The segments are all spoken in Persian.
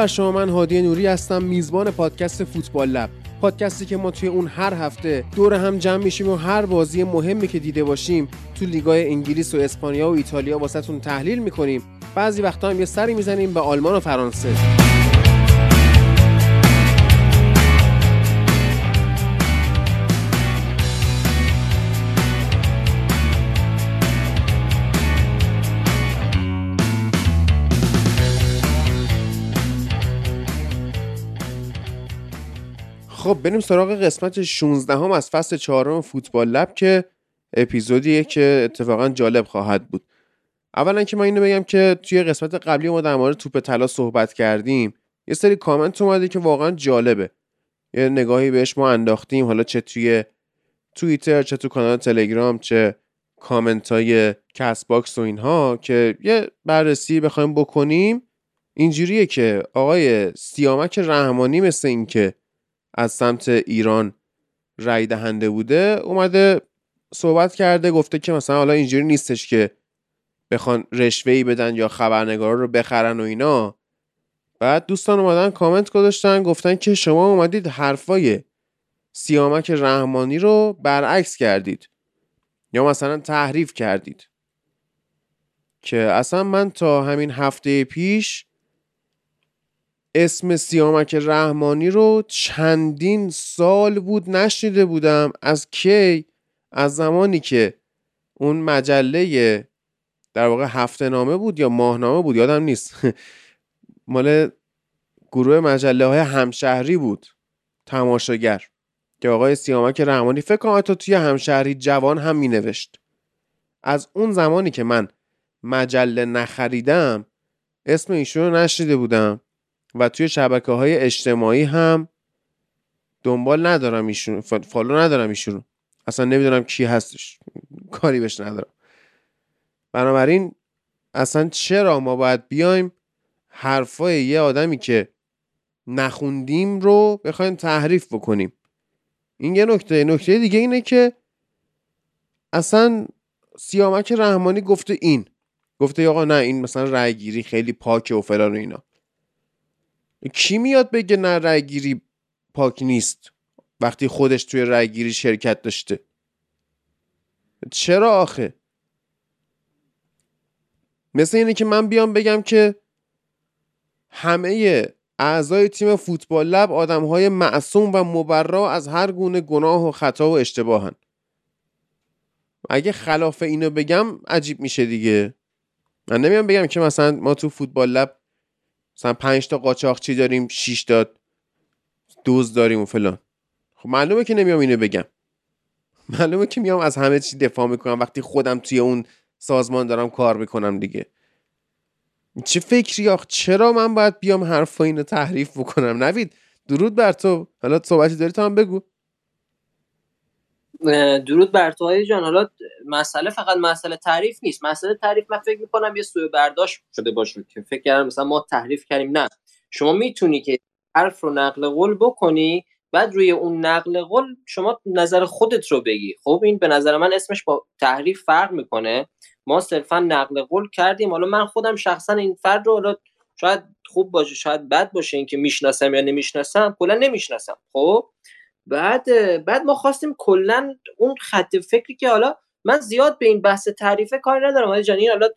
بر شما من هادی نوری هستم میزبان پادکست فوتبال لب. پادکستی که ما توی اون هر هفته دور هم جمع میشیم و هر بازی مهمی که دیده باشیم تو لیگای انگلیس و اسپانیا و ایتالیا واسهتون تحلیل می‌کنیم. بعضی وقتا هم یه سری می‌زنیم به آلمان و فرانسه. خب بریم سراغ قسمت 16 هم از فصل چهارم فوتبال Lab که اپیزودیه که اتفاقا جالب خواهد بود. اولا که من اینو بگم که توی قسمت قبلی ما در مورد توپ طلا صحبت کردیم. یه سری کامنت اومده که واقعا جالبه. یه نگاهی بهش ما انداختیم. حالا چه توی توییتر چه تو کانال تلگرام چه کامنت های Castbox و اینها که یه بررسی بخوایم بکنیم. اینجوریه که آقای سیامک رحمانی مثل این که از سمت ایران رای دهنده بوده اومده صحبت کرده گفته که مثلا حالا اینجوری نیستش که بخوان رشوه بدن یا خبرنگارا رو بخرن و اینا. بعد دوستان اومدن کامنت گذاشتن گفتن که شما اومدید حرفای سیامک رحمانی رو برعکس کردید یا مثلا تحریف کردید. که اصلا من تا همین هفته پیش اسم سیامک رحمانی رو چندین سال بود نشنیده بودم. از کی؟ از زمانی که اون مجله در واقع هفته نامه بود یا ماهنامه بود یادم نیست. مال گروه مجله های همشهری بود تماشاگر که آقای سیامک رحمانی فکر کنم حتی توی همشهری جوان هم می نوشت از اون زمانی که من مجله نخریدم اسم ایشون رو نشنیده بودم. و توی شبکه های اجتماعی هم دنبال ندارم ایشون فالو ندارم ایشون اصلا نمی‌دونم کی هستش. کاری بهش ندارم. بنابراین اصلا چرا ما باید بیایم حرفای یه آدمی که نخوندیم رو بخوایم تحریف بکنیم؟ این یه نکته. نکته دیگه اینه که اصلا سیامک رحمانی گفته این. گفته آقا نه این مثلا رأی گیری خیلی پاکه و فلان و اینا. کی میاد بگه نه رأی گیری پاک نیست وقتی خودش توی رأی گیری شرکت داشته؟ چرا آخه؟ مثل اینه که من بیام بگم که همه اعضای تیم فوتبال لب آدم های معصوم و مبرا از هر گونه گناه و خطا و اشتباهن. اگه خلاف اینو بگم عجیب میشه دیگه. من نمیام بگم که مثلا ما تو فوتبال لب مثلا پنج تا قاچاقچی داریم؟ 6 تا دوز داریم و فلان. خب معلومه که نمیام اینو بگم. معلومه که میام از همه چی دفاع می‌کنم. وقتی خودم توی اون سازمان دارم کار می‌کنم دیگه. چه فکری آخ؟ چرا من باید بیام حرف اینو تحریف بکنم؟ نوید درود بر تو. حالا صحبتی داری تو هم بگو. درود بر تو جان. حالا مسئله فقط مسئله تعریف نیست. مسئله تعریف من فکر می‌کنم یه سوء برداشت شده باشه که فکر کردم مثلا ما تحریف کردیم. نه. شما می‌تونی که حرف رو نقل قول بکنی بعد روی اون نقل قول شما نظر خودت رو بگی. خب این به نظر من اسمش با تحریف فرق می‌کنه. ما صرفا نقل قول کردیم. حالا من خودم شخصا این فرد رو حالا شاید خوب باشه شاید بد باشه اینکه می‌شناسم یا نمی‌شناسم کلا نمی‌شناسم. خب؟ بعد بعد ما خواستیم کلا اون خط فکری که حالا من زیاد به این بحث تعریفه کاری ندارم. ولی جانی حالا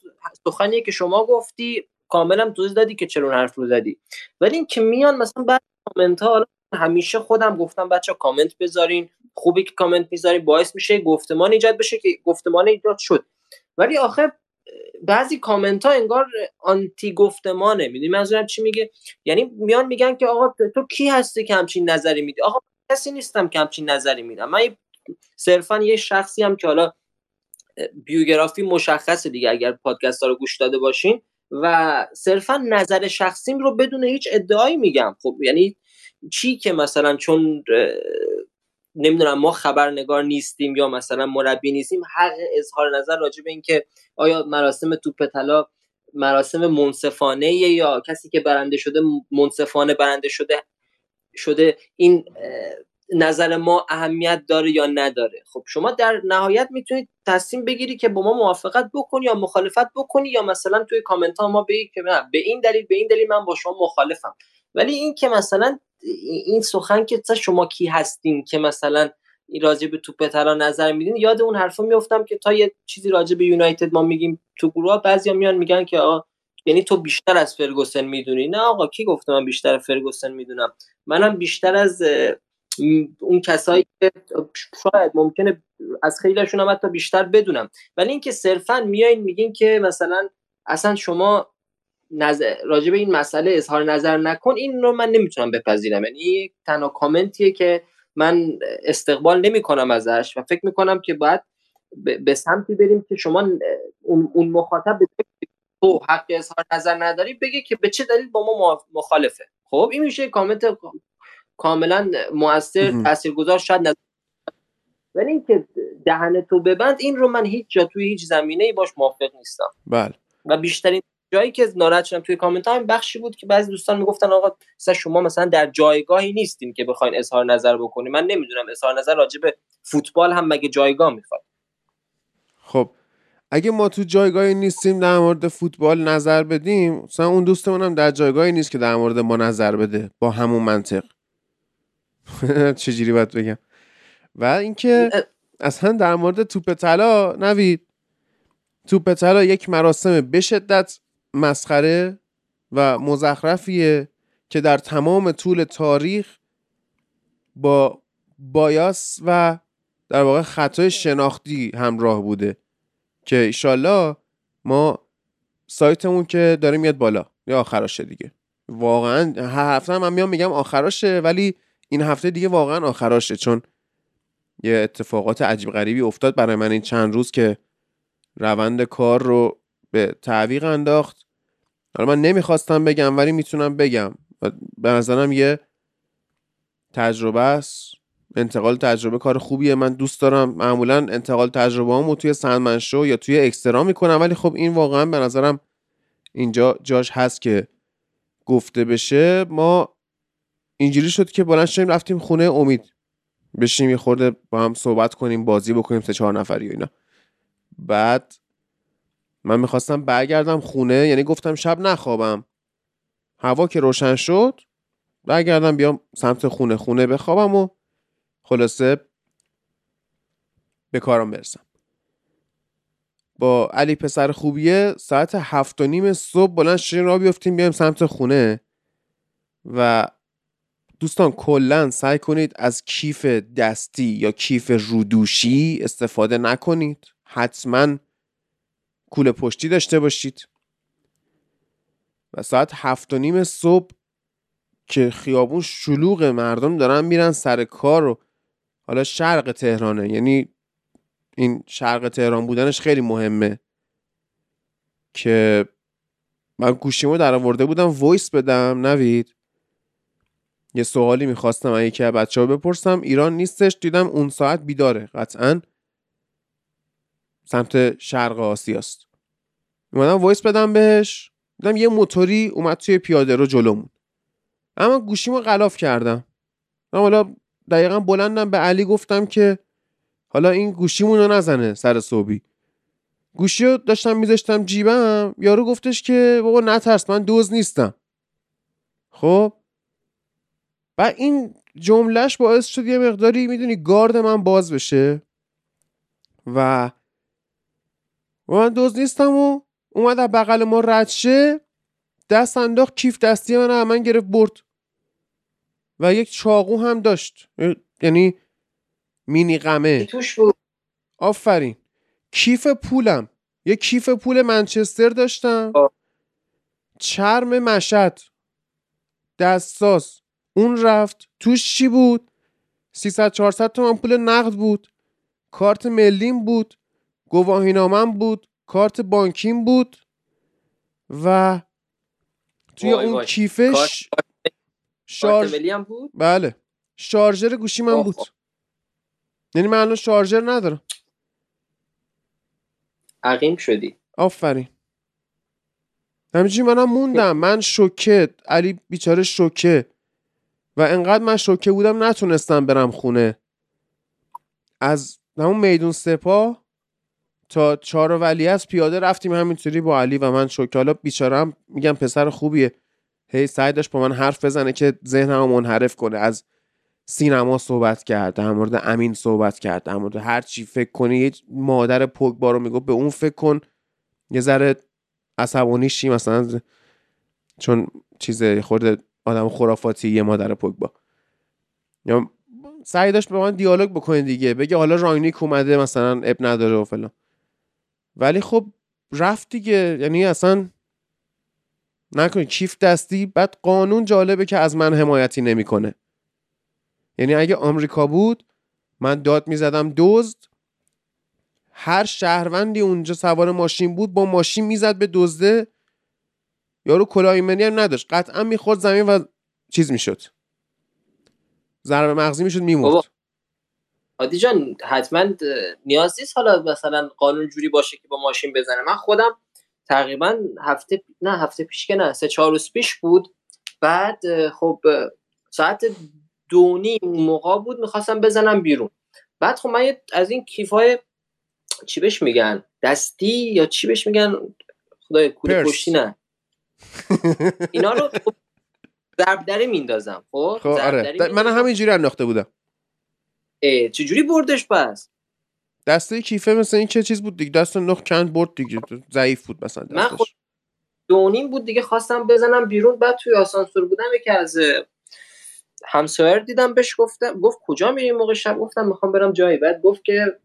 سخنیه که شما گفتی کاملا توضیح دادی که چرا حرف رو زدی. ولی این که میان مثلا بعد کامنت ها همیشه خودم گفتم بچه کامنت بذارین. خوبی که کامنت می‌ذارین. باعث میشه گفتمان ایجاد بشه که گفتمان ایجاد شد. ولی آخه بعضی کامنت ها انگار آنتی گفتمانه. می‌دونی منظورم چی میگه؟ یعنی میان میگن که آقا تو کی هستی که همچین نظری میدی؟ آقا کسی نیستم که همچین نظری میدم. من صرفا یه شخصی هم که حالا بیوگرافی مشخصه دیگه اگر پادکست ها رو گوش داده باشین و صرفا نظر شخصیم رو بدون هیچ ادعایی میگم. خب یعنی چی که مثلا چون نمی‌دونم ما خبرنگار نیستیم یا مثلا مربی نیستیم حق اظهار نظر راجع به اینکه آیا مراسم توپ طلا مراسم منصفانه یا کسی که برنده شده منصفانه برنده شده شده این نظر ما اهمیت داره یا نداره. خب شما در نهایت می‌تونید تصمیم بگیری که با ما موافقت بکنی یا مخالفت بکنی یا مثلا توی کامنت ها ما بگی که نه به این دلیل به این دلیل من با شما مخالفم. ولی این که مثلا این سخن که شما کی هستین که مثلا این راجع به توپ ترا نظر میدین یاد اون حرفا میفتم که تا یه چیزی راجع به یونایتد ما میگیم تو گروه بعضیا میان میگن که آقا یعنی تو بیشتر از فرگوسن می‌دونی. نه آقا کی گفته من بیشتر فرگوسن می‌دونم؟ منم بیشتر از اون کسایی که شاید ممکنه از خیلیشون هم حتی بیشتر بدونم. ولی اینکه صرفا میایین میگین که مثلا اصلا شما نظر راجع به این مسئله اظهار نظر نکن این رو من نمی‌تونم بپذیرم. یعنی تنها کامنتیه که من استقبال نمی کنم ازش و فکر می‌کنم که باید به سمتی بریم که شما اون مخاطب تو حق اظهار نظر نداری بگه که به چه دلیل با ما مخالفه. خب این میشه کامنت کاملا موثر تاثیرگذار شاید نظر ولی اینکه دهن تو ببند این رو من هیچ جا توی هیچ زمینه ای باش موافق نیستم. بله. و بیشترین جایی که ناراحت شدم توی کامنت ها بخشی بود که بعضی دوستان می‌گفتن آقا مثلا شما مثلا در جایگاهی نیستیم که بخواین اظهار نظر بکنیم من نمی‌دونم اظهار نظر راجع به فوتبال هم مگه جایگاه می‌خواد؟ خب اگه ما تو جایگاهی نیستیم در مورد فوتبال نظر بدیم مثلا اون دوستمون هم در جایگاهی نیست که در مورد ما نظر بده با همون منطق. چجوری باید بگم؟ و اینکه اصلا در مورد توپ طلا نوید توپ طلا یک مراسم به شدت مسخره و مزخرفیه که در تمام طول تاریخ با بایاس و در واقع خطای شناختی همراه بوده. که ایشالله ما سایتمون که داره میاد بالا یا آخراشه دیگه. واقعا هر هفته من میام میگم آخراشه ولی این هفته دیگه واقعا آخراشه چون یه اتفاقات عجیب غریبی افتاد برای من این چند روز که روند کار رو به تعویق انداخت. حالا من نمی‌خواستم بگم ولی می‌تونم بگم. به نظرم یه تجربه است. انتقال تجربه کار خوبیه. من دوست دارم معمولا انتقال تجربه همو توی سندمنشو یا توی اکسترا می‌کنم ولی خب این واقعا به نظرم اینجا جاش هست که گفته بشه. ما اینجوری شد که بلند شدیم رفتیم خونه امید. بشیم یه خورده با هم صحبت کنیم بازی بکنیم سه چهار نفری و اینا. بعد من می‌خواستم برگردم خونه یعنی گفتم شب نخوابم. هوا که روشن شد برگردم بیام سمت خونه. خونه بخوابم و خلاصه به کارم برسم. با علی پسر خوبیه ساعت هفت و نیم صبح بلند شدیم را بیفتیم بیایم سمت خونه. و دوستان کلا سعی کنید از کیف دستی یا کیف رودوشی استفاده نکنید. حتما کوله پشتی داشته باشید. و ساعت هفت و نیم صبح که خیابون شلوغ مردم دارن میرن سر کار و حالا شرق تهرانه. یعنی این شرق تهران بودنش خیلی مهمه که من گوشیمو در آورده بودم voice بدم. نوید یه سوالی می‌خواستم اگه که بچه ها بپرسم. ایران نیستش؟ دیدم اون ساعت بیداره. قطعا سمت شرق آسیاست. اومدم voice بدم بهش. دیدم یه موتوری اومد توی پیاده رو جلومون. اما گوشیمو غلاف کردم. حالا دقیقا بلندم به علی گفتم که حالا این گوشیمون رو نزنه سر صبحی. گوشی رو داشتم میذاشتم جیبم یارو گفتش که بابا نترس من دوز نیستم. خب؟ و این جملهش باعث شد یه مقداری می‌دونی گارد من باز بشه. و من دوز نیستم و اومد از بغل ما رد شه. دست انداخت کیف دستی من من گرفت برد. و یک چاقو هم داشت. یعنی مینی قمه توش بود. آفرین. کیف پولم. یه کیف پول منچستر داشتم. چرم مشد دستاس اون رفت. توش چی بود؟ 300 400 تومن پول نقد بود. کارت ملیم بود. گواهینامم بود. کارت بانکیم بود. و توی وای اون وای. کیفش کارت ملی هم بود؟ بله. شارژر گوشی من. بود. یعنی من الان شارژر ندارم. عقیم شدی. آفرین. همینجوری منم موندم. من شوکه علی بیچاره شوکه. و انقدر من شوکه بودم نتونستم برم خونه. از همون میدون سپاه تا چهار ولی از پیاده رفتیم همینطوری با علی و من شوکه. حالا بیچارم میگم پسر خوبیه. هی سعی داشت با من حرف بزنه که ذهنمو منحرف کنه. از سینما صحبت کرد در مورد امین صحبت کرد در مورد هر چی فکر کنی یه مادر پوگبا رو میگو به اون فکر کن. یه ذره عصبانی شی مثلا چون چیز خورده آدم خرافاتی یه مادر پوگبا یا سعی داشت به من دیالوگ بکنه دیگه بگه حالا رانگنیک اومده مثلا اب نداره و فلان. ولی خب رفت دیگه. یعنی اصلا نکنی. کیف دستی بعد قانون جالبه که از من حمایتی نمی‌کنه. یعنی اگه آمریکا بود من داد می‌زدم دزد. هر شهروندی اونجا سوار ماشین بود با ماشین می‌زد به دزده. یارو کلاه ایمنی هم نداشت. قطعا می‌خورد زمین و چیز می‌شد. ضربه مغزی می‌شد میمرد. عادی جان حتما نیاز نیست حالا مثلا قانون جوری باشه که با ماشین بزنه. من خودم تقریبا هفته نه هفته پیش که نه سه چهار روز پیش بود. بعد خب ساعت دونی موقع بود می‌خواستم بزنم بیرون. بعد خب من از این کیفای چی بهش میگن؟ دستی یا چی بهش میگن؟ خدای کوله پشتی نه. اینا رو خب ضرب میندازم خب, خب آره. من همینجوری انداخته بودم. چجوری بردش پس؟ دسته کیفه مثل این چه چیز بود دیگه؟ دست نخ کند برد دیگه ضعیف بود مثلا من خود دونیم بود دیگه خواستم بزنم بیرون بعد توی آسانسور بودم یکی از همسایر دیدم بهش گفتم گفت کجا میری موقع شب؟ گفتم می‌خوام برم جایی. بعد گفت که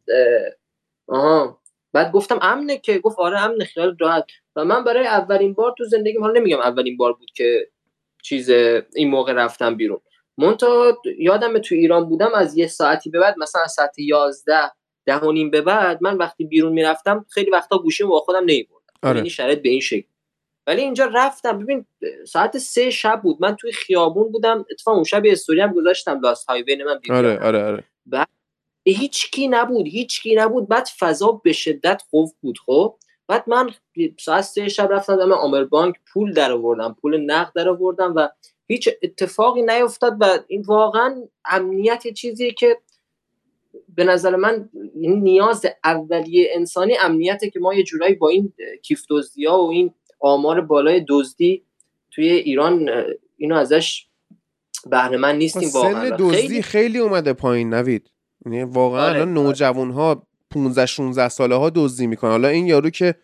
آها. بعد گفتم امنه که؟ گفت آره امنه خیال راحت. و من برای اولین بار تو زندگیم حالا نمیگم اولین بار بود که چیز این موقع رفتم بیرون. مونتا یادم تو ایران بودم از یه ساعتی به بعد مثلا ساعت 11 ده و نیم به بعد من وقتی بیرون می‌رفتم خیلی وقتا گوشیم با خودم نمیبردم. آره. یعنی شرط به این شکل. ولی اینجا رفتم. ببین ساعت سه شب بود. من توی خیابون بودم. اتفاقا اون شب استوری هم گذاشتم. لاست های بین من آره آره آره. بعد هیچ کی نبود هیچ کی نبود. بعد فضا به شدت خوف بود خب. بعد من ساعت سه شب رفتم دم آمر بانک. پول در آوردم. پول نقد در آوردم و هیچ اتفاقی نیفتاد و این واقعا امنیت چیزیه که به نظر من نیاز اولیه انسانی امنیته که ما یه جورایی با این کیف و این آمار بالای دزدی توی ایران اینو ازش بهره من نیستیم واقعا سن دزدی خیلی... خیلی اومده پایین نوید. یعنی واقعا آره. نوجوان ها 15 16 ساله ها دزدی می‌کنن. حالا این یارو که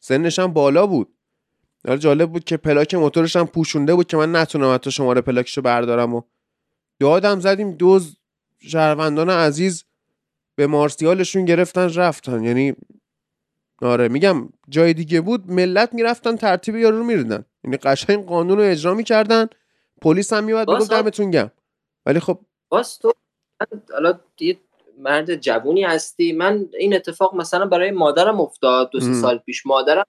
سنش هم بالا بود. حالا جالب بود که پلاک موتورش هم پوشونده بود که من نتونم حتی شماره پلاکشو بردارم و دادم زدیم دوز شهروندان عزیز. به مارسیالشون گرفتن رفتن. یعنی آره میگم جای دیگه بود ملت می‌رفتن ترتیب یارو رو میردن یعنی قشنگ قانون رو اجرا می‌کردن. پلیس هم میومد بگفت دمتون گم ولی خب باز تو حالا یه مرد جوونی هستی. من این اتفاق مثلا برای مادرم افتاد دو سال پیش. مادرم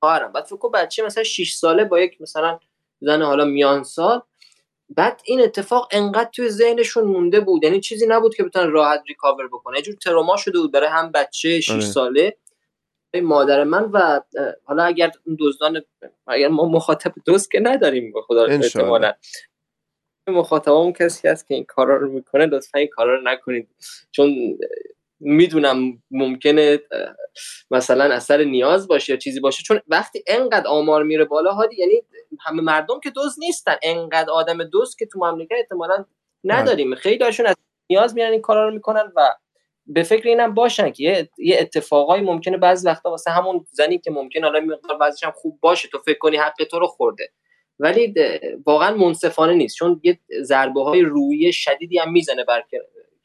خواهرم. بعد فکر بچه مثلا 6 ساله با یک مثلا زن حالا میان سال بعد این اتفاق انقدر توی ذهنشون مونده بود. یعنی چیزی نبود که بتونن راحت ریکاور بکنه. یه جور تروما شده بود برای هم بچه 6 آره. ساله مادر من و حالا اگر اون دزدان اگر ما مخاطب دوست که نداریم به خدا احتمالا. مخاطبمون کسی هست که این کارا رو می‌کنه لطفا این کارا رو نکنید. چون می‌دونم ممکنه مثلا اثر نیاز باشه یا چیزی باشه چون وقتی انقدر آمار میره بالا هادی یعنی همه مردم که دوز نیستن. انقدر آدم دوست که تو مملکت احتمالا نداریم. خیلی هاشون از نیاز میرن این کارا رو می‌کنن و به فکر اینم باشن که یه, یه اتفاقایی ممکنه بعضی وقتا واسه همون زنی که ممکن حالا مقدار بعضیش هم خوب باشه تو فکر کنی حق تو رو خورده. ولی واقعا منصفانه نیست. چون یه ضربه های روی شدیدی هم می‌زنه بر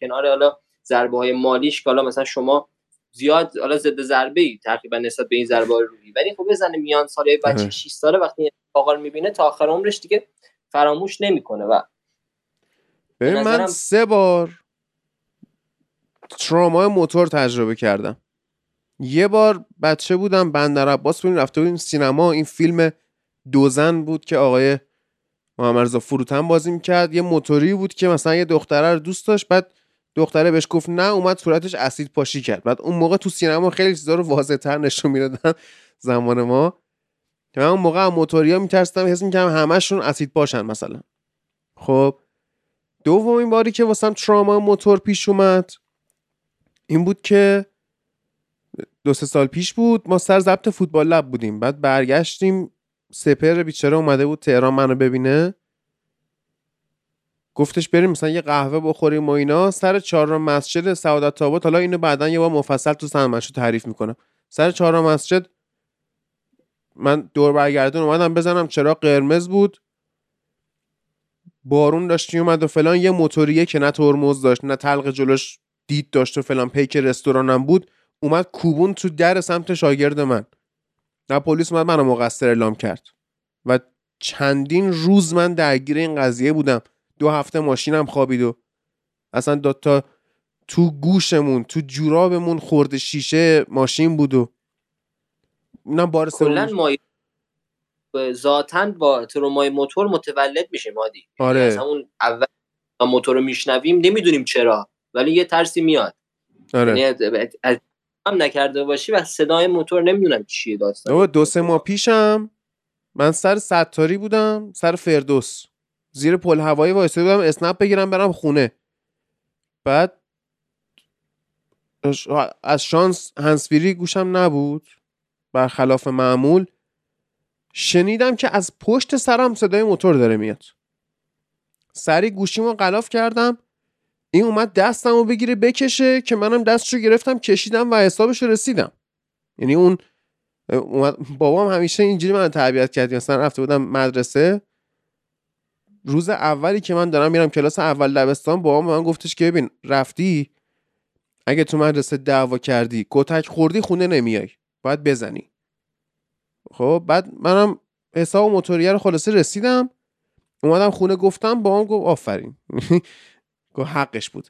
کنار حالا ضربه های مالیش که حالا مثلا شما زیاد حالا ضد ضربه ای تقریبا نسبت به این ضربه های روحی. ولی خب بزنه میان ساله بچه 6 ساله وقتی این می‌بینه تا آخر عمرش دیگه فراموش نمی‌کنه و ببین من سه بار تراما موتور تجربه کردم. یه بار بچه بودم بندر عباس بودیم رفته بودیم سینما این فیلم دوزن بود که آقای محمد رضا فروتن بازی می‌کرد. یه موتوری بود که مثلا یه دختره رو دوست داشت بعد دختره بهش گفت نه اومد صورتش اسید پاشی کرد. بعد اون موقع تو سینما خیلی چیزا رو واضح تر نشون می‌دادن زمان ما. که من اون موقع موتوریا میترسیدم حس می‌کردم همشون اسید پاشن مثلا. خب دومین باری که واسم تراما موتور پیش اومد این بود که دو سه سال پیش بود ما سر ضبط فوتبال لب بودیم. بعد برگشتیم سپر بیچاره اومده بود تهران منو ببینه. گفتش بریم مثلا یه قهوه بخوریم و اینا. سر چهارراه مسجد سعادت آباد حالا اینو بعدا یه بار مفصل تو سنمشو تعریف می‌کنم. سر چهارراه مسجد من دور برگردون اومدم بزنم چرا قرمز بود. بارون داشت اومد و فلان. یه موتوریه که نه ترمز داشت نه تلق جلوش دید داشت و فلان. پیک رستورانم بود. اومد کوبون تو در سمت شاگرد من. نه پلیس اومد منو مقصر اعلام کرد. و چندین روز من درگیر این قضیه بودم. دو هفته ماشینم خوابید و اصلا دو تا تو گوشمون تو جورابمون خورده شیشه ماشین بود و اینم بار سوم ما ذاتا با ترومای موتور متولد میشیم عادی آره. یعنی اصلا اون اول ما موتور رو میشنویم نمی‌دونیم چرا ولی یه ترسی میاد. آره. یعنی از- هم نکرده باشی و صدای موتور نمی‌دونم چیه داستان دو سه ماه پیشم من سر ستاری بودم سر فردوس. زیر پل هوایی وایساده بودم اسنپ بگیرم برم خونه. بعد از شانس هنسفیری گوشم نبود برخلاف معمول. شنیدم که از پشت سرم صدای موتور داره میاد. سری گوشیمو غلاف کردم. این اومد دستمو بگیره بکشه که منم دستشو گرفتم کشیدم و حسابش رسیدم. یعنی اون اومد بابام همیشه اینجوری من تربیت کرد. مثلا رفته بودم مدرسه روز اولی که من دارم میرم کلاس اول دبستان به من گفتش که ببین رفتی؟ اگه تو مدرسه دعوا کردی کتک خوردی خونه نمیای. باید بزنی. خب بعد منم حساب موتوریه رو خلاصه رسیدم. اومدم خونه گفتم بابام گفت آفرین. گفت حقش بود.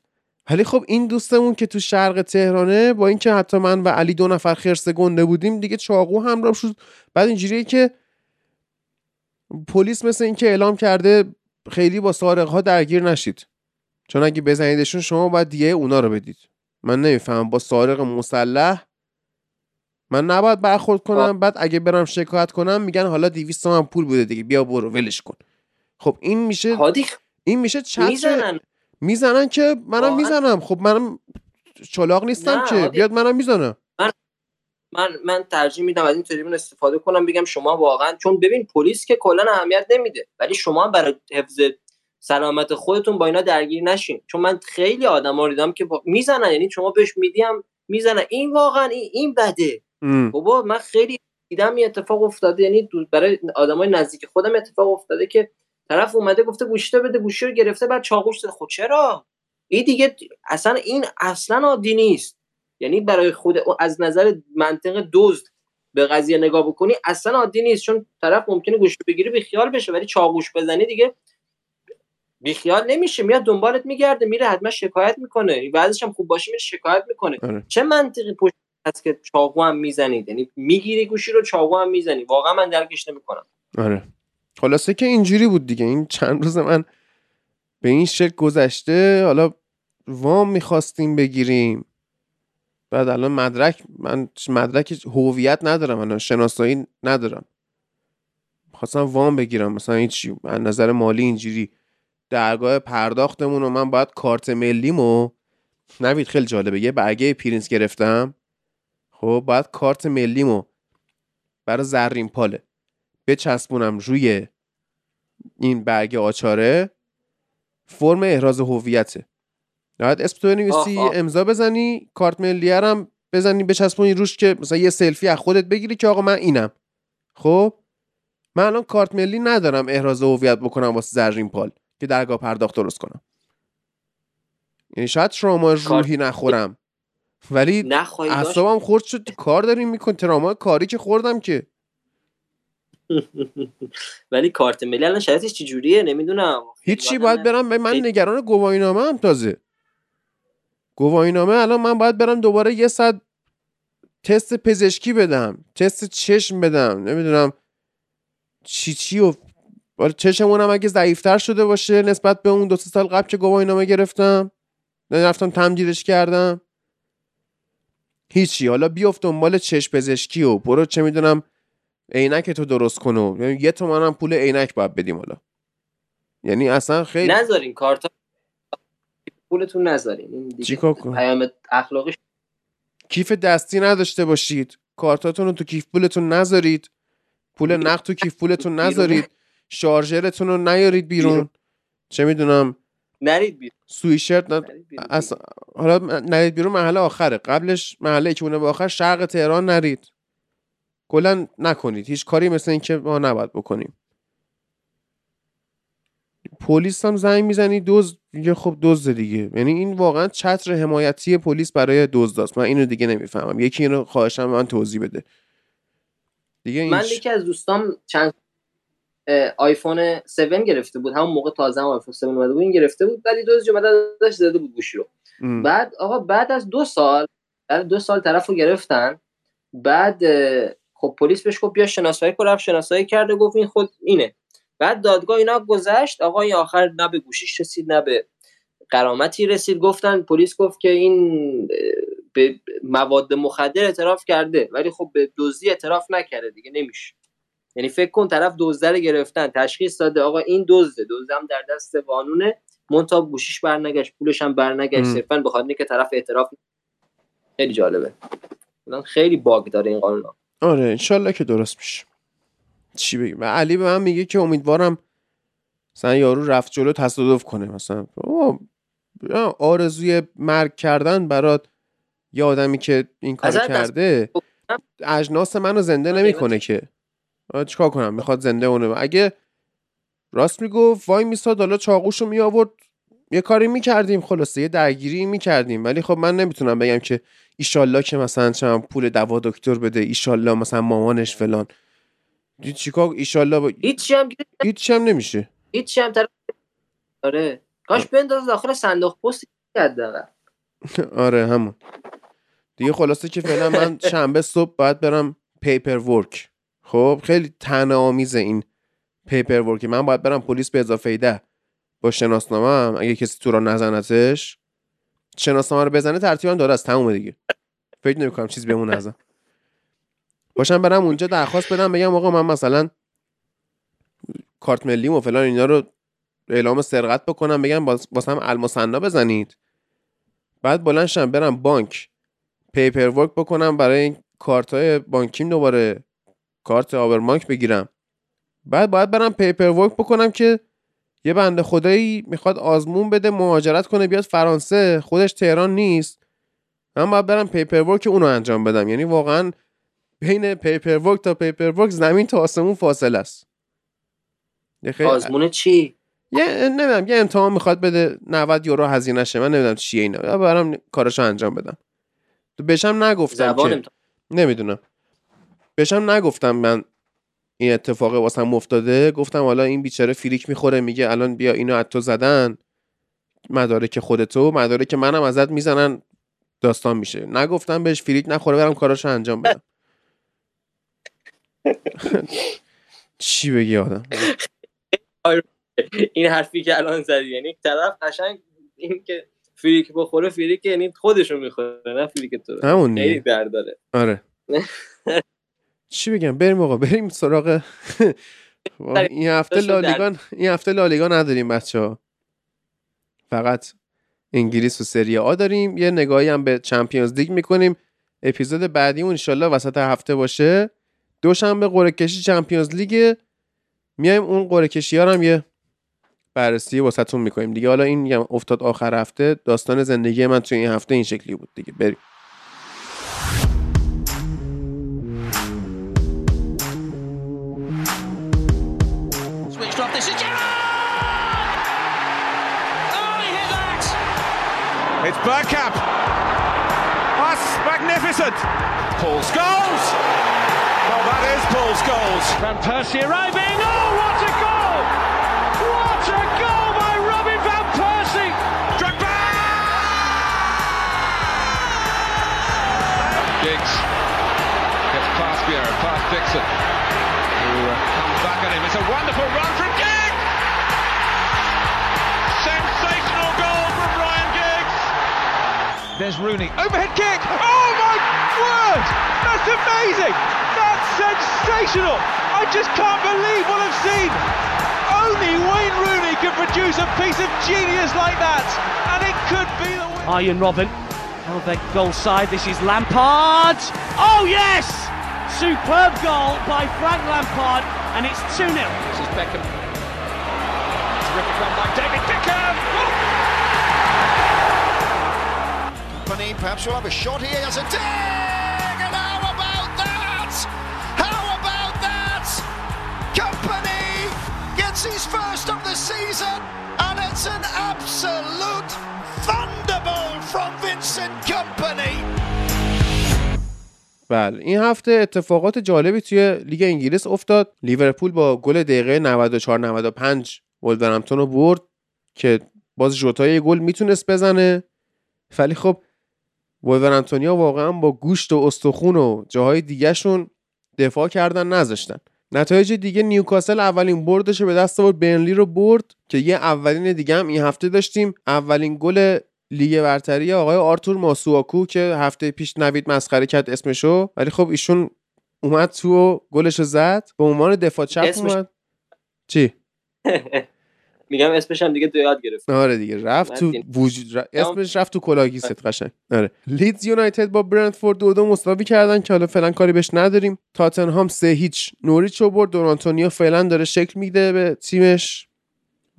ولی خب این دوستمون که تو شرق تهرانه با اینکه حتی من و علی دو نفر خرس گنده بودیم دیگه چاقو همراه شد. بعد اینجوریه که پلیس مثل اینکه اعلام کرده خیلی با سارق ها درگیر نشید. چون اگه بزنیدشون شما باید دیگه اونا رو بدید. من نمی‌فهمم با سارق مسلح من نباید برخورد کنم. بعد اگه برم شکایت کنم میگن حالا 200 تومن پول بوده دیگه بیا برو ولش کن. خب این میشه این میشه چتر می‌زنن. می‌زنن که منم؟ می‌زنم. خب منم چلاق نیستم که. بیاد منم می‌زنم من من ترجیح میدم از این تریبون استفاده کنم بگم شما واقعا چون ببین پلیس که کلا اهمیت نمیده ولی شما برای حفظ سلامت خودتون با اینا درگیر نشین. چون من خیلی آدما دیدم که با... می‌زنن یعنی شما بهش میدی هم می‌زنن. این واقعا این, این بده. بابا من خیلی دیدم این اتفاق افتاده یعنی برای آدمای نزدیک خودم اتفاق افتاده که طرف اومده گفته گوشته بده گوشی رو گرفته بعد چاقوش داده خب چرا؟ این دیگه اصلا این اصلا عادی نیست. یعنی برای خود از نظر منطق دزد به قضیه نگاه بکنی اصلا عادی نیست چون طرف ممکنه گوشی بگیری بیخیال بشه ولی چاقوش بزنی دیگه بیخیال نمیشه میاد دنبالت میگرده میره حتما شکایت می‌کنه. بعضیش هم خوب باشه میره شکایت می‌کنه. آره. چه منطقی پشت هست که چاقو هم می‌زنید؟ یعنی می‌گیری گوشی رو چاقو هم می‌زنی؟ واقعا من درکش نمی‌کنم. آره. خلاصه که اینجوری بود دیگه. این چند روز من به این شکل گذشته حالا وام می‌خواستیم بگیریم. بعد الان مدرک من مدرک هویت ندارم الان شناسایی ندارم. خواستم وام بگیرم مثلا هیچ از نظر مالی اینجوری. درگاه پرداختمون و من باید کارت ملیمو نوید خیلی جالبه یه برگه پرینت گرفتم. خب باید کارت ملیمو برای زرین پاله بچسبونم روی این برگ آچهاره. فرم احراز هویته. باید اسم تو بنویسی. امضا بزنی کارت ملیه هم بزنی بچسبونی روش که مثلا یه سلفی از خودت بگیری که آقا من اینم. خب؟ من الان کارت ملی ندارم احراز هویت بکنم واسه زرین پال که درگاه پرداخت درست کنم. یعنی شاید تراما روحی نخورم. ولی اعصابم خورد شد کار داریم میکن تراما کاری که خوردم که. ولی کارت ملی الان شرایطش چجوریه؟ نمی‌دونم. هیچی باید برم من نگران گواهینامه هم تازه. گواهینامه الان من باید برم دوباره یه ساعت تست پزشکی بدم تست چشم بدم نمی‌دونم چی چی و حالا چشمونم اگه ضعیفتر شده باشه نسبت به اون دو سال قبل که گواهینامه گرفتم رفتم تمدیدش کردم. هیچی حالا بیفت دنبال چشم پزشکی و برو چه می‌دونم عینک تو درست کن یعنی یه تومن هم پول عینک باید بدیم حالا. یعنی اصلا خیلی نذارین کارت پولتون نذارین. این دیگه؟ پیام اخلاقی کیف دستی نداشته باشید. کارتاتون رو تو کیف پولتون نذارید. پول نقد تو کیف پولتون نذارید. شارژرتون رو نیارید بیرون. چه می‌دونم؟ نرید بیرون. سویشرت ن... اصلا حالا نرید بیرون محله آخره. قبلش محله که اونه به آخر شرق تهران نرید. کلا نکنید. هیچ کاری مثل این که ما نباید بکنیم. پلیس هم زنگ می‌زنی دوز میگه خب دزد دیگه. یعنی این واقعا چتر حمایتی پلیس برای دزداست من اینو دیگه نمی‌فهمم. یکی اینو خواهشم من توضیح بده. دیگه من ش- یکی از دوستام چند آیفون 7 گرفته بود. همون موقع تازه هم آیفون 7 اومده بود. این گرفته بود ولی دوز اومده ازش زده بود گوشی رو. ام. بعد آقا بعد از دو سال بعد دو سال طرف رو گرفتن. بعد خب پلیس بهش گفت بیا شناسایی کن. رفت شناسایی کرده گفت این خود اینه. بعد دادگاه اینا گذشت آقا این آخر نه به گوشیش رسید نه به قرامتی رسید. گفتن پلیس گفت که این به مواد مخدر اعتراف کرده. ولی خب به دزدی اعتراف نکرده دیگه نمیشه. یعنی فکر کن طرف دزده رو گرفتن تشخیص داده. آقا این دزده هم در دست قانونه. مونتا گوشیش برنگشت پولش هم برنگشت. صرفا به خاطر اینکه طرف اعتراف خیلی جالبه. خیلی باگ داره این قانون آره انشالله که درست میشه. چی بگیم و علی به من میگه که امیدوارم مثلا یارو رفت جلو تصادف کنه مثلا. آرزوی مرگ کردن برات یه آدمی که این کار کرده اجناس منو زنده نمی‌کنه که. چیکار کنم؟ می‌خواد زنده اونه. اگه راست می‌گفت وای میستاد حالا چاقوشو می آورد یه کاری می‌کردیم خلاصه یه درگیری می‌کردیم. ولی خب من نمی‌تونم بگم که ایشالله که مثلا چم پول دوا دکتر بده ایشالله مثلا مامانش فلان. دید چیکار ایشالله با... هیچی هم هیچی هم نمیشه هیچی هم طرف آره کاش بنداز داخل صندوق پست حداقل آره همون دیگه خلاصه که فعلا من شنبه صبح باید برم پیپر ورک خب خیلی تنه آمیزه این پیپر ورک من باید برم پلیس به اضافه ده با شناسنامه اگه کسی تو را نزنتش شناسنامه رو بزنه ترتیبم داره از تمومه دیگه فکر نمی‌کنم چیز بمونه ازم باشم برم اونجا درخواست بدم بگم آقا من مثلا کارت ملی و فلان اینا رو اعلام سرقت بکنم بگم واس- واسم المصنا بزنید. بعد بلند شم برم بانک پیپر ورک بکنم برای این کارت های بانکیم دوباره کارت آبرمانک بگیرم. بعد باید برم پیپر ورک بکنم که یه بنده خدایی می‌خواد آزمون بده مهاجرت کنه بیاد فرانسه خودش تهران نیست. من باید برم پیپر ورک اونو انجام بدم. یعنی واقعا بین پیپر ورک تا پیپر ورک زمین تا آسمون فاصله است. خیلی آزمون چی؟ یه نمی‌دونم یه امتحان می‌خواد بده 90 یورو هزینه شه من نمی‌دونم چیه اینا. برام کارشو انجام بدم. تو بشم نگفتم که امتحان. نمی‌دونم. بشم نگفتم من این اتفاق واسم افتاده. گفتم حالا این بیچاره freak می‌خوره میگه الان بیا اینو از تو زدن. مدارک خودتو مدارک منم ازت می‌زنن داستان میشه. نگفتم بهش freak نخوره برم کاراشو انجام بدم چی بگی آدم؟ این حرفی که الان زدی یعنی طرف قشنگ این که freak بخوره freak یعنی خودشو می‌خوره نه freak تو. همون خیلی دیگه. درد داره. آره. چی بگم؟ بریم آقا بریم سراغ این هفته داشت در- لالیگا این هفته لالیگا نداریم بچه ها فقط انگلیس و سری آ داریم. یه نگاهی هم به چمپیونز لیگ می‌کنیم. اپیزود بعدی اون انشالله وسط هفته باشه. دوشنبه قرعه کشی چمپیونز لیگ میایم اون قرعه کشی ها رو هم یه بررسی واسهتون می‌کنیم دیگه حالا این میگم افتاد آخر هفته داستان زندگی من توی این هفته این شکلی بود دیگه بریم! Oh, he hit that! It's Bergkamp. That's magnificent. Paul Scholes. Well, that is Paul Scholes. Van Persie arriving. Oh, what a goal! What a goal by Robin Van Persie! Drogba! Giggs gets past Vieira, past Dixon, who uh, comes back at him. It's a wonderful run from Giggs! Sensational goal from Ryan Giggs! There's Rooney. Overhead kick. Oh my word! That's amazing. That's sensational. I just can't believe what I've seen. Only Wayne Rooney could produce a piece of genius like that, and it could be the win. Arjen Robben. Oh, their goal side. This is Lampard. Oh, yes! Superb goal by Frank Lampard, and it's 2 0. This is Beckham. Terrific run by David Beckham. Company perhaps we'll have a shot here. Has a dig! Season, and it's an absolute thunderbolt from Vincent Kompany. بله این هفته اتفاقات جالبی توی لیگ انگلیس افتاد. لیورپول با گل دقیقه 94 95 ولورهمپتون رو برد که باز ژوتا یه گل می‌تونست بزنه. ولی خب ولورهمپتونیا واقعا با گوشت و استخون و جاهای دیگهشون دفاع کردن نذاشتن. نتایج دیگه نیوکاسل اولین بردش رو به دست آورد برنلی رو برد که یه اولین دیگه هم این هفته داشتیم. اولین گل لیگ برتری آقای آرتور ماسواکو که هفته پیش نوید مسخره کرد اسمشو. ولی خب ایشون اومد تو و گلشو زد. به عنوان دفاع چپ اسمش- اومد. چی؟ میگم اسمش هم دیگه دو یاد گرفت. آره دیگه رفت تو. وجود ر- اسمش رفت تو کلاگیست قشنگ. آره. لیدز یونایتد با برنتفورد دو دو مساوی کردن که حالا فعلا کاری بهش نداریم. تاتنهام سه هیچ نوریچ رو برد. دون آنتونیو فعلا داره شکل میده به تیمش.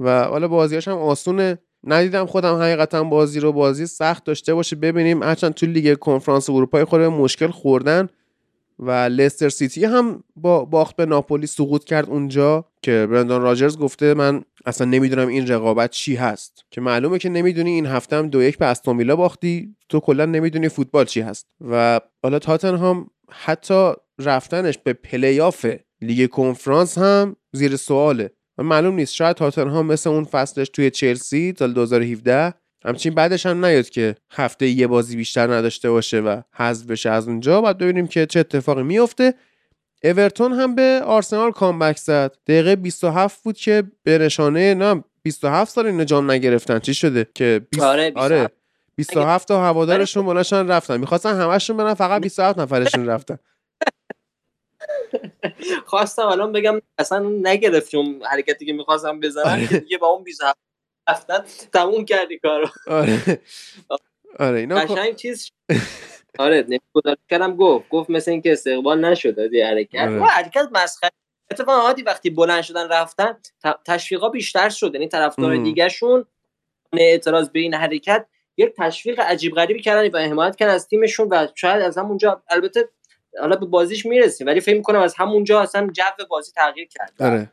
و حالا بازیاش هم آسونه. ندیدم خودم حقیقتا بازی رو بازی سخت داشته باشه. ببینیم. هرچند تو لیگ کنفرانس اروپا خود مشکل خوردن. و لستر سیتی هم با باخت به ناپولی سقوط کرد اونجا که برندان راجرز گفته من اصلا نمی‌دونم این رقابت چی هست. که معلومه که نمی‌دونی این هفته هم دو یک به استون ویلا باختی تو کلا نمی‌دونی فوتبال چی هست. و حالا تاتنهام حتی رفتنش به پلی‌آف لیگ کنفرانس هم زیر سواله. و معلوم نیست شاید تاتنهام مثل اون فصلش توی چلسی سال 2017 همچین بعدش هم نیاد که هفته یه بازی بیشتر نداشته باشه و حذف بشه از اونجا. بعد ببینیم که چه اتفاقی میفته. اورتون هم به آرسنال کامبک زد. دقیقه 27 بود که به نشانه نه 27 سال اینا جام نگرفتن. چی شده؟ که 20 آره، 27. آره 27 تا هوادارشون بلاشن رفتن. می‌خواستن همشون برن فقط 27 نفرشون رفتن. خواستم الان بگم اصلا نگرفت اون حرکتی که می‌خواستم بزنم آره. دیگه با اون 27 رفتن تموم کردی کارو. آره. آره اینا خب- قشنگ چیز آره نمی‌گذاری کردم گفت گفت مثل اینکه استقبال نشد دی حرکت. آره. حرکت مسخره. اتفاقا عادی وقتی بلند شدن رفتن تشویقا بیشتر شد. یعنی طرفدار. دیگهشون اعتراض به این حرکت یک تشویق عجیب غریبی کردن و حمایت کردن از تیمشون و شاید از همونجا البته حالا به بازیش می‌رسیم ولی فکر می‌کنم از همونجا اصلا جو بازی تغییر کرد. آره.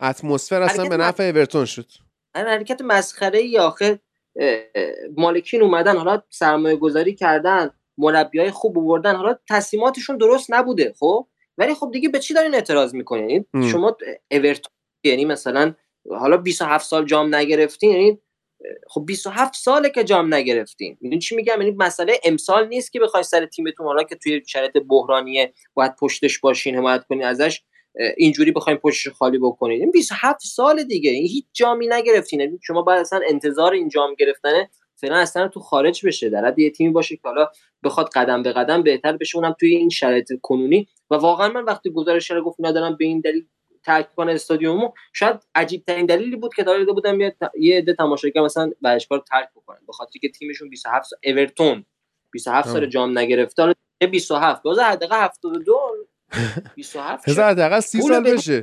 اتمسفر اصلا به نفع اورتون شد. این حرکت مسخره ای آخه مالکین اومدن حالا سرمایه گذاری کردن مربی های خوب آوردن حالا تصمیماتشون درست نبوده خب؟ ولی خب دیگه به چی دارین اعتراض می‌کنین؟ یعنی ام. شما اورتون یعنی مثلا حالا 27 سال جام نگرفتین یعنی خب 27 ساله که جام نگرفتین. می‌دونی چی میگم؟ یعنی مسئله امسال نیست که بخواید سر تیمتون حالا که توی شرایط بحرانیه باید پشتش باشین حمایت کنین ازش. اینجوری بخوایم پشتش خالی بکنید این 27 سال دیگه. این هیچ جامی نگرفتین. یعنی شما باید اصلا انتظار این جام گرفتنه. فعلا اصلا تو خارج بشه. در حد یه تیمی باشه که حالا بخواد قدم به قدم بهتر بشه. اونم توی این شرایط کنونی. و واقعا من وقتی گزارش رو گفت ندارم به این دلیل ترک کنه استادیومو شاید عجیب ترین دلیلی بود که داده بودم یه عده تماشاگر مثلا ورزشکار ترک بکنن. به خاطر که تیمشون 27 سال اورتون. 27 سال. جام نگرفته حالا یه 27 باز حداقل 72 27 هزار حداقل سی پول سال بدون بشه.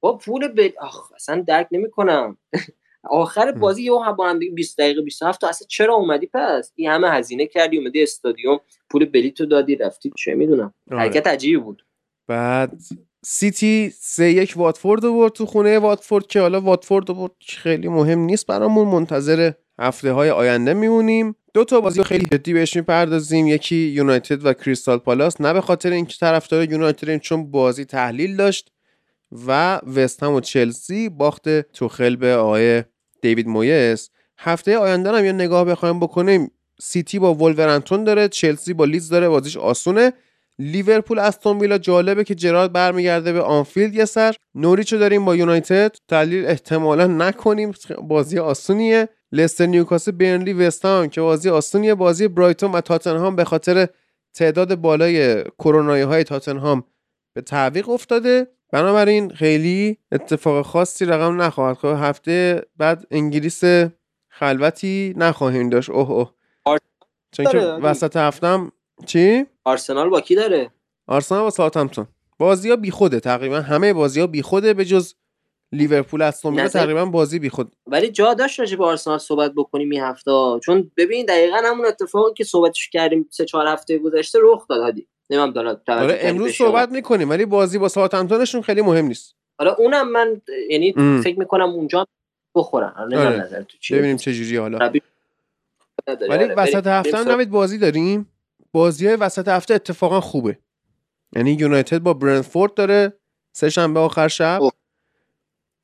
با پول ب... آخ اصلا درک نمی‌کنم. آخر بازی یه با هم دیگه 20 دقیقه 27 تا. اصلا چرا اومدی؟ پس این همه هزینه کردی اومدی استادیوم پول بلیتو دادی رفتی چه می‌دونم. آره. حرکت عجیبی بود. بعد سیتی سه یک واتفورد رو برد تو خونه واتفورد که حالا واتفورد رو برد خیلی مهم نیست برامون. منتظر هفته های آینده میمونیم. دو تا بازی خیلی جدی بهش می‌پردازیم یکی یونایتد و کریستال پالاس. نه به خاطر اینکه طرفدار یونایتدیم چون بازی تحلیل داشت و وستهم و چلسی باخت توخل به آقای دیوید مویس. هفته آینده هم یه نگاه بخوایم بکنیم. سیتی با ولورهمپتون داره چلسی با لیدز داره بازیش آسونه. لیورپول استون ویلا جالبه که جرارد برمیگرده به آنفیلد یه سر. نوریچو داریم با یونایتد. تحلیل احتمالا نکنیم. بازی آسونیه. لستر نیوکاسل برنلی وستهم که بازی آسونیه. بازی برایتون و تاتنهام به خاطر تعداد بالای کرونایی های تاتنهام به تعویق افتاده. بنابراین خیلی اتفاق خاصی رقم نخواهد خب هفته بعد انگلیس خلوتی نخواهیم داشت. اوه اوه. چون که. وسط هفتم چی؟ آرسنال با کی داره؟ آرسنال با ساوثهمپتون. بازی ها بیخوده تقریبا همه بازی ها بیخوده به جز لیورپول استون تقریبا بازی بیخود ولی جا داشت راجع به آرسنال صحبت بکنیم این هفته چون ببین دقیقا همون اتفاقی که صحبتش کردیم سه چهار هفته گذشته رخ داد هادی نمیم دارم آره امروز صحبت می‌کنیم ولی بازی با ساوثهمپتونشون خیلی مهم نیست. آره اونم من یعنی ام. فکر می‌کنم اونجا بخورن. آره نمی‌دونم آره. نظر تو چیه. ببینیم چه جوری حالا. ولی آره، وسط هفته هم نوید بازی داریم؟ بازی های وسط هفته اتفاقا خوبه. یعنی یونایتد با برنفورد داره سه شنبه آخر شب. اوه.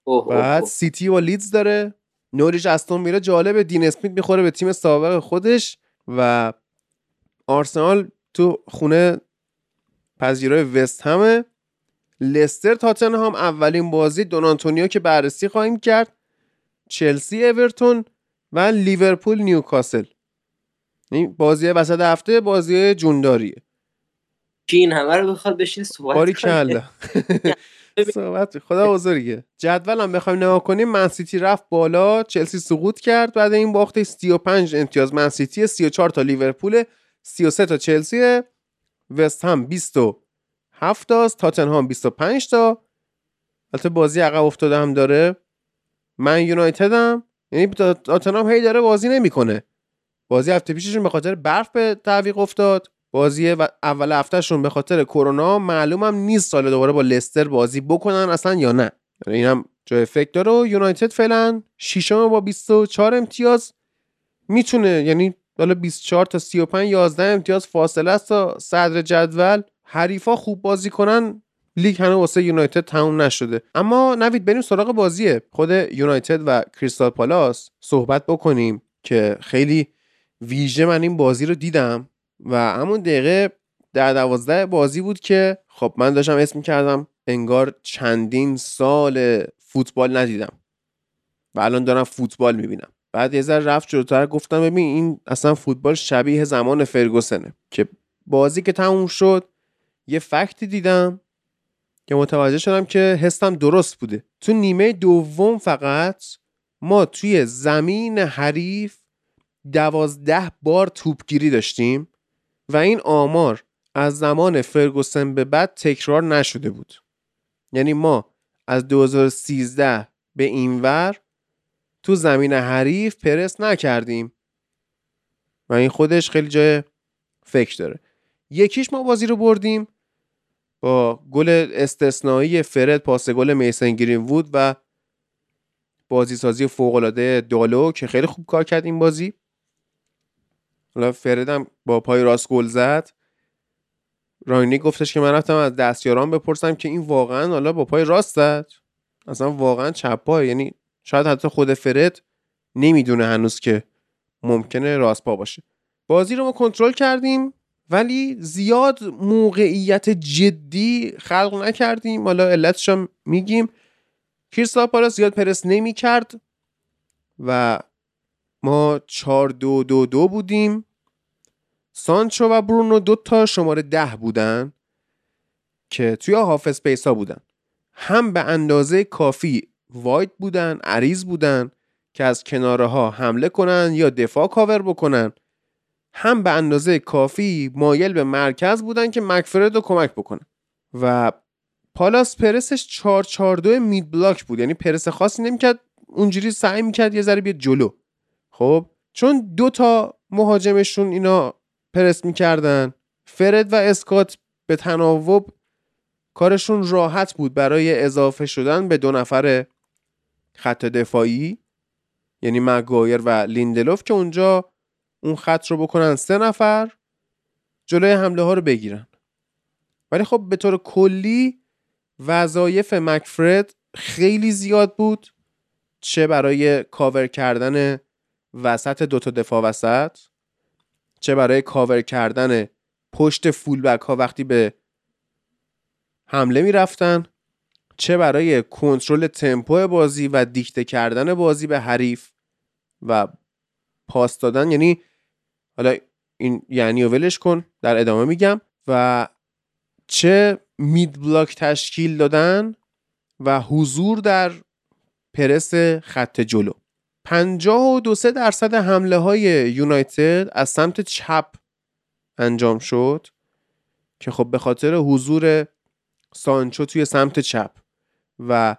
اوه، بعد. سیتی با لیدز داره. نوریچ استون ویلا جالبه. دین اسمیت می‌خوره به تیم سابق خودش و آرسنال تو خونه پذیرای وست همه. لستر تاتنهام اولین بازی دون آنتونیو که بررسی خواهیم کرد. چلسی اورتون و لیورپول نیوکاسل. این بازی وسط هفته بازی جونداریه. کی این همه رو بخواد بشین صحبت باری؟ کلا. صحبت خدا بزرگه جدولم بخوایم نگاه کنیم. من سیتی رفت بالا چلسی سقوط کرد. بعد این باخت 35 امتیاز. من سیتی 34 تا لیورپول 33 تا چلسی وست هم 27 تاست. تاتنهام 25 تا. البته بازی عقب افتاده هم داره. من یونایتد هم یعنی تا- تاتنهام هی داره بازی نمی‌کنه. بازی هفته پیششون به خاطر برف به تعویق افتاد. بازی و- اول هفتهشون به خاطر کرونا معلومم نیست سال دوباره با لستر بازی بکنن اصلا یا نه. یعنی اینم جای فکر داره و یونایتد فعلا ششم با 24 امتیاز می‌تونه. یعنی حالا 24 تا 35 11 امتیاز فاصله است تا صدر جدول. حریفا خوب بازی کنن لیگ هنوز واسه یونایتد تموم نشده. اما نوید بریم سراغ بازیه. خود یونایتد و کریستال پالاس صحبت بکنیم که خیلی ویژه من این بازی رو دیدم و همون دقیقه در دوازده بازی بود که خب من داشتم اسم کردم انگار چندین سال فوتبال ندیدم و الان دارم فوتبال می‌بینم. بعد یه ذره رفت جلوتر گفتم ببین این اصلا فوتبال شبیه زمان فرگوسنه که بازی که تموم شد یه فکتی دیدم که متوجه شدم که حسم درست بوده. تو نیمه دوم فقط ما توی زمین حریف دوازده بار توپگیری داشتیم و این آمار از زمان فرگوسن به بعد تکرار نشده بود. یعنی ما از 2013 به اینور تو زمین حریف پرس نکردیم. و این خودش خیلی جای فکر داره. یکیش ما بازی رو بردیم. با گل استثنایی فرد پاس گل میسن گرین وود و بازی سازی فوق العاده دالو که خیلی خوب کار کرد این بازی. حالا فردم با پای راست گل زد. راینی گفتش که من رفتم از دستیاران بپرسم که این واقعا حالا با پای راست زد؟ اصلا واقعا چپ پای یعنی شاید حتی خود فرد نمی‌دونه هنوز که ممکنه راست پا باشه. بازی رو ما کنترل کردیم ولی زیاد موقعیت جدی خلق نکردیم. حالا علتش میگیم. کریستال پالاس زیاد پرس نمی کرد و ما 4 دو دو دو بودیم. سانچو و برونو دو تا شماره ده بودن که توی half space ها بودن. هم به اندازه کافی wide بودن عریض بودن که از کناره ها حمله کنن یا دفاع کاور بکنن. هم به اندازه کافی مایل به مرکز بودن که مکفرد رو کمک بکنن. و پالاس پرسش 4 4 2 mid block بود. یعنی پرس خاصی نمی‌کرد اونجوری سعی می‌کرد یه ذره بیاد جلو. خب چون دو تا مهاجمشون اینا پرس می‌کردن فرد و اسکات به تناوب کارشون راحت بود برای اضافه شدن به دو نفر خط دفاعی یعنی مگایر و لیندلوف که اونجا اون خط رو بکنن سه نفر جلوی حمله ها رو بگیرن. ولی خب به طور کلی وظایف مکفرد خیلی زیاد بود چه برای کاور کردن وسط دوتا دفاع وسط چه برای کاور کردن پشت فولبک ها وقتی به حمله می رفتن چه برای کنترل تمپو بازی و دیکته کردن بازی به حریف و پاس دادن. یعنی حالا این یعنی و ولش کن در ادامه میگم. و چه مید بلاک تشکیل دادن و حضور در پرس خط جلو. 52 درصد حمله های یونایتد از سمت چپ انجام شد که خب به خاطر حضور سانچو توی سمت چپ و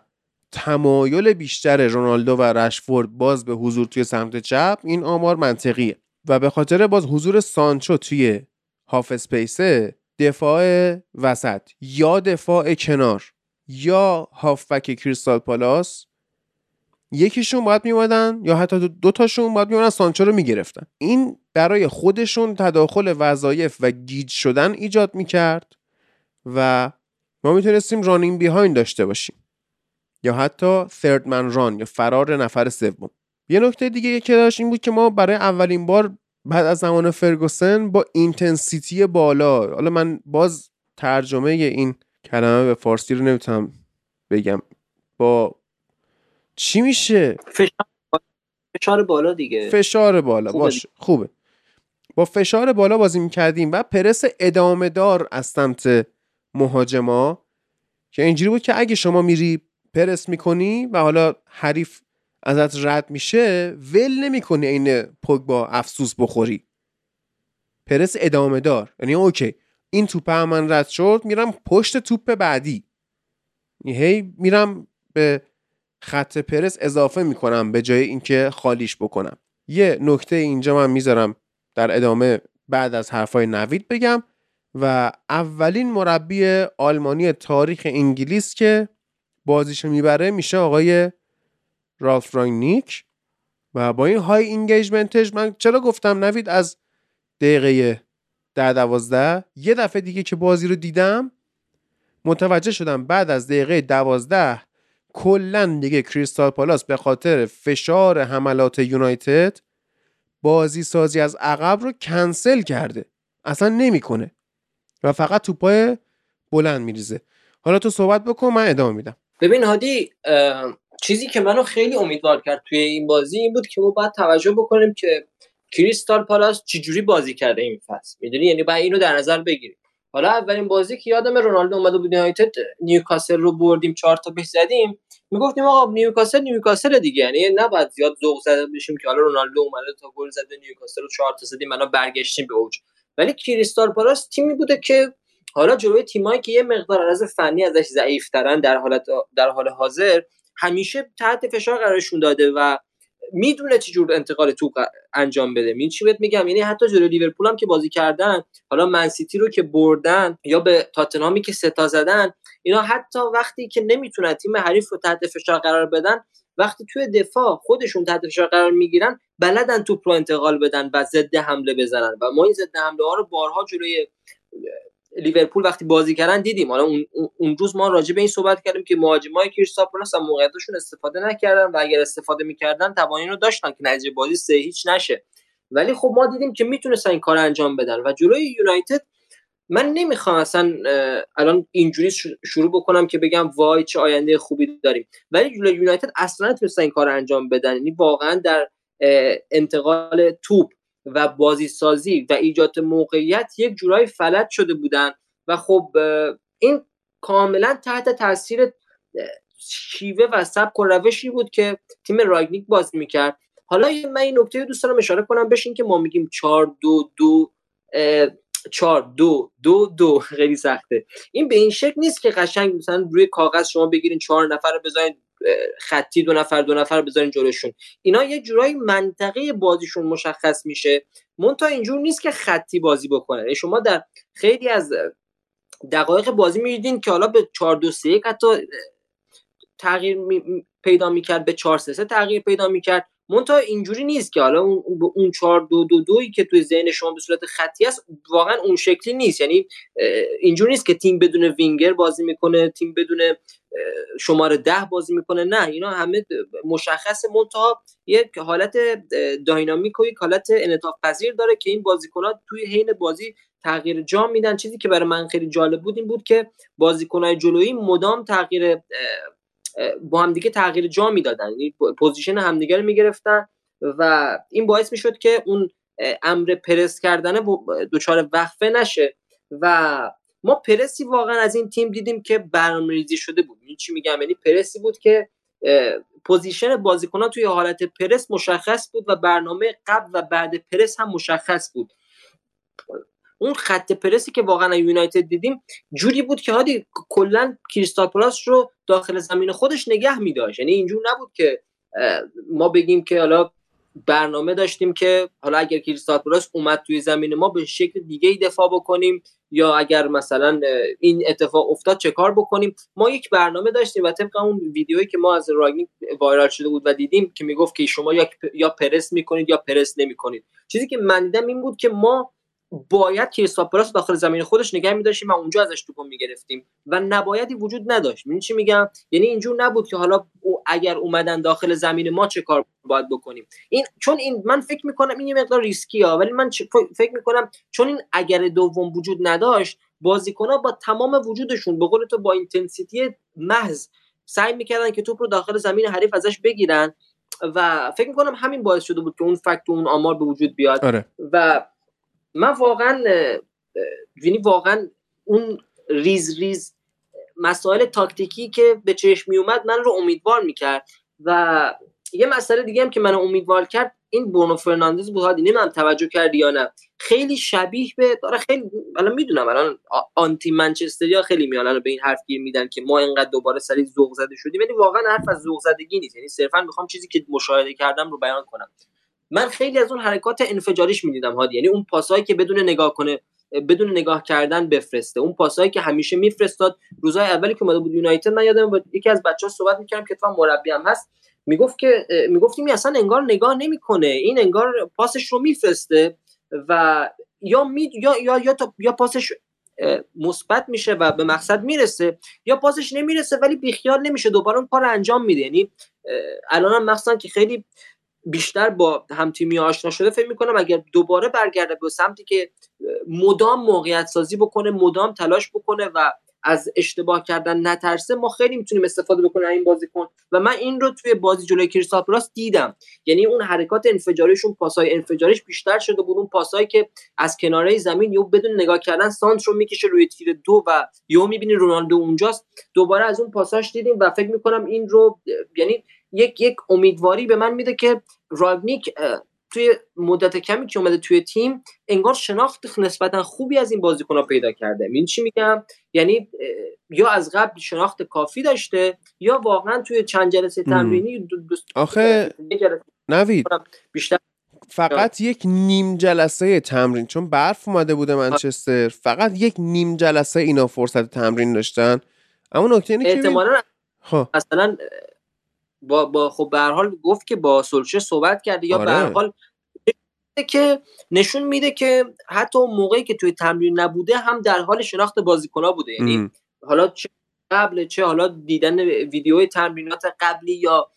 تمایل بیشتر رونالدو و رشفورد باز به حضور توی سمت چپ این آمار منطقیه. و به خاطر باز حضور سانچو توی هاف اسپیسه دفاع وسط یا دفاع کنار یا هافبک کریستال پالاس یکیشون باید میومدن یا حتی دو تاشون باید میومدن سانچو رو می‌گرفتن. این برای خودشون تداخل وظایف و گیج شدن ایجاد می‌کرد و ما می‌تونستیم running behind داشته باشیم. یا حتی third man run یا فرار نفر سوم. یه نکته دیگه که داشت این بود که ما برای اولین بار بعد از زمان فرگوسن با intensity بالا حالا من باز ترجمه این کلمه به فارسی رو نمی‌تونم بگم با چی میشه؟ فشار بالا دیگه. فشار بالا. خوبه باشه خوبه. با فشار بالا بازی می‌کردیم و پرس ادامه دار از سمت مهاجما که اینجوری بود که اگه شما میری پرس می‌کنی و حالا حریف ازت رد میشه ول نمی‌کنی این پوگبا افسوس بخوری. پرس ادامه دار. یعنی اوکی این توپ هم من رد شد میرم پشت توپ بعدی. هی میرم به خط پرس اضافه می‌کنم به جای اینکه خالیش بکنم. یه نکته اینجا من می‌ذارم در ادامه بعد از حرفای نوید بگم و اولین مربی آلمانی تاریخ انگلیس که بازیشو می‌بره میشه آقای رالف رانگنیک و با این های اینگیجمنتش من چرا گفتم نوید از دقیقه ده دوازده یه دفعه دیگه که بازی رو دیدم متوجه شدم بعد از دقیقه دوازده کلا دیگه کریستال پالاس به خاطر فشار حملات یونایتد بازی سازی از عقب رو کنسل کرده. اصلا نمی‌کنه. و فقط توپای بلند میریزه. حالا تو صحبت بکن من ادامه میدم. ببین هادی چیزی که منو خیلی امیدوار کرد توی این بازی این بود که ما باید توجه بکنیم که کریستال پالاس چجوری بازی کرده این فصل. می‌دونی؟ یعنی باید اینو در نظر بگیریم. حالا اولین بازی که یادم رونالدو اومده بود یونایتد نیوکاسل رو بردیم چهار تا بهش زدیم. می‌گفتیم آقا نیوکاسل نیوکاسل دیگه. یعنی نباید زیاد ذوق زده بشیم که حالا رونالدو اومده تا گل زده نیوکاسل رو چهار تا زدیم الان برگشتیم به اوج. ولی کریستال پالاس تیمی بوده که حالا جلوی تیمایی که یه مقدار از فنی ازش ضعیفترن در حالت در حال حاضر همیشه تحت فشار قرارشون داده و می‌دونه چجور انتقال توپ انجام بده. این چی بهت میگم؟ یعنی حتی جلوی لیورپول هم که بازی کردن حالا منسیتی رو که بردن یا به تاتنهامی که ستا زدن اینا حتی وقتی که نمی‌تونن تیم حریف رو تحت فشار قرار بدن وقتی توی دفاع خودشون تحت فشار قرار می‌گیرن بلدن توپ رو انتقال بدن و ضد حمله بزنن. و ما این ضد حمله ها رو بارها جلوی لیورپول وقتی بازی کردن دیدیم. حالا اون, اون روز ما راجع به این صحبت کردیم که مهاجمای کریستال پالاس هم موقعیتشون استفاده نکردن و اگر استفاده می‌کردن توانی رو داشتن که نتیجه بازی سه هیچ نشه. ولی خب ما دیدیم که می‌تونستن این کار انجام بدن. و جلوی یونایتد من نمی‌خوام اصلا الان اینجوری شروع بکنم که بگم وای چه آینده خوبی داریم. ولی یونایتد اصلا نتونستن این کار انجام بدن. یعنی واقعا در انتقال توپ و بازی سازی و ایجاد موقعیت یک جورایی فلج شده بودن و خب این کاملا تحت تاثیر شیوه و سبک و روشی بود که تیم راگنیک بازی می‌کرد. حالا من این نکته دوست دارم اشاره کنم. بشین که ما میگیم چهار دو دو چهار دو دو دو. خیلی سخته. این به این شکل نیست که قشنگ مثلا روی کاغذ شما بگیرین چهار نفر رو بذارین خطی دو نفر دو نفر بذارین جلوشون. اینا یه جورایی منطقه بازیشون مشخص میشه. مونتا اینجور نیست که خطی بازی بکنه یعنی شما در خیلی از دقایق بازی می‌دیدین که حالا به 4 2 3 حتی تغییر پیدا می‌کرد به 4 3 تغییر پیدا می‌کرد. مونتا اینجوری نیست که حالا اون اون 4 2 2 2 که توی ذهن شما به صورت خطی است واقعا اون شکلی نیست. یعنی اینجوری نیست که تیم بدون وینگر بازی می‌کنه تیم بدون شماره ده بازی می‌کنه. نه اینا همه مشخص منتها یک حالت dynamic و یک حالت انعطاف پذیر داره که این بازیکن‌ها توی حین بازی تغییر جام میدن. چیزی که برای من خیلی جالب بود این بود که بازیکن‌های جلویی مدام تغییر با همدیگه تغییر جا می‌دادن. یعنی position همدیگه رو می‌گرفتن و این باعث می‌شد که اون امر پرس کردن دچار وقفه نشه. و ما پرسی واقعا از این تیم دیدیم که برنامه‌ریزی شده بود. این چی میگم؟ یعنی پرسی بود که position بازیکنان توی حالت پرس مشخص بود و برنامه قبل و بعد پرس هم مشخص بود. اون خط پرسی که واقعا یونایتد دیدیم جوری بود که هادی کلا کریستال پالاس رو داخل زمین خودش نگه میداشت. یعنی اینجور نبود که ما بگیم که حالا برنامه داشتیم که حالا اگر کریستال پالاس اومد توی زمین ما به شکل دیگه ای دفاع بکنیم یا اگر مثلا این اتفاق افتاد چه کار بکنیم. ما یک برنامه داشتیم و طبق اون ویدیویی که ما از راگنیک وایرال شده بود و دیدیم که می‌گفت که شما یا یا پرس می‌کنید یا پرس نمی‌کنید. چیزی که من دیدم این بود که ما باید کریستاپولاس داخل زمین خودش نگه می‌داشتیم و اونجا ازش توپو می‌گرفتیم و نبایدی وجود نداشت. این چی میگم؟ یعنی اینجور نبود که حالا اگر اومدن داخل زمین ما چه کار باید بکنیم؟ این چون این من فکر می‌کنم این یه مقدار ریسکی ها ولی من فکر می‌کنم چون این اگر دوم وجود نداشت بازیکن‌ها با تمام وجودشون به قول تو با intensity محض سعی می‌کردن که توپ رو داخل زمین حریف ازش بگیرن و فکر می‌کنم همین باعث شده بود که اون fact و اون آمار به وجود بیاد آره. و من واقعا یعنی واقعا اون ریز ریز مسائل تاکتیکی که به چشم می اومد من رو امیدوار می‌کرد. و یه مسئله دیگه هم که من امیدوار کرد این برونو فرناندز بود هادی نمی‌دونم توجه کردی یا نه. خیلی شبیه به داره خیلی الان می‌دونم الان آنتی منچستریا خیلی میان به این حرف گیر میدن که ما اینقدر دوباره سری ذوق زده شدیم. ولی واقعا حرف از ذوق زدگی نیست. یعنی صرفا می‌خوام چیزی که مشاهده کردم رو بیان کنم. من خیلی از اون حرکات انفجاریش می‌دیدم هادی. یعنی اون پاسایی که بدون نگاه کنه بدون نگاه کردن بفرسته. اون پاسایی که همیشه میفرستاد روزهای اولی که اومده بود یونایتد من یادم یکی از بچه‌ها صحبت می‌کردم که تو مربی هم هست. می‌گفت که می‌گفتیم اصلا انگار نگاه نمی‌کنه. این انگار پاسش رو میفرسته و یا می یا یا یا, یا پاسش مثبت میشه و به مقصد می‌رسه یا پاسش نمی‌رسه ولی بیخیال نمیشه. دوباره اون کار انجام میده. یعنی الان هم مخصوصا که خیلی بیشتر با همتیمی آشنا شده فکر می‌کنم اگر دوباره برگرده به سمتی که مدام موقعیت سازی بکنه مدام تلاش بکنه و از اشتباه کردن نترسه ما خیلی می‌تونیم استفاده بکنیم این بازیکن. و من این رو توی بازی جلوی کریستال پلاس دیدم. یعنی اون حرکات انفجاریشون پاسای انفجاریش بیشتر شده بود. اون پاسایی که از کناره زمین یو بدون نگاه کردن سانت رو می‌کشه روی تیر دو و یو می‌بینی رونالدو اونجاست. دوباره از اون پاساش دیدیم و فکر می‌کنم این رو یعنی یک یک امیدواری به من میده که راگنیک توی مدت کمی که اومده توی تیم انگار شناخت نسبتا خوبی از این بازیکن پیدا کرده. این چی میگم؟ یعنی یا از قبل شناخت کافی داشته یا واقعا توی چند جلسه تمرینی آخه نوید بیشتر. فقط یک نیم جلسه تمرین چون برف اومده بوده منچستر فقط یک نیم جلسه اینا فرصت تمرین داشتن. اما نکته اینه که خب. مثلا با, با خب به حال گفت که با سولشه صحبت کرده یا آره. به حال که نشون میده که حتی موقعی که توی تمرین نبوده هم در حال شناخت بازیکن‌ها بوده. یعنی حالا چه قبل چه حالا دیدن ویدیو تمرینات قبلی یا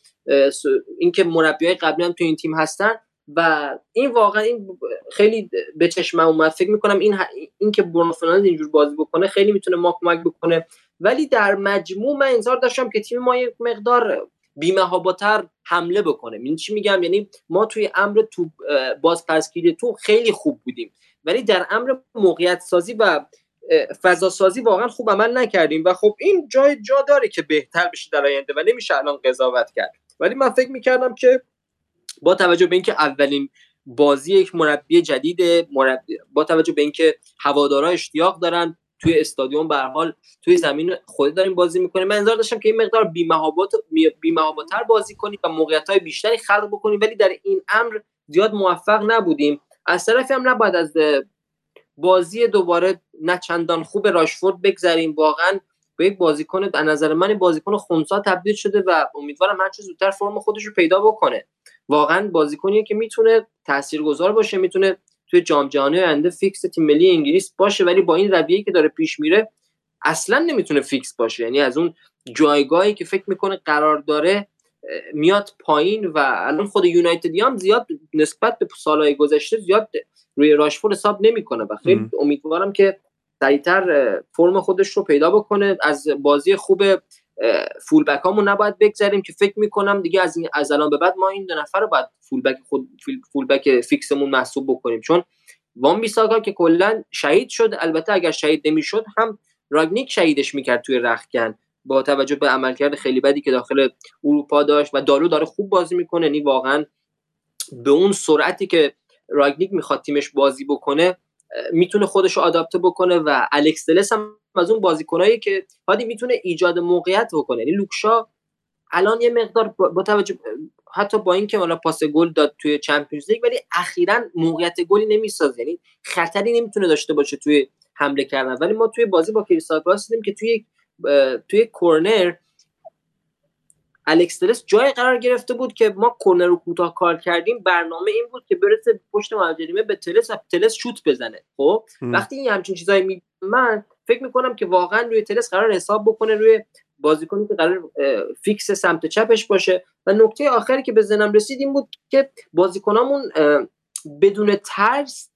اینکه مربیای قبلی هم توی این تیم هستن و این واقعا این خیلی به چشم اومد. فکر می‌کنم این این که برونو اینجور بازی بکنه خیلی می‌تونه ما کمک بکنه. ولی در مجموع من انتظار داشتم که تیم ما یک مقدار بیمهاباتر حمله بکنه. این چی میگم؟ یعنی ما توی امر تو بازپسگیری تو خیلی خوب بودیم. ولی در امر موقعیت سازی و فضا سازی واقعا خوب عمل نکردیم و خب این جای جا داره که بهتر بشه در آینده و نمیشه الان قضاوت کرد. ولی من فکر می‌کردم که با توجه به اینکه اولین بازی یک مربی جدید مربی با توجه به اینکه هوادارا اشتیاق دارن توی استادیوم به حال توی زمین خود داریم بازی می‌کنیم. من انتظار داشتم که این مقدار بیمهابات بیمهاباتر بازی کنیم و موقعیت های بیشتری خلق بکنیم ولی در این امر زیاد موفق نبودیم. از طرفی هم نباید از بازی دوباره نه چندان خوب راشفورد بگذریم. واقعا به یک بازیکن از نظر من بازیکن خونسا تبدیل شده و امیدوارم هر زودتر فرم خودش رو پیدا بکنه. واقعا بازیکنیه که می‌تونه تاثیرگذار باشه می‌تونه توی جام جهانی آینده فیکس تیم ملی انگلیس باشه ولی با این رویه‌ای که داره پیش میره اصلا نمی‌تونه فیکس باشه. یعنی از اون جایگاهی که فکر می‌کنه قرار داره میاد پایین و الان خود یونایتدی هم زیاد نسبت به سالهای گذشته زیاد روی راشفورد حساب نمی‌کنه. و خیلی امیدوارم که سریعتر فرم خودش رو پیدا بکنه از بازی خوب فول بک هامون نباید بگذاریم که فکر می‌کنم دیگه از از الان به بعد ما این دو نفر رو باید فول بک خود فول بک فیکسمون محسوب بکنیم. چون وان بیساکا که کلا شهید شد البته اگر شهید نمی‌شد هم راگنیک شهیدش می‌کرد توی رختکن. با توجه به عملکرد خیلی بدی که داخل اروپا داشت و دالو داره خوب بازی می‌کنه. یعنی واقعا به اون سرعتی که راگنیک می‌خواد تیمش بازی بکنه می‌تونه خودش رو آداپته بکنه و الکس دلس هم از اون بازیکنایی که هادی می‌تونه ایجاد موقعیت بکنه. یعنی لوکشا الان یه مقدار با توجه حتی با اینکه حالا پاس گل داد توی چمپیونز لیگ ولی اخیرا موقعیت گلی نمی‌سازه. یعنی خطری نمی‌تونه داشته باشه توی حمله کردن. ولی ما توی بازی با کریستال پالاس دیدیم که توی توی کورنر الکس تلس جای قرار گرفته بود که ما کورنر رو کوتاه کار کردیم برنامه این بود که برسه پشت مهاجمه به تلس و تلس شوت بزنه. خب؟ وقتی این همچین چیزایی می من فکر می‌کنم که واقعا روی تلس قرار حساب بکنه روی بازیکنی که قرار فیکس سمت چپش باشه. و نکته آخری که به ذهنم رسید این بود که بازیکنامون بدون ترس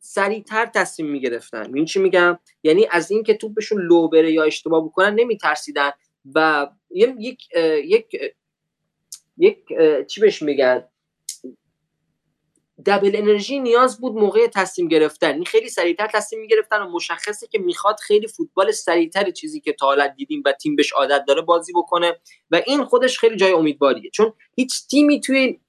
سریعتر تصمیم می‌گرفتن. این چی میگم؟ یعنی از اینکه توپشون لو بره یا اشتباه بکنن نمیترسیدن. و یک یک یک چی بهش میگن؟ دبل انرژی نیاز بود موقع تصمیم گرفتن. این خیلی سریعتر تصمیم می‌گرفتن و مشخصه که می‌خواد خیلی فوتبال سریعتر چیزی که تا حالا دیدیم و تیم بهش عادت داره بازی بکنه و این خودش خیلی جای امیدواریه. چون هیچ تیمی توی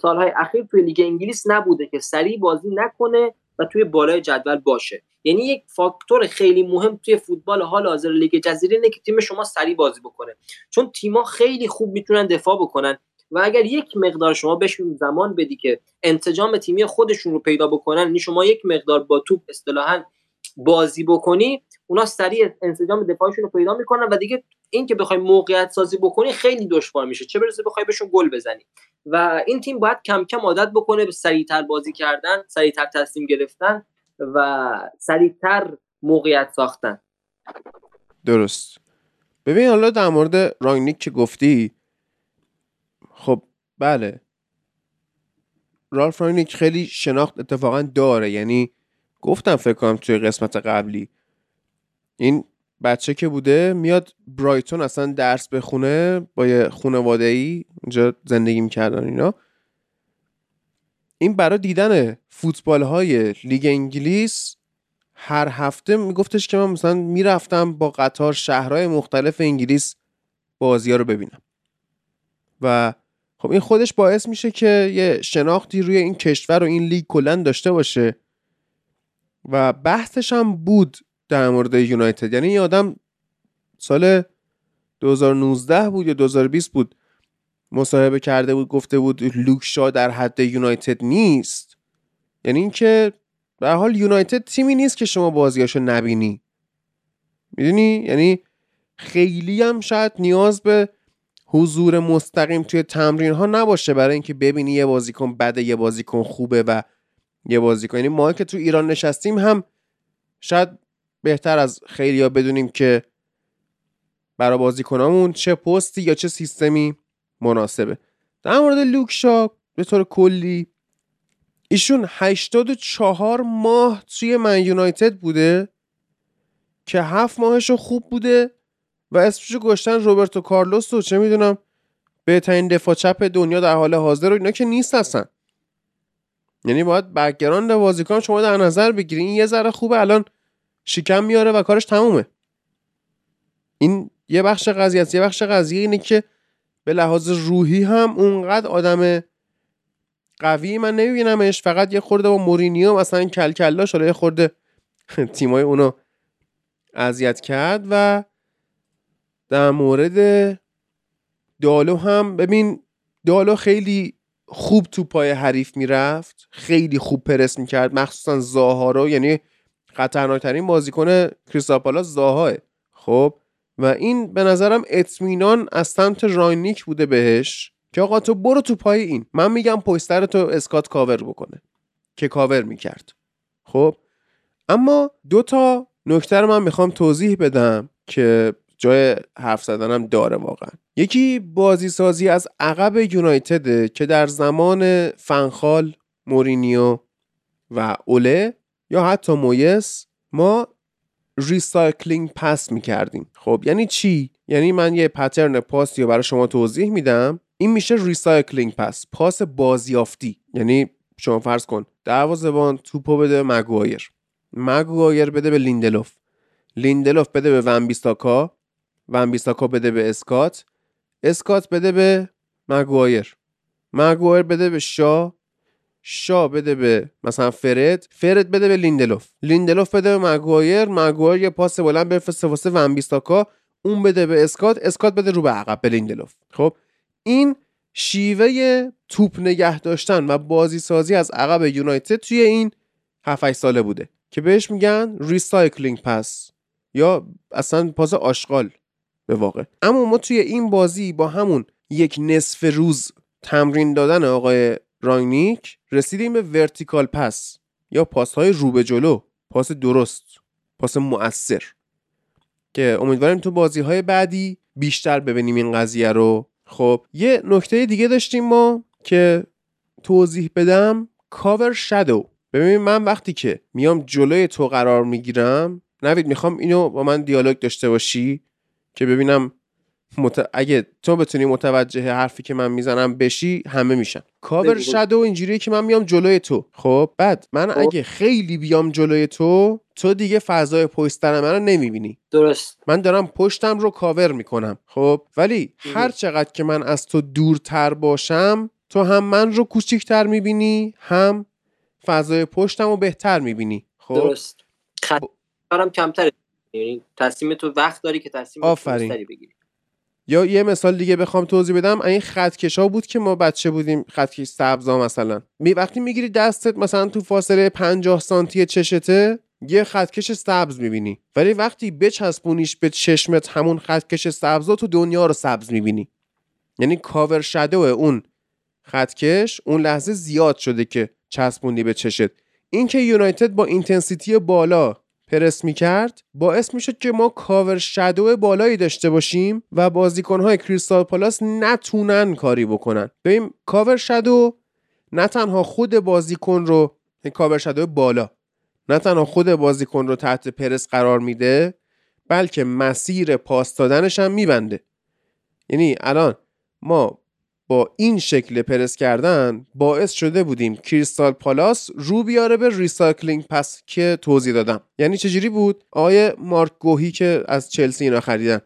سالهای اخیر توی لیگ انگلیس نبوده که سریع بازی نکنه توی بالای جدول باشه. یعنی یک فاکتور خیلی مهم توی فوتبال حال حاضر لیگ جزیره اینه که تیم شما سریع بازی بکنه. چون تیما خیلی خوب می‌تونن دفاع بکنن و اگر یک مقدار شما بهشون زمان بدی که انسجام تیمی خودشون رو پیدا بکنن یعنی شما یک مقدار با توپ اصطلاحا بازی بکنی اونا سریع انسجام دفاعشون رو پیدا می‌کنن و دیگه این که بخوای موقعیت سازی بکنی خیلی دشوار میشه. چه برسه بخوای بهشون گل بزنی. و این تیم باید کم کم عادت بکنه به سریعتر بازی کردن سریعتر تصمیم گرفتن و سریعتر موقعیت ساختن. درست. ببین حالا در مورد رانگنیک که گفتی خب بله. رالف رانگنیک خیلی شناخت اتفاقا داره. یعنی گفتم فکر کنم توی قسمت قبلی. این بچه که بوده میاد برایتون اصلا درس بخونه با یه خانواده ای اونجا زندگی می‌کردن اینا. این برای دیدن فوتبال های لیگ انگلیس هر هفته میگفتش که من مثلا می‌رفتم با قطار شهرهای مختلف انگلیس بازی ها رو ببینم. و خب این خودش باعث میشه که یه شناختی روی این کشور و این لیگ کلا داشته باشه. و بحثش هم بود در مورد یونایتد. یعنی آدم سال 2019 بود یا 2020 بود. مصاحبه کرده بود گفته بود لوکشا در حد یونایتد نیست. یعنی اینکه به حال یونایتد تیمی نیست که شما بازیاشو نبینی. می‌دونی؟ یعنی خیلی هم شاید نیاز به حضور مستقیم توی تمرین ها نباشه برای اینکه ببینی یه بازیکن بده یه بازیکن خوبه و یه بازیکن. یعنی ما که تو ایران نشستیم هم شاید بهتر از خیلی ها بدونیم که برای بازیکنامون چه پستی یا چه سیستمی مناسبه. در مورد لوک شاو به طور کلی ایشون 84 ماه توی من یونایتد بوده که هفت ماهش خوب بوده و اسمشو گذاشتن روبرتو کارلوس و چه می‌دونم بهترین دفاع چپ دنیا در حال حاضر رو اینا که نیست هستن یعنی باید background بازیکن شما در نظر بگیرین این یه ذره خوبه الان شکم میاره و کارش تمومه. این یه بخش قضیه است. یه بخش قضیه اینه که به لحاظ روحی هم اونقدر آدم قوی من نمیبینمش. فقط یه خورده با مورینیو مثلا کلکلاش حالا یه خورده تیمای اونو اذیت کرد و در مورد دالو هم ببین دالو خیلی خوب تو پای حریف می‌رفت خیلی خوب پرس می‌کرد مخصوصا زاها رو. یعنی خطرناکترین بازیکن کریستال پالاس زاهاه. خب؟ و این به نظرم اطمینان از سمت رانگنیک بوده بهش که آقا تو برو تو پای این. من میگم پشت سرتو اسکات کاور بکنه که کاور می‌کرد. خب؟ اما دو تا نکته رو من می‌خوام توضیح بدم که جای حرف زدنم داره واقعا. یکی بازی سازی از عقب یونایتده که در زمان فنخال مورینیو و اوله یا حتی مویس ما recycling pass می‌کردیم. خب یعنی چی؟ یعنی من یه pattern پاسی رو برای شما توضیح میدم. این میشه recycling pass پاس بازیافتی. یعنی شما فرض کن دروازه‌بان توپو بده مگوایر. مگوایر بده به لیندلوف. لیندلوف بده به وان‌بیساکا وان‌بیساکا بده به اسکات. اسکات بده به مگوایر. مگوایر بده به شا. شا بده به مثلا فرد. فرد بده به لیندلوف. لیندلوف بده به مگوایر. مگوایر یه پاس بلند بفرسته واسه وان‌بیساکا اون بده به اسکات. اسکات بده رو به عقب به لیندلوف. خب؟ این شیوه توپ نگه داشتن و بازی سازی از عقب یونایتد توی این 7 ساله بوده که بهش میگن recycling pass یا اصلا پاس آشغال. به واقع. اما ما توی این بازی با همون یک نصف روز تمرین دادن آقای رانگنیک رسیدیم به vertical pass یا پاس های رو به جلو. پاس درست پاس مؤثر. که امیدواریم تو بازی های بعدی بیشتر ببینیم این قضیه رو. خب یه نکته دیگه داشتیم ما که توضیح بدم. cover shadow ببین من وقتی که میام جلوی تو قرار می‌گیرم نوید می‌خوام اینو با من دیالوگ داشته باشی؟ که ببینم مت... اگه تو بتونی متوجه حرفی که من می‌زنم بشی همه میشن. کاور. شادو اینجوریه که من میام جلوی تو. خب بعد من خب. اگه خیلی بیام جلوی تو تو دیگه فضای پشتن من رو نمی‌بینی. درست. من دارم پشتم رو کاور می‌کنم. خب ولی مهم. هر چقدر که من از تو دورتر باشم تو هم من رو کوچیکتر می‌بینی هم فضای پشتم رو بهتر می‌بینی. خب؟ درست. خطرم کمتره. یعنی تصمیم تو وقت داری که تصمیم آفرین. بگیری. یا یه مثال دیگه بخوام توضیح بدم. این خطکشا بود که ما بچه بودیم خطکش سبزا مثلا. می وقتی می‌گیری دستت مثلا تو فاصله 50 سانتی چشته یه خطکش سبز می‌بینی. ولی وقتی بچسبونیش به چشمت همون خطکش سبزا تو دنیا رو سبز می‌بینی. یعنی کاور شدو اون خطکش. اون لحظه زیاد شده که چسبوندی به چشت. اینکه یونایتد با intensity بالا پرس می‌کرد باعث می‌شد که ما cover shadow بالایی داشته باشیم و بازیکنهای کریستال پالاس نتونن کاری بکنن. ببین cover shadow نه تنها خود بازیکن رو یعنی cover shadow بالا نه تنها خود بازیکن رو تحت پرس قرار میده بلکه مسیر پاس دادنش هم میبنده. یعنی الان ما این شکل پرس کردن باعث شده بودیم کریستال پالاس رو بیاره به recycling pass که توضیح دادم. یعنی چجوری بود؟ آقای مارک گوهی که از چلسی اینا خریدن.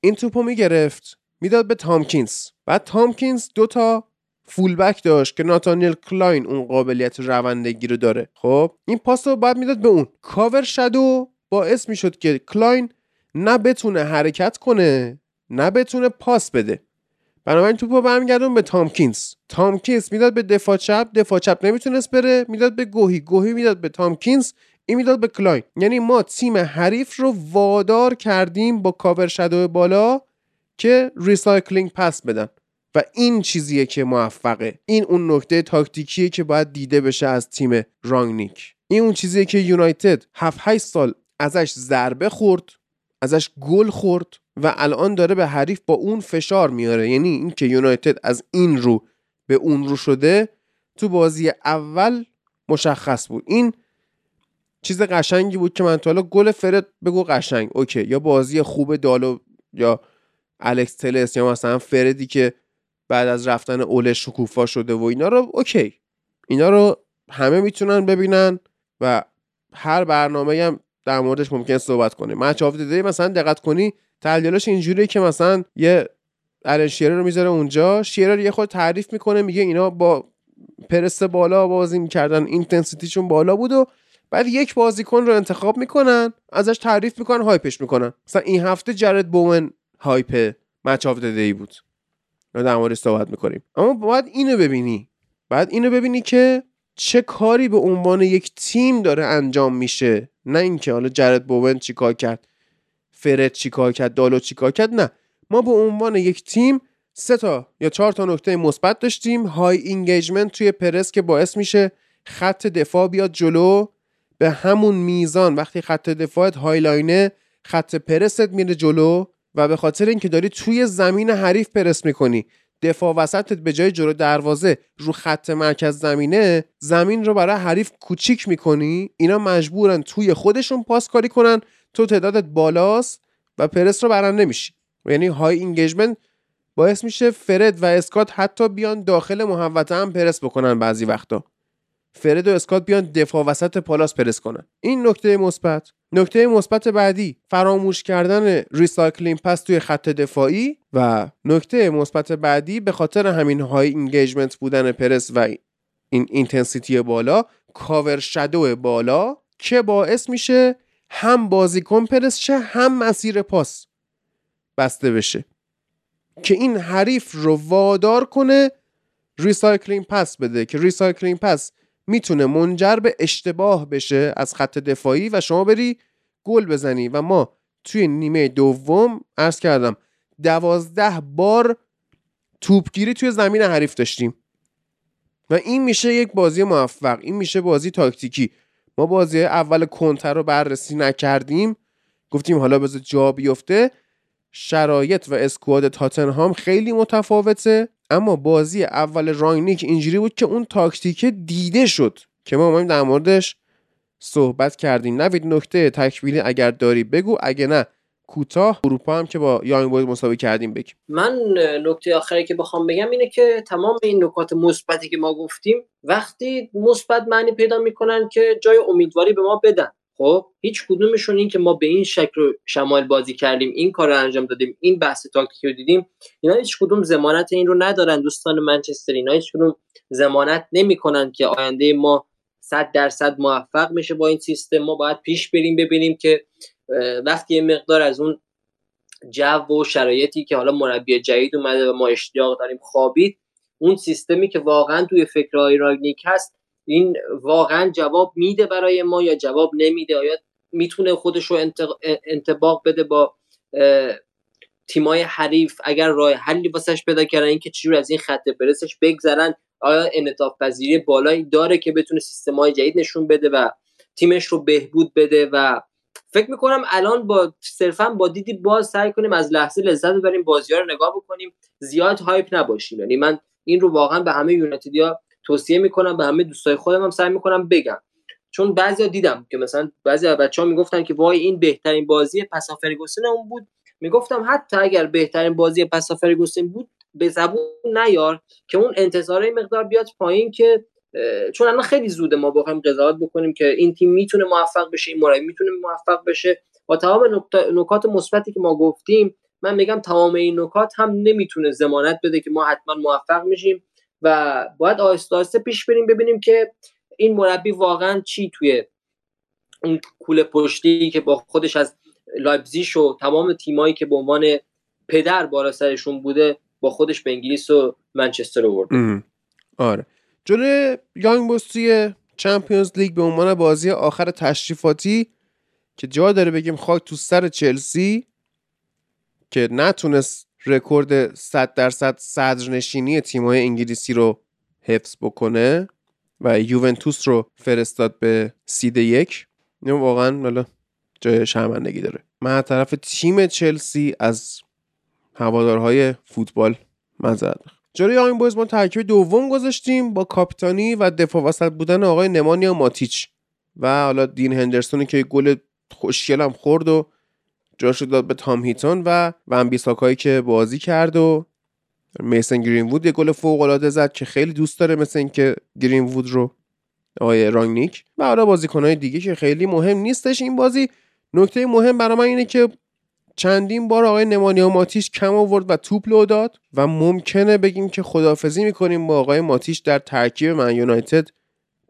این توپو می‌گرفت می‌داد به تامکینز. بعد تامکینز دوتا fullback داشت که ناتانیل کلاین اون قابلیت روندگی رو داره. خب این پاس رو بعد می‌داد به اون. cover shadow باعث می‌شد که کلاین نه بتونه حرکت کنه نه بتونه پاس بده. بنابراین توپو برمیگردوند به تامکینز. تامکینز می‌داد به دفاع چپ دفاع چپ نمی‌تونست بره می‌داد به گوهی گوهی می‌داد به تامکینز این می‌داد به کلاین یعنی ما تیم حریف رو وادار کردیم با cover shadow بالا که recycling pass بدن. و این چیزیه که موفقه. این اون نکته تاکتیکیه که باید دیده بشه از تیم رانگنیک. این اون چیزیه که یونایتد 7 8 سال ازش ضربه خورد ازش گل خورد و الان داره به حریف با اون فشار میاره. یعنی اینکه یونایتد از این رو به اون رو شده تو بازی اول مشخص بود. این چیز قشنگی بود که من تا حالا گل فرد بگو قشنگ. OK یا بازی خوب دالو یا الکس تلس یا مثلا فردی که بعد از رفتن اوله شکوفا شده و اینا رو OK. اینا رو همه می‌تونن ببینن و هر برنامه هم در موردش ممکن صحبت کنه Match of مثلا دقت کنی تحلیلاش اینجوریه که مثلا یه الان شیرر رو می‌ذاره اونجا شیرر یه خود تعریف می‌کنه میگه اینا با پرس بالا بازی می‌کردن intensity شون بالا بود و بعد یک بازیکن رو انتخاب می‌کنن ازش تعریف می‌کنن hype ش می‌کنن. مثلا این هفته جرد بوون hype Match of the Day بود. در موردش صحبت می‌کنیم. اما باید اینو ببینی. بعد اینو ببینی که چه کاری به عنوان یک تیم داره انجام میشه. نه اینکه حالا جرد بوون چیکار کرد. فرد چیکار کرد دالو چیکار کرد؟ نه. ما به عنوان یک تیم سه تا یا چهار تا نکته مثبت داشتیم. high engagement توی پرس که باعث میشه خط دفاع بیاد جلو. به همون میزان وقتی خط دفاعت high line ه خط پرست میره جلو و به خاطر اینکه داری توی زمین حریف پرس می‌کنی دفاع وسطت به جای جلو دروازه رو خط مرکز زمینه زمین رو برای حریف کوچیک می‌کنی. اینا مجبورن توی خودشون پاس کاری کنن تو تعدادت بالاست و پرس رو برنده میشی. یعنی high engagement باعث میشه فرد و اسکات حتی بیان داخل محوطه هم پرس بکنن بعضی وقتا. فرد و اسکات بیان دفاع وسط پالاس پرس کنن. این نکته مثبت. نکته مثبت بعدی فراموش کردن recycling pass توی خط دفاعی و نکته مثبت بعدی به خاطر همین high engagement بودن پرس و این intensity بالا cover shadow بالا که باعث میشه هم بازیکن پرس شه هم مسیر پاس. بسته بشه. که این حریف رو وادار کنه recycling pass بده. که recycling pass می‌تونه منجر به اشتباه بشه از خط دفاعی و شما بری گل بزنی. و ما توی نیمه دوم عرض کردم دوازده بار توپگیری توی زمین حریف داشتیم. و این میشه یک بازی موفق این میشه بازی تاکتیکی. ما بازی اول کنتر رو بررسی نکردیم. گفتیم حالا بذار جا بیفته. شرایط و اسکواد تاتنهام خیلی متفاوته اما بازی اول راینیک اینجوری بود که اون تاکتیک دیده شد که ما اومدیم در موردش صحبت کردیم. نوید نکته تکمیلی اگر داری بگو اگه نه کوتاه اروپا هم که با یانگ بویز مساوی کردیم بگیم. من نکته آخری که بخوام بگم اینه که تمام این نکات مثبتی که ما گفتیم وقتی مثبت معنی پیدا می‌کنن که جای امیدواری به ما بدن. خب هیچ کدومشون این که ما به این شکل شمال بازی کردیم این کار رو انجام دادیم این بحث تاکتیکی رو دیدیم اینا هیچ کدوم زمانت این رو ندارن دوستان منچستر. اینا هیچ کدوم زمانت نمی‌کنن که آینده ما صد درصد موفق میشه با این سیستم. ما باید پیش بریم ببینیم که وقتی یه مقدار از اون جو و شرایطی که حالا مربی جدید اومده و ما اشتیاق داریم خوابید. اون سیستمی که واقعا توی فکرهای راگنیک هست این واقعا جواب میده برای ما یا جواب نمیده؟ آیا می‌تونه خودش رو انتباق بده با تیمای حریف؟ اگر راه حلی واسش پیدا کردن اینکه چجور از این خط برسش بگذرن آیا انعطاف پذیری بالایی داره که بتونه سیستم های جدید نشون بده و تیمش رو بهبود بده و فکر می‌کنم الان با صرفا با دیدی باز سعی کنیم از لحظه لذت ببریم بازی ها رو نگاه بکنیم. زیاد هایپ نباشیم یعنی من این رو واقعا به همه یونایتدیا توصیه می‌کنم به همه دوستای خودم هم سعی می‌کنم بگم. چون بعضیا دیدم که مثلا بعضی از بچه‌ها می‌گفتن که وای این بهترین بازی پس اون بود. می‌گفتم حتی اگر بهترین بازی پس بود به زبون نیار که اون انتظاره مقدار بیاد پایین که چون الان خیلی زوده ما بخوایم قضاوت بکنیم که این تیم می‌تونه موفق بشه این مربی می‌تونه موفق بشه. با تمام نکات مثبتی که ما گفتیم من میگم تمام این نکات هم نمی‌تونه زمانت بده که ما حتما موفق میشیم و باید آهسته پیش بریم ببینیم که این مربی واقعا چی توی اون کوله پشتی که با خودش از لایپزیش و تمام تیمایی که به عنوان پدر بالا سرشون بوده با خودش به انگلیس و منچستر آورده آره. جلوی یانگ بوس توی چمپیونز لیگ به عنوان بازی آخر تشریفاتی که جا داره بگیم خاک تو سر چلسی که نتونست رکورد 100 درصد صدرنشینی تیم‌های انگلیسی رو حفظ بکنه و یوونتوس رو فرستاد به سید یک. این واقعا جای شرمندگی داره. من طرف تیم چلسی از هوادارهای فوتبال مزد جلوی آین ما ترکیب دوم گذاشتیم با کاپیتانی و دفاع وسط بودن آقای نمانیا ماتیچ. و حالا دین هندرسونی که گل خوشگل هم خورد و جاشو داد به تام هیتون و ون بیساکایی که بازی کرد و میسن گرین وود یه گل فوق العاده زد که خیلی دوست داره مثل اینکه گرین وود رو آقای رانگنیک. و حالا بازیکنهای دیگه که خیلی مهم نیستش این بازی. نکته مهم برای من اینه که چندین بار آقای نمانیا ماتیش کم آورد و توپ لو داد و ممکنه بگیم که خداحافظی می‌کنیم با آقای ماتیش در ترکیب من یونایتد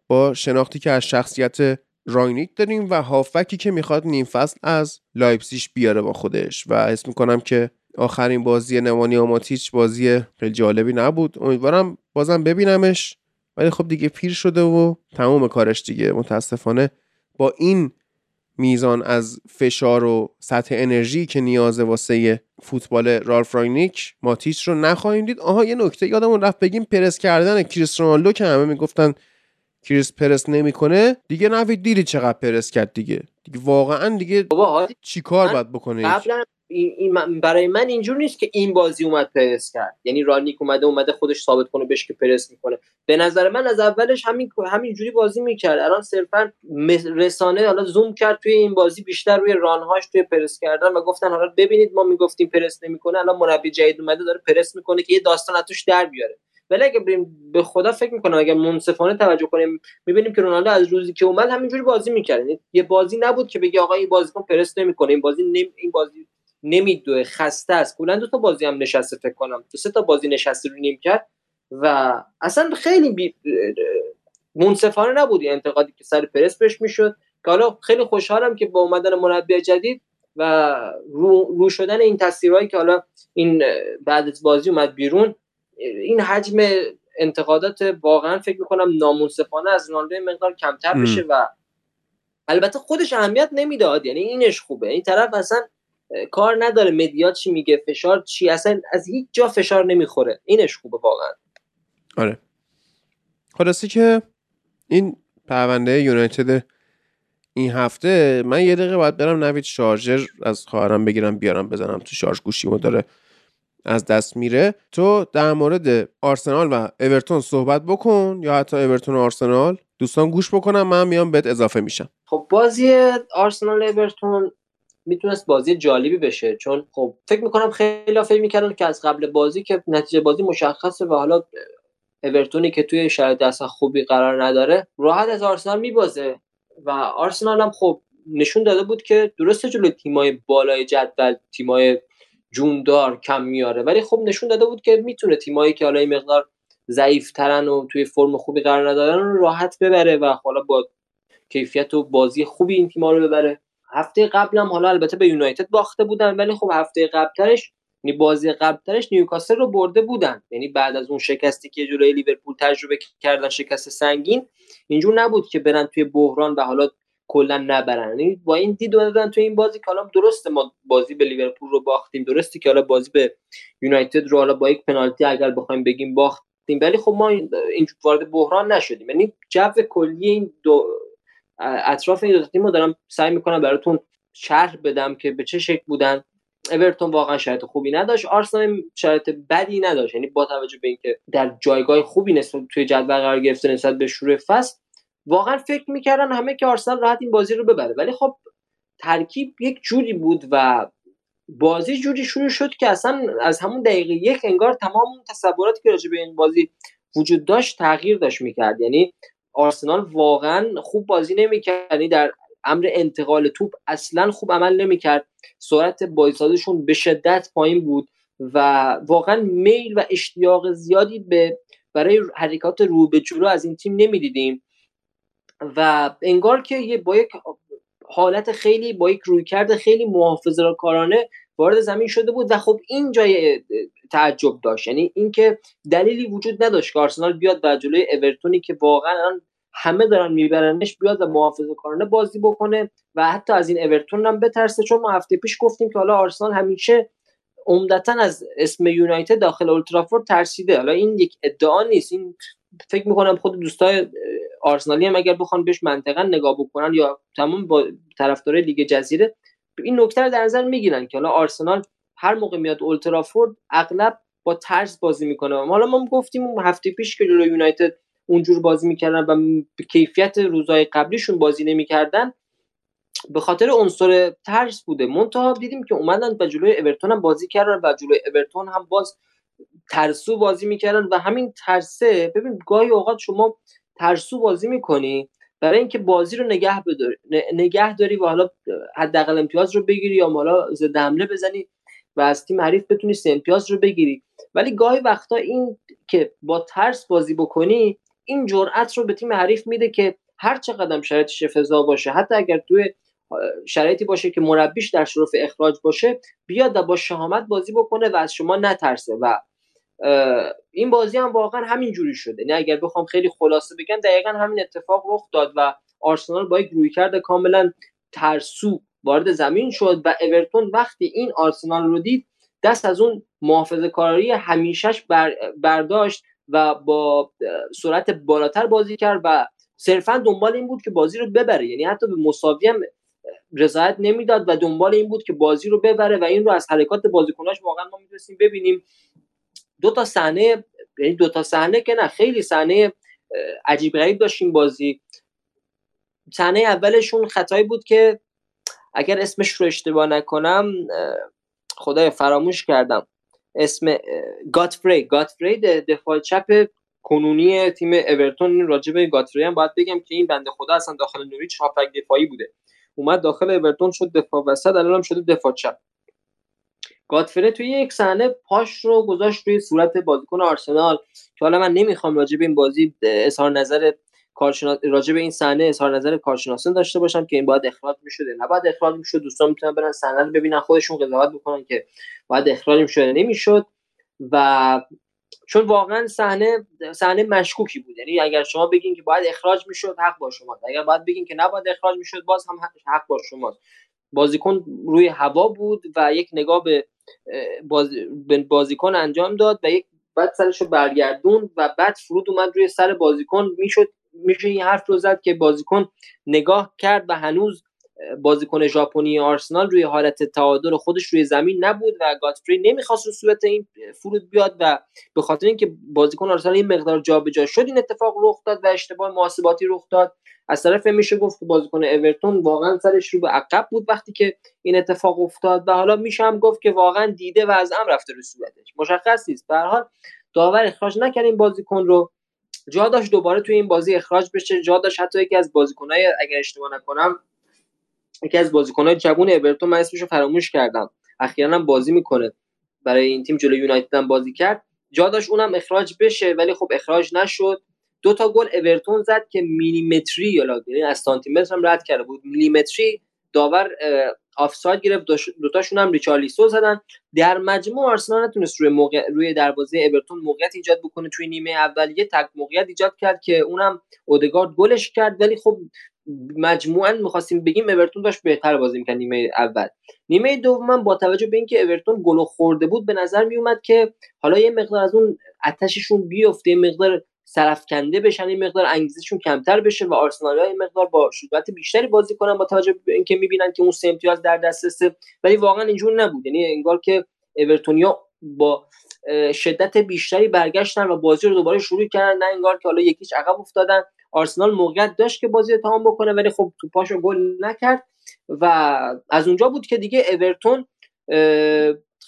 با شناختی که از شخصیت رانگنیک داریم و هافبکی که می‌خواد نیم فصل از لایپزیش بیاره با خودش. و حس می‌کنم که آخرین بازی نمانیا ماتیچ بازی خیلی جالبی نبود. امیدوارم بازم ببینمش. ولی خب دیگه پیر شده و تمام کارش دیگه. متاسفانه با این میزان از فشار و سطح انرژی که نیازه واسه فوتبال رالف رانگنیک ماتیچ رو نخواهیم دید. آها یه نکته یادمون رفت بگیم پرس کردن کریس رونالدو که همه می‌گفتن کریس پرس نمی‌کنه. دیگه نوید دیدی چقدر پرس کرد دیگه؟ دیگه واقعا دیگه چیکار باید بکنه؟ قبلا این, برای من اینجور نیست که این بازی اومد پرس کرد. یعنی رانگنیک اومده اومده خودش ثابت کنه بهش که پرس می‌کنه. به نظر من از اولش همین همینجوری بازی می‌کرد. الان صرفا رسانه حالا زوم کرد توی این بازی بیشتر روی رانهاش توی پرس کردن و گفتن حالا ببینید ما می‌گفتیم پرس نمی‌کنه الان مربی جدید اومده داره پرس می‌کنه که یه داستان توش در بیاره. ولی اگه بریم به خدا فکر می‌کنم اگر منصفانه توجه کنیم می‌بینیم که رونالدو از روزی که اومد همینجوری بازی می‌کرد. یعنی یه بازی نبود که بگی آقا این بازیکن پرس نمی‌کنه این بازی نمی... این بازی نمیدوه خسته است. کلا دو تا بازی هم نشسته فکر کنم. دو سه تا بازی نشسته رو نیم کرد و اصلا خیلی بی... منصفانه نبود انتقادی که سر پرس بهش می‌شد. که حالا خیلی خوشحالم که با اومدن مربی جدید و رو, رو شدن این تصویرهایی که حالا این بعد از بازی اومد بیرون این حجم انتقادات واقعا فکر می‌کنم نامنصفانه از رونالدو مقدار کمتر بشه و البته خودش اهمیت نمی‌داد. یعنی اینش خوبه. این طرف اصلا کار نداره. مدیا چی میگه؟ فشار چی؟ اصلا از هیچ جا فشار نمی‌خوره. اینش خوبه واقعا. آره. خلاصی که این پرونده یونایتد این هفته من یه دقیقه باید برم نوید شارژر از خواهرم بگیرم بیارم بزنم تو شارژ گوشیمو داره از دست میره. تو در مورد آرسنال و اورتون صحبت بکن یا حتی اورتون و آرسنال. دوستان گوش بکنم من میام بهت اضافه میشم. خب بازی آرسنال اورتون می‌تونست بازی جالبی بشه. چون خب فکر می‌کنم خیلی فکر می‌کردن که از قبل بازی که نتیجه بازی مشخصه و حالا اورتونی که توی شرایط اصلا خوبی قرار نداره راحت از آرسنال میبازه. و آرسنال هم خب نشون داده بود که درسته جلوی تیمای بالای جدول تیمای جوندار کم میاره ولی خب نشون داده بود که می‌تونه تیمایی که حالا این مقدار ضعیفترن و توی فرم خوبی قرار ندارن رو راحت ببره و حالا با کیفیت و بازی خوبی این تیم‌ها رو ببره. هفته قبلم حالا البته به یونایتد باخته بودن ولی خب هفته قبلترش یعنی بازی قبلترش نیوکاسل رو برده بودن. یعنی بعد از اون شکستی که جلوی لیورپول تجربه کردن شکست سنگین اینجور نبود که برن توی بحران و حالا کلا نبرن. یعنی با این دید دادن توی این بازی که حالا درسته ما بازی به لیورپول رو باختیم درسته که حالا بازی به یونایتد رو حالا با یک پنالتی اگر بخوایم بگیم باختیم ولی خب ما این وارد بحران نشدیم. یعنی جو کلی این دو اطراف این دو تیم رو دارم سعی می‌کنم براتون شرح بدم که به چه شکل بودن. اورتون واقعا شرایط خوبی نداشت. آرسنال شرایط بدی نداشت. یعنی با توجه به اینکه در جایگاه خوبی نسبت توی جدول قرار گرفته نسبت به شروع فصل واقعا فکر می‌کردن همه که آرسنال راحت این بازی رو ببره. ولی خب ترکیب یک جوری بود و بازی جوری شروع شد که اصلا از همون دقیقه یک انگار تمام تصوراتی که راجع به این بازی وجود داشت تغییر داشت می‌کرد. یعنی آرسنال واقعا خوب بازی نمی‌کرد. یعنی در امر انتقال توپ اصلا خوب عمل نمی‌کرد. سرعت بازیسازشون به شدت پایین بود و واقعا میل و اشتیاق زیادی به برای حرکات رو به جلو از این تیم نمی‌دیدیم. و انگار که یه با یک حالت خیلی با یک رویکرد خیلی محافظه کارانه وارد زمین شده بود و خب این جای تعجب داشت. یعنی اینکه دلیلی وجود نداشت که آرسنال بیاد و جلوی اورتونی که واقعا همه دارن میبرنش بیاد و محافظه کارانه بازی بکنه و حتی از این اورتون هم بترسه. چون ما هفته پیش گفتیم که حالا آرسنال همیشه عمدتا از اسم یونایتد داخل اولترافورد ترسیده. حالا این یک ادعا نیست. این فکر می‌کنم خود دوستای آرسنالی هم اگر بخوان بهش منطقا نگاه بکنن یا تمام با طرفدارای لیگ جزیره این نکته رو در نظر می‌گیرن که حالا آرسنال هر موقع میاد اولترافورد اغلب با ترس بازی می‌کنه. حالا ما گفتیم هفته پیش که جلوی یونایتد اونجور بازی می‌کردن و کیفیت روزهای قبلیشون بازی نمی‌کردن به خاطر عنصر ترس بوده. منتها دیدیم که اومدن و جلوی اورتون هم بازی کردن و جلوی اورتون هم باز ترسو بازی می‌کردن و همین ترسه. ببین گاهی اوقات شما ترسو بازی می‌کنی برای اینکه بازی رو نگه بداری نگه داری و حالا حداقل امتیاز رو بگیری یا حالا ضد حمله بزنی و از تیم حریف بتونی امتیاز رو بگیری. ولی گاهی وقتا این که با ترس بازی بکنی این جرأت رو به تیم حریف میده که هر چقدر شرایطش افتضاح باشه حتی اگر توی شرایطی باشه که مربیش در شرف اخراج باشه بیاد و با شهامت بازی بکنه و از شما نترسه و این بازی هم واقعا همین جوری شده. نه اگر بخوام خیلی خلاصه بگم دقیقا همین اتفاق رخ داد و آرسنال با یک رویکرد کاملا ترسو وارد زمین شد و اورتون وقتی این آرسنال رو دید دست از اون محافظه کاری همیشهش برداشت و با سرعت بالاتر بازی کرد و صرفا دنبال این بود که بازی رو ببره. یعنی حتی به مساوی هم رضایت نمی‌داد و دنبال این بود که بازی رو ببره و این رو از حرکات بازیکناش واقعا ما می‌تونستیم ببینیم. دو تا صحنه یعنی دو تا صحنه که نه خیلی صحنه عجیب غریب داشتیم بازی. صحنه اولشون خطایی بود که اگر اسمش رو اشتباه نکنم خدای فراموش کردم. اسم گاتفری. گاتفری دفاع چپ کنونی تیم اورتون. راجب گاتفری هم باید بگم که این بنده خدا اصلا داخل نوریچ هافک دفاعی بوده. اومد داخل اورتون شد دفاع وسط الان شده دفاع چپ. گاتفره توی یک صحنه پاش رو گذاشت روی صورت بازیکن آرسنال که حالا من نمی‌خوام راجع به این بازی اظهار نظر کارشناس راجع به این صحنه اظهار نظر کارشناسان داشته باشم که این باید اخراج می‌شده. نه باید اخراج می‌شد دوستان می‌تونن برن صحنه رو ببینن خودشون قضاوت بکنن که باید اخراج می‌شده نمی‌شد. و چون واقعا صحنه صحنه مشکوکی بود. یعنی اگر شما بگین که باید اخراج می‌شد حق با شما اگر باید بگین که نباید اخراج می‌شد باز هم حق با شماست. بازیکن روی هوا بود و یک نگاه به بازیکن انجام داد و یک بعد سرش رو برگردون و بعد فرود اومد روی سر بازیکن. می‌شد میشه این حرف رو زد که بازیکن نگاه کرد و هنوز بازیکن ژاپنی آرسنال روی حالت تعادل خودش روی زمین نبود و گاتفری نمی‌خواست رو صورت این فرود بیاد و به خاطر اینکه بازیکن آرسنال این مقدار جابجا شد این اتفاق رخ داد و اشتباه محاسباتی رخ داد. از طرف میشه گفت که بازیکن اورتون واقعا سرش رو به عقب بود وقتی که این اتفاق افتاد و حالا میشه هم گفت که واقعا دیده و از ام رفته رو صورتش. مشخص نیست. به حال داور اخراج نکرد این بازیکن رو. جا داشت دوباره توی این بازی اخراج بشه. جا داشت حتی یکی از بازیکنهای اگر اشتباه نکنم یکی از بازیکنهای جوون اورتون من اسمش رو فراموش کردم. اخیرا بازی می‌کنه. برای این تیم جلوی یونایتد هم بازی کرد. جا داشت اونم اخراج بشه ولی خب اخراج نشد. دو تا گل اورتون زد که میلیمتری یا یعنی از سانتی متر هم رد کرده بود. میلیمتری داور آفساید گرفت. دوتاشون هم ریچارلیسو زدن. در مجموع آرسنال نتونست روی موقع روی دروازه اورتون موقعیت ایجاد بکنه. توی نیمه اول یه تک موقعیت ایجاد کرد که اونم اودگارد گلش کرد. ولی خب مجموعا می‌خواستیم بگیم اورتون داشت بهتر بازی می‌کرد نیمه اول. نیمه دوم با توجه به اینکه اورتون گل خورده بود به نظر میومد که حالا یه مقدار از اون آتششون بیفته یه مقدار سرفکنده بشن این مقدار انگیزشون کمتر بشه و آرسنال این مقدار با شجاعت بیشتری بازی کنن با توجه به اینکه می‌بینن که اون سه امتیاز در دسترسه ولی واقعا اینجور نبود. یعنی انگار که اورتونیا با شدت بیشتری برگشتن و بازی رو دوباره شروع کردن نه انگار که حالا یکیش عقب افتادن. آرسنال موقعیت داشت که بازی تمام بکنه ولی خب تو پاشو گل نکرد. و از اونجا بود که دیگه اورتون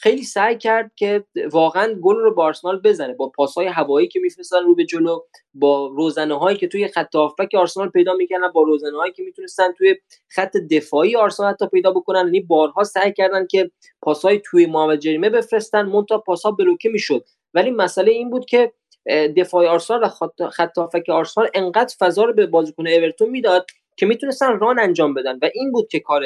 خیلی سعی کرد که واقعا گل رو با آرسنال بزنه. با پاسهای هوایی که میفرستن رو به جلو با روزنه هایی که توی خط هافبک آرسنال پیدا می‌کردن با روزنه هایی که می‌تونستن توی خط دفاعی آرسنال حتی پیدا بکنن. یعنی بارها سعی کردن که پاسهای توی محمد جریمه بفرستن مونتا پاسها بلوکه می‌شد. ولی مسئله این بود که دفاع آرسنال و خط هافک آرسنال انقدر فضا رو به بازیکن اورتون می‌داد که می‌تونستن ران انجام بدن. و این بود که کار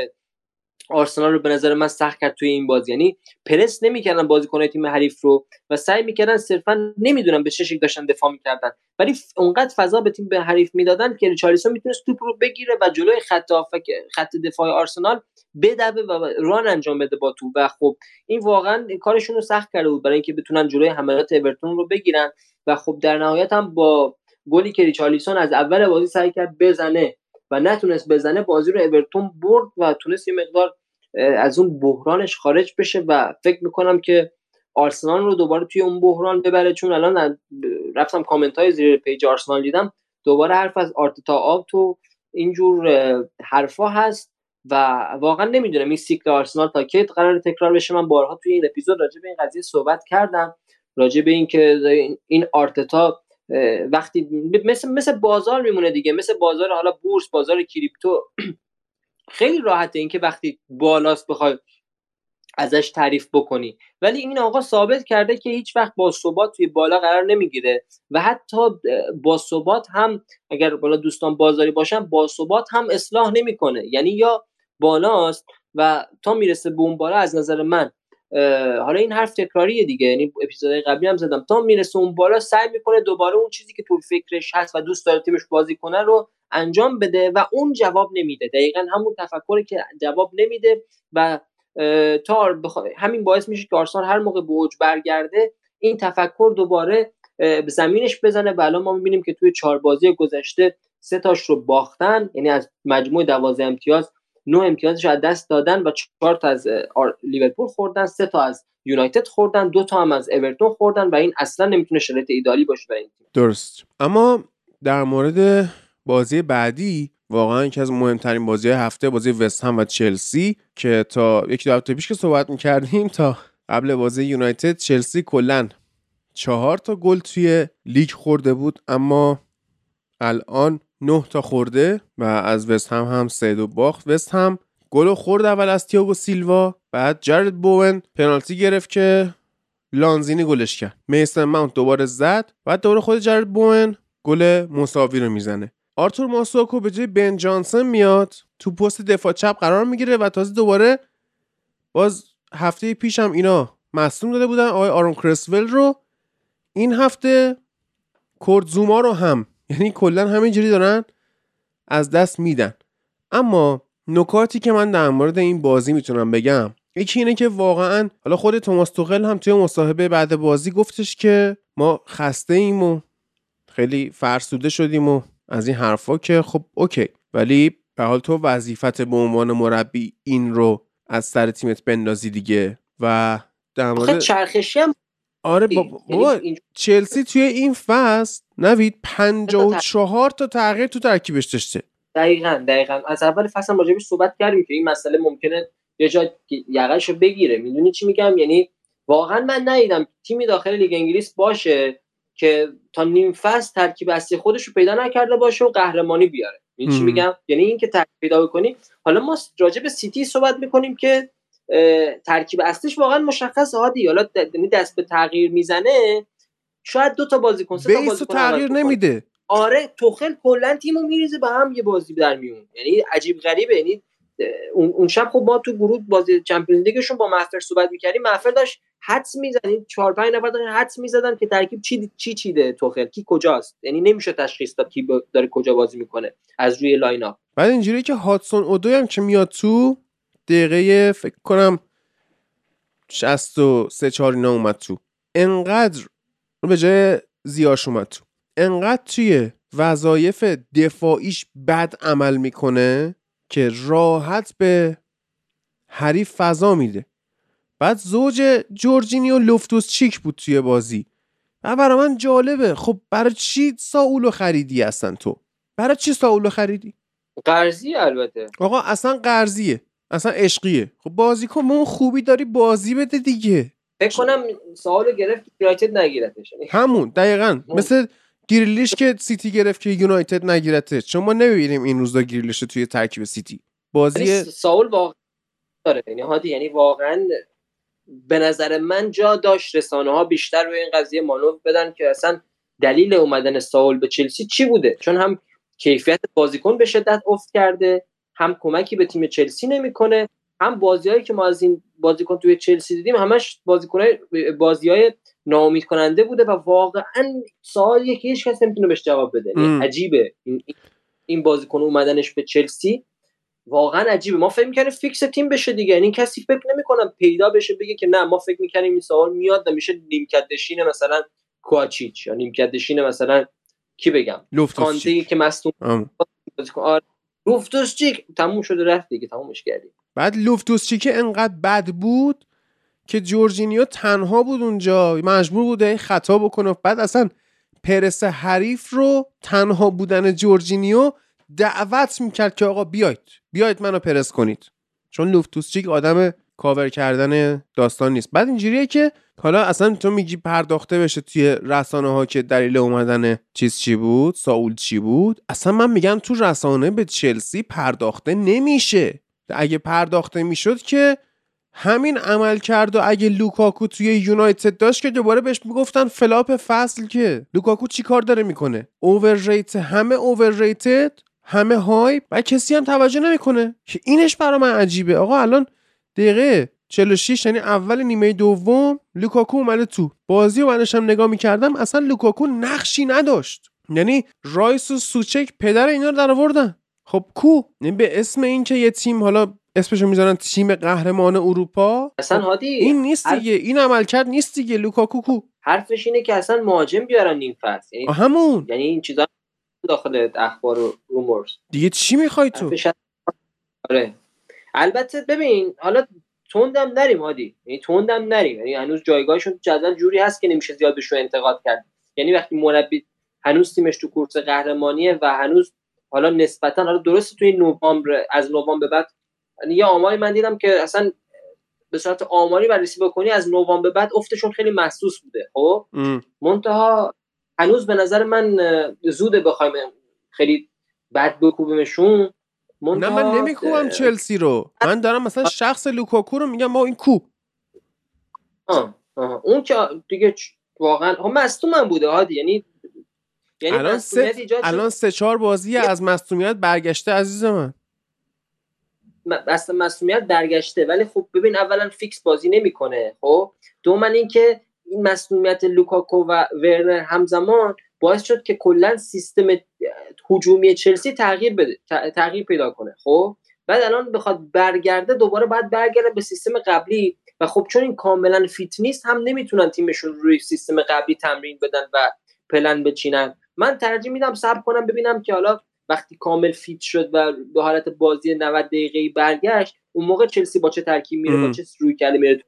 آرسنال رو به نظر من سخت کرد توی این بازی. یعنی پرس نمی‌کردن بازیکنهای تیم حریف رو و سعی می‌کردن صرفا نمی‌دونم به چه شکل داشتن دفاع می‌کردن. ولی اونقدر فضا به تیم به حریف می‌دادن که ریچارلیسون می‌تونست توپ رو بگیره و جلوی خط خط دفاع آرسنال بدوه و run انجام بده با تو. و خب این واقعا کارشون رو سخت کرده بود برای اینکه بتونن جلوی حملات اورتون رو بگیرن. و خب در نهایت هم با گلی که ریچارلیسون از اول بازی سعی کرد بزنه و نتونست بزنه بازی رو اورتون برد و تونست یه مقدار از اون بحرانش خارج بشه و فکر می‌کنم که آرسنال رو دوباره توی اون بحران ببره. چون الان رفتم کامنت های زیر page آرسنال دیدم دوباره حرف از آرتتا آوت و اینجور حرفا هست و واقعا نمی‌دونم این سیکل آرسنال تا کی قرار تکرار بشه. من بارها توی این اپیزود راجع به این قضیه صحبت کردم. راجع به اینکه این آرتتا وقتی مثل مثل بازار میمونه دیگه مثل بازار حالا بورس بازار کریپتو خیلی راحته اینکه وقتی بالاست بخوای ازش تعریف بکنی. ولی این آقا ثابت کرده که هیچ وقت با ثبات توی بالا قرار نمی‌گیره و حتی با ثبات هم اگر بالا دوستان بازاری باشن با ثبات هم اصلاح نمی‌کنه. یعنی یا بالاست و تا می‌رسه به اون بالا از نظر من حالا این حرف تکراریه دیگه. یعنی اپیزودهای قبلی هم زدم. تا می‌رسه اون بالا سعی می‌کنه دوباره اون چیزی که تو فکرش هست و دوست داره تیمش بازی کنه رو انجام بده و اون جواب نمیده. دقیقا همون تفکری که جواب نمیده و تا همین باعث میشه که آرسنال هر موقع به اوج برگرده این تفکر دوباره به زمینش بزنه و الان ما می‌بینیم که توی چهار بازی گذشته سه تاش رو باختن. یعنی از مجموع دوازده امتیاز نه امتیازش از دست دادن و چهار تا از لیورپول خوردن سه تا از یونایتد خوردن دو تا هم از اورتون خوردن و این اصلا نمی‌تونه شرایط ایدالی باشه برای این درست. اما در مورد بازی بعدی واقعا یکی از مهمترین بازی هفته بازی وست هم و چلسی که تا یکی دو هفته پیش که صحبت می‌کردیم تا قبل بازی یونایتد چلسی کلا چهار تا گل توی لیگ خورده بود. اما الان نه تا خورده و از وست هم هم سه دو باخت. وست هم گل خورد اول از تیاگو سیلوا بعد جرد بوون پنالتی گرفت که لانزینی گلش کرد. میسن ماونت دوباره زد بعد دوباره خود جرد بوون گل مساوی رو می‌زنه. آرتور ماسوکو به جای بن جانسن میاد تو پست دفاع چپ قرار می‌گیره و تازه دوباره باز هفته پیش هم اینا مصدوم داده بودن. آقای آرون کرسول رو. این هفته کورد زوما رو هم یعنی کلا همینجوری دارن از دست میدن. اما نکاتی که من در مورد این بازی می‌تونم بگم یکی اینه که واقعا حالا خود توماس توخل هم توی مصاحبه بعد بازی گفتش که ما خسته ایم و خیلی فرسوده شدیم و از این حرفا که خب اوکی ولی به حال تو وظیفت به عنوان مربی این رو از سر تیمت بندازی دیگه و در مورد چرخشی هم آره بابا چلسی توی این فصل نوید 54 تا تغییر تو ترکیبش داشته. دقیقا دقیقا. از اول فصل راجبش صحبت کردیم که این مسئله ممکنه یه جا یقش رو بگیره. می‌دونی چی میگم؟ یعنی واقعا من ندیدم تیمی داخل لیگ انگلیس باشه که تا نیم فصل ترکیب اصلی خودش رو پیدا نکرده باشه و قهرمانی بیاره. این چی میگم؟ یعنی اینکه ترکیب پیدا بکنی. حالا ما راجع به سیتی صحبت می‌کنیم که ترکیب اصلیش واقعا مشخص هادی حالا یعنی دست به تغییر می‌زنه شاید دو تا بازیکن سه تا بازیکن تغییر نمیده. آره توخل کلا تیمو میریزه به هم یه بازی در میون. یعنی عجیب غریبه. یعنی اون شب خب ما تو گروه بازی Champions League شون با محفر صحبت می‌کردیم. محفر داشت حدس می‌زنید چهار پنج نفر داشتن حدس می‌زدن که ترکیب چی چی چیده توخل؟ کی کجاست؟ یعنی نمیشه تشخیص داد کی داره کجا بازی می‌کنه از روی lineup بعد اینجوری که هاتسون اودوی هم که میاد تو؟ دقیقه فکر کنم 63 4 اینا اومد تو. انقدر به جای زیاش اومد تو. انقدر توی وظایف دفاعیش بد عمل می‌کنه که راحت به حریف فضا میده. بعد زوج جورجینیو لفتوس چیک بود توی بازی. و برای من جالبه. خب برای چی ساولو خریدی اصلا تو؟ برای چی ساولو خریدی؟ قرضی البته. آقا اصلا قرضیه. اصلا عشقیه. خب بازی کن اون خوبی داری بازی بده دیگه. فکر کنم سوالو گرفت یونایتد نگیرتش. همون دقیقا. مثل گریلیش که سیتی گرفت که یونایتد نگیرته. چون ما نمی‌بینیم این روزا گریلیش توی ترکیب سیتی. بازی ساول واقعا داره. یعنی هادی یعنی واقعا به نظر من جا داشت رسانه ها بیشتر روی این قضیه مانور بدن که اصلا دلیل اومدن ساول به چلسی چی بوده؟ چون هم کیفیت بازیکن به شدت افت کرده. هم کمکی به تیم چلسی نمی‌کنه هم بازیهایی که ما از این بازیکن توی چلسی دیدیم همش بازیکن بازیهای ناامید کننده بوده و واقعا سوالیه که هیچ کس نمی‌تونه بهش جواب بده. عجیبه. این, این بازیکن اومدنش به چلسی واقعا عجیبه. ما فکر می‌کنیم فیکس تیم بشه دیگه. یعنی کسی فکر نمی‌کنم پیدا بشه بگه که نه ما فکر می‌کنیم این سوال میاد و میشه نیمکت مثلا کوچیچ یا نیمکت مثلا کی بگم؟ کانته که مصدوم آره. لوفتوس چیک تموم شده رفت دیگه تمومش کردیم. بعد لوفتوس چیک انقدر بد بود که جورجینیو تنها بود اونجا مجبور بوده خطا بکنه. بعد اصلا پرس حریف رو تنها بودن جورجینیو دعوت می‌کرد که آقا بیاید بیاید منو پرس کنید. چون لوفتوسچیک آدم کاور کردن داستان نیست. بعد اینجوریه که حالا اصلا تو میگی پرداخته بشه توی رسانه ها که دلیل اومدن چیز چی بود ساول چی بود؟ اصلا من میگم تو رسانه به چلسی پرداخته نمیشه. اگه پرداخته می‌شد که همین عملکرد رو اگه لوکاکو توی یونایتد داشت که دوباره بهش می‌گفتن flop فصل که لوکاکو چی کار داره می‌کنه؟ overrate همه overrated همه های و کسی هم توجه نمی‌کنه. که اینش برا من عجیبه. آقا الان دقیقه 46 یعنی اول نیمه دوم لوکاکو اومده تو. بازی و بعدش هم نگاه می‌کردم اصلا لوکاکو نقشی نداشت. یعنی رایس و سوچک پدر اینا رو در آوردن خب کو؟ یعنی به اسم این که یه تیم حالا اسمشو می‌ذارن تیم قهرمان اروپا. اصلا هادی این نیست دیگه. این عملکرد نیست دیگه. لوکاکو کو؟ حرفش اینه که اصلا مهاجم بیارن نیم فصل. یعنی همون. یعنی این چیزا داخل اخبار و rumors دیگه چی می‌خوای تو؟ آره. البته ببین حالا توندم نریم هادی یعنی توندم نریم. یعنی هنوز جایگاهشون جدول جوری هست که نمیشه زیاد بهشون انتقاد کرد. یعنی وقتی مربی هنوز تیمش تو کورس قهرمانیه و هنوز حالا نسبتا حالا درست توی نوامبر از نوامبر به بعد یعنی یه آماری من دیدم که اصلا به صورت آماری بررسی بکنی از نوامبر به بعد افتشون خیلی محسوس بوده. خب؟ منتها هنوز به نظر من زوده بخوایم خیلی بد بکوبیمشون. نه من نمیکوبم چلسی رو. من دارم مثلا شخص لوکاکو رو میگم ما این کوب آه. آه. اون که دیگه واقعا هم مصدوم بوده هادی. یعنی یعنی الان سه الان سه چهار بازی از مصدومیت برگشته عزیز من. اصلا مصدومیت برگشته ولی خب ببین اولا فیکس بازی نمی‌کنه خب؟ دوما اینکه این مصدومیت لوکاکو و ورنر همزمان باعث شد که کلا سیستم هجومی چلسی تغییر بده تغییر پیدا کنه خب؟ بعد الان بخواد برگرده دوباره باید برگرده به سیستم قبلی و خب چون این کاملا fit نیست هم نمی‌تونن تیمشون روی سیستم قبلی تمرین بدن و پلن بچینن. من ترجیح میدم صبر کنم ببینم که حالا وقتی کامل fit شد و به حالت بازی 90 دقیقه‌ای برگشت اون موقع چلسی با چه ترکیب میره با چه رویکردی میره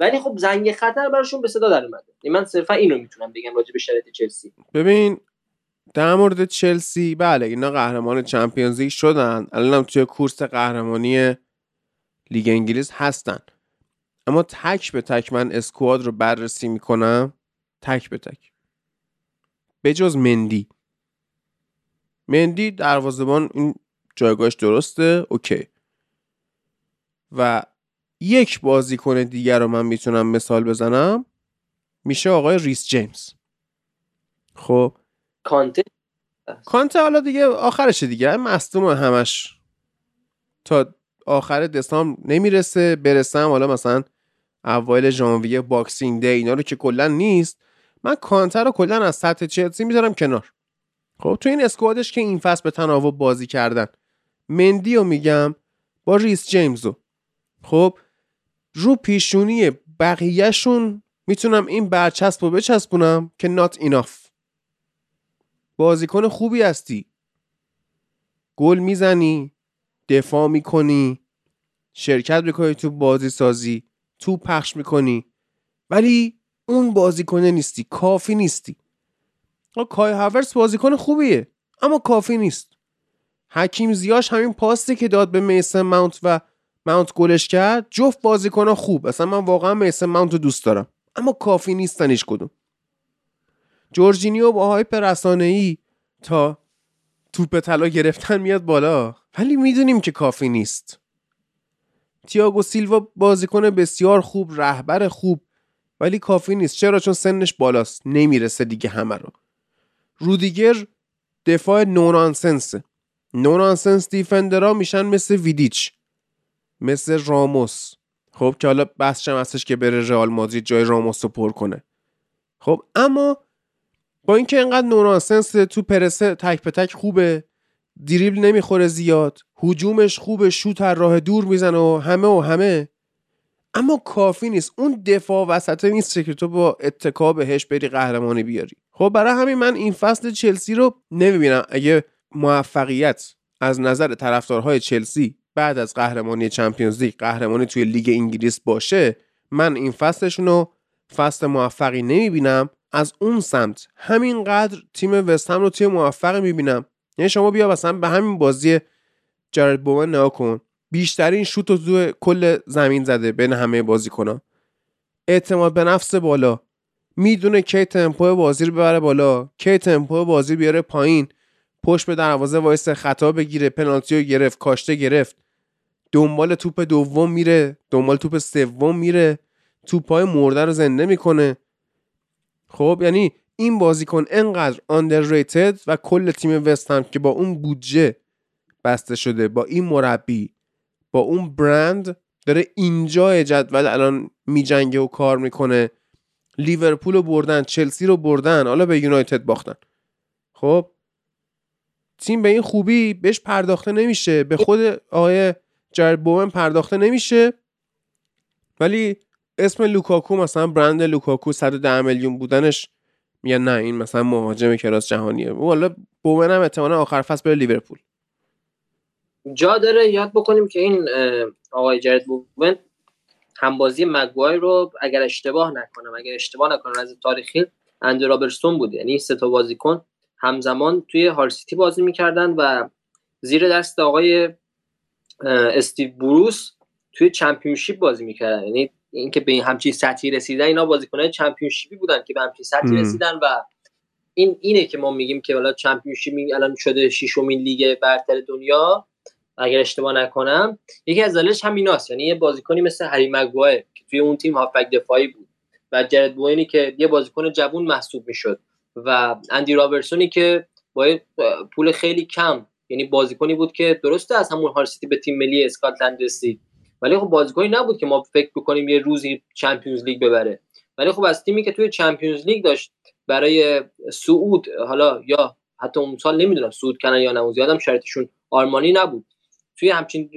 ولی خب زنگ خطر براشون به صدا در اومده. یعنی من صرفا اینو می‌تونم بگم راجع به شرایط چلسی. ببین در مورد چلسی بله اینا قهرمان Champions League شدن. الان هم توی کورس قهرمانی لیگ انگلیس هستن. اما تک به تک من squad رو بررسی می‌کنم. تک به تک. بجز مندی. مندی دروازه‌بان این جایگاهش درسته؟ okay. و یک بازیکن دیگر رو من می‌تونم مثال بزنم. میشه آقای ریس جیمز. خب. کانته؟ کانته حالا دیگه آخرش دیگه. مصدوم همش. تا آخر دسامبر نمی‌رسه برسم. حالا مثلا اوایل ژانویه Boxing Day اینا رو که کلا نیست. من کانته رو کلا از سطح چلسی می‌ذارم کنار. خب تو این squad ش که این فصل به تناوب بازی کردن. مندی رو میگم با ریس جیمزو خب رو پیشونی بقیهشون می‌تونم این برچسب رو بچسبونم که نات ایناف بازیکن خوبی هستی. گل می‌زنی دفاع می‌کنی شرکت می‌کنی تو بازی سازی تو پخش می‌کنی. ولی اون بازیکنه نیستی کافی نیستی. کای هاورتز بازیکن خوبیه اما کافی نیست. حکیم زیاش همین پاستی که داد به میسن ماونت و ماونت گلش کرد جفت بازیکن خوب. اصلا من واقعا میسن ماونت رو دوست دارم. اما کافی نیستن هیچ کدوم. جورجینیو با hype رسانه ای تا توپ طلا گرفتن میاد بالا. ولی می‌دونیم که کافی نیست. تیاگو سیلوا بازیکن بسیار خوب رهبر خوب ولی کافی نیست. چرا؟ چون سنش بالاست. نمی‌رسه دیگه همه رو. رودیگر دفاع نونانسنس نونانسنس دیفندرها میشن مثل ویدیچ. مثل راموس. خب که حالا بحثشم هستش که بره رئال مادرید جای راموس رو پر کنه. خب اما با اینکه اینقدر نونانسنس تو پرسه تک به تک خوبه دریبل نمی‌خوره زیاد هجومش خوبه شوت هر راه دور می‌زنه و همه و همه. اما کافی نیست اون دفاع وسط نیست که تو با اتکا بهش بری قهرمانی بیاری. خب برای همین من این فصل چلسی رو نمی‌بینم. اگه موفقیت از نظر طرفدارهای چلسی بعد از قهرمانی چمپیونز لیگ قهرمانی توی لیگ انگلیس باشه من این فصلشون رو فصل موفقی نمی‌بینم. از اون سمت همینقدر تیم وستهم رو توی موفق می‌بینم. یعنی شما بیا مثلا به همین بازی جرد بوون نگاه کن. بیشترین شوت رو کل زمین زده بین همه بازیکنان اعتماد به نفس بالا. می‌دونه کی تمپو بازی رو ببره بالا کی تمپو بازی بیاره پایین. پشت به دروازه وایسه خطا بگیره پنالتی رو گرفت کاشته گرفت. دنبال توپ دوم میره دنبال توپ سوم میره توپای مرده رو زنده می‌کنه. خب یعنی این بازیکن انقدر underrated و کل تیم وستهم که با اون بودجه بسته شده با این مربی با اون برند داره اینجا جدول الان میجنگه و کار می‌کنه. لیورپول رو بردن چلسی رو بردن حالا به یونایتد باختن. خب تیم به این خوبی بهش پرداخته نمیشه. به خود آقای جرد بوئن پرداخته نمیشه. ولی اسم لوکاکو مثلا برند لوکاکو 110 میلیون بودنش میگن نه این مثلا مهاجم کلاس جهانیه. و حالا بوئن هم احتمالاً آخر فصل بره لیورپول. جا داره یاد بکنیم که این آقای جرد بوئن همبازی مگوایر و اگر اشتباه نکنم اگر اشتباه نکنم از تاریخی اندی رابرتسون بود. یعنی سه تا بازیکن همزمان توی هال سیتی بازی می‌کردن و زیر دست آقای استیو بروس توی چمپیونشیپ بازی می‌کردن. یعنی اینکه به این همچین سطحی رسیدن اینا بازیکنان چمپیونشیپی بودن که به همچین سطحی رسیدن و این اینه که ما میگیم که حالا چمپیونشیپ الان شده ششمین لیگ برتر دنیا. اگر اشتباه نکنم یکی از دلایلش هم ایناست یعنی یه بازیکنی مثل هری مگوایر که توی اون تیم هافبک دفاعی بود و جرد بوینی که یه بازیکن جوون محسوب می‌شد و اندی رابرسونی که با پول خیلی کم یعنی بازیکنی بود که درسته از همون هال به تیم ملی اسکاتلند رسید. ولی خب بازیکنی نبود که ما فکر بکنیم یه روزی چمپیونز لیگ ببره. ولی خب از تیمی که توی چمپیونز لیگ داشت برای صعود حالا یا حتی اون سال نمی‌دونم صعود کنن یا نه زیادم شرطشون آرمانی نبود. توی همچین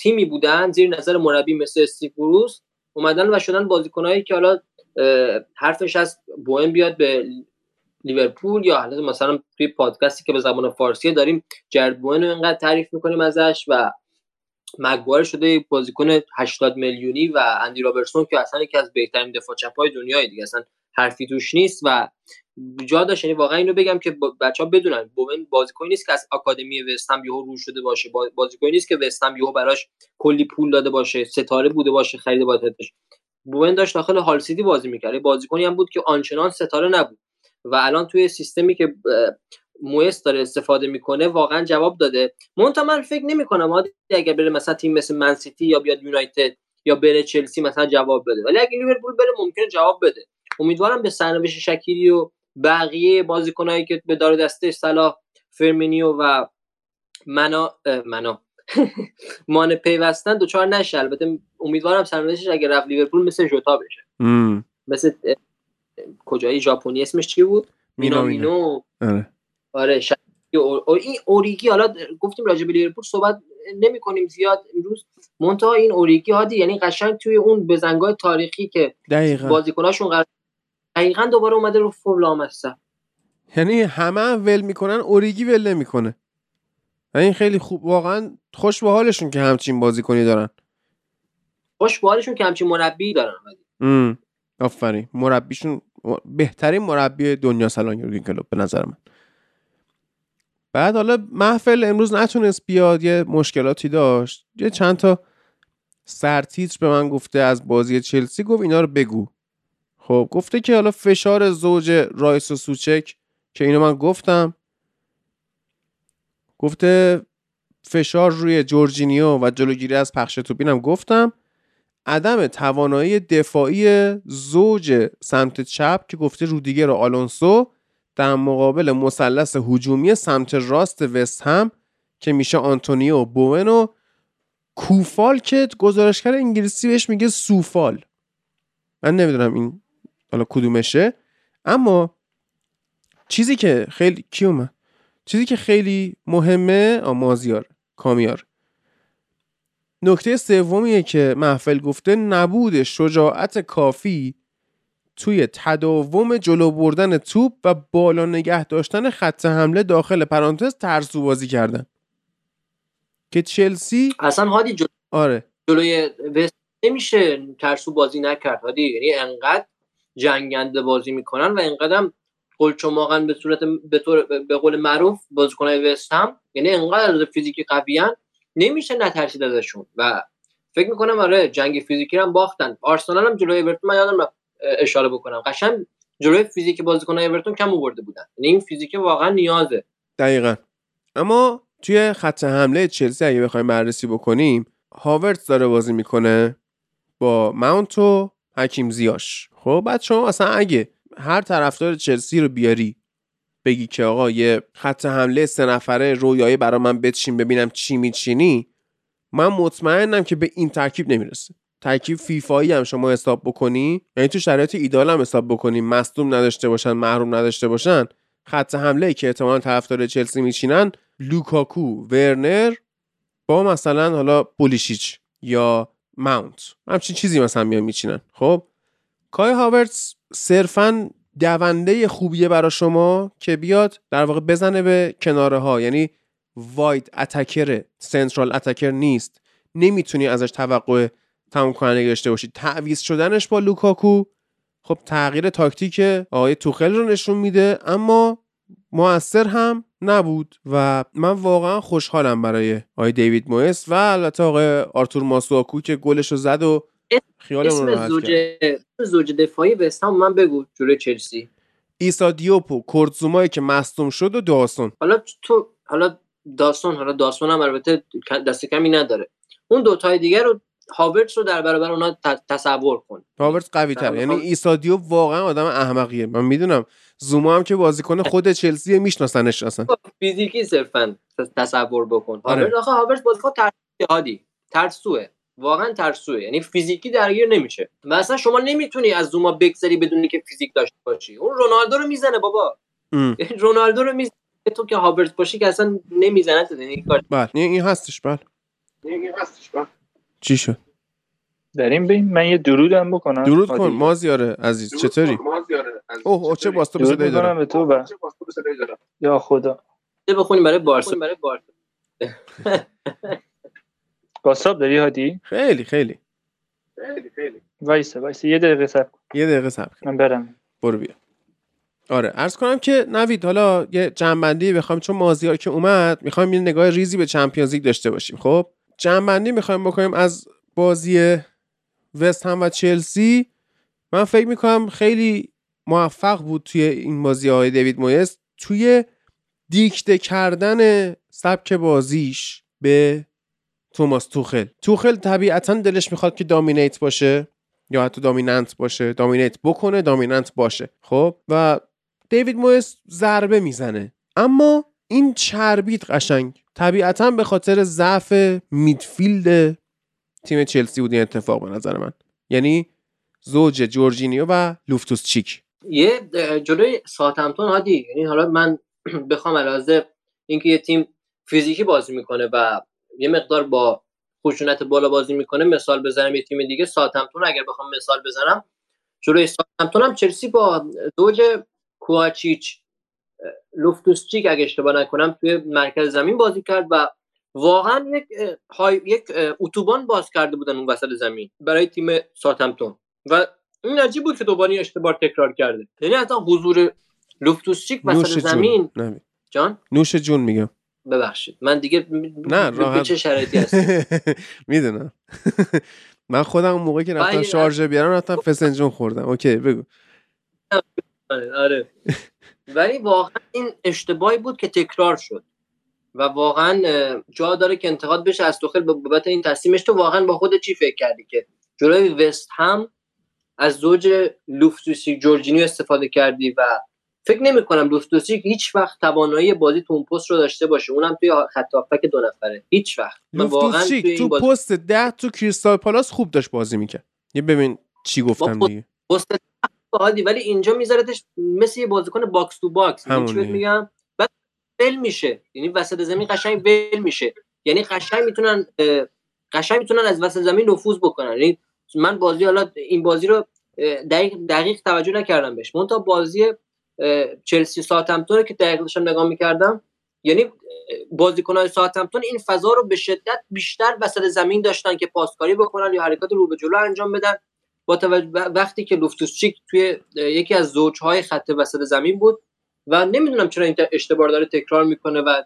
تیمی بودن زیر نظر مربی مثل استیو بروس اومدن و شدن بازیکنایی که حالا حرفش از بوئن بیاد به لیورپول یا حالا مثلا توی پادکستی که به زبان فارسی داریم جرد بوئن رو اینقدر تعریف می‌کنیم ازش و مگوایر شده بازیکن 80 میلیونی و اندی رابرتسون که اصلا یکی از بهترین دفاع چپای دنیای دیگه. اصلا حرفی توش نیست و جا داشت. یعنی واقعا اینو بگم که بچه ها بدونن بومن بازیکنی نیست که از آکادمی وستهم یهو رو شده باشه. بازیکنی نیست که وستهم یهو براش کلی پول داده باشه ستاره بوده باشه خرید باتش بومن داشت داخل هال سیتی بازی می‌کرد. بازیکنی هم بود که آنچنان ستاره نبود. و الان توی سیستمی که مویس داره استفاده می‌کنه واقعا جواب داده. منتها من فکر نمی‌کنم اگر بره مثلا تیم مثل من سیتی یا بیاد یونایتد یا بره چلسی مثلا جواب بده. ولی اگه لیورپول بره ممکنه جواب بده. امیدوارم به سرنوشت شکیری و بقیه بازیکنایی که به دار دسته صلاح فرمینیو و منا منا. مان پیوستن دوچار نشه. البته امیدوارم سرنوشتش اگه رفت لیورپول مثل جوتا بشه. مثل کجایی ژاپنی اسمش چی بود؟ مینامینو آره, آره این اوریگی حالا گفتیم راجع به لیورپول صحبت نمی کنیم زیاد. امروز منتها این اوریگی هادی یعنی قشنگ توی اون بزنگاه تاریخی که بازیکناشون قرار دقیقا دوباره اومده رو فولام هستن یعنی همه ول می‌کنن اوریگی ول نمی‌کنه. این خیلی خوب واقعا خوش به حالشون که همچین بازیکنی دارن. خوش به حالشون که همچین مربی دارن. آفرین. مربیشون بهترین مربی دنیا سلان یورگن کلوب به نظر من. بعد حالا محفل امروز نتونست بیاد یه مشکلاتی داشت. یه چند تا سرتیتر به من گفته از بازی چلسی گفت اینا رو بگو. خب گفته که حالا فشار زوج رایس و سوچک که اینو من گفتم گفته فشار روی جورجینیو و جلوگیری از پخش توپین گفتم. عدم توانایی دفاعی زوج سمت چپ که گفته رودیگر و آلونسو در مقابل مثلث هجومی سمت راست وست هم که میشه آنتونیو بوون و کوفال که گزارشگر انگلیسی بهش میگه سوفال. من نمی‌دونم این حالا کدومشه. اما چیزی که خیلی کیومه چیزی که خیلی مهمه مازیار کامیار. نکته سومیه که محفل گفته نبود شجاعت کافی توی تداوم جلو بردن توپ و بالا نگه داشتن خط حمله داخل پرانتز ترسو بازی کردن. که چلسی اصلا هادی جلو... آره. جلوی وست نمیشه ترسو بازی نکرد هادی. یعنی انقدر جنگنده بازی می‌کنن و اینقدر قلچماقن به صورت به, طور به قول معروف بازیکنای وست هم. یعنی انقدر فیزیکی قویان نمیشه نترسید ازشون. و فکر می‌کنم آره جنگ فیزیکی هم باختن. آرسنال هم جلوی اورتون من یادم اشاره بکنم. قشنگ جلوی فیزیک بازیکن اورتون کم آورده بودن. یعنی این فیزیک واقعا نیازه. دقیقا. اما توی خط حمله چلسی اگه بخوایم بررسی بکنیم هاورتس داره بازی می‌کنه با ماونت و حکیم زیاش. خب بعد شما اصلا اگه هر طرفدار چلسی رو بیاری بگی که آقا یه خط حمله سه نفره رویایی برا من بچین ببینم چی میچینی من مطمئنم که به این ترکیب نمی‌رسه. ترکیب فیفایی هم شما حساب بکنی یعنی تو شرایط ایده‌آل هم حساب بکنی مصدوم نداشته باشن محروم نداشته باشن خط حمله که احتمالا طرفدار چلسی میچینن لوکاکو ورنر با مثلا حالا پولیشیچ یا ماونت. همچین چیزی مثلا میان میچینن. خب؟ کای هاورتس صرفا دونده خوبیه برا شما که بیاد در واقع بزنه به کناره ها یعنی wide attacker central attacker نیست. نمی‌تونی ازش توقع تمام کننده داشته باشید تعویض شدنش با لوکاکو. خب تغییر تاکتیک آقای توخل رو نشون میده اما موثر هم نبود و من واقعا خوشحالم برای آقای دیوید مویز و البته آقای آرتور ماسواکو که گلش رو زد و اسم زوج زوج دفاعی وستهم من بگو جلوی چلسی. ایسا دیوپ و کورت زومایی که مصدوم شد و داوسون حالا تو حالا داستان حالا داستان هم البته دست کمی نداره. اون دوتای دیگر رو هاورتس رو در برابر اونا تصور کن. هاورتس قوی تر یعنی واقع- ایسا دیوپ واقعا آدم احمقیه. من می‌دونم زوما هم که بازیکن خود چلسی میشناسنش اصلا. فیزیکی صرفا تصور بکن. آره. هاورتس آخه هاورتس بازیکن ترسوه. واقعا ترسوه. یعنی فیزیکی درگیر نمیشه. و اصلا شما نمی‌تونی از زوما بگذری بدونی که فیزیک داشته باشی. اون رونالدو رو می‌زنه بابا. یعنی رونالدو رو می‌زنه تو که هاورتس باشی که اصلا نمی‌زنه تو این کار بله. این این هستش بله. چی شد؟ داریم ببین من یه درودم بکنم. درود. کن مازیار عزیز. چطوری؟ اوه اوه چه باستو صدایی می‌کنم دارم. به تو و یا خدا. بخونیم برای بارسا. برای بارسا. واتساپ داری هادی؟ خیلی خیلی. وایسه وایسه یه دقیقه صبر کن. یه دقیقه صبر کن. من برم. برو بیا. آره عرض کنم که نوید حالا یه جنبندی بخوایم چون مازیار که اومد می‌خوایم یه نگاه ریزی به چمپیونز لیگ داشته باشیم. خب؟ جنبندی می‌خوایم بکنیم از بازی وست هم و چلسی. من فکر می‌کنم خیلی موفق بود توی این بازی های دیوید مویس. توی دیکته کردن سبک بازیش به توماس توخل. توخل طبیعتا دلش می‌خواد که دامینیت باشه یا حتی دامیننت باشه. دامینیت بکنه دامیننت باشه. خب؟ و دیوید مویس ضربه می‌زنه. اما این چربید قشنگ. طبیعتا به خاطر ضعف میدفیلد تیم چلسی بود این اتفاق به نظر من. یعنی زوج جورجینیو و لوفتوس چیک. یه جلوی ساتمتون هادی یعنی حالا من بخوام علاوه اینکه یه تیم فیزیکی بازی می‌کنه و یه مقدار با خشونت بالا بازی می‌کنه مثال بزنم یه تیم دیگه ساتمتون. اگر بخوام مثال بزنم جلوی ساتمتون هم چلسی با زوج کوآچیچ اه، لوفتوس چیک اگه اشتباه نکنم توی مرکز زمین بازی کرد و واقعا یک های یک اتوبان باز کرده بودن اون وسط زمین برای تیم ساتمتون. و این عجیب بود که دوباره اشتباه تکرار کرده. یعنی حتی حضور لوفتوسچیک وسط زمین. جان؟ نوش جون میگم. ببخشید. من دیگه نه، راحت. چه شرایطی هست می‌دونم. من خودم اون موقع که رفتم شارژه بیارم رفتم فسنجون خوردم. اوکی بگو. آره آره. ولی واقعا این اشتباهی بود که تکرار شد. و واقعا جا داره که انتقاد بشه از توخل به بابت این تصمیمش. تو واقعا با خود چی فکر کردی که جلوی وست هم از زوج لوفتوسی جورجینیو استفاده کردی و فکر نمی کنم لوفتوسی هیچ وقت توانایی بازی تو اون پست رو داشته باشه. اونم توی خط هافبک دو نفره. هیچ وقت. من واقعا توی این تو بازی پست ده تو کریستال پالاس خوب داشت بازی می‌کرد. یه ببین چی گفتم دیگه. پست عادی ولی اینجا میذارتش مثل یه بازیکن box to box. چی. میگم؟ بعد ول میشه. یعنی وسط زمین قشنگ ول میشه. یعنی قشنگ می‌تونن قشنگ می‌تونن از وسط زمین نفوذ بکنن. یعنی من بازی حالا این بازی رو دقیق, دقیق توجه نکردم بهش. من تا بازی چلسی ساوثهمپتون رو که دقیق داشتم نگاه می‌کردم. یعنی بازیکنهای ساوثهمپتون این فضا رو به شدت بیشتر وسط زمین داشتن که پاسکاری بکنن یا حرکات رو به جلو انجام بدن. با توجه وقتی که لوفتوسچیک توی یکی از زوجهای خط وسط زمین بود و نمی‌دونم چرا این اشتباه داره تکرار می‌کنه و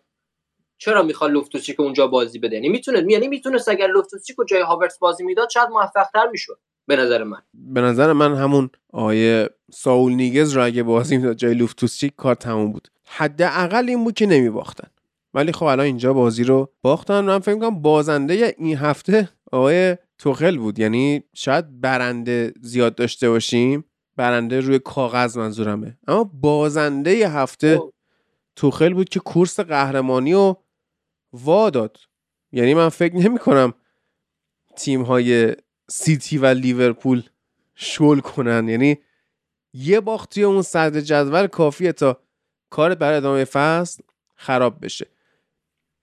چرا می‌خواد لوفتوسچیک اونجا بازی بده. یعنی می‌تونه یعنی می‌تونه اگر لوفتوسچیک جای هاورتس بازی می‌داد شاید موفق‌تر می‌شد. به نظر من. به نظر من همون آیه ساول نیگز رو اگه بازی می‌داد جای لوفتوسچیک کار تموم بود. حداقل این بود که نمیباختن. ولی خب الان اینجا بازی رو باختن من فکر کنم بازنده این هفته آقای توخل بود. یعنی شاید برنده زیاد داشته باشیم. برنده روی کاغذ منظورمه. اما بازنده هفته خب. توخل بود که کورس قهرمانی رو وا داد. یعنی من فکر نمی کنم تیم های سیتی و لیورپول شل کنن. یعنی یه باخت توی اون صدر جدول کافیه تا کارت برای ادامه فصل خراب بشه.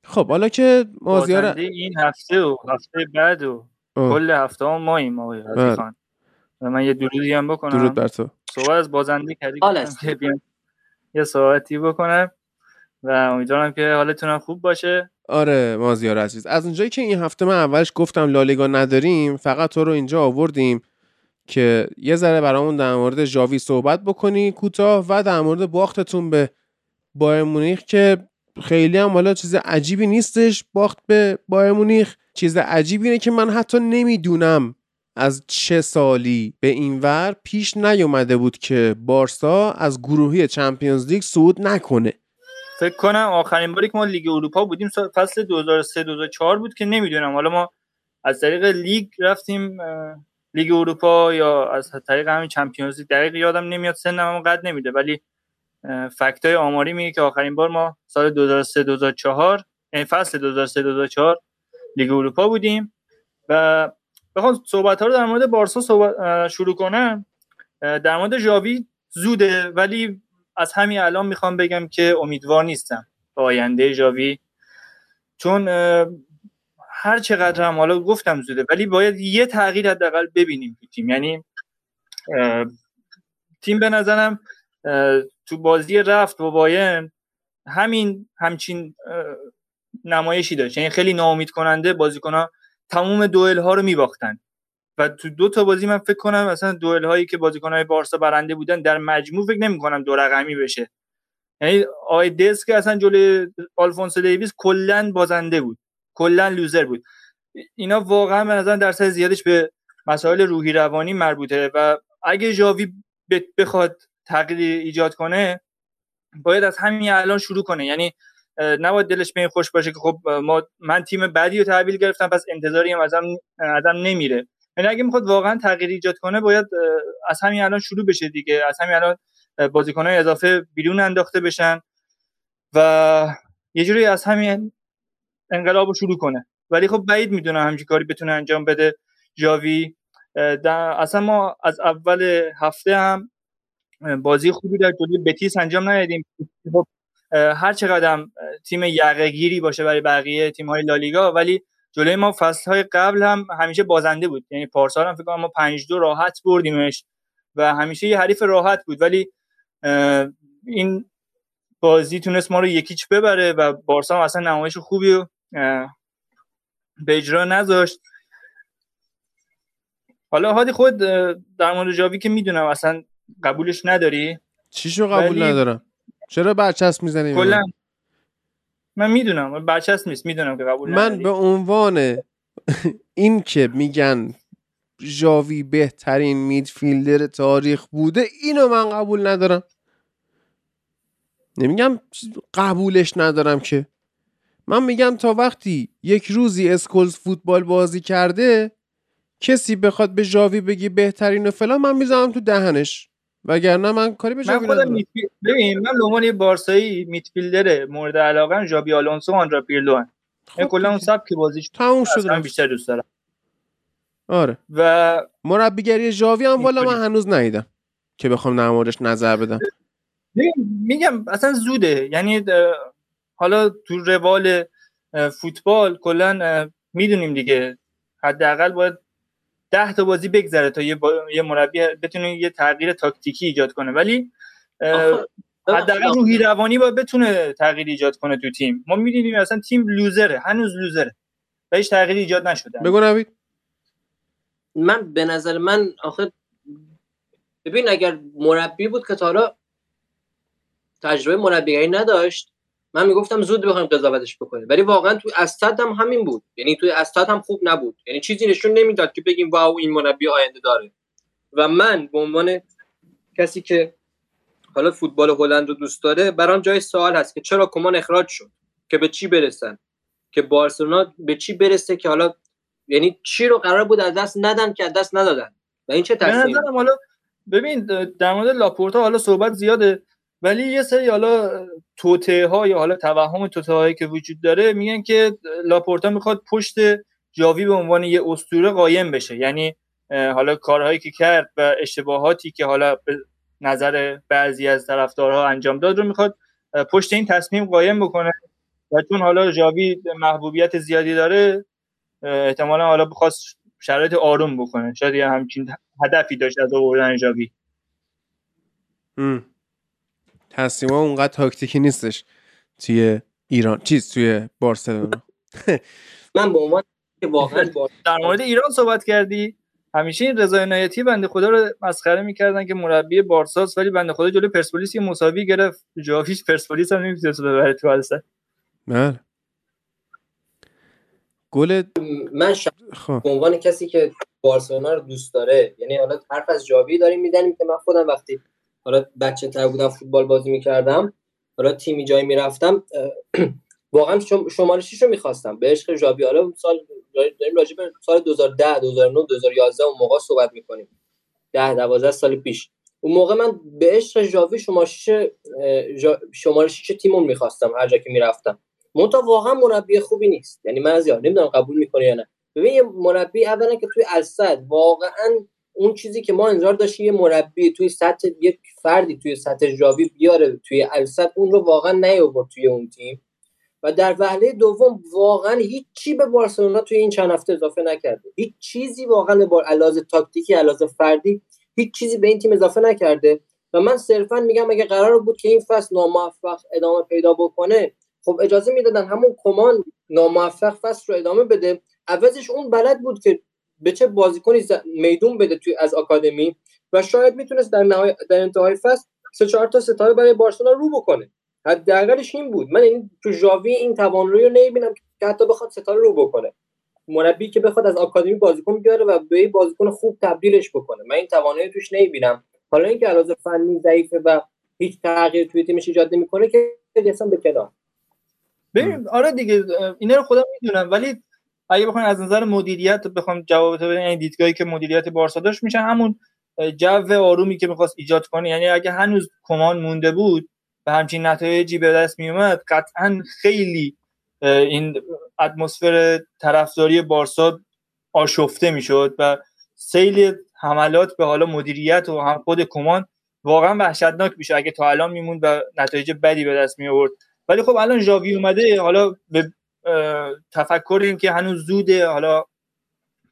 خب حالا که مازیار این هفته و هفته بعد و کل هفته هم ماییم آقای بله. خان و من یه درودی هم بکنم. درود بر تو. صحبت از بازنده کردی یه صحبتی بکنم. و امیدوارم که حالتون خوب باشه. آره مازیار عزیز. از اونجایی که این هفته من اولش گفتم لالیگا نداریم فقط تو رو اینجا آوردیم که یه ذره برامون در مورد ژاوی صحبت بکنی کوتاه و در مورد باختتون به بایر مونیخ که خیلی هم حالا چیز عجیبی نیستش. باخت به بایر مونیخ. چیز عجیبی اینه که من حتی نمی‌دونم از چه سالی به این ور پیش نیومده بود که بارسا از گروهی چمپیونز لیگ صعود نکنه. فکر کنم آخرین باری که ما لیگ اروپا بودیم فصل 2003 2004 بود که نمی‌دونم. حالا ما از طریق لیگ رفتیم لیگ اروپا یا از طریق همین چمپیونز لیگ. دقیق یادم نمیاد سنم قد نمیده ولی fact های آماری میگه که آخرین بار ما سال 2003 2004 یعنی فصل 2003 2004 لیگ اروپا بودیم. و بخوام صحبت ها رو در مورد بارسا صحبت شروع کنم. در مورد ژاوی زوده ولی از همین الان می‌خوام بگم که امیدوار نیستم به آینده ژاوی. چون هر چقدر هم حالا گفتم زوده ولی باید یه تغییر حداقل ببینیم تو تیم. یعنی تیم به نظرم تو بازی رفت با باین همین همچین نمایشی داشت. یعنی خیلی ناامید کننده بازیکنها تموم دوئل ها رو میباختن. و تو دو تا بازی من فکر کنم مثلا دوئل هایی که بازیکن های بارسا برنده بودن در مجموع فکر نمی کنم دو رقمی بشه. یعنی آی دس که اصلا جلوی آلفونسو دیویس کلا بازنده بود کلا لوزر بود. اینا واقعا به نظر درصد زیادش به مسائل روحی روانی مربوطه و اگه جاوی بخواد تغییر ایجاد کنه باید از همین الان شروع کنه. یعنی نباید دلش به این خوش باشه که خب ما من تیم بعدی رو تحویل گرفتم پس انتظاری هم ازم ازم نمیره. یعنی اگه می‌خواد واقعا تغییر ایجاد کنه باید از همین الان شروع بشه دیگه. از همین الان بازیکنهای اضافه بیرون انداخته بشن و یه جوری از همین انقلاب رو شروع کنه. ولی خب بعید می‌دونم همچین کاری بتونه انجام بده جاوی. اصلا ما از اول هفته هم بازی خوبی در جلوی بتیس انجام ندادیم. خب هر چقدر تیم یقهگیری باشه برای بقیه تیم های لالیگا ولی جلوی ما فصل های قبل هم همیشه بازنده بود. یعنی پارسال هم فکر کنم ما 5 دو راحت بردیمش و همیشه یه حریف راحت بود. ولی این بازی تونست ما رو یکیچ ببره و بارسا هم اصلا نمایش خوبی رو به اجرا نذاشت. حالا هادی خود در مورد جاوی که می‌دونم اصلا قبولش نداری؟ چیشو قبول ولی... ندارم؟ چرا برچسب می‌زنی کلا من می‌دونم برچسب نیست می‌دونم که قبول من نداری. به عنوان این که میگن جاوی بهترین میدفیلدر تاریخ بوده اینو من قبول ندارم. نمیگم قبولش ندارم که. من میگم تا وقتی یک روزی اسکولز فوتبال بازی کرده کسی بخواد به جاوی بگی بهترین و فلان من می‌زنم تو دهنش. وگرنه من کاری به من خودم ببین من لومانی بارسایی میتفیلدر مورد علاقه ژابی آلونسو آندرا پیرلو. خب کلا اون سبک بازیش تموم شد من بیشتر دوست دارم. آره. و مربیگری ژاوی هم والا من هنوز ندیدم که بخوام نمارش نظر بدم. میگم اصلا زوده. یعنی حالا تو روال فوتبال کلا می‌دونیم دیگه. حداقل باید ده تا بازی بگذره تا یه, با... یه مربی بتونه یه تغییر تاکتیکی ایجاد کنه. ولی حداقل روحی روانی باید بتونه تغییر ایجاد کنه تو تیم. ما می‌دونیم اصلا تیم لوزره هنوز لوزره و هیچ تغییری ایجاد نشده. بگو نوید. من به نظر من آخه ببین اگر مربی بود که تا حالا تجربه مربیگری نداشت من می‌گفتم زود بخوایم قضاوتش بکنیم. ولی واقعا تو استاد هم همین بود. یعنی توی استاد هم خوب نبود. یعنی چیزی نشون نمی‌داد که بگیم واو این مربی آینده داره. و من به عنوان کسی که حالا فوتبال هلند رو دوست داره برام جای سوال هست که چرا کمان اخراج شد؟ که به چی برسن؟ که بارسلونا به چی برسه که حالا یعنی چی رو قرار بود از دست ندن که از دست ندادن؟ و این چه تصمیمی حالا ببین در مورد لاپورتا حالا صحبت زیاده. ولی یه سری حالا توته ها یا حالا توهم توته هایی که وجود داره میگن که لاپورتا می‌خواد پشت جاوی به عنوان یه اسطوره قایم بشه. یعنی حالا کارهایی که کرد و اشتباهاتی که حالا به نظر بعضی از طرفدارها انجام داد رو می‌خواد پشت این تصمیم قایم بکنه و چون حالا جاوی محبوبیت زیادی داره احتمالا حالا بخواست شرایط آروم بکنه. شاید یه همچین هدفی داشت از آوردن جاوی. ها اونقدر تاکتیکی نیستش توی ایران. چیز توی بارسلونا. من به عنوان که واقعا در مورد ایران صحبت کردی. همیشه این رضای عنایتی بنده خدا رو مسخره می‌کردن که مربی بارساس ولی بنده خدا جلوی پرسپولیس یه مساوی گرفت. جاویش پرسپولیس هم نمی‌تونه ببره تو بله. گل من. خب. به عنوان کسی که بارسلونا رو دوست داره یعنی حالا حرف از جاوی داریم می‌زنیم که من خودم وقتی حالا بچه تر بودم فوتبال بازی می‌کردم. حالا تیمی جایی می‌رفتم واقعا شم- شماره 6 رو می‌خواستم. به عشق ژاوی حالا سال داریم راجع سال 2010 2009 2011 اون موقع صحبت می‌کنیم. 10 12 سال پیش. اون موقع من به عشق ژاوی شماره 6 شماره 6 تیمون می‌خواستم هر جا که می‌رفتم. منتها واقعا مربی خوبی نیست. یعنی من از یاد نمی‌دونم قبول می‌کنه یا نه. ببین یه مربی اولا که توی الصد واقعا اون چیزی که ما انتظار داشتیم یه مربی توی سطح یک فردی توی سطح ژاوی بیاره توی الصد اون رو واقعا نیاورد توی اون تیم. و در وهله دوم واقعا هیچ چی به بارسلونا توی این چند هفته اضافه نکرده. هیچ چیزی واقعا به علاوه تاکتیکی علاوه فردی هیچ چیزی به این تیم اضافه نکرده. و من صرفا میگم اگه قرار بود که این فصل ناموفق ادامه پیدا بکنه خب اجازه می‌دادن همون کمان ناموفق فصل رو ادامه بده. عوضش اون بلد بود که به چه بازیکنی میدون بده توی از آکادمی و شاید می‌تونست در نهای... در انتهای فصل سه چهار تا ستاره برای بارسلونا رو بکنه. حداقلش این بود. من این تو ژاوی این توانایی رو نمی‌بینم که حتی بخواد ستاره رو بکنه. مربی که بخواد از آکادمی بازیکن بیاره و به بازیکن خوب تبدیلش بکنه. من این توانایی توش نمی‌بینم. حالا اینکه علاوه فنی ضعیفه و هیچ تغییر توی تیمش ایجاد نمی‌کنه که اصلا به کنار ببین آره دیگه اینا رو خودم می‌دونم. ولی اگه بخوایم از نظر مدیریت بخوام جواب تو یعنی دیدگاهی که مدیریت بارسا داشت میشه همون جو آرومی که می‌خواست ایجاد کنه. یعنی اگه هنوز کمان مونده بود و همچین نتایجی به دست میومد قطعا خیلی این اتمسفر طرفداری بارسا آشفته می‌شد و سیل حملات به حالا مدیریت و هم خود کمان واقعا وحشتناک میشه اگه تا الان میموند و نتایج بدی به دست می آورد ولی خب الان ژاوی اومده حالا به تفکر این که هنوز زوده حالا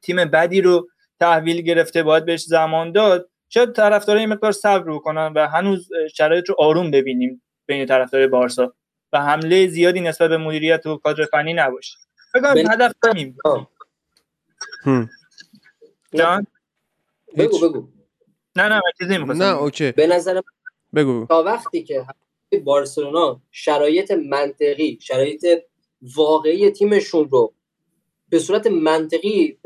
تیم بدی رو تحویل گرفته باید بهش زمان داد. شاید طرفدارا این مقدار صبر بکنن و هنوز شرایط رو آروم ببینیم بین طرفدار بارسا. و حمله زیادی نسبت به مدیریت و کادر فنی نباشه. فکر بل- هدف همین. جان؟ بگو بگو. نه نه من چیزی نه بگم. اوکی. به نظر من بگو تا وقتی که بارسلونا شرایط منطقی شرایط واقعی تیمشون رو به صورت منطقی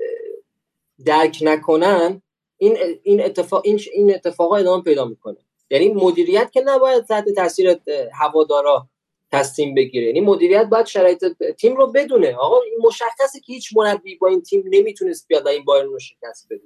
درک نکنن این این اتفاق این این اتفاقا ادامه پیدا می‌کنه. یعنی مدیریت که نباید تحت تاثیر هوادارا تصمیم بگیره. یعنی مدیریت باید شرایط تیم رو بدونه. آقا این مشخصه که هیچ مربی با این تیم نمی‌تونست بیاد این بایرن رو شکست بده.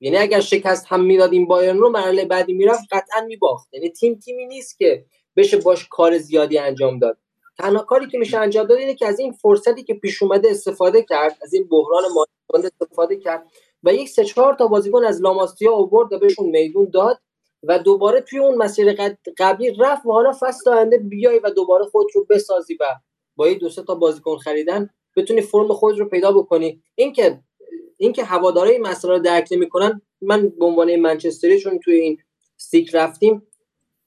یعنی اگر شکست هم می‌داد این بایرن رو مرحله بعدی می‌رفت قطعا میباخت. یعنی تیم تیمی نیست که بشه باش کار زیادی انجام داد. تنها کاری که میشه انجام داد اینه که از این فرصتی که پیش اومده استفاده کرد از این بحران مالی استفاده کرد و یک سه چهار تا بازیکن از لاماستیا آورد و بهشون میدون داد و دوباره توی اون مسیر قبلی رفت و حالا فصل آینده بیای و دوباره خود رو بسازی و با یه دو تا بازیکن خریدن بتونی فرم خود رو پیدا بکنی. اینکه اینکه این مسئله رو درک نمی‌کنن من به عنوان منچستری چون توی این سیک رفتیم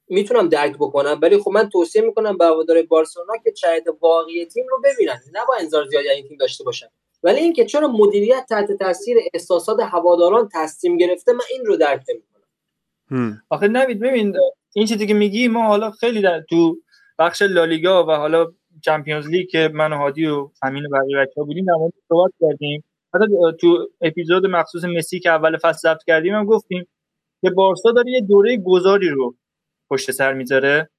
می‌تونم درک بکنم ولی خب من توصیه می‌کنم به هوادارهای بارسلونا که شاید واقعی تیم رو ببینن نه با انتظار زیادی از این تیم داشته باشن. ولی اینکه چرا مدیریت تحت تاثیر احساسات هواداران تصمیم گرفته من این رو درک نمی‌کنم. آخه نوید ببین این چیزی که میگی ما حالا خیلی در تو بخش لالیگا و حالا چمپیونز لیگ که من و هادی و همین و بقیه بچه‌ها بودیم در مورد صحبت کردیم. حتی تو اپیزود مخصوص مسی که اول فصل ضبط کردیم هم گفتیم که بارسا داره یه دوره گذاری رو پشت سر می‌ذاره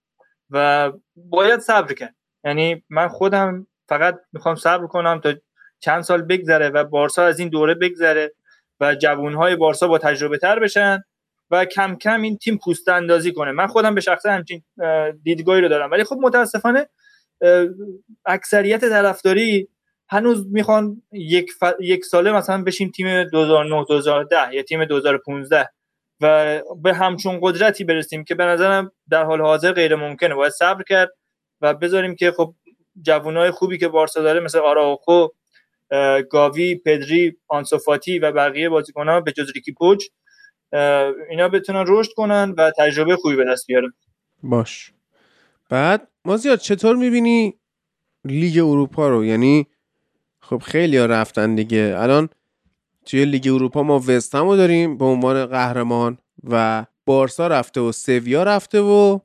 و باید صبر کرد. یعنی من خودم فقط می‌خوام صبر کنم تا چند سال بگذره و بارسا از این دوره بگذره و جوانهای بارسا با تجربه تر بشن و کم کم این تیم پوست اندازی کنه. من خودم به شخصه همچین اه، دیدگاهی رو دارم. ولی خب متاسفانه اکثریت طرفداری هنوز می‌خوان یک, ف... یک ساله مثلا بشیم تیم 2009 2010 یا تیم 2015 و به همچون قدرتی برسیم که به نظرم در حال حاضر غیر ممکنه. باید صبر کرد و بذاریم که خب جوانای خوبی که بارسا داره مثل آراوخو اه، گاوی پدری آنسوفاتی و بقیه بازیکن‌ها به جز ریکی پوچ اینا بتونن رشد کنن و تجربه خوبی به دست بیارن. باش. بعد مازیار چطور می‌بینی لیگ اروپا رو؟ یعنی خب خیلی ها رفتن دیگه. الان توی لیگ اروپا ما وستهم رو داریم به عنوان قهرمان و بارسا رفته و سویا رفته و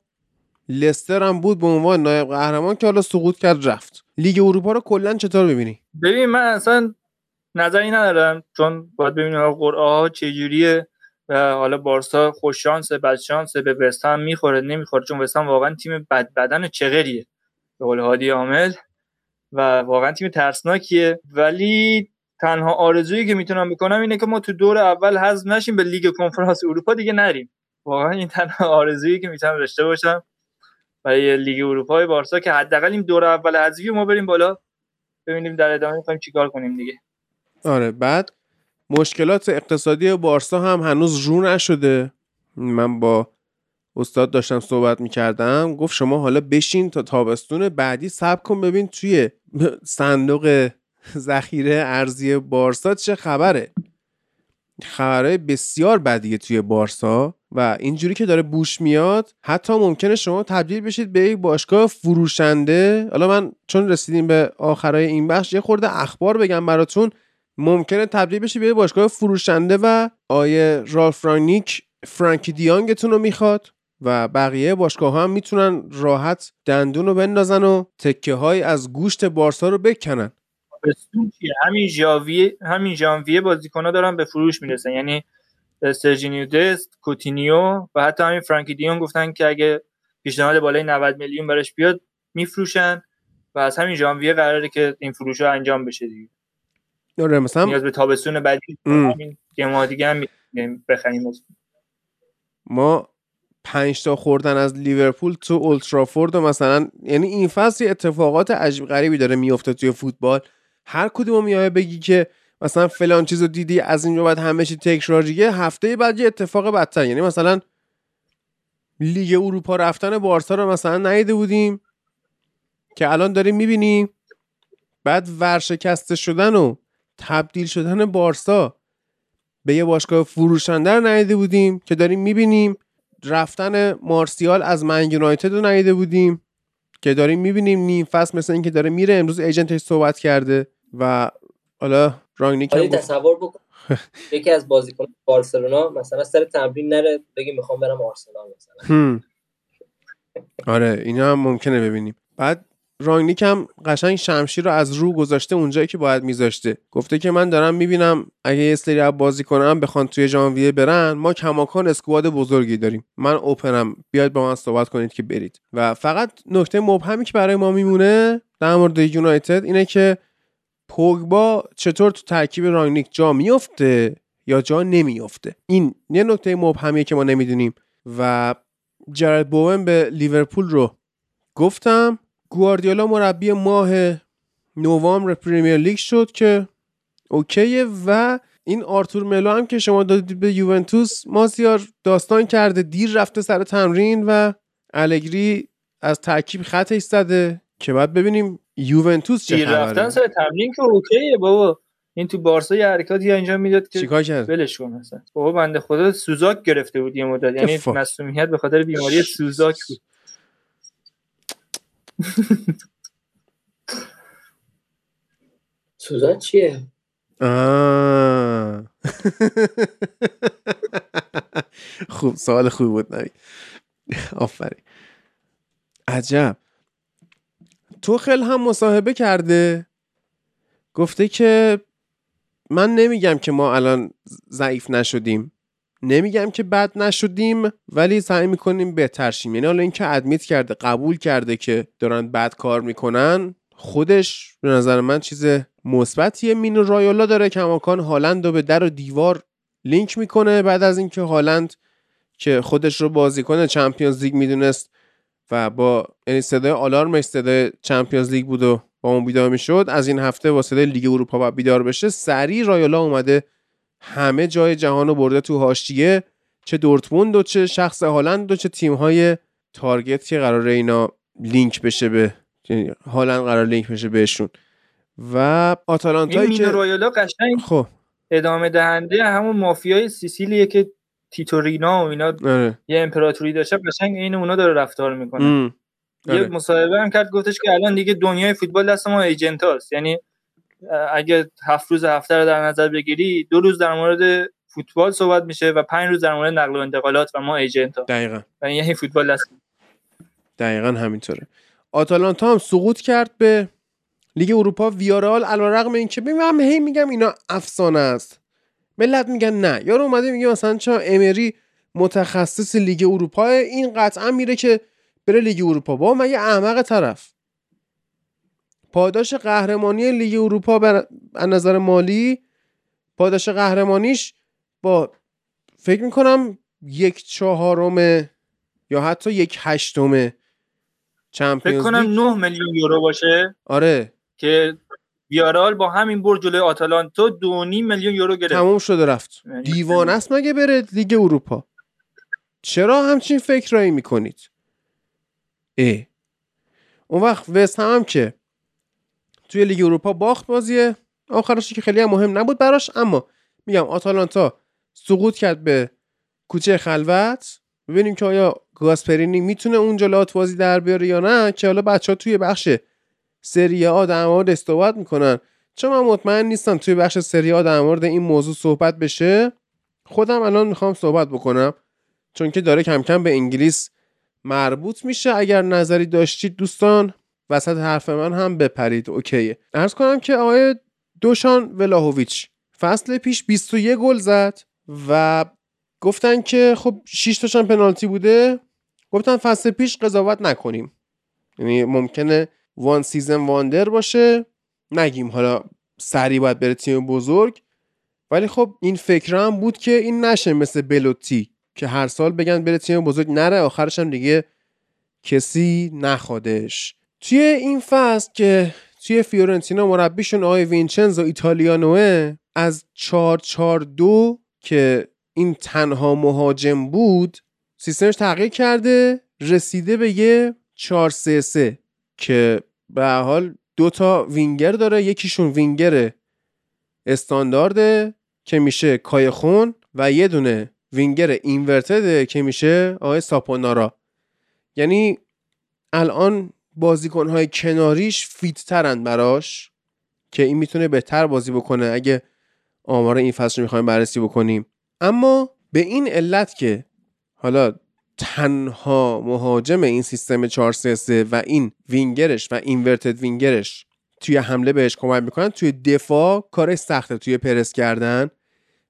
لستر هم بود به عنوان نایب قهرمان که حالا سقوط کرد رفت. لیگ اروپا رو کلا چطور ببینی؟ ببین من اصلا نظری ندارم چون باید ببینیم قرعه ها چجوریه و حالا بارسا خوش شانس بد شانس به وستهم می‌خوره نمی‌خوره چون وستهم واقعا تیم بد بدن چغریه. به قول هادی عامل و واقعا تیم ترسناکیه. ولی تنها آرزویی که می‌تونم بکنم اینه که ما تو دور اول حذف نشیم به لیگ کنفرانس اروپا دیگه نریم. واقعا این تنها آرزویی که می‌تونم داشته باشم برای لیگ اروپا بارسا که حداقل این دور اول حذفی ما بریم بالا ببینیم در ادامه می‌خوایم چیکار کنیم دیگه. آره بعد مشکلات اقتصادی بارسا هم هنوز رو نشده. من با استاد داشتم صحبت می‌کردم گفت شما حالا بشین تا تابستون بعدی صبر کن ببین توی صندوق ذخیره ارزی بارسا چه خبره؟ خبرهای بسیار بدیه توی بارسا و اینجوری که داره بوش میاد حتی ممکنه شما تبدیل بشید به یک باشگاه فروشنده. حالا من چون رسیدیم به آخرای این بخش یه خورده اخبار بگم براتون. ممکنه تبدیل بشید به یک باشگاه فروشنده و آیه رالف رانیک فرانکی دیانگتون رو می‌خواد و بقیه باشگاه هم می‌تونن راحت دندون رو بندازن و تکه های از گوشت بارسا رو بکنن. تابستون چیه؟ همین ژانویه همین ژانویه بازیکن‌ها دارن به فروش می‌رسن. یعنی سرجینیو دست کوتینیو و حتی همین فرانکی دیون گفتن که اگه پیشنهاد بالای 90 میلیون براش بیاد میفروشن و از همین ژانویه قراره که این فروش ها انجام بشه دیگه. آره مثلا نیاز به تابستون بعدی یه ماه دیگه هم بخریم. ما پنج تا خوردن از لیورپول تو اولترافورد و مثلا یعنی این فصل اتفاقات عجیب غریبی داره میفته توی فوتبال. هر کدوم میای بگی که مثلا فلان چیزو دیدی از اینجا بعد همه چی تکراریه هفته بعد یه اتفاق بدتر. یعنی مثلا لیگ اروپا رفتن بارسا رو مثلا ندیده بودیم که الان داریم می‌بینیم. بعد ورشکسته شدن و تبدیل شدن بارسا به یه باشگاه فروشنده رو ندیده بودیم که داریم می‌بینیم. رفتن مارسیال از من یونایتد رو ندیده بودیم که داریم می‌بینیم. نیم فصل مثل اینکه داره میره. امروز ایجنتش صحبت کرده. و حالا رانگنیک هم گفت- تصور بکن. یکی از بازیکن بارسلونا مثلا سر تمرین نره بگی می‌خوام برم آرسنال مثلا. آره اینا هم ممکنه ببینیم. بعد رانگنیک هم قشنگ شمشیر رو از رو گذاشته اونجایی که باید میذاشته. گفته که من دارم می‌بینم اگه یه سری از بازیکنام بخوان توی ژانویه برن ما کماکان اسکواد بزرگی داریم. من اوپنم. بیاید با من صحبت کنید که برید. و فقط نکته مبهمی که برای ما میمونه در مورد یونایتد اینه که پوگبا چطور تو ترکیب رانگنیک جا میفته یا جا نمیفته این یه نکته مبهمیه که ما نمی‌دونیم و جرد بوون به لیورپول رو گفتم. گواردیولا مربی ماه نوامبر پریمیر لیگ شد که اوکیه و این آرتور ملو هم که شما دادید به یوونتوس مازیار داستان کرده دیر رفته سر تمرین و الگری از ترکیب خطش زده که بعد ببینیم یوونتوس چه دیر رفتن خبره سر تمرین که اوکیه بابا. این تو بارسا یه حرکاتی انجام می‌داد که چیکار کرد؟ ولش کن مثلا. بابا بنده خدا سوزاک گرفته بود یه مدت. یعنی. مسئولیت به خاطر بیماری سوزاک بود. سوزان چیه. خوب سوال خوب بود نوید آفرین. عجب. توخل هم مصاحبه کرده. گفته که من نمیگم که ما الان ضعیف نشدیم. نمیگم که بد نشدیم ولی سعی می‌کنیم بهتر شیم. یعنی حالا اینکه ادمیت کرده قبول کرده که دارن بد کار می‌کنن خودش به نظر من چیز مثبتیه. مینو رایولا داره کماکان هالند رو به در و دیوار لینک می‌کنه. بعد از اینکه هالند که خودش رو بازیکن چمپیونز لیگ می‌دونست و با یعنی صدای آلارمش صدای چمپیونز لیگ بود و با اون بیدار می‌شد. از این هفته با صدای لیگ اروپا باید بیدار بشه. سریع رایولا اومده همه جای جهان رو برده تو حاشیه. چه دورتموند و چه شخص هالند و چه تیم های target که قراره اینا لینک بشه به یعنی هالند قرار لینک بشه بهشون. و این آتالانتایی مینو که رویالا قشنگ خب. ادامه دهنده همون مافیای سیسیلیه که تیتورینا و اینا آره. یه امپراتوری داشته قشنگ این اونا داره رفتار می‌کنه. ام. یه آره. مصاحبه هم کرد گفتش که الان دیگه دنیای فوتبال دست ما ایجنت هاست. یعنی اگه هفت روز هفته رو در نظر بگیری دو روز در مورد فوتبال صحبت میشه و پنج روز در مورد نقل و انتقالات و ما ایجنت ها. دقیقا. و یعنی فوتبال دست دقیقا همینطوره. آتالانتا هم سقوط کرد به لیگ اروپا ویارئال علیرغم اینکه من هی میگم اینا افسانه است. ملت میگن نه. یارو اومده میگه مثلا چرا امری متخصص لیگ اروپا این قطعا میره که بره لیگ اروپا. با من یه احمق طرف. پاداش قهرمانی لیگ اروپا از نظر مالی پاداش قهرمانیش با فکر می‌کنم یک چهارم یا حتی یک هشتم فکر کنم 9 میلیون یورو باشه آره. که ویارال با همین برد جلوی آتالانتا دو میلیون یورو گرفت. تموم شده رفت. دیوانه است مگه بره لیگ اروپا؟ چرا همچین فکرایی می‌کنید؟ ای. اون وقت وست هم, هم که توی لیگ اروپا باخت بازیه. آخرش که خیلی هم مهم نبود براش اما میگم آتالانتا سقوط کرد به کوچه خلوت. ببینیم که آیا گاسپرینی می‌تونه اونجا لات بازی در بیاره یا نه که حالا بچه ها توی بخش سری آ در مورد استوبت می‌کنن. چون من مطمئن نیستم توی بخش سری آ در مورد این موضوع صحبت بشه. خودم الان می‌خوام صحبت بکنم. چون که داره کم کم به انگلیس مربوط میشه. اگر نظری داشتید دوستان وسط حرف من هم بپرید. OK یه. عرض کنم که آقای دوشان ولاهویچ فصل پیش 21 گل زد و گفتن که خب 6 تاشون پنالتی بوده. گفتن فصل پیش قضاوت نکنیم. یعنی ممکنه one season wonder باشه. نگیم حالا سریع باید بره تیم بزرگ. ولی خب این فکر هم بود که این نشه مثل بلوتی که هر سال بگن بره تیم بزرگ. نره آخرش هم دیگه کسی نخوادش. توی این فصل که توی فیورنتینا مربیشون آقای وینچنزو ایتالیانوه از 442 که این تنها مهاجم بود سیستمش تغییر کرده رسیده به یه 433 که به حال دو تا وینگر داره. یکیشون وینگر استاندارده که میشه کایخون و یه دونه winger inverted ه که میشه آقای ساپونارا. یعنی الان بازیکنهای کناریش فیت ترن براش که این می‌تونه بهتر بازی بکنه اگه آمار این فصل رو می‌خوایم بررسی بکنیم. اما به این علت که حالا تنها مهاجم این سیستم 433 و این وینگرش و اینورتد وینگرش توی حمله بهش کمک می‌کنن توی دفاع کارش سخته توی پرس کردن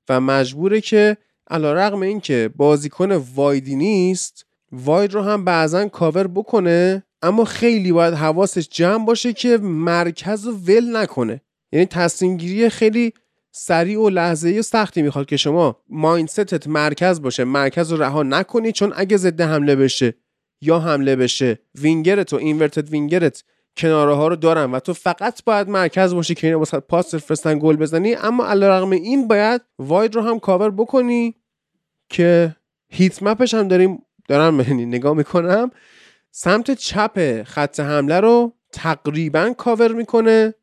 و مجبوره که علی‌رغم این که بازیکن wide ی نیست wide رو هم بعضا کاور بکنه اما خیلی باید حواسش جمع باشه که مرکز رو ول نکنه. یعنی تصمیم گیری خیلی سریع و لحظه‌ای و سختی می‌خواد که شما mindset ت مرکز باشه مرکز رو رها نکنی چون اگه ضد حمله بشه یا حمله بشه وینگرت و inverted winger ت کناره ها رو دارن و تو فقط باید مرکز باشی که اینا واسه پاس بفرستن گل بزنی. اما علیرغم این باید wide رو هم کاور بکنی که هیت مپش هم داریم دارم نگاه می‌کنم. سمت چپ خط حمله رو تقریبا کاور می‌کنه.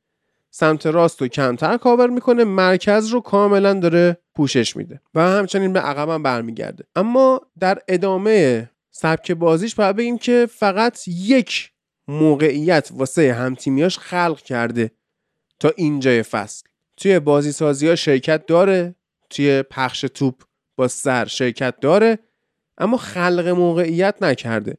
سمت راست رو کمتر کاور می‌کنه مرکز رو کاملا داره پوشش میده و همچنین به عقبم برمیگرده. اما در ادامه سبک بازیش باید بگیم که فقط یک موقعیت واسه همتیمیاش خلق کرده تا اینجای فصل. توی بازی سازی ها شرکت داره توی پخش توپ با سر شرکت داره اما خلق موقعیت نکرده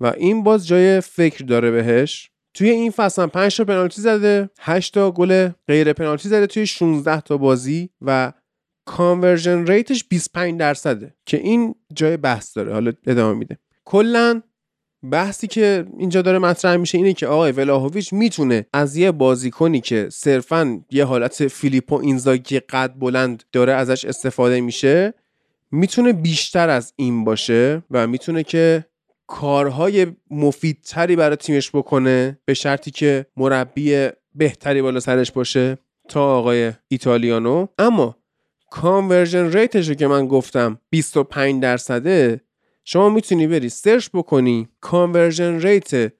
و این باز جای فکر داره بهش. توی این فصل هم 5 تا پنالتی زده 8 تا گل غیر پنالتی زده توی 16 تا بازی و conversion rate ش 25 درصده که این جای بحث داره حالا ادامه میده. کلا بحثی که اینجا داره مطرح میشه اینه که آقای ولاهویچ می‌تونه از یه بازیکنی که صرفا یه حالت فیلیپو اینزاگی قد بلند داره ازش استفاده میشه می‌تونه بیشتر از این باشه و می‌تونه که کارهای مفیدتری برای تیمش بکنه به شرطی که مربی بهتری بالا سرش باشه تا آقای ایتالیانو. اما conversion rate ش که من گفتم 25 درصده شما می‌تونی بری search بکنی conversion rate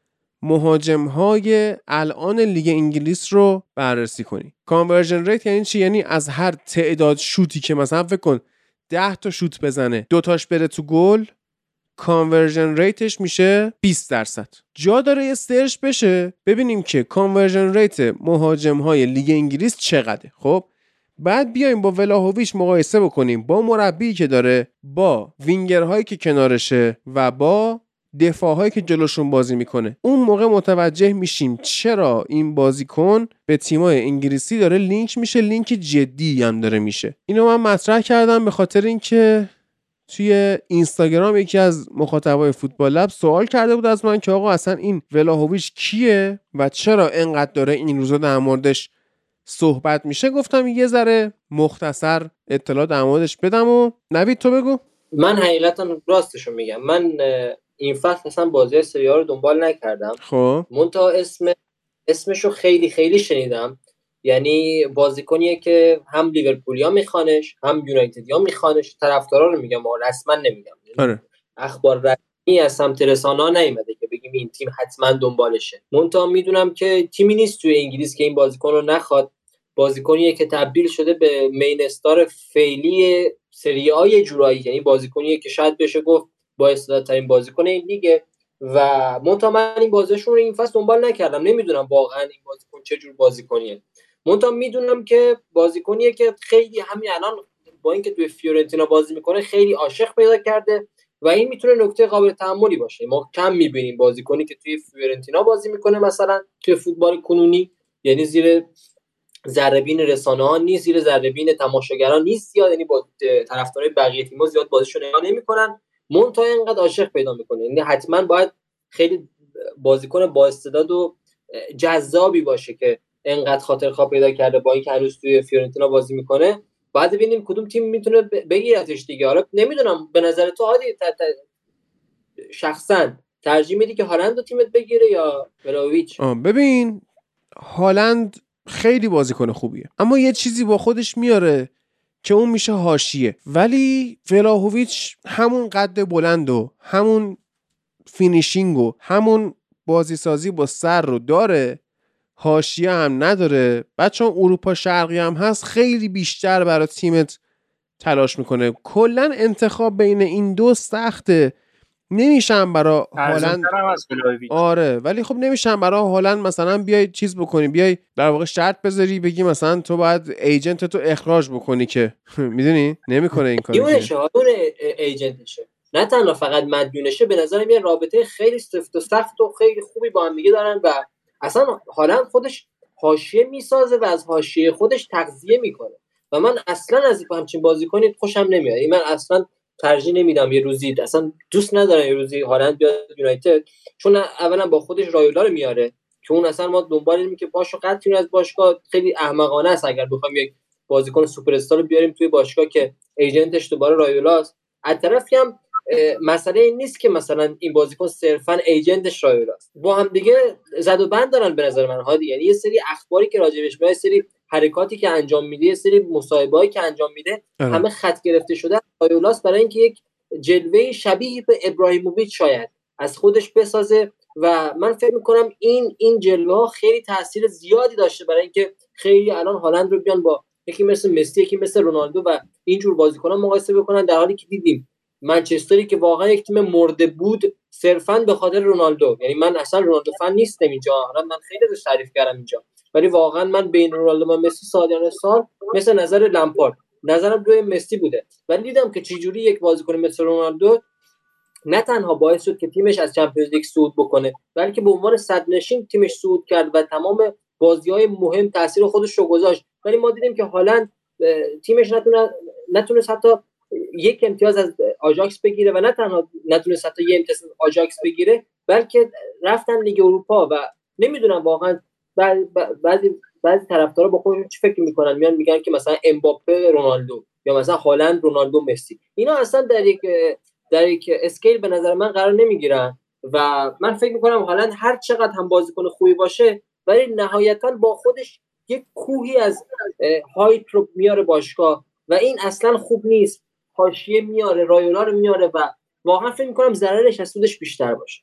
مهاجم های الان لیگ انگلیس رو بررسی کنی. conversion rate یعنی چی؟ یعنی از هر تعداد شوتی که مثلا فکر کن 10 تا شوت بزنه دوتاش بره تو گل conversion rate ش میشه 20 درصد. جا داره یه search بشه ببینیم که conversion rate مهاجم های لیگ انگلیس چقدره. خب بعد بیایم با ولاهویچ مقایسه بکنیم. با مربی که داره با وینگرهایی که کنارشه و با دفاعهایی که جلوشون بازی می‌کنه. اون موقع متوجه میشیم چرا این بازیکن به تیمای انگلیسی داره لینک میشه لینک جدی هم داره میشه. اینو من مطرح کردم به خاطر اینکه توی اینستاگرام یکی از مخاطبای فوتبال لب سوال کرده بود از من که آقا اصلا این ولاهویچ کیه و چرا انقدر داره این روزا در موردش صحبت میشه؟ گفتم یه ذره مختصر اطلاع در موردش بدم و نوید تو بگو. من حقیقتا راستشو میگم. من این فصل اصلا بازی سری رو دنبال نکردم. خب. منتها اسم اسمشو خیلی خیلی شنیدم. یعنی بازیکنیه که هم لیورپولیا میخوانش هم یونایتدیا میخوانش. طرفدارا رو میگم رسما نمیگم. آره. اخبار رسمی از سمت رسانه نیومده که بگیم این تیم حتما دنبالشه. منتها می‌دونم که تیمی نیست توی انگلیس که این بازیکن رو نخواد. بازیکنیه که تبدیل شده به مین استار فعلی سری آ جورایی. یعنی بازیکنیه که شاید بشه گفت با ترین بازیکن این لیگه و منتها من این بازیشون رو این فصل دنبال نکردم. نمی‌دونم واقعا این بازیکن چه جور بازیکنیه. منتها می‌دونم که بازیکنیه که خیلی همین الان با اینکه توی فیورنتینا بازی می‌کنه خیلی عاشق پیدا کرده و این می‌تونه نکته قابل تحملی باشه. ما کم می‌بینیم بازیکنی که توی فیورنتینا بازی می‌کنه مثلا توی فوتبال کنونی یعنی زیر ذربین رسانه ها نیست زیر ذربین تماشاگران نیست زیاد یعنی با طرفدارای بقیه تیم‌ها زیاد بازیشو نگاه نمی‌کنن. مونتا اینقدر عاشق پیدا می‌کنه. یعنی حتما باید خیلی بازیکن با استعداد و جذابی باشه که انقدر خاطرخواه پیدا کرده با اینکه هنوز توی فیورنتینا بازی می‌کنه. بعد ببینیم کدوم تیم می‌تونه بگیرتش دیگه. حالا نمی‌دونم به نظر تو عادی شخصا ترجیح میدی که هالند تیمت بگیره یا ولاهویچ ببین هالند خیلی بازیکن خوبیه. اما یه چیزی با خودش میاره که اون میشه حاشیه ولی ولاهویچ همون قد بلند و همون finishing و همون بازیسازی با سر رو داره. هاشیه هم نداره. بعد چون اروپا شرقی هم هست خیلی بیشتر برای تیمت تلاش می‌کنه. کلا انتخاب بین این دو سخته. نمیشم برا هالند. آره ولی خب نمیشم برا هالند مثلا بیای چیز بکنی بیای در واقع شرط بذاری بگی مثلا تو باید ایجنت تو اخراج بکنی که. می‌دونی؟ نمی‌کنه این کارو اون ایجنتشه. نه تنها فقط مدیونشه به نظرم یه رابطه خیلی سفت و سخت و خیلی خوبی با هم دیگه دارن و اصلا هالند خودش حاشیه می‌سازه و از حاشیه خودش تغذیه می‌کنه. و من اصلا از همچین بازیکنی خوشم نمیاد. من اصلا ترجیح نمیدم یه روزی اصلا دوست ندارم یه روزی هالند بیاد یونایتد چون اولا با خودش رایولا رو میاره که اون اصلا ما دنبال اینیم که باشو قطعی از باشگاه. خیلی احمقانه است اگر بخوام یک بازیکن سوپر استار رو بیاریم توی باشگاه که ایجنتش دوباره رایولاست. از طرفی هم مسئله این نیست که مثلا این بازیکن صرفا ایجنتش رایولاست با هم دیگه زد و بند دارن به نظر من هادی. یعنی یه سری اخباری که راجبش میاد سری حرکاتی که انجام میده یه سری مصاحبه‌ای که انجام میده آره. همه خط گرفته شده. رایولاست برای اینکه یک جلوه شبیه به ابراهیموویچ شاید از خودش بسازه و من فکر می‌کنم این این جلوه خیلی تاثیر زیادی داشته برای اینکه خیلی الان هالند رو بیان با یکی مثل مسی یکی مثل رونالدو و اینجور بازیکنان مقایسه بکنن در حالی که دیدیم منچستری که واقعا یک تیم مرده بود صرفا به خاطر رونالدو. یعنی من اصلا رونالدو فن نیستم اینجا. من خیلی ازش تعریف کردم اینجا. ولی واقعا من بین رونالدو و مسی سالیان سال مثل نظر لمپارد. نظرم روی مسی بوده. ولی دیدم که چجوری یک بازیکن مثل رونالدو نه تنها باعث شد که تیمش از چمپیونز لیگ صعود بکنه بلکه به عنوان صد نشین تیمش صعود کرد و تمام بازی های مهم تاثیر خودش رو گذاشت. ولی ما دیدیم که هالند تیمش نتونه نتونست حتی یک امتیاز از آژاکس بگیره و نه تنها نتونست حتی یک امتیاز از آژاکس بگیره بلکه رفتن لیگ اروپا و نمی‌دونم واقعا بعضی بعضی طرفدارا با خودشون چی فکر می‌کنن؟ میان میگن که مثلا امباپه رونالدو یا مثلا هالند رونالدو مسی. اینا اصلا در یک در یک scale به نظر من قرار نمی‌گیرن و من فکر می‌کنم هالند هر چقدر هم بازیکن خوبی باشه ولی نهایتا با خودش یک کوهی از هایت رو میاره باشگاه و این اصلا خوب نیست. حاشیه میاره رایولا رو میاره و واقعا فکر می‌کنم ضررش از سودش بیشتر باشه.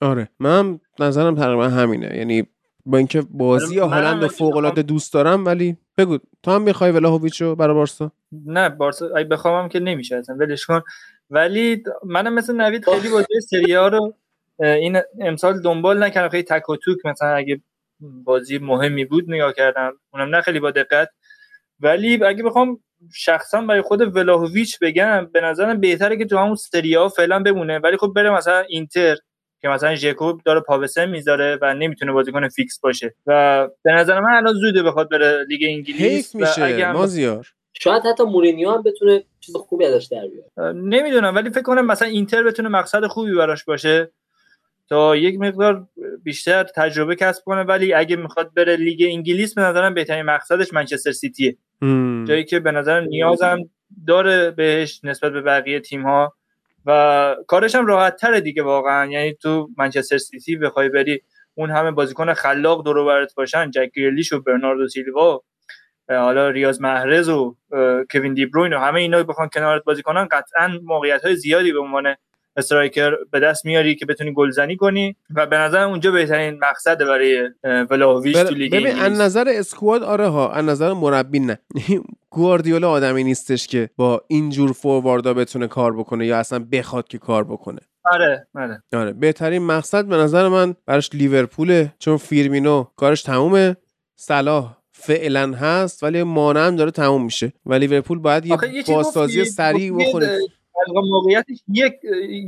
آره. من نظرم تقریبا همینه. یعنی با اینکه بازی هالند فوق العاده دوست دارم ولی بگو تو هم می‌خوای ولاهویچو برای بارسا؟ نه بارسا اگه بخوامم که نمیشه اصلا ولش کن. ولی منم مثل نوید خیلی بازی سری ها رو این امسال دنبال نکردم. خیلی تک و توک مثلا اگه بازی مهمی بود نگاه کردم. اونم نه خیلی با دقت. ولی اگه بخوام شخصا برای خود ولاهویچ بگم به نظرم بهتره که تو همون سری آ فعلا بمونه. ولی خب بره مثلا اینتر که مثلا ژکو داره پا به سن می‌ذاره و نمی‌تونه بازیکن فیکس باشه. و به نظر من الان زوده بخواد بره لیگ انگلیس میشه هم- مازیار. شاید حتی مورینیو هم بتونه چیز خوبی ازش در بیاره. نمی‌دونم ولی فکر کنم مثلا اینتر بتونه مقصد خوبی براش باشه. تا یک مقدار بیشتر تجربه کسب کنه ولی اگه می‌خواد بره لیگ انگلیس به نظرم بهترین مقصدش منچستر سیتیه. جایی که به نظر نیازم داره بهش نسبت به بقیه تیم ها و کارش هم راحت تره دیگه واقعا. یعنی تو منچستر سیتی بخوای بری اون همه بازیکن خلاق دور و برت باشن جک گریلیش و برناردو سیلوا حالا ریاض محرز و کوین دی بروین و همه اینا بخوان کنارت بازی کنن قطعا موقعیت های زیادی به عنوان striker به دست میاری که بتونی گلزنی کنی و به نظر اونجا بهترین مقصد برای اه، ولاهویچ بر- تو لیگ ببین از نظر squad آره ها از نظر مربی نه. گواردیولا آدمی نیستش که با اینجور فورواردا بتونه کار بکنه یا اصلا بخواد که کار بکنه. آره آره. آره بهترین مقصد به نظر من براش لیورپوله چون فیرمینو کارش تمومه. صلاح فعلا هست ولی مانه هم داره تموم میشه. و لیورپول باید یه بازسازی سریع بکنه خلق موقعیتش یک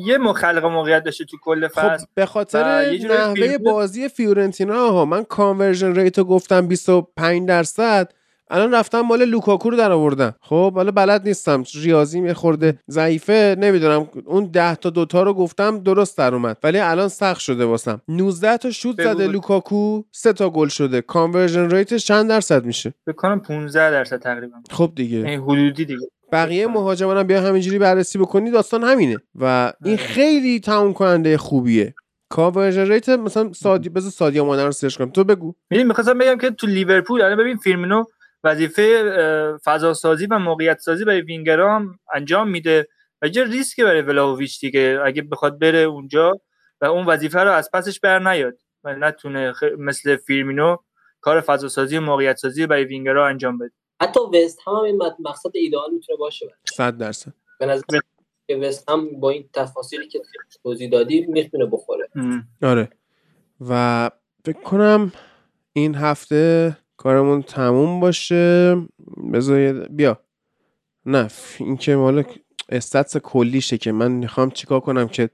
یه مخلق موقعیت داشته تو کل خب فصل. به خاطر نحوه بازی فیورنتینا ها من conversion rate و گفتم 25 درصد الان رفتم مال لوکاکو رو در آوردم. خب حالا بلد نیستم ریاضی یه خورده ضعیفه نمی‌دونم اون 10 تا دوتا رو گفتم درست در اومد ولی الان سخت شده واسم. 19 تا شوت زده. لوکاکو 3 تا گل شده. conversion rate ش چند درصد میشه؟ فکر کنم 15 درصد تقریبا. خب دیگه. یعنی حدودی دیگه. بقیه مهاجمان هم بیا همینجوری بررسی بکنی داستان همینه. و این آره. خیلی تموم کننده خوبیه. conversion rate مثلا سادی بذار سادیو مانه رو search کنم. تو بگو. می‌دونی می‌خواستم بگم که تو لیورپول الان ببین فیرمینو وظیفه فضا سازی و موقعیت سازی برای وینگرها هم انجام میده. و یه ریسک برای ولاهویچ دیگه. اگه بخواد بره اونجا و اون وظیفه رو از پسش بر نیاد. و نتونه مثل فیرمینو کار فضا سازی و موقعیت سازی برای وینگرها انجام بده. حتی وست هم, هم این مد- مقصد ایدئال می‌تونه باشه 100 درصد. به نظر که وست هم با این تفاصیلی که توضیح دادی می‌تونه بخوره. آره. و فکر کنم این هفته کارمون تموم باشه. بذار بیا. نه این که مال استاتس کلیشه که من می‌خوام چیکار کنم که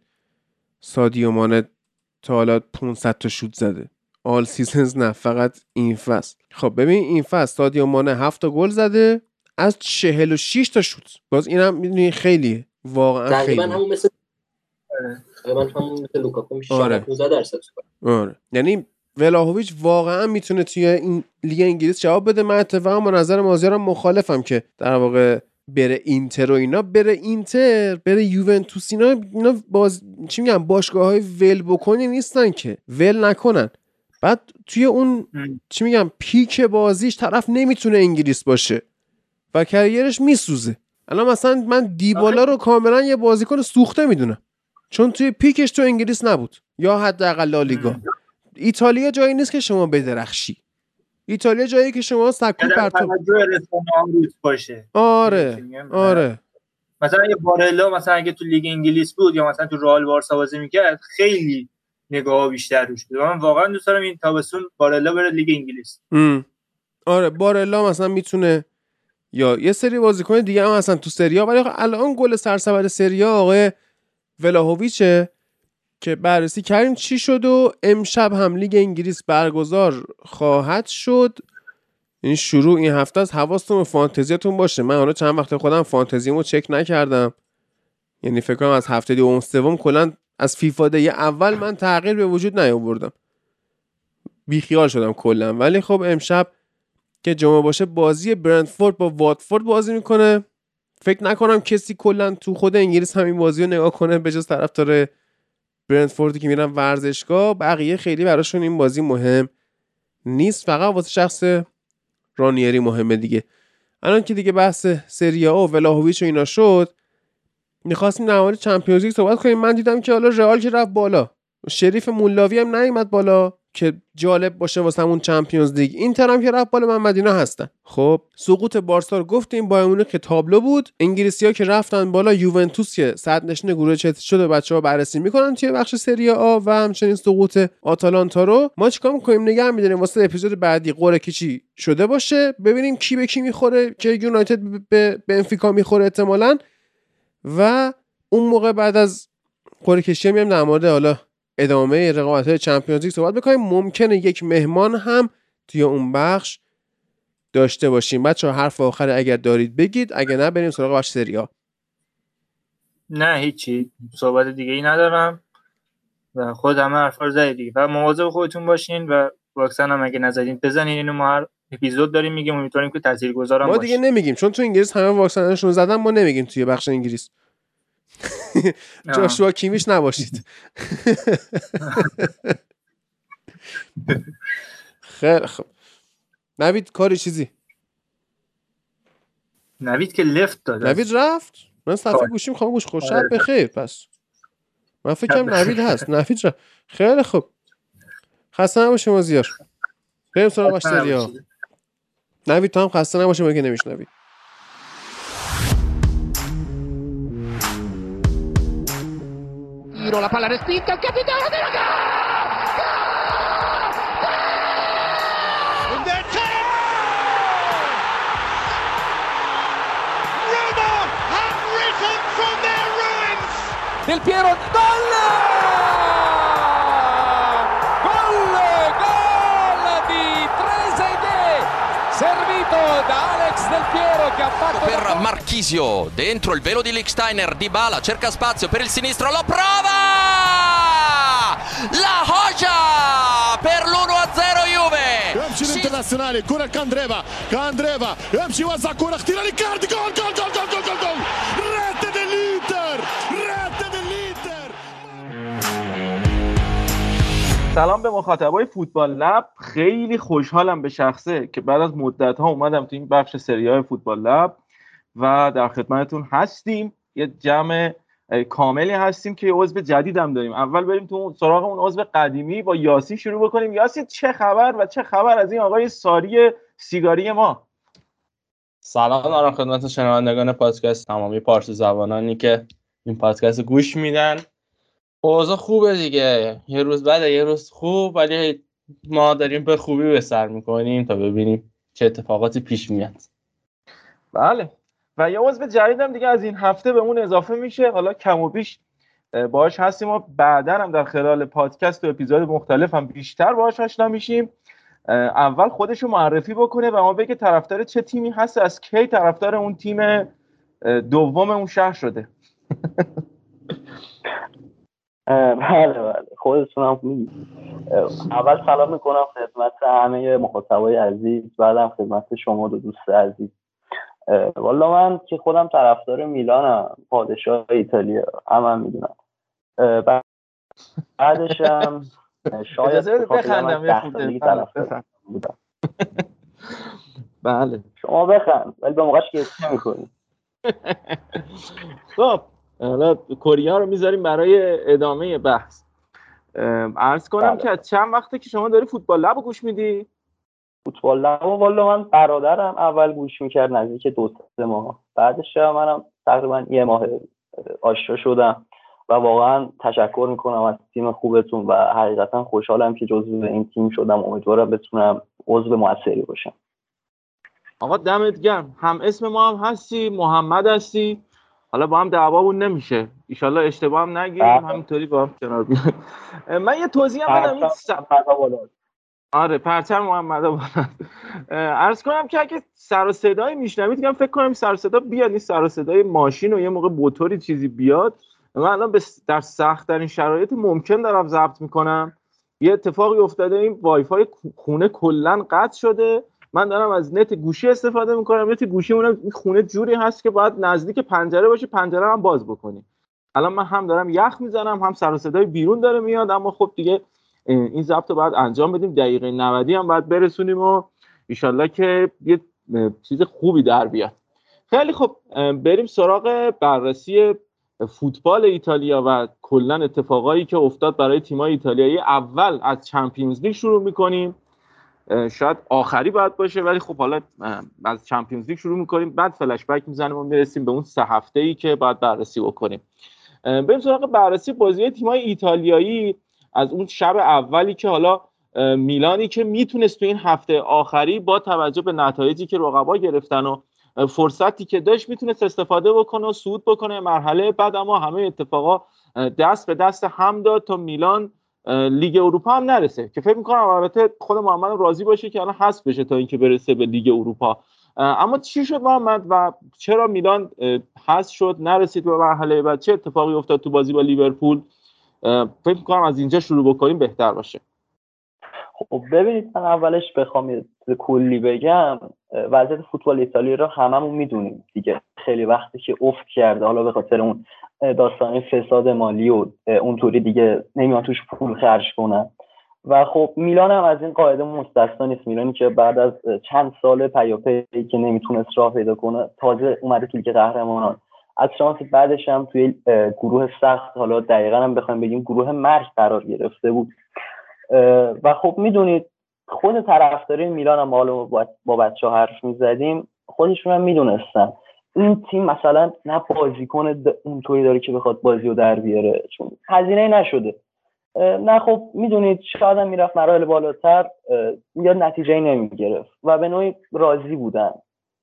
سادیو مانه تا حالا 500 تا شوت زده. all seasons نه فقط این فصل. خب ببین این فصل سادیو مانه 7 تا گل زده از 46 تا شوت. باز اینم می‌دونی خیلی واقعا تقریبا خیلی. همون مثل آره. تقریبا همون مثل لوکاکو میشه. آره. 14 15 درصد آره. یعنی ولاهویچ واقعا می‌تونه توی این لیگ انگلیس جواب بده. من اتفاقا با نظر مازیارم مخالفم که در واقع بره اینتر و اینا. بره اینتر بره یوونتوس اینا اینا باز چی میگم باشگاه های ول بکنی نیستن که. ول نکنن. بعد توی اون. چی میگم پیک بازیش طرف نمی‌تونه انگلیس باشه و کریرش میسوزه. الان مثلا من دیبالا رو کاملا یه بازیکن سوخته می‌دونم. چون توی پیکش تو انگلیس نبود. یا حداقل لالیگا. ایتالیا جایی نیست که شما بدرخشی. ایتالیا جایی که شما سکو ها روت باشه. آره می‌گم. آره. مثلا اگه بارلا مثلا اگه تو لیگ انگلیس بود یا مثلا تو رئال بارسا بازی می‌کرد خیلی نگاه بیشتر روش بود من واقعا دوست دارم این تابستون بارلا بره لیگ انگلیس. ام. آره بارلا مثلا می‌تونه یا یه سری بازیکن دیگه هم هستن تو سریا ولی الان گل سرسبد سریا آقای ولاهویچه که بررسی کردیم چی شد و امشب هم لیگ انگلیس برگزار خواهد شد. این شروع این هفته از حواستون به فانتزیاتون باشه. من حالا چند وقت خودم فانتزیمو چک نکردم. یعنی فکر کنم از هفته دوم سوم کلا از فیفا دی اول من تغییر به وجود نیاوردم. بیخیال شدم کلا. ولی خب امشب که جمعه باشه بازی برندفورد با واتفورد بازی می‌کنه. فکر نکنم کسی کلا تو خود انگلیس همین بازی رو نگاه کنه به جز طرفدار برندفوردی که میرن ورزشگاه. بقیه خیلی براشون این بازی مهم نیست. فقط واسه شخص رانیری مهمه دیگه. الان که دیگه بحث سریا و ولاهویچ و اینا شد می‌خواستیم در مورد چمپیونز لیگ صحبت کنیم. من دیدم که حالا رئال که رفت بالا. شریف مولاوی هم نیومد بالا که جالب باشه واسه همون چمپیونز لیگ. اینتر هم که رفت بالا من مدینا هستن خب سقوط بارسا رو گفتیم مونیخ که تابلو بود. انگلیسی ها که رفتن بالا یوونتوس که صد نشین گروه چت شده بچه ها بررسی می‌کنن توی بخش سری آ و همچنین سقوط آتالانتا رو. ما چیکار می‌کنیم؟ نگه میداریم. واسه اپیزود بعدی قرعه کشی شده باشه. ببینیم کی به کی می‌خوره که یونایتد به بنفیکا می‌خوره احتمالاً. و اون موقع بعد از قرعه کشی میام در مورد حالا ادامه رقابت های چمپیونز لیگ صحبت بکنیم ممکنه یک مهمان هم توی اون بخش داشته باشیم. بچه حرف آخر اگر دارید بگید. اگر نه بریم سراغ بخش سریا نه هیچی. صحبت دیگه ای ندارم و خود همه حرفا رو زدید دیگه. و مواظب خودتون باشین و واکسن هم اگه نزدین بزنین. اینو ما اپیزود داریم میگیم امیدواریم که تاثیرگذار ما باشه دیگه نمیگیم چون تو انگلیس همه واکسنشون زدن ما نمیگیم توی بخش انگلیس. جاشوا کیمیش نباشید. خیلی خب نوید کاری چیزی؟ نوید که لفت داد. نوید رفت. من صفحه گوشیم خاموش خوش شب بخیر پس. من فکرم نوید هست. نوید رفت. خیلی خوب. خسته نباشه مازیار. بریم سراغ باشتری ها نوید تو هم خسته نباشه ما که نمیشنوی Tiro la palla respinta, il capitano della Del Piero, gol! Gol! Per Marchisio. Dentro il velo di Licksteiner di Bala cerca spazio per il sinistro lo prova! La Hoja per l'1-0 Juve. يمشي الانترناسيونالي كرة كاندريفا كاندريفا يمشي وزع كرة اختيار ليكاردي جول جول جول جول جول جول جول ريت دليتر ريت دليتر سلام به مخاطبای فوتبال. لب خیلی خوشحالم به شخصه که بعد از مدت ها اومدم تو این بخش سری های فوتبال. لب و در خدمتتون هستیم. یه جمع کاملی هستیم که یه عضو جدیدم داریم. اول بریم تو سراغ اون عضو قدیمی با یاسین شروع بکنیم. یاسین چه خبر و چه خبر از این آقای ساری سیگاری ما؟ سلام دارم خدمت شنوندگان پادکست. تمامی پارسی زبانانی که این پادکست گوش میدن. اوضاع خوبه دیگه. یه روز بعد یه روز خوب ولی ما داریم به خوبی به سر می‌کنیم تا ببینیم چه اتفاقاتی پیش میاد. بله. و یه عضو جدیدم دیگه از این هفته به اون اضافه میشه. حالا کم و بیش باهاش هستیم و بعدا هم در خلال پادکست و اپیزود مختلف هم بیشتر باهاش آشنا میشیم. اول خودش رو معرفی بکنه و ما بگه طرفدار چه تیمی هست از کی طرفدار اون تیم دوم اون شهر شده. بله بله. خودتون هم اول سلام می‌کنم خدمت همه مخاطبای عزیز. بعدم خدمت شما دو دوست عزیز. والا من که خودم طرفدار میلانم پادشاه ایتالیا هم هم می‌دونم. بعدش هم شاید بخندم بودم. بله. شما بخند ولی به موقعش که می‌کنی؟ خب حالا کوریا رو می‌ذاریم برای ادامه بحث. عرض کنم که چند وقته که شما داری فوتبال لب گوش میدی؟ فوتبال لب. والا من برادرم اول گوش می‌کرد نزدیک دو سه ماه. بعدش منم تقریبا یه ماه آشنا شدم و واقعا تشکر می‌کنم از تیم خوبتون و حقیقتا خوشحالم که جزو این تیم شدم. امیدوارم بتونم عضو موثری باشم. آقا دمت گرم. هم اسم ما هم هستی محمد هستی. حالا با هم دعوامون نمیشه. ایشالله اشتباه هم نگیریم همینطوری با هم کنار بیایم من یه توضیح هم بدم. این آره پرچم محمد آباد. عرض کنم که اگه سر و صدای میشنوید میگم فکر کنم سر و صدا بیاد. این سر و صدای ماشین و یه موقع موتوری چیزی بیاد. من الان در سخت ترین شرایط ممکن دارم ضبط می‌کنم. یه اتفاقی افتاده این وای فای خونه کلا قطع شده. من دارم از نت گوشی استفاده می‌کنم. نت گوشی اونم این خونه جوری هست که باید نزدیک پنجره باشه پنجره هم باز بکنی. الان من هم دارم یخ می‌زنم هم سر و صدای بیرون داره میاد اما خب دیگه این ضبط رو باید انجام بدیم. دقیقه 90 هم باید برسونیم و ایشالله که یه چیز خوبی در بیاد. خیلی خب بریم سراغ بررسی فوتبال ایتالیا و کلا اتفاقایی که افتاد برای تیمای ایتالیایی. اول از چمپیونز لیگ شروع می‌کنیم. شاید آخری باید باشه ولی خب حالا از چمپیونز لیگ شروع می‌کنیم. بعد فلش بک می‌زنیم و می‌رسیم به اون سه هفته ای که باید بررسی بکنیم. بریم سراغ بررسی بازی تیمای ایتالیایی. از اون شب اولی که حالا میلانی که می‌تونست تو این هفته آخری با توجه به نتایجی که رقبا گرفتن و فرصتی که داشت می‌تونست استفاده بکنه و صعود بکنه مرحله بعد اما همه اتفاقا دست به دست هم داد تا میلان لیگ اروپا هم نرسه. که فکر می‌کنم البته خود محمد راضی باشه که الان حذف بشه تا اینکه برسه به لیگ اروپا. اما چی شد محمد و چرا میلان حذف شد نرسید به مرحله بعد؟ چه اتفاقی افتاد تو بازی با لیورپول؟ فکر می‌کنم از اینجا شروع بکنیم بهتر باشه. خب ببینید من اولش بخوام کلی بگم. وضعیت فوتبال ایتالیا رو هممون می‌دونیم دیگه. خیلی وقتی که افت کرده حالا به خاطر اون داستان فساد مالی و اونطوری دیگه نمیان توش پول خرج کنن. و خب میلان هم از این قاعده مستثنا نیست. میلانی که بعد از چند سال پیاپی که نمی‌تونست راه پیدا کنه تازه اومده توی قهرمانان. از شانس بعدش هم توی گروه سخت حالا دقیقا هم بخوایم بگیم گروه مرگ قرار گرفته بود. و خب می‌دونید خود طرفداری میلان هم حالا با بچه حرف می‌زدیم خودشون هم می‌دونستن. این تیم مثلا نه بازیکن اونطوری داره که بخواد بازی رو در بیاره چون هزینه نشده. نه خب می‌دونید شاید هم می‌رفت مراحل بالاتر یا نتیجه نمی‌گرفت. و به نوعی راضی بودن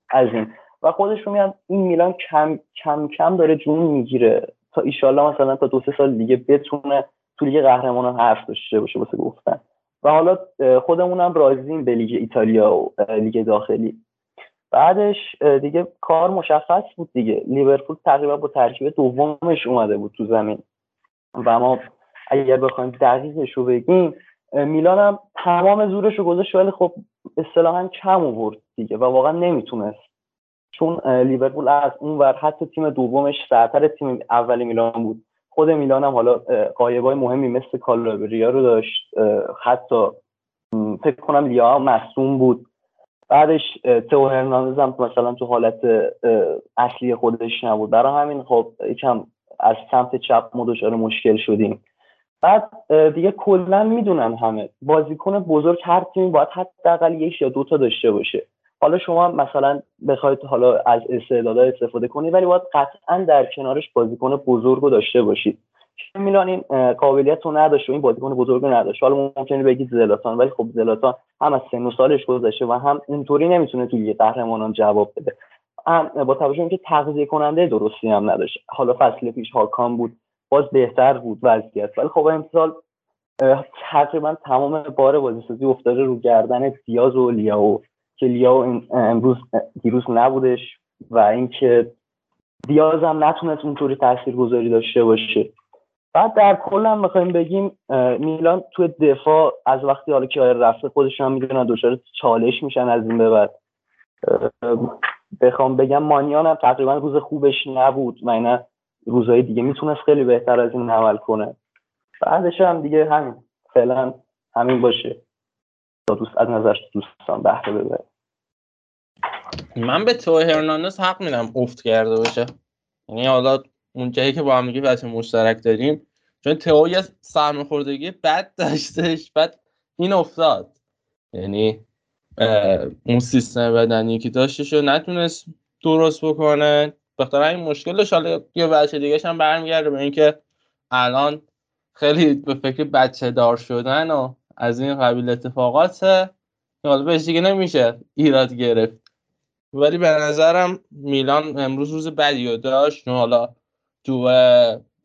از این. و خودشون میان این میلان کم کم کم داره جون می‌گیره. تا ایشالله مثلا تا دو سه سال دیگه بتونه تو لیگ قهرمانان حرف داشته باشه واسه گفتن. و حالا خودمونم راضیم به لیگ ایتالیا و لیگ داخلی. بعدش دیگه کار مشخص بود دیگه. لیورپول تقریبا با ترکیب دومش اومده بود تو زمین. و ما اگر بخوایم دقیقش رو بگیم میلان هم تمام زورش رو گذاشت ولی خب اصطلاحا کم آورد دیگه و واقعا نمی‌تونست چون لیورپول از اون ور حتی تیم دومش سرتر تیم اولی میلان بود. خود میلان هم حالا قایبای مهمی مثل کالابریا رو داشت. حتی فکر کنم لیا مصوم بود. بعدش تو هرناندز هم مثلا تو حالت اصلی خودش نبود. برای همین خب یکم از سمت چپ ما دچار مشکل شدیم. بعد دیگه کلا می‌دونن همه. بازیکن بزرگ هر تیمی باید حداقل یک یا دوتا داشته باشه. حالا شما مثلا بخواید حالا از استعدادا استفاده کنید ولی باید قطعا در کنارش بازیکن بزرگ رو داشته باشید میلان این قابلیت رو نداشت و این بازیکن بزرگ رو نداشت. حالا ممکنه بگید زلاتان ولی خب زلاتان هم از سن و سالش گذشته و هم اونطوری نمی‌تونه توی قهرمانان جواب بده. با توجه اینکه تغذیه کننده درستی هم نداشت. حالا فصل پیش هاکان بود باز بهتر بود وضعیت. ولی خب امسال تقریبا تمام بار بازیسازی افتاده رو گردن دیاز و لیاو. که لیاو امروز دیروز نبودش و اینکه دیاز هم نتونست اونطوری تاثیرگذاری داشته باشه. بعد در کل هم بخوایم بگیم میلان توی دفاع از وقتی حالا که رفته خودش هم می‌دونن دچار چالش میشن از این به بعد. بخوام بگم مانیان هم تقریبا روز خوبش نبود و اینا روزهای دیگه می‌تونست خیلی بهتر از این عمل کنه. بعدش هم دیگه همین. فعلا همین باشه. دوست از نظر دوستان بهره ببره. من به تو هرناندز حق میدم افت کرده باشه. یعنی حالا اون جایی که با هم دیگه مشترک داریم چون تو یه سرماخوردگی بد داشتش بعد این افتاد. یعنی اون سیستم بدنی که داشتش رو نتونست درست بکنه. بخاطر این مشکل داشت حالا یه بچه دیگه هم برمیگرده به اینکه الان خیلی به فکر بچه دار شدن و از این قبیل اتفاقات حالا بهش دیگه نمیشه ایراد گرفت. ولی به نظرم میلان امروز روز بدی رو داشت. حالا تو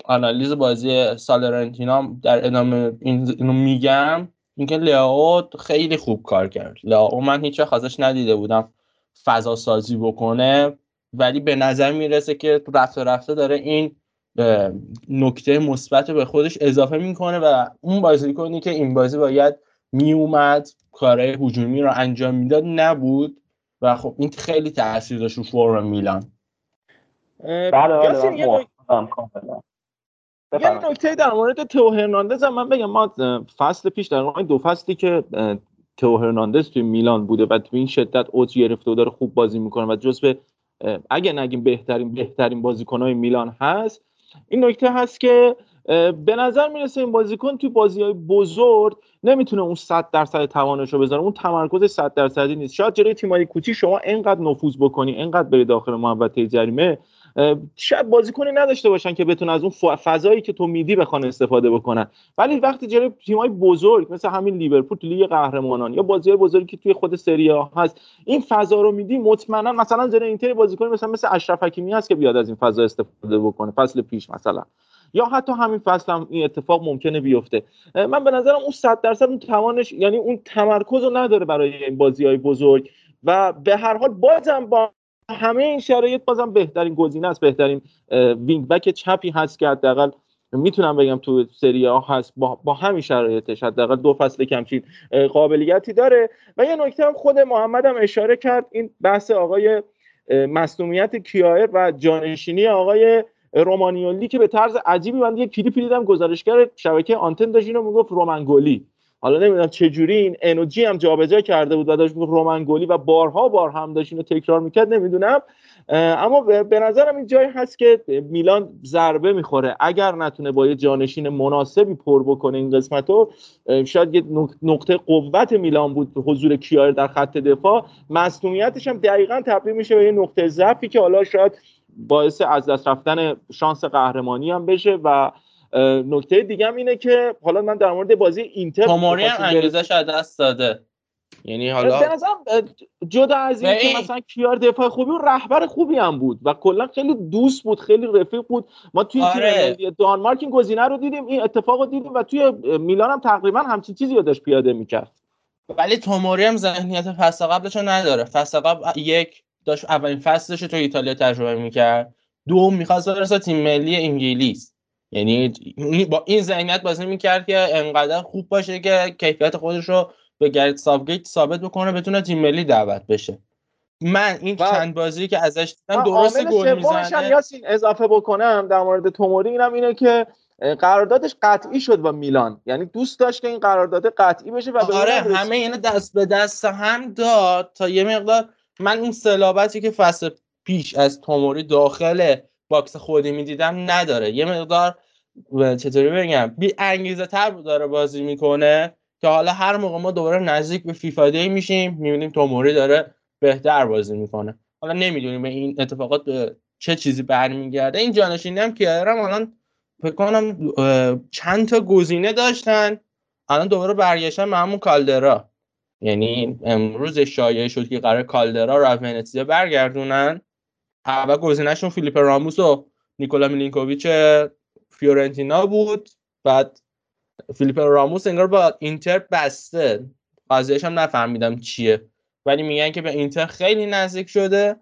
آنالیز بازی سالرنتینا در ادامه اینو میگم اینکه لیاو خیلی خوب کار کرد. لیاو من هیچ ازش ندیده بودم فضا سازی بکنه. ولی به نظر می‌رسه که رفته رفته داره این نکته مثبت به خودش اضافه می‌کنه و اون بازی کنی که این بازی باید میومد کارهای هجومی رو انجام می‌داد نبود و خب این خیلی تاثیر داشت رو فرم میلان. بله بله یه نکته در مورد تو هرناندز هم من بگم ما فصل پیش در دو فصلی که تو هرناندز توی میلان بوده و تو این شدت اوج گرفته و داره خوب بازی می‌کنه و جزو اگه نگیم بهترین بهترین بازیکنهای میلان هست این نکته هست که به نظر می‌رسه این بازیکن توی بازی های بزرگ نمی‌تونه اون 100 درصد توانش رو بذاره. اون تمرکز 100 درصدی نیست. شاید جلوی تیمای کوچیک شما انقدر نفوذ بکنی انقدر بری داخل محوطه جریمه شاید بازیکنی نداشته باشن که بتونن از اون فضایی که تو میدی بخوان استفاده بکنن. ولی وقتی جلوی تیمای بزرگ مثل همین لیورپول لیگ قهرمانان یا بازی بزرگی که توی خود سری ها هست این فضا رو میدی مطمئنا مثلا جلوی اینتر بازیکن مثلا مثل اشرف حکیمی هست که بیاد از این فضا استفاده بکنه فصل پیش مثلا. یا حتی همین فصل هم این اتفاق ممکنه بیفته. من به نظرم اون صد درصد اون توانش یعنی اون تمرکز رو نداره برای این بازی های بزرگ و به هر حال بازم با همه این شرایط بازم بهترین گزینه است بهترین وینگ بک چپی هست که حداقل می‌تونم بگم تو سری ها هست با, با همین شرایطش. حداقل دو فصل کمچین قابلیتی داره. و یه نکته هم خود محمد هم اشاره کرد این بحث آقای مصومیت کیایر و جانشینی آقای رومانیولی که به طرز عجیبی من یه کلیپی دیدم گزارشگر شبکه آنتن داشت اینو می‌گفت رومنگولی حالا نمی‌دونم چه جوری این انوجی هم جابجا کرده بود و داشت رومنگولی و بارها بار هم داشت اینو تکرار می‌کرد نمی‌دونم. اما به نظرم این جایی هست که میلان ضربه می‌خوره. اگر نتونه با یه جانشین مناسبی پر بکنه این قسمت رو شاید یه نقطه قوت میلان بود حضور کیار در خط دفاع. مصنومیتش هم دقیقا تبدیل میشه به یه نقطه ضعفی که حالا شاید باعث از دست رفتن شانس قهرمانی هم بشه و نکته دیگه هم اینه که حالا من در مورد بازی اینتر توماری هم انگیزش از دست داده. یعنی حالا به جدا از این که مثلا کیار دفاع خوبی و رهبر خوبی هم بود و کلا خیلی دوست بود خیلی رفیق بود. ما توی آره. تیم دانمارک این گزینه رو دیدیم این اتفاق رو دیدیم و توی میلان هم تقریبا همچین چیزی رو داشت پیاده می‌کرد. ولی توموری هم ذهنیت فصل قبلش رو نداره. فصل قبل یک داشت اولین فصلش تو ایتالیا تجربه می‌کرد. دوم می‌خواست برسه تیم ملی انگلیس. یعنی با این ذهنیت بازی می‌کرد که انقدر خوب باشه که کیفیت خودش رو به گرت سابگیت ثابت بکنه بتونه تیم ملی دعوت بشه. من این چند بازی که ازش دیدم درست گل می‌زنه. یاسین اضافه بکنم در مورد توموری اینم اینه که قراردادش قطعی شد با میلان. یعنی دوست داشت که این قرارداد قطعی بشه و آره همه اینا دست به دست هم داد تا یه مقدار من اون صلابتی که فصل پیش از توموری داخل باکس خودی می‌دیدم نداره. یه مقدار چطوری بگم بی انگیزه تر داره بازی می‌کنه که حالا هر موقع ما دوباره نزدیک به فیفا دی میشیم می‌بینیم توموری داره بهتر بازی می‌کنه. حالا نمی‌دونیم به این اتفاقات به چه چیزی برمیگرده. این جانشینی هم که الان فکر کنم چند تا گزینه داشتن. الان دوباره برگشتن به همون کالدرا. یعنی امروز شایعه شد که قراره کالدرا رو از ونتسیا برگردونن. اول گزینهشون فیلیپ راموس و نیکولا میلینکوویچ فیورنتینا بود. بعد فیلیپ راموس انگار با اینتر بسته. قضیهش هم نفهمیدم چیه. ولی میگن که به اینتر خیلی نزدیک شده.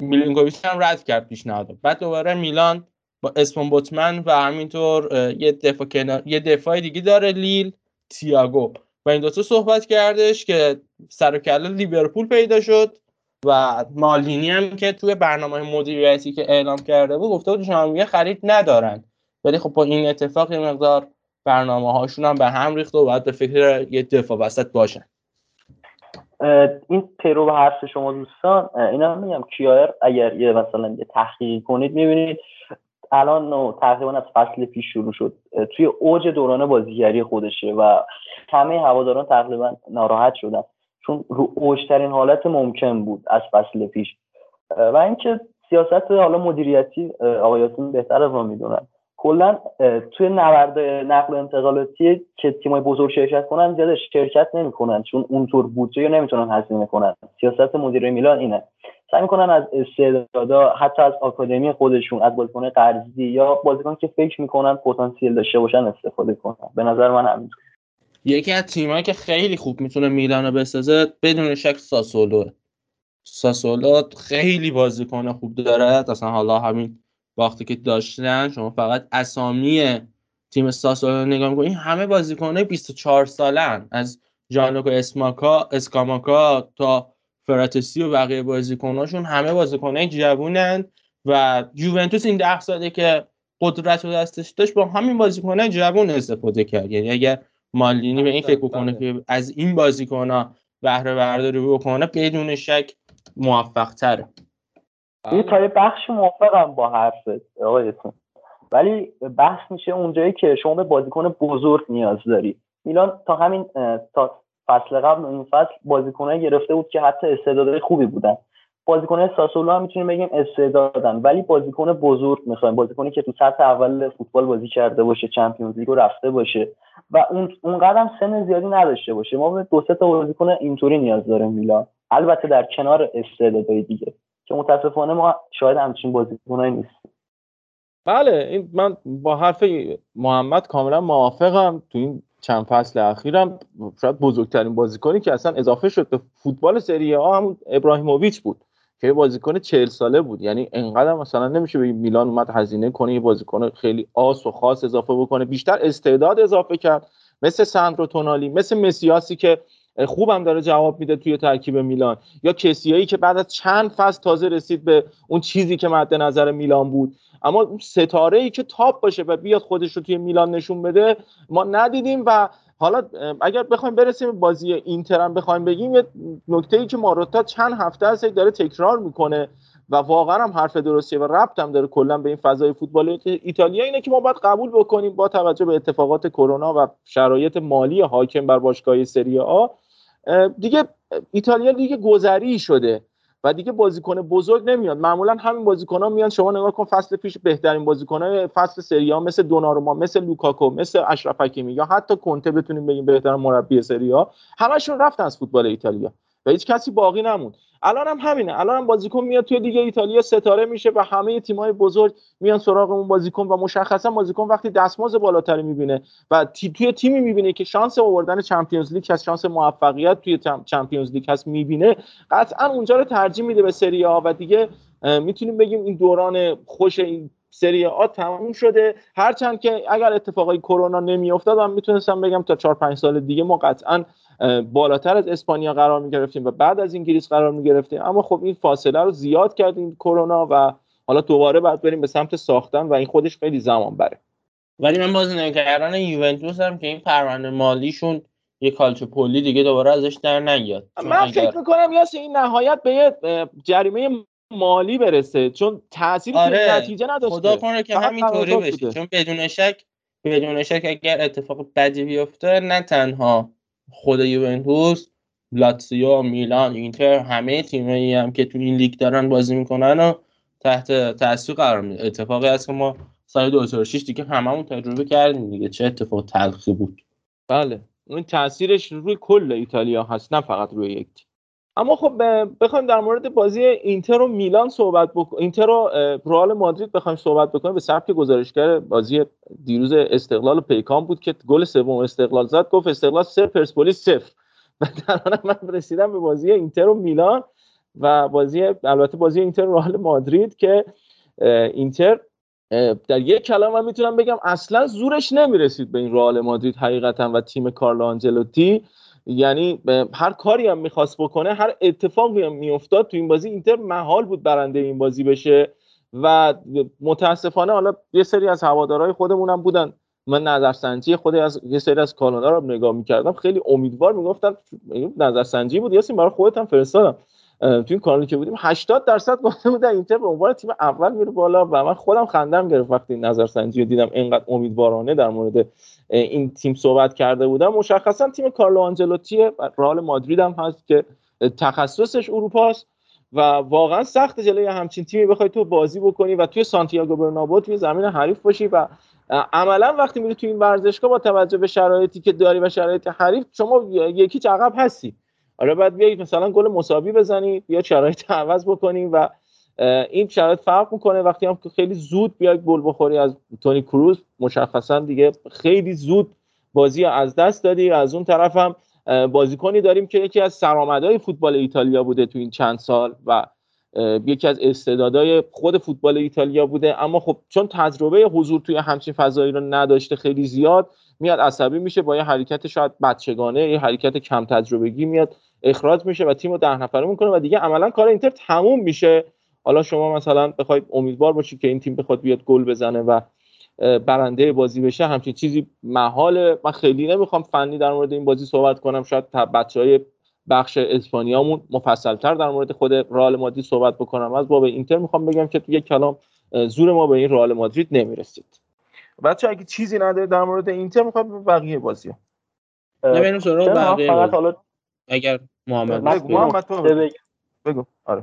میلینکوویچ هم رد کرد پیشنهاد. بعد دوباره میلان با اسپون بوتمن و همینطور یه دفاع کنار یه دفاع دیگه داره لیل تییاگو. و این دوتا صحبت کردش که سر و لیورپول پیدا شد. و مالینی هم که توی برنامه مدیریتی که اعلام کرده بود گفته بود ژانویه خرید ندارن. ولی خب با این اتفاق یه مقدار برنامه هاشون هم به هم ریخته و باید به فکر یه دفاع وسط باشن. این پیرو به حرف شما دوستان اینا میگم کیایر اگر یه مثلا یه تحقیق کنید می‌بینید الان تقریبا از فصل پیش شروع شد. توی اوج دوران بازیگری خودشه و همه هواداران تقریبا ناراحت شدن. چون رو اوجترین حالت ممکن بود از فصل پیش. و اینکه سیاست حالا مدیریتی آقایاتون بهتر از ما می‌دونن کلا توی نبرد نقل و انتقالاتی که تیمای بزرگ شرکت کنن زیاد شرکت نمی‌کنن. چون اونطور بودجه نمی‌تونن هزینه کنن. سیاست مدیر میلان اینه. سعی می‌کنن از استعدادا حتی از آکادمی خودشون از بازیکن قرضی یا بازیکن که فکر می‌کنن پتانسیل داشته باشن استفاده کنن. به نظر من همینطور. یکی از تیمایی که خیلی خوب می‌تونه میلان رو بسازه بدون شک ساسولو. ساسولو خیلی بازیکن خوب داره. اصلا حالا همین وقتی که داشتن شما فقط اسامی تیم ساسولو نگاه می‌کنید همه بازیکنه 24 سالن. از جانلوکو اسماکا اسکاماکا تا فراتسی و بقیه بازیکناشون همه بازیکنه جوونن و یوونتوس این ده ساله که قدرت و دستش داشت با همین بازیکنه جوون استفاده کرد. یعنی اگر مالینی به این فکر بکنه که از این بازیکنها بهره برداری بکنه بدون شک موفق تره این تا یه بخش موافقم با حرفت آقایتون ولی بحث میشه اونجایی که شما به بازیکن بزرگ نیاز داری. میلان تا همین تا فصل قبل این فصل بازیکنه گرفته بود که حتی استعدادهای خوبی بودن. بازیکن ساسولو هم می‌تونیم بگیم استعدادن ولی بازیکن بزرگ می‌خوایم. بازیکنی که تو سطح اول فوتبال بازی کرده باشه چمپیونز لیگ رفته باشه. و اون اونقدر سن زیادی نداشته باشه. ما به دو سه تا بازیکن اینطوری نیاز داریم میلان. البته در کنار استعدادهای دیگه که متاسفانه ما شاید همچین بازیکنایی نیستیم. بله این من با حرف محمد کاملا موافقم. تو این چند فصل اخیرم شاید بزرگترین بازیکنی که اصلا اضافه شد به فوتبال سری آ هم ابراهیموویچ بود. که بازیکن چهل ساله بود. یعنی انقدر مثلا نمیشه به میلان اومد هزینه کنه یه بازیکن خیلی آس و خاص اضافه بکنه. بیشتر استعداد اضافه کرد. مثل ساندرو تونالی مثل مسیاسی که خوبم داره جواب میده توی ترکیب میلان. یا کسیایی که بعد از چند فصل تازه رسید به اون چیزی که مد نظر میلان بود. اما اون ستاره ای که تاپ باشه و بیاد خودش رو توی میلان نشون بده ما ندیدیم و حالا اگر بخوایم برسیم بازی اینتر هم بخوایم بگیم یه نکته ای که ماروتا چند هفته است داره تکرار می‌کنه و واقعا هم حرف درستیه و ربط هم داره کلا به این فضای فوتبال. ایتالیا اینه که ما باید قبول بکنیم با توجه به اتفاقات کرونا و شرایط مالی حاکم بر باشگاه سری آ. دیگه ایتالیا دیگه گذری شده. و دیگه بازیکن بزرگ نمیاد. معمولا همین بازیکن ها میان شما نگاه کن فصل پیش بهترین بازیکن های فصل سری ها مثل دوناروما مثل لوکاکو مثل اشرف حکیمی یا حتی کنته بتونیم بگیم بهترین مربی سری ها همشون رفتن از فوتبال ایتالیا و هیچ کسی باقی نموند. الان هم همینه. الان هم بازیکن میاد توی دیگه ایتالیا ستاره میشه و همه تیم‌های بزرگ میان سراغ اون بازیکن و مشخصا بازیکن وقتی دستمزد بالاتری می‌بینه و تی توی تیمی می‌بینه که شانس آوردن چمپیونز لیگ از شانس موفقیت توی چمپیونز لیگ هست می‌بینه. قطعا اونجا رو ترجیح میده به سری آ و دیگه می‌تونیم بگیم این دوران خوش این سری آ تموم شده. هرچند که اگر اتفاقای کرونا نمیافتاد من می‌تونستم بگم تا 4 5 سال دیگه ما قطعا بالاتر از اسپانیا قرار می گرفتیم و بعد از انگلیس قرار می گرفتیم اما خب این فاصله رو زیاد کردیم کرونا و حالا دوباره باید بریم به سمت ساختن و این خودش خیلی زمان بره. ولی من بازیکنان یوونتوس هم که این پرونده مالیشون یه کالچو پولی دیگه دوباره ازش در نیاد. من اگر... فکر می‌کنم یا این نهایت به یه جریمه مالی برسه چون تاثیر آره. نتیجه نداشته. خدا کنه که همینطوری بشه چون بدون شک بدون شک اگر اتفاق بدی بیفته نه تنها خود یوونتوس لاتسیو میلان اینتر همه تیمایی هم که تو این لیگ دارن بازی می‌کنن و تحت تاثیر قرار میده. اتفاقی هست که ما سال 2006 دیگه هممون تجربه کردیم دیگه چه اتفاق تلخی بود. بله. اون تاثیرش روی کل ایتالیا هست نه فقط روی یک تیم. اما خب بخوایم در مورد بازی اینتر و میلان صحبت بکنیم اینتر و رئال مادرید بخوایم صحبت بکنیم. به سبک گزارشگر بازی دیروز استقلال و پیکان بود که گل سوم استقلال زد. گفت استقلال سه پرسپولیس صفر. و در من رسیدم به بازی اینتر و میلان و بازی البته بازی اینتر و رئال مادرید که اینتر در یک کلام من می‌تونم بگم اصلا زورش نمی‌رسید به این رئال مادرید حقیقتا و تیم کارلو آنجلوتی. یعنی هر کاری هم می‌خواست بکنه هر اتفاقی هم میافتاد تو این بازی اینتر محال بود برنده این بازی بشه و متاسفانه حالا یه سری از هوادارهای خودمون هم بودن. من نظرسنجی خود از یه سری از کانادا رو نگاه می‌کردم خیلی امیدوار می‌گفتن نظرسنجی بود یاسین برای خودت هم فرستادم. تو این کانالی که بودیم 80 درصد گفته بودن اینتر به عنوان تیم اول میره بالا و من خودم خندم گرفت وقتی نظرسنجی رو دیدم اینقدر امیدوارانه در مورد این تیم صحبت کرده بودم. مشخصا تیم کارلو آنجلوتی رئال مادرید هم هست که تخصصش اروپاست و واقعا سخت جلوی همچین تیمی بخوای تو بازی بکنی و توی سانتیاگو برنابو توی زمین حریف باشی و عملا وقتی میری توی این ورزشگاه با توجه به شرایطی که داری و شرایط حریف شما یکی عقب هستی. حالا بعد بیایید مثلا گل مساوی بزنید یا شرایط عوض بکنیم و این شرایط فرق می‌کنه. وقتی هم که خیلی زود بیای گل بخوری از تونی کروز مشخصا دیگه خیلی زود بازی از دست دادی از اون طرف هم بازیکنی داریم که یکی از سرآمدهای فوتبال ایتالیا بوده تو این چند سال و یکی از استعدادهای خود فوتبال ایتالیا بوده. اما خب چون تجربه حضور توی همچین فضایی رو نداشته خیلی زیاد میاد عصبی میشه با یه حرکت شاید بچگانه یه حرکت کم تجربگی میاد. اخراج میشه و تیم رو ده نفره می‌کنه و دیگه عملا کار اینتر تموم میشه. حالا شما مثلا بخواید امیدوار باشید که این تیم بخواد بیاد گل بزنه و برنده بازی بشه همچین چیزی محاله. من خیلی نمی‌خوام فنی در مورد این بازی صحبت کنم. شاید بچه های بخش اسپانیامون مفصلتر در مورد خود رئال مادرید صحبت بکنم. از باب اینتر می‌خوام بگم که تو یک کلام زور ما به این رئال مادرید نمی‌رسید. بچه اگه چیزی نداره در مورد اینتر می‌خوام بقیه بازی نه سراغ بقیه اگر محمد بگو. محمد تو بگو. آره.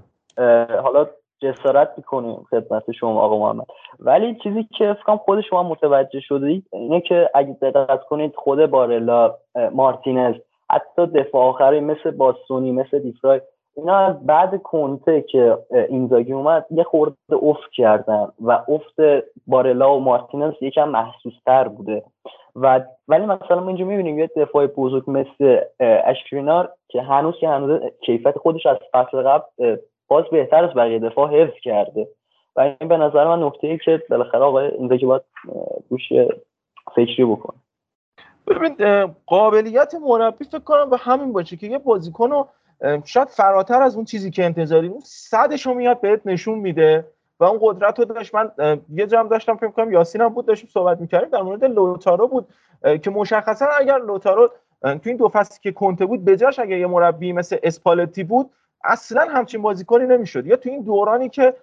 حالا جسارت می‌کنیم خدمت شما آقا محمد. ولی چیزی که فکرم خود شما متوجه شده اینه که اگه دقت کنید خود بارلا مارتینز حتی دفاع آخری مثل باستونی مثل دیفرای اینا از بعد کنته که اینزاگی اومد یه خورده افت کردن و افت بارلا و مارتینز یکم محسوستر بوده. و ولی مثلا ما اینجا می‌بینیم یه دفاع بزرگ مثل اشکرینار که هنوز که هنوز کیفیت خودش از فصل قبل باز بهتر از بقیه دفاع حفظ کرده. و این به نظر من نکته ای که بالاخره آقای اینزاگی باید روش فکری بکنه. ببین قابلیت مربی فکر کنم به همین باشه که یه بازیکن رو شاید فراتر از اون چیزی که انتظاری اون صدش رو میاد بهت نشون میده. و اون قدرت رو داشت. من یه جمع داشتم فکر کنم یاسین هم بود داشتیم صحبت می‌کردیم. در مورد لوتارو بود که مشخصا اگر لوتارو تو این دو فصلی که کنته بود بجاش اگر یه مربی مثل اسپالتی بود اصلا همچین بازیکنی نمی‌شد. یا تو این دورانی که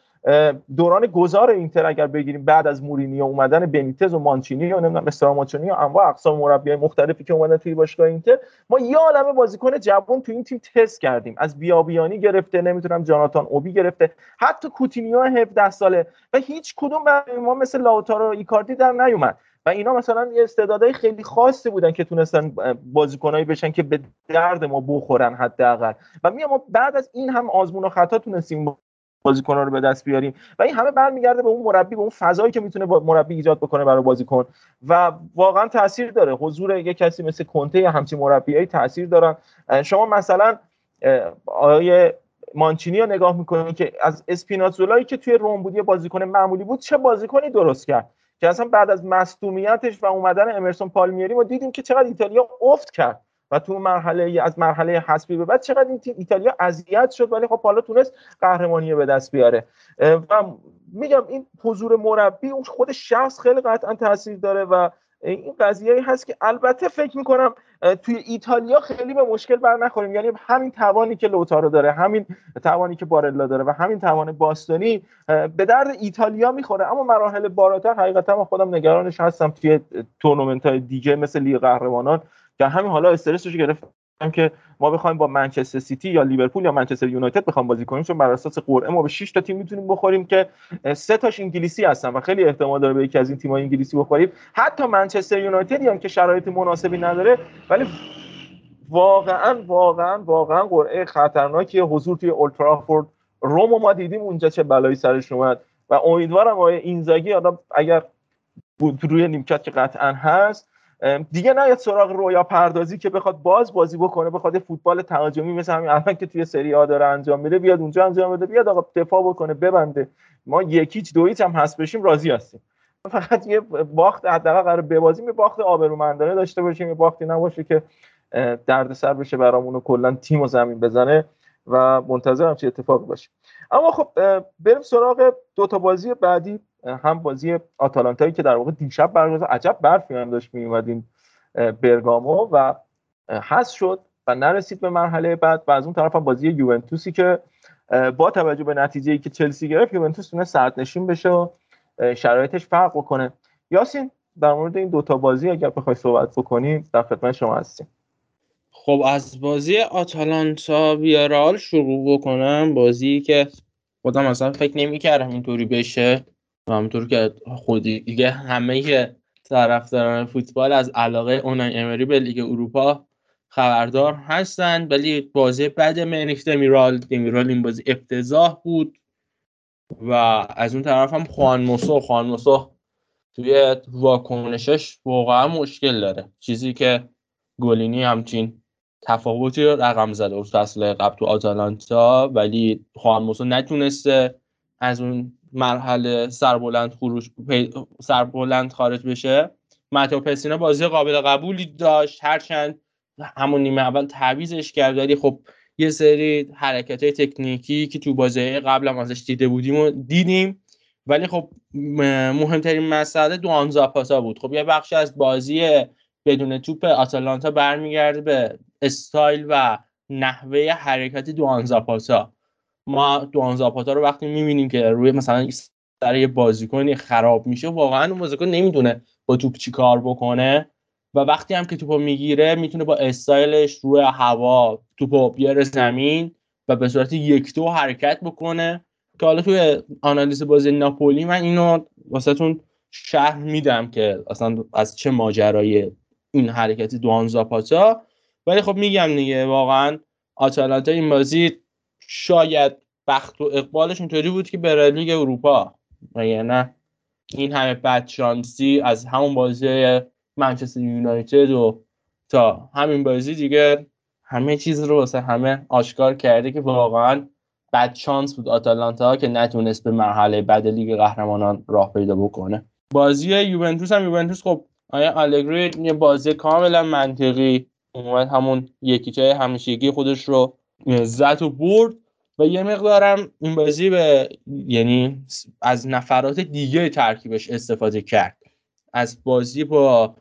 دوران گذار اینتر اگر بگیریم بعد از مورینیو اومدن بنیتز و مانچینی و نمی‌دونم استراماچونی و انواع اقسام مربیای مختلفی که اومدن توی باشگاه اینتر ما یه عالمه بازیکن جوان تو این تیم تست کردیم. از بیابیانی گرفته نمی‌دونم جاناتان اوبی گرفته حتی کوتینیو 17 ساله و هیچ کدوم ما مثل لاوتارو ایکاردی در نیومد. و اینا مثلا یه استعدادهای خیلی خاصی بودن که تونستن بازیکنایی بشن که به درد ما بخورن حداقل. و میام ما بعد از این هم آزمون و خطا تونستیم بازیکن‌ها رو به دست بیاریم. و این همه برمیگرده به اون مربی به اون فضایی که می‌تونه با مربی ایجاد بکنه برای بازیکن. و واقعا تاثیر داره. حضور یک کسی مثل کنته یا همچین مربیایی تاثیر دارن. شما مثلا آقای مانچینی رو نگاه می‌کنید که از اسپیناتزولایی که توی روم بود یه بازیکن معمولی بود چه بازیکنی درست کرد؟ که اصلا بعد از مصدومیتش و اومدن امرسون پالمیری ما دیدیم که چقدر ایتالیا افت کرد. و تو مرحله از مرحله حسبی به بعد چقدر این ایتالیا اذیت شد ولی خب حالا تونست قهرمانی به دست بیاره. و میگم این حضور مربی اون خود شخص خیلی قطعا تاثیر داره و این قضیه هست که البته فکر می‌کنم توی ایتالیا خیلی به مشکل بر نخوریم. یعنی همین توانی که لوتارو داره همین توانی که بارلا داره و همین توان باستونی به درد ایتالیا می‌خوره. اما مراحل بالاتر حقیقتا من خودم نگرانش هستم توی تورنمنت های دیگه مثل لیگ قهرمانان. که همین حالا استرسش گرفتم که ما بخوایم با منچستر سیتی یا لیورپول یا منچستر یونایتد بخوایم بازی کنیم چون بر اساس قرعه ما به 6 تا تیم می‌تونیم بخوریم که سه تاش انگلیسی هستن و خیلی احتمال داره به یکی از این تیم‌های انگلیسی بخوریم. حتی منچستر یونایتد هم که شرایط مناسبی نداره ولی واقعا واقعا واقعا قرعه خطرناکی حضور توی اولدترافورد رو هم ما دیدیم اونجا چه بلایی سرش اومد. و امیدوارم آقای اینزاگی اگر روی نیمکت که قطعا هست دیگه نیاد سراغ رویا پردازی که بخواد باز بازی بکنه بخواد فوتبال تهاجمی مثل همین الان که توی سری آ داره انجام میده بیاد اونجا انجام بده بیاد آقا دفاع بکنه ببنده. ما یکیچ دویچ هم هست بشیم راضی هستیم. فقط یه باخت حداقل قرار ببازیم یه باخت آبرومندانه داشته باشیم یه باختی نباشه که دردسر بشه برامون و کلا تیم و زمین بزنه و منتظرم چه اتفاقی باشه. اما خب بریم سراغ دو تا بازی بعدی. هم بازی آتالانتایی که در واقع دیشب برگزار عجب برفی هم داشت این برگامو و حذف شد و نرسید به مرحله بعد و از اون طرف هم بازی یوونتوسی که با توجه به نتیجه که چلسی گرفت یوونتوس تونه سرد نشین بشه و شرایطش فرق بکنه. یاسین در مورد این دوتا بازی اگر بخوای صحبت بکنیم در خدمت شما هستیم. خب از بازی آتالانتا ویارال شروع بکنم. بازی که خودم اصلا فکر نمی‌کردم اینطوری بشه. و همونطور که خودی دیگه همه طرفداران فوتبال از علاقه اونای امری به لیگ اروپا خبردار هستن ولی بازی بعد منیک دمیرال دمیرال این بازی افتضاح بود و از اون طرف هم خوان موسو خوان موسو توی واکنشش واقعا مشکل داره. چیزی که گلینی همچین تفاوتی رو رقم زده. فصل قبل تو آتالانتا ولی خوان موسو نتونسته از اون مرحله سربلند خروج سربلند خارج بشه. متو پسینا بازی قابل قبولی داشت. هرچند همون نیمه اول تعویزش کرد ولی خب یه سری حرکت های تکنیکی که تو بازی قبل هم ازش دیده بودیم و دیدیم. ولی خب مهمترین مسئله دوان زاپاتا بود. خب یه بخش از بازی بدون توپ آتالانتا برمیگرده به استایل و نحوه حرکت دوان زاپاتا ما دوان زاپاتا رو وقتی می‌بینیم که روی مثلا سر یه بازیکنی خراب میشه واقعا اون بازیکن نمی‌دونه با توپ چی کار بکنه و وقتی هم که توپو می‌گیره می‌تونه با استایلش روی هوا توپو بیاره زمین و به صورت یک دو حرکت بکنه که حالا توی آنالیز بازی ناپولی من اینو واسهتون شرح میدم که اصلا از چه ماجرای این حرکت دوان زاپاتا. ولی خب میگم دیگه واقعا آتالانتا این بازی شاید بخت و اقبالش اینطوری بود که بره لیگ اروپا. مگه نه؟ این همه بدشانسی از همون بازی منچستر یونایتد و تا همین بازی دیگه همه چیز رو واسه همه آشکار کرده که واقعا بد شانس بود آتالانتا که نتونست به مرحله بعد لیگ قهرمانان راه پیدا بکنه. بازی یوونتوس هم یوونتوس خب آیا آلگری یه بازی کاملا منطقی اومد همون یکیچه همیشگی خودش رو زد و برد و یه مقدارم این بازی به یعنی از نفرات دیگه ترکیبش استفاده کرد. از بازی با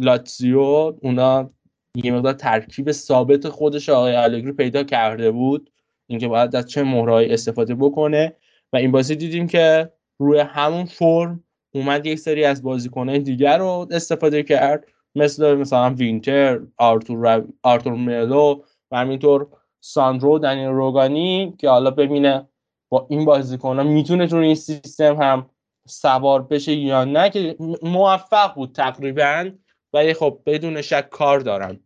لاتزیو اونا یه مقدار ترکیب ثابت خودش آقای آلگری پیدا کرده بود. اینکه باید از چه مهره‌هایی استفاده بکنه. و این بازی دیدیم که روی همون فرم اومد یک سری از بازیکنهای دیگر رو استفاده کرد. مثل مثلا وینتر آرتور, آرتور ملو و همینطور ساندرو دنیل روگانی که حالا ببینه با این بازیکن ها می‌تونه تو این سیستم هم سوار بشه یا نه که موفق بود تقریبا ولی خب بدون شک کار دارن.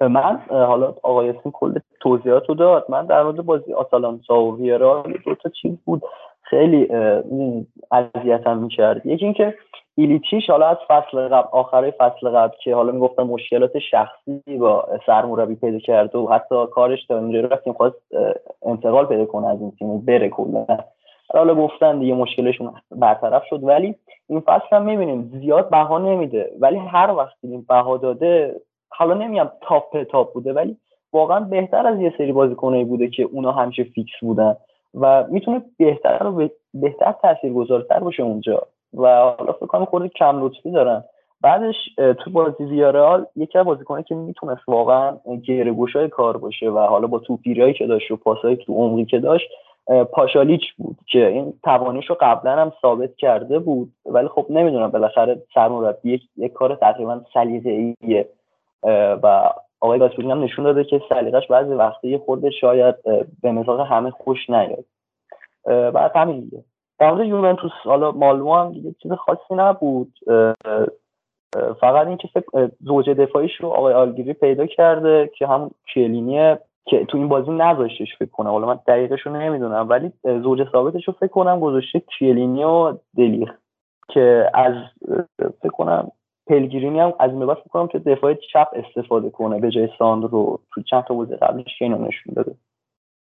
من حالا آقای اسمی کل توضیحات رو داد. من در مورد بازی آتالانتا و ویرا دو تا چیز بود. خیلی اذیتم می‌کرد. یکی اینکه ایلیچیش حالا از فصل قبل آخره فصل قبل که حالا می‌گفتم مشکلات شخصی با سرمربی پیدا کرد و حتی کارش تا اونجا رفت که خواست انتقال پیدا کنه از این تیم بره کلا. حالا گفتن دیگه مشکلشون برطرف شد ولی این فصل هم می‌بینیم زیاد بها نمیده. ولی هر وقتی این بها داده حالا نمیگم top top بوده ولی واقعا بهتر از یه سری بازیکنایی بوده که اونا همیشه fix بودن. و می‌تونه بهتر و بهتر تاثیرگذارتر باشه اونجا. و حالا فکر کنم یه خورده کم لطفی دارن. بعدش تو بازی ویارئال یکی از بازیکنایی که می‌تونست واقعا گره گشای کار باشه و حالا با توپگیرایی که داشت و پاسایی تو عمقی که داشت پاشالیچ بود که این توانیش رو قبلا هم ثابت کرده بود. ولی خب نمی‌دونم بالاخره سرمربی یک, یک کار تقریبا سلیقه‌ایه. و آقای گاسپرین هم نشون داده که سلیقش بعضی وقتی خورده شاید به مزاق همه خوش نیاد. بعد همین دیگه. در مورد یوونتوس حالا مالمو هم دیگه چیز خاصی نبود. فقط اینکه فکر زوج دفاعیش رو آقای آلگیری پیدا کرده که هم کلینیه که تو این بازی نذاشتش فکر کنم. حالا من دقیقش رو نمی‌دونم ولی زوج ثابتش رو فکر کنم گذاشته کیلینی و دلیخ که از فکر کنم پلگرینی هم از این به کنم که دفاع چپ استفاده کنه به جای رو تو چند تا بازی قبلش اینو نشون داده.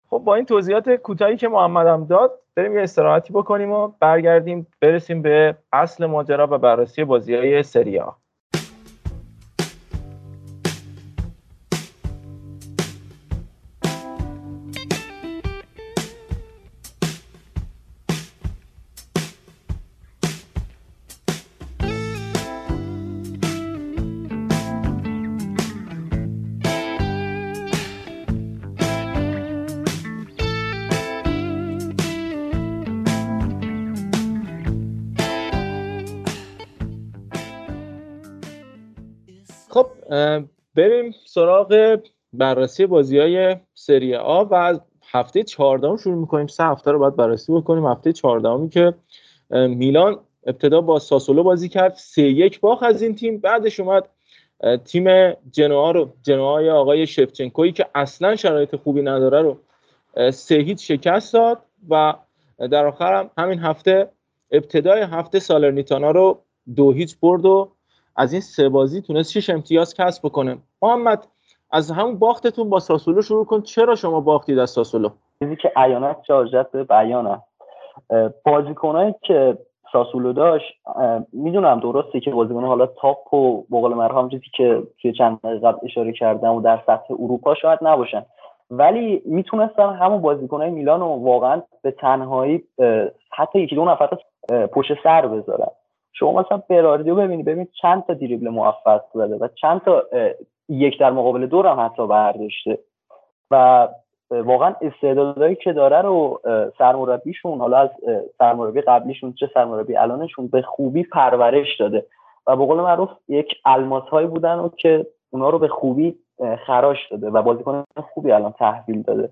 خب با این توضیحات کوتاهی که محمد هم داد بریم یه استراحتی بکنیم و برگردیم برسیم به اصل ماجرا و بررسی بازی های سریا بریم سراغ بررسی بازی های سری آ و از هفته 14 شروع می‌کنیم. سه هفته رو باید بررسی بکنیم. هفته 14 که میلان ابتدا با ساسولو بازی کرد. سه یک باخ از این تیم. بعدش اومد تیم جنوا رو جنوا آقای شفچنکویی که اصلا شرایط خوبی نداره رو سه هیچ شکست داد و در آخر هم همین هفته ابتدای هفته سالرنیتانا رو دو هیچ برد و از این سه بازی تونست شش امتیاز کسب بکنه. محمد از همون باختتون با ساسولو شروع کن. چرا شما باختید از ساسولو؟ چیزی که عیانت جاجت به بیانه. بازیکنایی که ساسولو داشت می‌دونم درسته که بازیکن حالا تاپ و بقول مرحوم چیزی که توی چند قبل اشاره کردم و در سطح اروپا شاید نباشن. ولی می‌تونستن همون بازیکنهای میلان رو واقعا به تنهایی حتی یکی دو نفر پشت سر بذارن. شما مثلا براردیو ببینید ببینید چند تا دریبل موفق زده و چند تا یک در مقابل دو هم حتی برداشته. و واقعا استعدادایی که داره رو سرمربیشون حالا از سرمربی قبلیشون چه سرمربی الانشون به خوبی پرورش داده. و به قول معروف یک الماس هایی بودن و که اونا رو به خوبی خراش داده و بازیکن خوبی الان تحویل داده.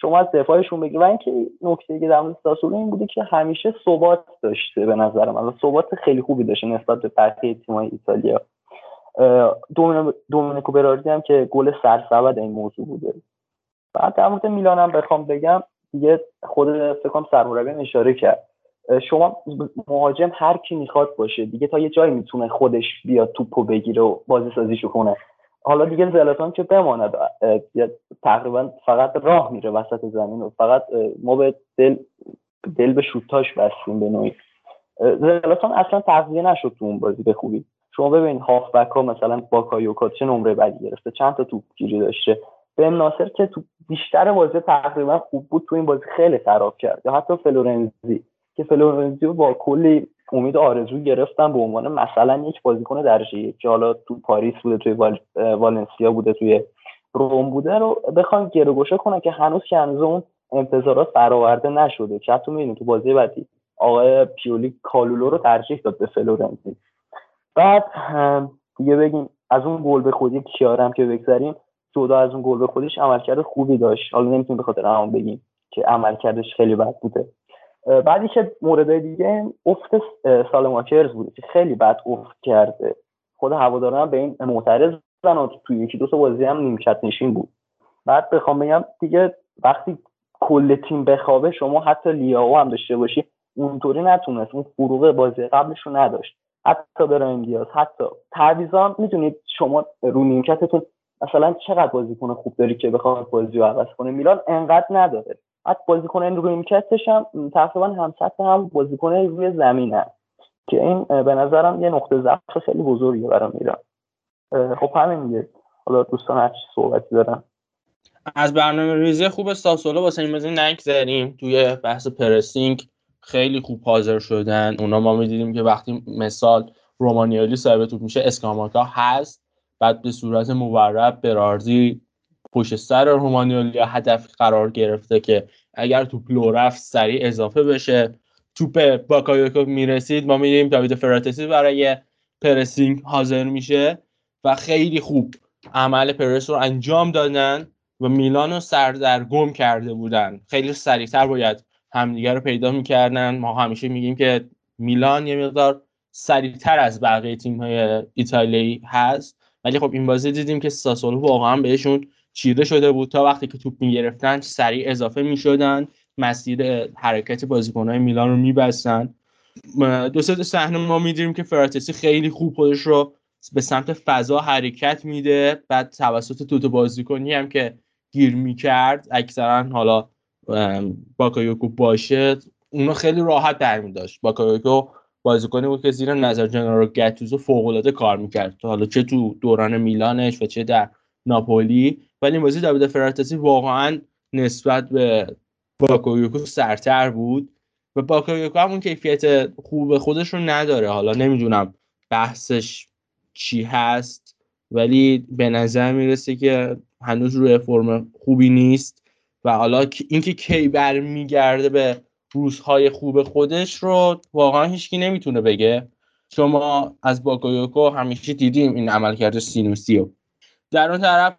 شما از دفاعشون بگی. و اینکه نکته که در مورد ساسولو این بوده که همیشه ثبات داشته به نظر من ثبات خیلی خوبی داشته نسبت به بقیه تیم‌های ایتالیا. دومینیکو براردی هم که گل سرسبد این موضوع بوده. بعد در مورد میلانم بخوام بگم دیگه خود فکر کنم سرمربی اشاره کرد. شما مهاجم هر کی می‌خواد باشه دیگه تا یه جایی می‌تونه خودش بیاد توپو بگیره و بازی سازیشو کنه. حالا دیگه زلاتان که بماند تقریبا فقط راه میره وسط زمین و فقط ما به دل دل به شوتاش بستیم به نوعی. زلاتان اصلا تغذیه نشد تو اون بازی به خوبی. شما ببین هافبک ها مثلا باکایوکا چه نمره بدی گرفته چند تا توپ گیری داشته. بن ناصر که تو بیشتر بازی تقریبا خوب بود تو این بازی خیلی خراب کرد. یا حتی فلورنزی. که با کلی امید آرزو گرفتن به عنوان مثلا یک بازیکن درجه یک که حالا تو پاریس بوده توی والنسیا بوده توی روم بوده رو بخوان گروگوشه کنن که هنوز که هنوز اون انتظارات برآورده نشده. که حتی می‌بینید تو بازی بعدی آقای پیولی کالولو رو ترجیح داد به فلورنزی. بعد دیگه بگیم از اون گل به خودی کیارم که بگذاریم جدا از اون گل به خودش عملکرد خوبی داشت. حالا نمی‌تونیم به خاطر بگیم که عملکردش خیلی بد بوده. بعدی که مورد دیگه افت سالماکرز بوده که خیلی بد افت کرده. خود هواداران به این معترض و توی یکی دو تا بازی هم نیمکت نشین بود. بعد بخوام بگم دیگه وقتی کل تیم بخوابه شما حتی لیاو هم داشته باشی اونطوری نتونست. اون فروغ بازی قبلش رو نداشت. حتی برایم دیاز حتی تعویضا می‌دونید شما رو نیمکتتون مثلا چقدر بازیکن خوب داری که بخواد بازی رو عوض کنه؟ میلان انقدر نداره. حتی بازیکن نیمکتش هم تقریبا هم سطح هم بازیکن روی زمین هست. که این به نظرم یه نقطه ضعف خیلی بزرگیه برای میلان خب همین دیگه. حالا دوستان هر چی صحبتی دارن. از برنامه ریزی خوب ساسولو واسه این بازی نگذریم توی بحث پرسینگ خیلی خوب حاضر شدن. اونا ما می‌دیدیم که وقتی مثال رومانیالی صاحب توپ میشه اسکاماکا هست. بعد به صورت مورب برارزی پشت سر رومانیولی هدف قرار گرفته که اگر توپ لو رفت سریع اضافه بشه. توپ باکایوکو می‌رسید ما می‌دیدیم داوید فراتسی برای پرسینگ حاضر میشه و خیلی خوب عمل پرس رو انجام دادن و میلان رو سردرگم کرده بودن. خیلی سریعتر باید همدیگه رو پیدا می‌کردن. ما همیشه میگیم که میلان یه مقدار سریعتر از بقیه تیم های ایتالیایی هست. ولی خب این بازی دیدیم که ساسولو واقعا بهشون چیره شده بود تا وقتی که توپ می‌گرفتن سریع اضافه می‌شدن. مسیر حرکت بازیکنهای میلان رو میبستن. دو سه صحنه ما می‌دیدیم که فراتسی خیلی خوب خودش رو به سمت فضا حرکت میده. بعد توسط توت بازیکنی هم که گیر می‌کرد اکثرا حالا باکایوکو باشه اونو خیلی راحت برمی داشت باکایوکو بازیکنی بود که زیر نظر جنارو گتوزو فوق العاده کار می‌کرد. حالا چه تو دوران میلانش و چه در ناپولی. ولی این بازی داوید فراتسی واقعا نسبت به باکایوکو سرتر بود و باکایوکو همون کیفیت خوب خودش رو نداره. حالا نمی‌دونم بحثش چی هست ولی به نظر می‌رسه که هنوز روی فرم خوبی نیست و حالا اینکه کی برمیگرده به روزهای خوب خودش رو واقعا هیچکی نمی‌تونه بگه. شما از باکایوکو همیشه دیدیم این عملکرد سینوسی رو در اون طرف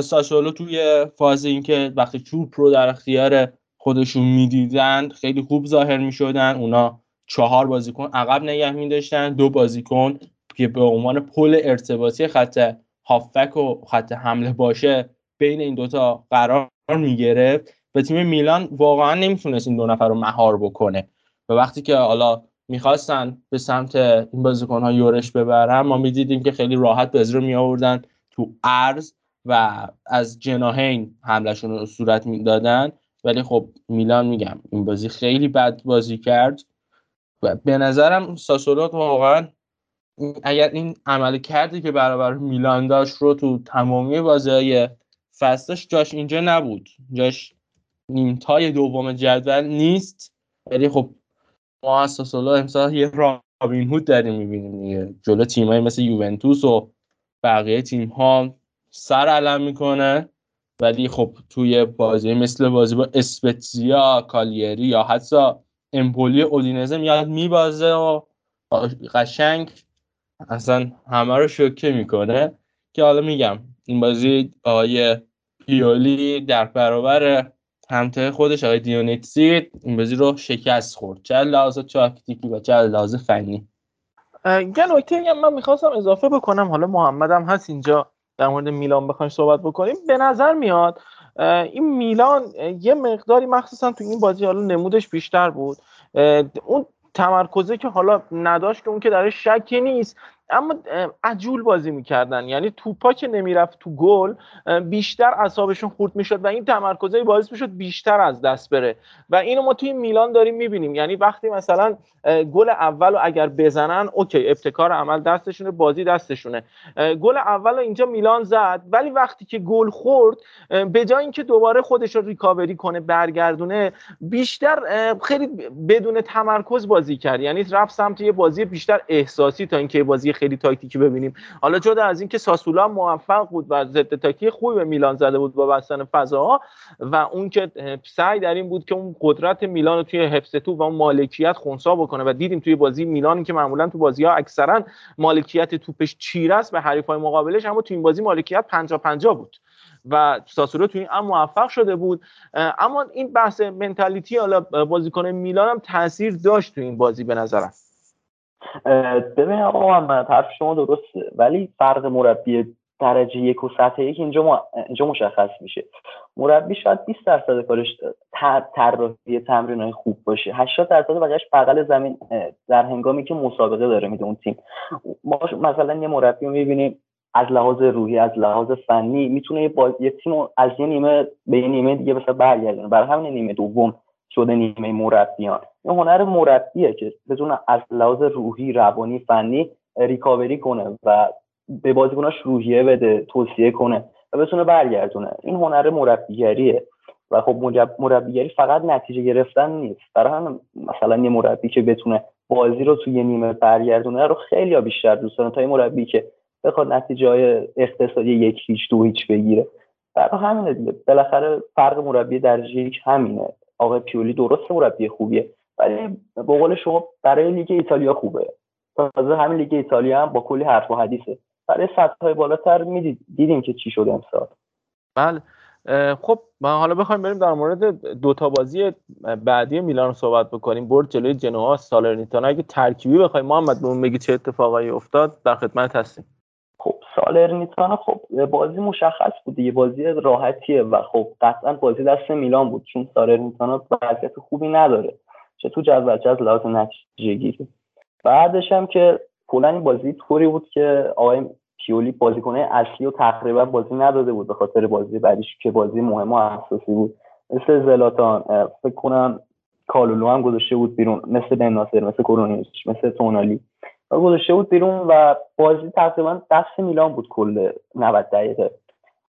ساشولو توی فاز اینکه وقتی توپ رو در اختیار خودشون می‌دیدن خیلی خوب ظاهر می‌شدن. اونا چهار بازیکن عقب نگه میداشتن دو بازیکن که به عنوان پل ارتباطی خط هافبک و خط حمله باشه بین این دوتا قرار می‌گرفت و تیم میلان واقعا نمی‌تونست این دو نفر رو مهار بکنه. و وقتی که حالا می‌خواستن به سمت این بازیکن ها یورش ببرن ما می‌دیدیم که خیلی راحت بازی رو میآوردن. تو ارز و از جناهین حملشون رو صورت می‌دادن. ولی خب میلان میگم این بازی خیلی بد بازی کرد و به نظرم ساسولو واقعا اگر این عمل کردی که برابر میلان داشت رو تو تمامی بازی فصلش جاش اینجا نبود. جاش نیمتای دوم جدول نیست. ولی خب ما از ساسولو امسال یه رابین هود داریم می‌بینیم جلو تیمایی مثل یوونتوس و بقیه تیم ها سر علم می‌کنه. ولی خب توی بازی مثل بازی با اسپتزیا کالیری یا حتی امپولی اودینزه میاد میبازه و قشنگ اصلا همه رو شوکه می‌کنه. که حالا میگم این بازی آقای پیولی در برابر همته خودش آقای دیونیتسی این بازی رو شکست خورد. چه لحاظ تاکتیکی و چه لحاظ فنی. یه نکته من می‌خواستم اضافه بکنم حالا محمد هم هست اینجا در مورد میلان بخوایم صحبت بکنیم. به نظر میاد این میلان یه مقداری مخصوصا تو این بازی حالا نمودش بیشتر بود. اون تمرکزه که حالا نداشت که اون که درش شکی نیست. اما عجول بازی می‌کردن. یعنی توپا که نمی‌رفت تو گل بیشتر اعصابشون خورد می‌شد و این تمرکزه باعث می‌شد بیشتر از دست بره. و اینو ما توی میلان داریم می‌بینیم. یعنی وقتی مثلا گل اول رو اگر بزنن اوکی ابتکار عمل دستشونه بازی دستشونه. گل اول رو اینجا میلان زد ولی وقتی که گل خورد به جای اینکه دوباره خودش رو ریکاوری کنه برگردونه بیشتر خیلی بدون تمرکز بازی کرد. یعنی رفت سمت یه بازی بیشتر احساسی تا اینکه بازی خیلی تاکتیکی ببینیم. حالا جدا از اینکه ساسولا موفق بود و ضد تاکتیک خوبی به میلان زده بود با بستن فضاها و اون که سعی در این بود که اون قدرت میلان رو توی حفظ تو و اون مالکیت خونسا بکنه و دیدیم توی بازی میلان که معمولا تو بازی ها اکثرا مالکیت توپش چیره است به حریفای مقابلش اما تو این بازی مالکیت 50 50 بود و ساسولو تو این هم موفق شده بود. اما این بحث منتالیتی حالا بازیکن میلان هم تاثیر داشت تو این بازی به نظرم. ببین آقا محمد حرف شما درسته ولی فرق مربی درجه یک و سطح یک اینجا, اینجا مشخص میشه. مربی شاید 20 درصد کارش طراحی تمرین های خوب باشه. 80 درصد بقیهش بغل زمین در هنگامی که مسابقه داره میده اون تیم. ما مثلا یه مربی رو می‌بینیم از لحاظ روحی از لحاظ فنی می‌تونه یه, یه تیم از یه نیمه به یه نیمه دیگه مثلا برگردونه. برای همین نیمه دوم. شده نیمه مربیان. این هنر مربیه که بتونه از لحاظ روحی روانی فنی ریکاوری کنه و به بازیکناش روحیه بده توصیه کنه و بتونه برگردونه. این هنر مربیگریه و خب مربیگری فقط نتیجه گرفتن نیست. برای هم مثلا یه مربی که بتونه بازی رو توی نیمه برگردونه رو خیلی بیشتر دوست دارن تا یه مربی که بخواد نتیجه های اقتصادی یک هیچ دو هیچ بگیره. برای همینه دیگه. بالاخره فرق مربی درجه یک همینه. آقای پیولی درست مربی خوبیه ولی به قول شما برای لیگ ایتالیا خوبه. تازه همین لیگ ایتالیا هم با کلی حرف و حدیثه. برای سطح های بالاتر می‌دید دیدیم که چی شده امسال. بله. خب ما حالا بخوایم بریم در مورد دوتا بازی بعدی میلان صحبت بکنیم. برد جلوی جنوا سالرنیتانا. اگه ترکیبی بخوایم محمد بهمون بگی چه اتفاقایی افتاد در خدمت هستیم. سالرنیتانا خب بازی مشخص بود یه بازی راحتیه و خب قطعا بازی دست میلان بود چون سالرنیتانا وضعیت خوبی نداره چه تو جذب چه از لحاظ نتیجه گیری بعدش هم که کلا این بازی طوری بود که آقای پیولی بازیکنه اصلی و تقریبا بازی نداده بود به خاطر بازی بعدیش که بازی مهم و اساسی بود. مثل زلاتان فکر کنم کالولو هم گذاشته بود بیرون مثل بن ناصر مثل کرونیچ مثل تونالی. گذاشته بود بیرون و بازی تقریبا دست میلان بود کل 90 دقیقه.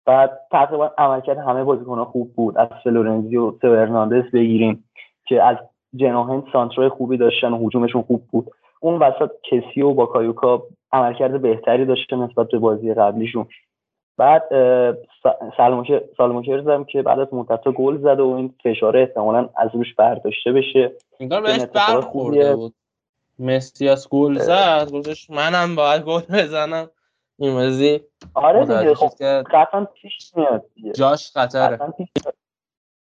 بعد تقریبا عملکرد همه بازیکنها خوب بود. از فلورنزی و تو بگیریم که از جناهین سانترای خوبی داشتن و حجومشون خوب بود. اون وسط کسی و کایوکا عملکرد بهتری داشته نسبت به بازی قبلیشون. بعد سالموکرز هم که بعد از مدت گل زده و این فشار احتمالا از روش برداشته بشه. انگار بهش برخورده بود. مسیاس گل زد گفتش منم باید گل بزنم. این بازی آره دیگه خب قطعا پیش میاد جاش خطره.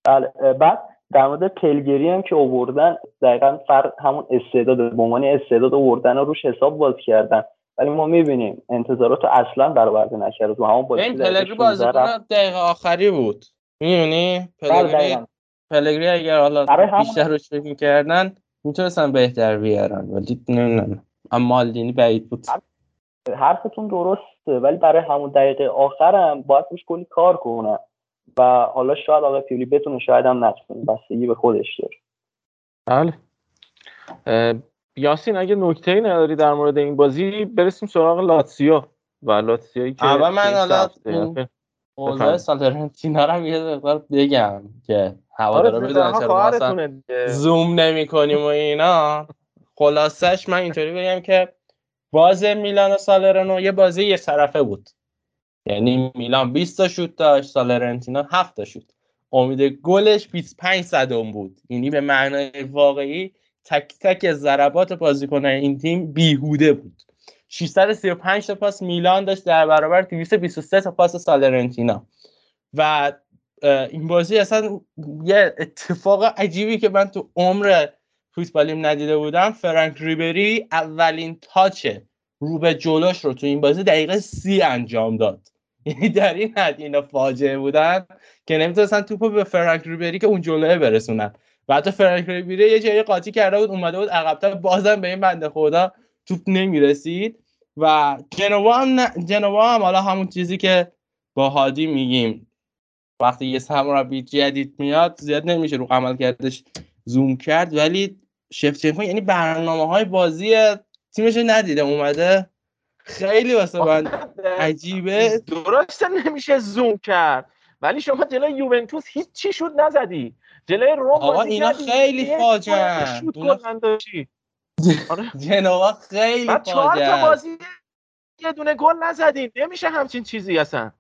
بله بعد در مورد پلگری هم که آوردن دقیقا فرق همون استعداد به عنوان استعداد آوردن رو روش حساب باز کردن. ولی ما می‌بینیم انتظارات رو اصلا برآورده نکرده تو همون بازی این پلگری بازی دقیقه آخری بود. می‌دونی؟ پلگری پلگری اگر حالا بیشتر روش فکر می‌کردن می‌تونستن بهتر بیارن ولی نمی‌دونم. اما مالدینی بعید بود. حرفتون درسته ولی برای همون دقیقه آخرم باید روش کلی کار کنن. و حالا شاید آقای پیولی بتونه شاید هم نتونه. بستگی به خودش داره. بله. یاسین اگه نکته ای نداری در مورد این بازی برسیم سراغ لاتسیو و لاتسیویی که اول من حالا اوضاع سالرنتینا رو یه مقدار بگم که هوادارا بدونن چرا زوم نمی کنیم و اینا. خلاصش من اینطوری بگم که باز میلان و سالرنو یه بازی یه طرفه بود. یعنی میلان 20 تا شوت داشت سالرنتینا 7 تا شوت. امید گلش 25 صدم بود. یعنی به معنای واقعی تک تک ضربات بازیکنان این تیم بیهوده بود. 635 تا پاس میلان داشت در برابر 223 تا پاس سالرنتینا. و این بازی اصلا یه اتفاق عجیبی که من تو عمر فوتبالیم ندیده بودم. فرانک ریبری اولین تاچ رو به جلوش رو تو این بازی دقیقه سی انجام داد. یعنی در این حد اینا فاجعه بودن که نمی‌تونستن توپو به فرانک ریبری که اون جلوه برسونن. و حتی فرانک ریبری یه جایی قاطی کرده بود اومده بود عقبتر بازم به این بنده خدا توپ نمی‌رسید و جنوا هم, ن... جنوا هم حالا همون چیزی که با هادی میگیم. وقتی یه سرمربی جدید میاد زیاد نمیشه رو عمل کردش زوم کرد ولی شفتچنکو یعنی برنامه های بازی تیمش ندیده اومده خیلی واسه من عجیبه. درسته نمیشه زوم کرد. ولی شما جلوی یوونتوس هیچ چی شد نزدی. جلوی روم آقا اینا خیلی فاجعه آره. جنوا خیلی چهار تا بازی یه دونه گل نزدین. نمیشه همچین چیزی اصلا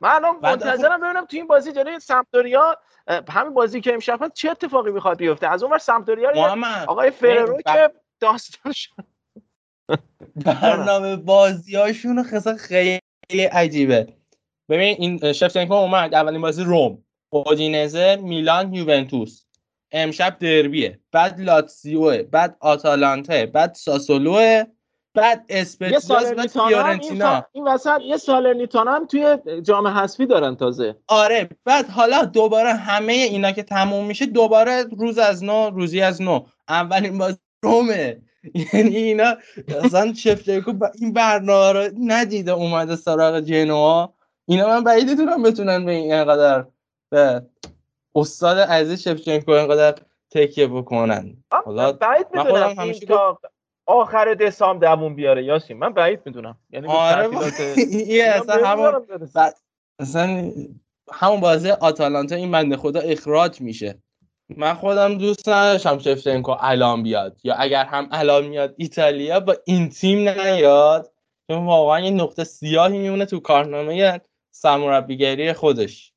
من الان منتظرم ببینم تو این بازی جلوی سمپدوریا همین بازی که امشب هست چه اتفاقی می‌خواد بیفته؟ از اون ور سمپدوریا آقای فررو که داستان شد. برنامه بازی هاشون خیلی عجیبه. ببین این شفتنکو اومد اولین بازی روم. اودینزه میلان یوونتوس. امشب دربیه. بعد لاتسیوه بعد آتالانته بعد ساسولوه بعد اسپتزیاس بعد فیورنتینا. این وسط یه سالرنیتانا هم توی جام حذفی دارن تازه. آره بعد حالا دوباره همه اینا که تموم میشه دوباره روز از نو روزی از نو. اولین بازی رومه. یعنی اینا اصلا با این برنامه رو ندیده اومده سراغ جنوا. اینا من بعید می‌دونم بتونن به این اینقدر به استاد عزیز شفچنکو اینقدر تکیه بکنن. حالا بعید می‌دونم همیشه آخر دسامبر دووم بیاره. یاسین من بعید می‌دونم. یعنی آره یه اصلا همون اصلا همون بازی آتالانتا این بنده خدا اخراج میشه. من خودم دوست نداشتم شفتنکو الان بیاد. یا اگر هم الان میاد ایتالیا با این تیم نیاد. چون واقعا یه نقطه سیاهی میمونه تو کارنامه سرمربیگری خودش.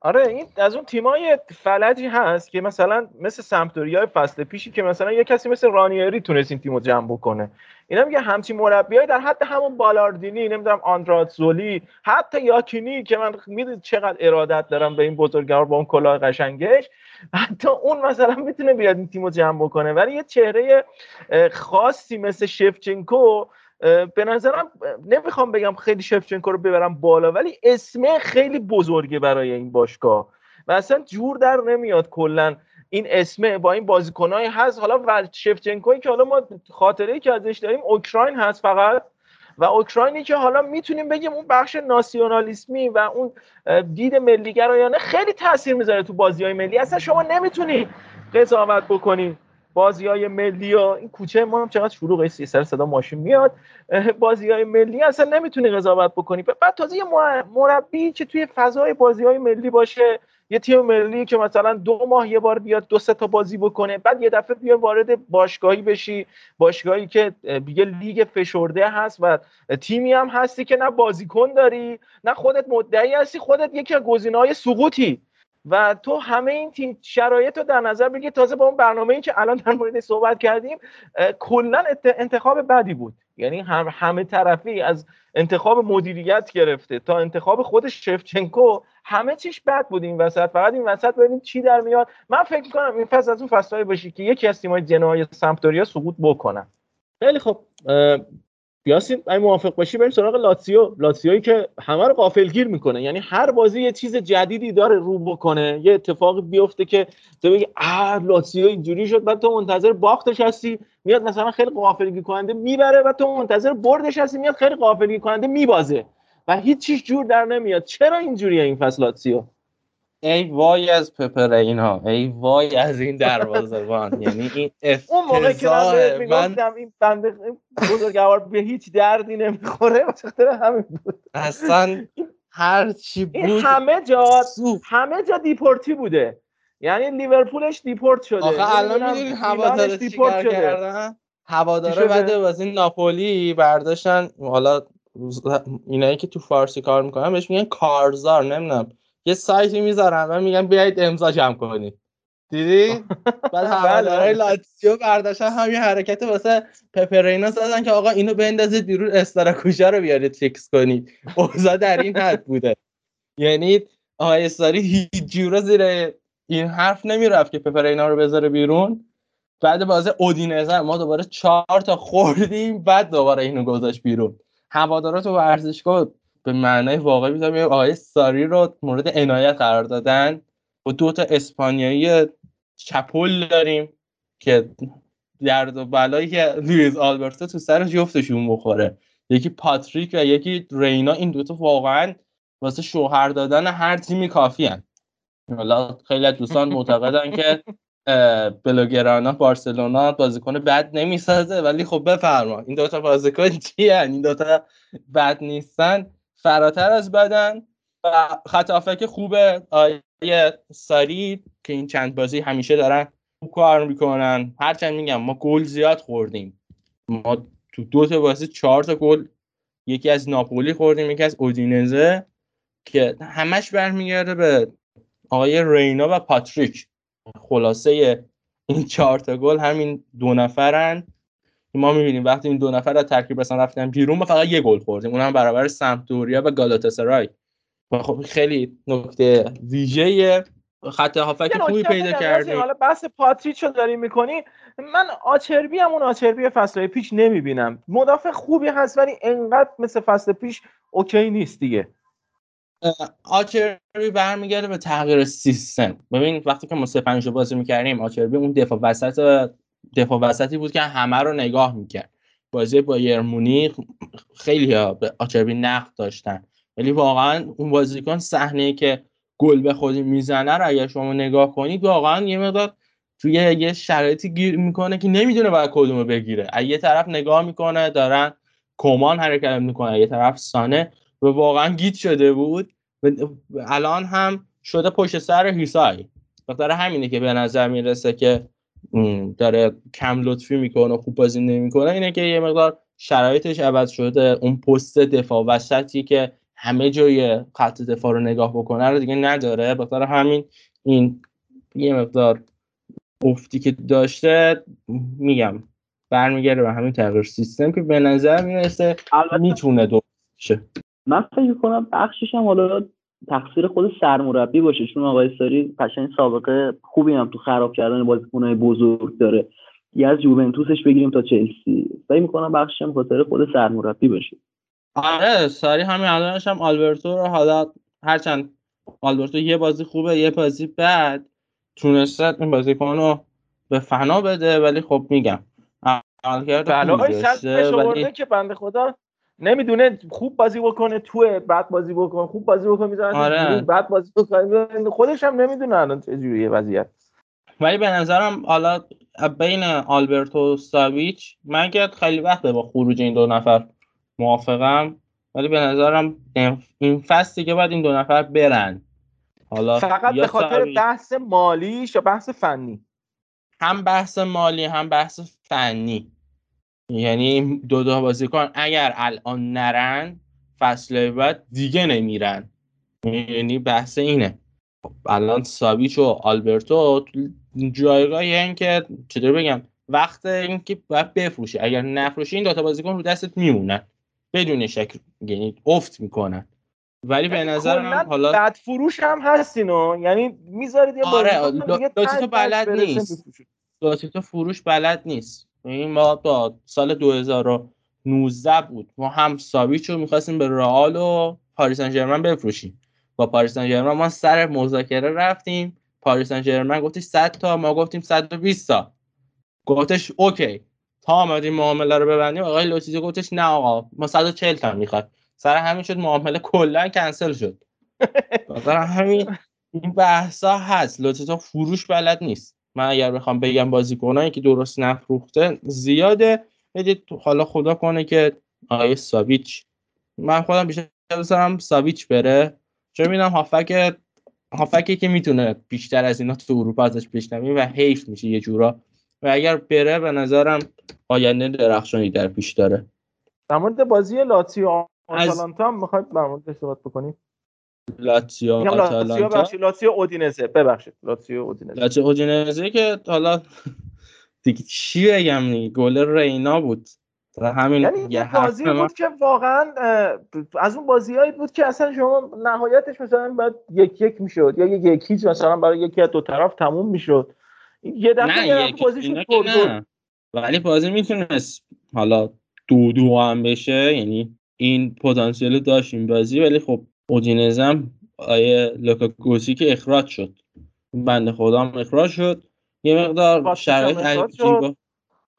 آره این از اون تیمای فلجی هست که مثلا مثل سمپدوریا فصل پیشی که مثلا یه کسی مثل رانیری تونست این تیمو جمع بکنه. اینا میگه همچین مربیای در حد همون بالاردینی نمی‌دونم آندرات زولی حتی یاکینی که من می‌دونید چقدر ارادت دارم به این بزرگوار با اون کلاه قشنگش حتی اون مثلا می‌تونه بیاد این تیمو جمع بکنه. ولی یه چهره خاصی مثل شفچنکو به نظرم نمی‌خوام بگم خیلی شفچنکو رو ببرم بالا ولی اسم خیلی بزرگه برای این باشگاه. و اصلا جور در نمیاد کلا این اسمه با این بازیکنایی هست. حالا و شفچنکوی که حالا ما خاطره که ازش داریم اوکراین هست فقط. و اوکراینی که حالا می‌تونیم بگیم اون بخش ناسیونالیسمی و اون دید ملیگرایانه خیلی تاثیر می‌ذاره تو بازی های ملی. اصلا شما نمی‌تونی قضاوت بکنی. بازی های ملی و این کوچه ما هم چقدر شروع سر صدا ماشین میاد. بازی های ملی اصلا نمی‌تونی قضاوت بکنی. بعد تازه یه مربی که توی فضای بازی های ملی باشه یه تیم ملی که مثلا دو ماه یه بار بیاد دو سه تا بازی بکنه بعد یه دفعه بیا وارد باشگاهی بشی باشگاهی که دیگه لیگ فشرده هست و تیمی هم هستی که نه بازیکن داری نه خودت مدعی هستی خودت یکی از گزینه‌های سقوطی. و تو همه این تیم شرایط رو در نظر بگیر. تازه با اون برنامه ای که الان در مورد صحبت کردیم کلا انتخاب بدی بود. یعنی هم همه طرفی از انتخاب مدیریت گرفته تا انتخاب خود شفچنکو همه چیش بد بود این وسط. فقط این وسط ببینید چی در میاد. من فکر می‌کنم این فصل از اون فصلهای باشه که یکی از تیم‌های جنوای سمپدوریا سقوط بکنن. خیلی خب یاسین اگه موافق باشی بریم سراغ لاتسیو. لاتسیویی که همه رو غافلگیر می‌کنه. یعنی هر بازی یه چیز جدیدی داره رو بکنه. یه اتفاقی بیفته که تو بگی آ لاتسیو اینجوری شد. بعد تو منتظر باختش هستی میاد مثلا خیلی غافلگیر کننده می‌بره و تو منتظر بردش هستی میاد خیلی غافلگیر کننده میبازه. و هیچ چیز جور در نمیاد. چرا اینجوریه این فصل لاتسیو؟ ای وای از پپرینا ای وای از این دروازه‌بان. یعنی این اون موقع که من می‌گفتم این بنده بزرگوار به هیچ دردی نمی‌خوره واسه همین بود. اصلا هر چی بود همه جا همه جا دیپورتی بوده. یعنی لیورپولش دیپورت شده. آخه الان می‌دونی هوادارا دیپورت شده. هوادارا بعد بازی ناپولی برداشتن حالا اینایی که تو فارسی کار می‌کنن بهش میگن کارزار نمی‌دونم. یه سایتی می‌ذارن و میگن بیایید امضا جمع کنید دیدی؟ بعد هوادارهای لاتزیو برداشتن همین حرکت واسه پپرینا زدن که آقا اینو بندازید بیرون استراکوژا رو بیارید فیکس کنید. اوضاع در این حد بوده. یعنی آقای استاری هیچ جورا زیر این حرف نمی‌رفت که پپرینا رو بذاره بیرون. بعد بازی اودینزه ما دوباره چهار تا خوردیم بعد دوباره اینو گذاشت بیرون. هوادارا تو ورزشگاه به معنای واقعی می‌ذارم آقای ساری رو مورد عنایت قرار دادن. و دو تا اسپانیایی چپل داریم که درد و بلای لوئیز آلبرتو تو سر جفتشون بخوره. یکی پاتریک و یکی رینا این دوتا واقعا واسه شوهر دادن هر تیمی کافی هن. حالا خیلی دوستان معتقدن که بلوگرانا بارسلونا بازیکن بد نمی‌سازه ولی خب بفرما. این دوتا بازیکن چی این دوتا بد نیستن. فراتر از بدن و خط خوبه آیه ساری که این چند بازی همیشه دارن خوب کار می‌کنن. هرچند میگم ما گل زیاد خوردیم. ما تو دو تا بازی چهار تا گل یکی از ناپولی خوردیم یکی از اودینزه که همش برمیگرده به آقای رینا و پاتریک. خلاصه این چهار تا گل همین دو نفرن. ما می‌بینیم وقتی این دو نفر از ترکیب اصلا رفتن بیرون ما فقط یه گل خوردیم. اونم برابر سمپدوریا و گالاتاسرای. و خب خیلی نکته ویژه خط هافک خوبی پیدا کردیم. حالا بحث پاتریچ رو داری می‌کنی. من آچربی هم اون آچربی فصل پیش نمی‌بینم. مدافع خوبی هست ولی انقدر مثل فصل پیش اوکی نیست دیگه. آچربی برمیگرده به تغییر سیستم. ببین وقتی که ما سه پنج بازی می‌کردیم آچربی اون دفاع وسط دفاع وسطی بود که همه رو نگاه می‌کرد. بازی با یرمونی خیلی به آچربی نقد داشتن. ولی واقعا اون بازیکن صحنه که گل به خودی می‌زنه رو اگر شما نگاه کنید واقعا یه مقدار توی یه شرایطی گیر می‌کنه که نمی‌دونه باید کدومو بگیره. یه طرف نگاه می‌کنه دارن کمان حرکت می‌کنه یه طرف سانه و واقعا گیت شده بود و الان هم شده پشت سر هیسای. بخاطر همینه که به نظر می‌رسه که داره کم لطفی می‌کنه خوب بازی نمی‌کنه. اینه که یه مقدار شرایطش عوض شده. اون پست دفاع وسطی که همه جای خط دفاع رو نگاه بکنه رو دیگه نداره. بخاطر همین این یه مقدار افتی که داشته میگم برمیگرده به همین تغییر سیستم که به نظر می‌رسه می‌تونه دو شه من فکر کنم بخشش هم حالا تقصیر خود سرمربی باشه. چون آقای ساری قشنگ سابقه خوبی هم تو خراب کردن بازیکنهای بزرگ داره. یه از یوونتوسش بگیریم تا چلسی. فکر می‌کنم بخشش هم خاطر خود سرمربی باشه. آره ساری همین الانش هم آلبرتو رو حالا هرچند آلبرتو یه بازی خوبه یه بازی بد تونسته این بازیکن رو به فنا بده ولی خب میگم. بله ولی... که بنده خدا نمی‌دونه خوب بازی بکنه تو بد بازی بکنه خوب بازی بکنه می‌ذاره آره. بد بازی بکنه. خودش هم نمی‌دونه الان چه جوریه وضعیت. ولی به نظرم حالا بین آلبرتو ساویچ من که خیلی وقته با خروج این دو نفر موافقم ولی به نظرم این فصلی که باید این دو نفر برن. حالا فقط به خاطر بحث مالیش یا بحث فنی؟ هم بحث مالی هم بحث فنی. یعنی دو دو بازیکن اگر الان نرن فصل بعد دیگه نمیرن. یعنی بحث اینه. الان سابیچ و آلبرتو جایگاهی این که چطور بگم وقت اینکه باید بفروشی. اگر نفروشی این دوتا بازیکن رو دستت میمونن. بدون شک یعنی افت می‌کنن. ولی به نظر حالا بعد فروش هم هستینو یعنی می‌ذارید یه آره لوتیتو بلد نیست. لوتیتو فروش بلد نیست. این ما با سال 2019 بود. ما هم ساویچ رو می‌خواستیم به رئال و پاریس سن بفروشیم. با پاریس سن ما سر مذاکره رفتیم. پاریس سن گفتش 100 تا ما گفتیم 120 تا. گفتش اوکی. تا آمدیم معامله رو ببندیم آقای لوتیتو گفتش نه آقا ما 140 تا می‌خواد. سر همین شد معامله کلا کنسل شد. سر همین این بحثا هست. لوتیزو فروش بلد نیست. من اگر بخوام بگم بازیکنایی که درست نفروخته زیاده. بدید حالا خدا کنه که آقای ساویچ. من خودم بیشتر دوست ساویچ بره. چون می‌بینم هافک هافکی که می‌تونه بیشتر از اینا تو اروپا ازش بشنویم و حیف میشه یه جورا. و اگر بره به نظرم آینده درخشانی در پیش داره. در مورد بازی لاتسیو آتالانتا هم می‌خواید در موردش صحبت بکنیم لاتسیو آتالانتا. لاتسیو اودینزه ببخشید. لاتسیو اودینزه. لاتسیو اودینزه که حالا دیگه چی بگم گل رینا بود. همین یعنی یه بازی بود که واقعا از اون بازیهایی بود که اصلا شما نهایتش مثلا باید یک یک می‌شد یا یک یک هیچ مثلا برای یکی از دو طرف تموم می‌شد. یه دفعه بازی شد نه. ولی بازی می‌تونست حالا دو دو هم بشه یعنی این پتانسیل داشت این بازی ولی خب اودینزم آیه لوکاکوسی که اخراج شد. بنده خدا هم اخراج شد. یه مقدار شرایط عجیب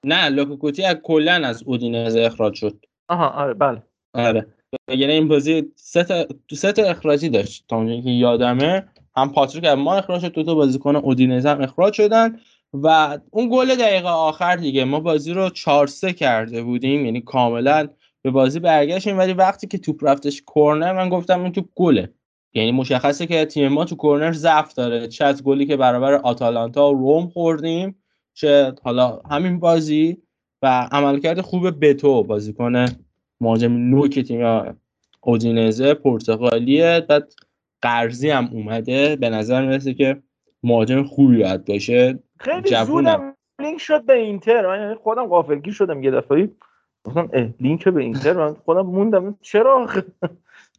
نه لوکاکوتی از کلا از اودینزه اخراج شد. آها آره بله. آره. یعنی این بازی سه تا سه تا اخراجی داشت. تا اونجایی که یادمه هم پاتریک از ما اخراج شد دو تا بازیکن اودینزه هم اخراج شدن و اون گل دقیقه آخر دیگه. ما بازی رو 4 3 کرده بودیم یعنی کاملا به بازی برگشتیم ولی وقتی که توپ رفتش کورنر من گفتم این توپ گله. یعنی مشخصه که تیم ما تو کورنر ضعف داره. چه از گلی که برابر آتالانتا و روم خوردیم چه حالا همین بازی و عملکرد خوب بتو بازیکن مهاجم نوک تیم اودینزه پرتغالیه بعد قرضی هم اومده. به نظر می‌رسه که مهاجم خوبی باید باشه. خیلی زودم لینک شد به اینتر. من یعنی خودم غافلگیر شدم یه دفعه. گفتم لینک به اینتر من خودم موندم. چرا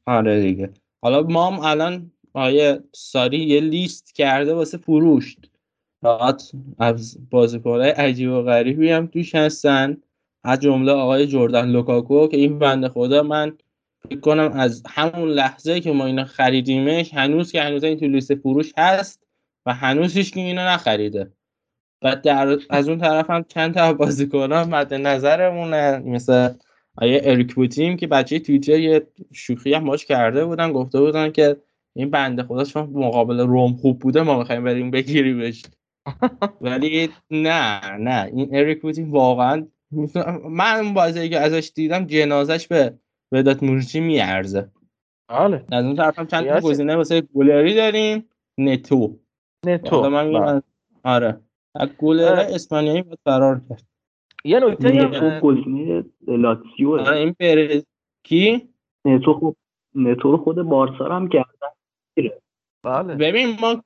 آره دیگه. حالا ما هم الان آیه ساری یه لیست کرده واسه فروش. فقط از بازیکنهای عجیب و غریبی هم توش هستن. از جمله آقای جردن لوکاکو که این بنده خدا من فکر کنم از همون لحظه که ما اینا خریدیمش هنوز که هنوز این تو لیست فروش هست و هنوز هیچ اینو نخریده. و در از اون طرف هم چند تا بازیکن مد نظرمونه. مثل آیه اریک بوتیم که بچه توییتر یه شوخی هم باش کرده بودن. گفته بودن که این بنده خدا چون مقابل روم خوب بوده ما می‌خوایم بریم بگیریمش. ولی نه نه. این اریک بوتیم واقعا من اون بازی که ازش دیدم جنازش به ودات مورچی میارزه. بله. از اون طرف هم چند تا گزینه واسه گلری داریم. نتو. نتو. من آره. از گلر اسپانیایی باید فرار کرد. یه نکته نتو گزینه لاتسیو. آره این پرز کی؟ نتو خب نتو رو خود بارسا هم گردن بله. ببین ما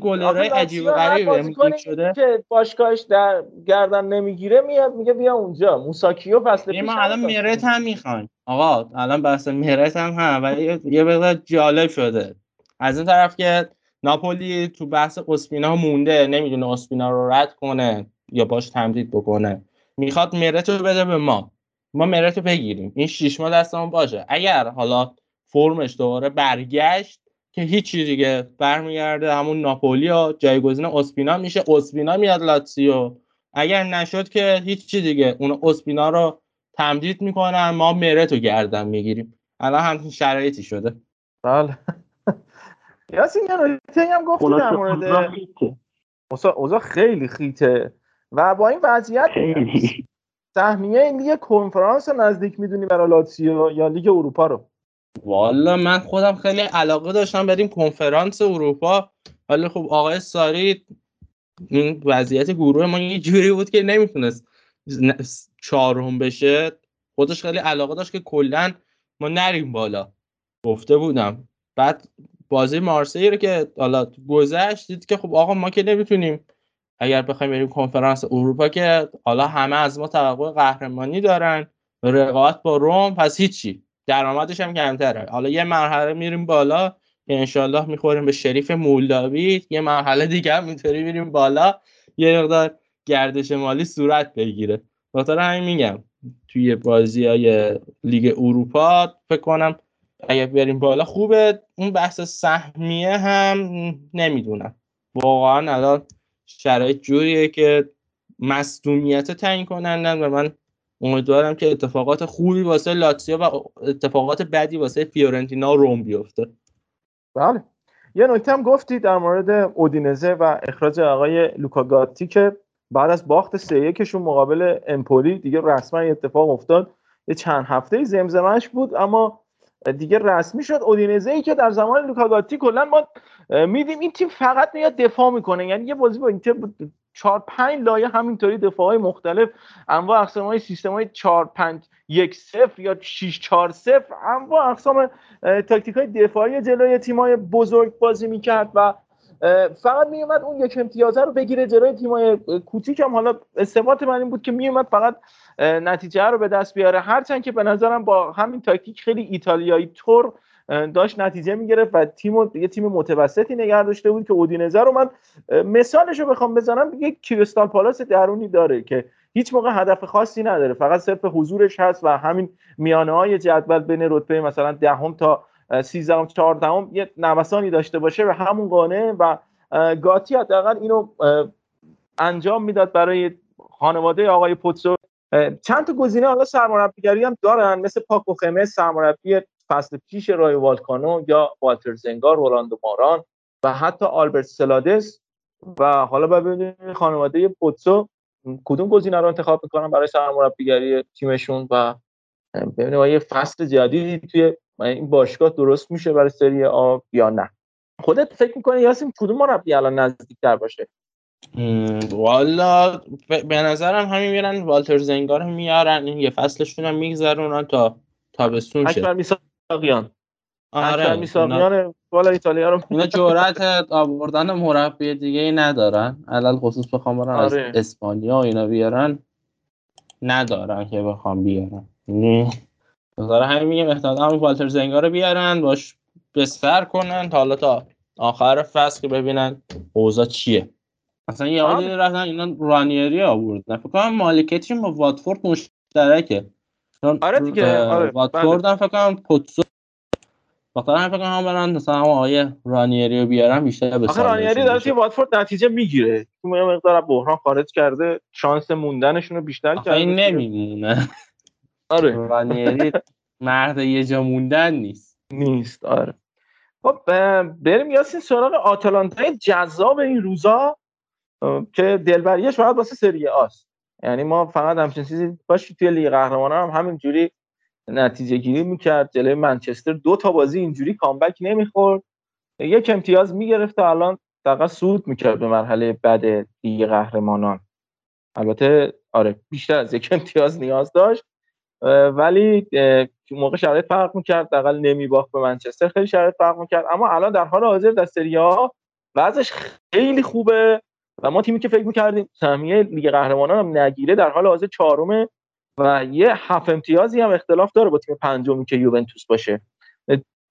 گلرهای عجیب و غریبی شده؟ که باشگاهش در گردن نمی‌گیره میاد میگه بیا اونجا. موساکیو فصل پیش ما الان مرت هم می‌خوایم. آقا الان بحث مرت هم هم ولی یه مقدار جالب شده. از این طرف که ناپولی تو بحث اسپینا مونده نمی‌دونه اسپینا رو رد کنه یا باش تمدید بکنه. می‌خواد مرت رو بده به ما. ما مرت رو بگیریم. این شیش ماه دستمون باشه. اگر حالا فرمش دوباره برگشت که هیچی دیگه برمیگرده همون ناپولی و جایگزین اسپینا میشه. اسپینا میاد لاتسیو. اگر نشد که هیچی دیگه. اون اسپینا رو تمدید می‌کنن ما مرت رو گردن می‌گیریم. الان همچین شرایطی شده. بله. یاسین یه نکته هم گفتی در مورد اوضاع خیلی خیته. و با این وضعیت سهمیه لیگ کنفرانس نزدیک می‌دونی برای لاتسیو یا لیگ اروپا رو؟ والا من خودم خیلی علاقه داشتم بریم کنفرانس اروپا. ولی خب آقای ساری این وضعیت گروه ما یه جوری بود که نمی‌تونست چهارم بشه. خودش خیلی علاقه داشت که کلا ما نریم بالا. گفته بودم. بعد بازی مارسی رو که حالا گذشت دید که خب آقا ما که نمی‌تونیم اگر بخوایم بریم کنفرانس اروپا که حالا همه از ما توقع قهرمانی دارن رقابت با روم پس هیچی. درآمدش هم کمتره. حالا یه مرحله میریم بالا که انشالله می‌خوریم به شریف مولداوی یه مرحله دیگه هم اینطوری میریم بالا. یه مقدار گردش مالی صورت بگیره. خاطر همین میگم توی بازی های لیگ اروپا فکر کنم اگر بریم بالا خوبه. اون بحث سهمیه هم نمی‌دونم. واقعا الان شرایط جوریه که مصدومیت تعیین کنندن و من امیدوارم که اتفاقات خوبی واسه لاتسیو و اتفاقات بدی واسه فیورنتینا روم بیفته. بله. یه نکته هم گفتی در مورد اودینزه و اخراج آقای لوکا گاتی که بعد از باخت سه یکشون مقابل امپولی دیگه رسما اتفاق افتاد. یه چند هفته زمزمش بود اما دیگه رسمی شد. اودینزه ای که در زمان لوکاگاتی کلا ما میدیم این تیم فقط میاد دفاع می‌کنه. یعنی یه بازی با اینتر چهار پنج لایه همینطوری دفاع های مختلف انواع اقسام های سیستم های چهار پنج یک صفر یا 6 4 صفر انواع اقسام تاکتیک های دفاعی جلوی تیم های بزرگ بازی می‌کرد و فقط میومد اون یک امتیازه رو بگیره جلوی تیمای کوچیک هم. حالا استبات من این بود که میومد فقط نتیجه رو به دست بیاره. هرچند که به نظرم با همین تاکتیک خیلی ایتالیایی تور داشت نتیجه می‌گرفت و تیم یه تیم متوسطی نگه داشته بود که اودینزه رو من مثالش رو بخوام بزنم. یک کریستال پالاس درونی داره که هیچ موقع هدف خاصی نداره. فقط صرف حضورش هست و همین میانه های جدول بین رتبه مثلا دهم تا 13 14 یه نوسانی داشته باشه و همون قانه و گاتی حداقل اینو انجام می‌داد برای خانواده آقای پوتسو. چند تا گزینه حالا سرمربیگری هم دارن مثل پاکو خمس سرمربی فصل پیش رای والکانو یا والتر زنگار رولاندو ماران و حتی آلبرت سلادس. و حالا ببینیم خانواده پوتسو کدوم گزینه رو انتخاب می‌کنن برای سرمربیگری تیمشون و ببینیم یه فصل جدیدی توی این باشگاه درست میشه برای سری آ یا نه؟ خودت فکر می‌کنی یاسین کدوم مربی الان نزدیکتر باشه؟ والا به نظرم همین میرن والتر زنگار میارن این یه فصلشون هم میگذرونن تا تابستون شه. اکبر میساقیان آره اکبر میساقیان بالا ایتالیا رو اینا جرأت آوردن مربی دیگه ای ندارن. علل خصوص بخوام برن از آره. اسپانیا و اینا بیارن ندارن که بخوام بیارن. یعنی داره همین میگم احتمالا همین والتر زنگار رو بیارن باش بستر کنن تا حالا تا آخر فصل که ببینن اوضاع چیه. اصلا یه آدی رفتن اینا رانیری آوردن فکر کنم مالکیتشون با واتفورد مشترکه. آره دیگه آره واتفورد هم فکر کنم پوتسو بخاطر هم فکر کنم برن مثلا هم آقای رانیری رو بیارن بیشتر به آخه رانیری داره توی واتفورد نتیجه می‌گیره. تو یه مقدار بحران خارج کرده شانس موندنشون رو بیشتر کرده این نمیمونه. آره. رانیری مرد یه جا موندن نیست. نیست آره. خب بریم یاسین سراغ آتالانتای جذاب این روزا که دلبریش فقط واسه سری آست یعنی ما فقط همچین چیزی باشی توی لیگ قهرمانان هم همینجوری نتیجه گیری می‌کرد. جلوی منچستر دو تا بازی اینجوری کامبک نمی‌خورد. یک امتیاز می‌گرفت تا الان فقط صعود می‌کرد به مرحله بعد لیگ قهرمانان. البته آره بیشتر از یک امتیاز نیاز داشت. ولی موقع شرایط فرق می‌کرد دقل نمیباخت به منچستر خیلی شرایط فرق می‌کرد. اما الان در حال حاضر در سری ها وضعش خیلی خوبه و ما تیمی که فکر می‌کردیم سهمیه لیگ قهرمانان هم نگیره در حال حاضر چهارمه و یه هفت امتیازی هم اختلاف داره با تیم پنجمی که یوونتوس باشه.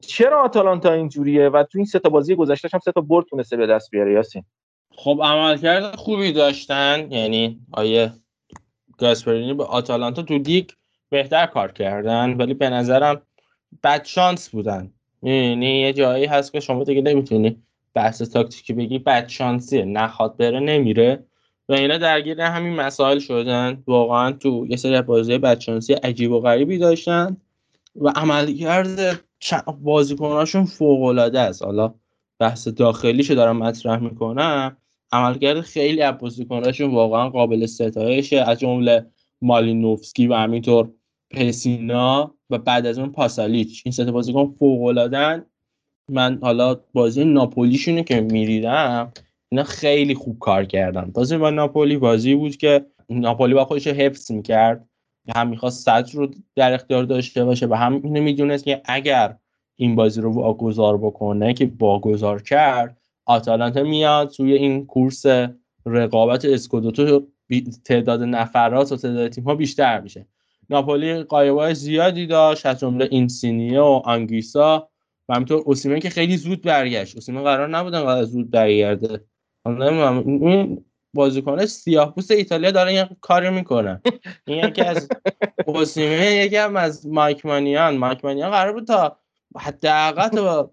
چرا آتالانتا اینجوریه و تو این سه تا بازی گذشته هم سه تا برد تونسته به دست بیاره یاسین؟ خب عملکرد خوبی داشتن یعنی آیه گاسپرینی به آتالانتا تو لیگ بهتر کار کردن ولی به نظرم بد شانس بودن. یعنی یه جایی هست که شما دیگه نمی‌تونی بحث تاکتیکی بگی بد شانسیه نخواد بره نمیره. و اینا درگیر همین مسائل شدن. واقعا تو یه سری بازی بدشانسی عجیب و غریبی داشتن و عملکرد بازیکناشون فوق العاده است. حالا بحث داخلیشو دارم مطرح می‌کنم. عملکرد خیلی از بازیکناشون واقعا قابل ستایشه. از جمله مالینوفسکی و همینطور پسینا و بعد از اون پاسالیچ. این سه بازیکن فوق من حالا بازی ناپولیشونه که میریدم اینا خیلی خوب کار کردن. بازی با ناپولی بازی بود که ناپولی با خودش حفظ می‌کرد. هم می‌خواست صدر رو در اختیار داشته باشه و هم اینو می‌دونست که اگر این بازی رو واگذار بکنه که واگذار کرد آتالانتا میاد توی این کورس رقابت اسکودوتو تعداد نفرات و تعداد تیم ها بیشتر میشه. ناپولی قایبای زیادی داشت از جمله اینسینیه و آنگیسا و همینطور اوسیمن که خیلی زود برگشت. اوسیمن قرار نبودن قرار زود برگرده. این بازیکن سیاه پوست ایتالیا داره یه کاری می‌کنن این یکی از اوسیمن یکی هم از مایک مانیان. مایک مانیان قرار بود تا حداقل تا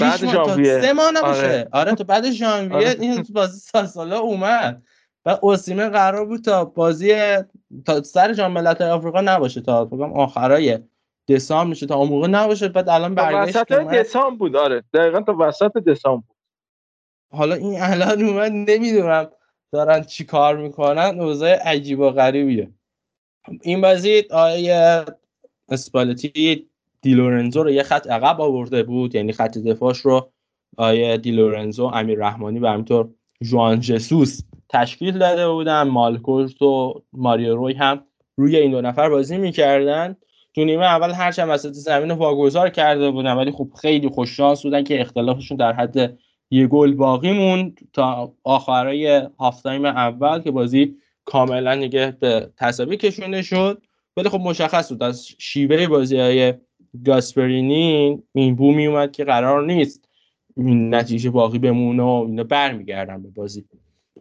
بعد ژانویه. سه ماه نباشه. آره. آره تا بعد ژانویه آره. این بازی سال ساله اومد. و اوسیمن قرار بود تا بازی تا سر جام ملت‌های آفریقا نباشه تا بگم آخرای دسامبر میشه. تا اون موقع نباشه بعد الان برگشت وسط دسامبر بود آره. دقیقا تا وسط دسامبر بود. حالا این الان اومد نمی‌دونم دارن چی کار می‌کنن. اوضاع عجیب و غریبیه. این بازی آیه اسپالتی دیلورنزو رو یه خط عقب آورده بود. یعنی خط دفاعش رو آیه دیلورنزو امیر رحمانی و همینطور جوان جسوس تشکیل داده بودن. مالکوس و ماریو روی هم روی این دو نفر بازی می‌کردن. تو نیمه اول هرچند وسط زمین واگذار کرده بودن ولی خب خیلی خوش شانس بودن که اختلافشون در حد یه گل باقی موند تا آخرای half time اول که بازی کاملا دیگه به تساوی کشونده شد. ولی خب مشخص بود از شیوه بازی های گاسپرینی این بو می اومد که قرار نیست این نتیجه باقی بمونه و اینا برمیگردن به بازی.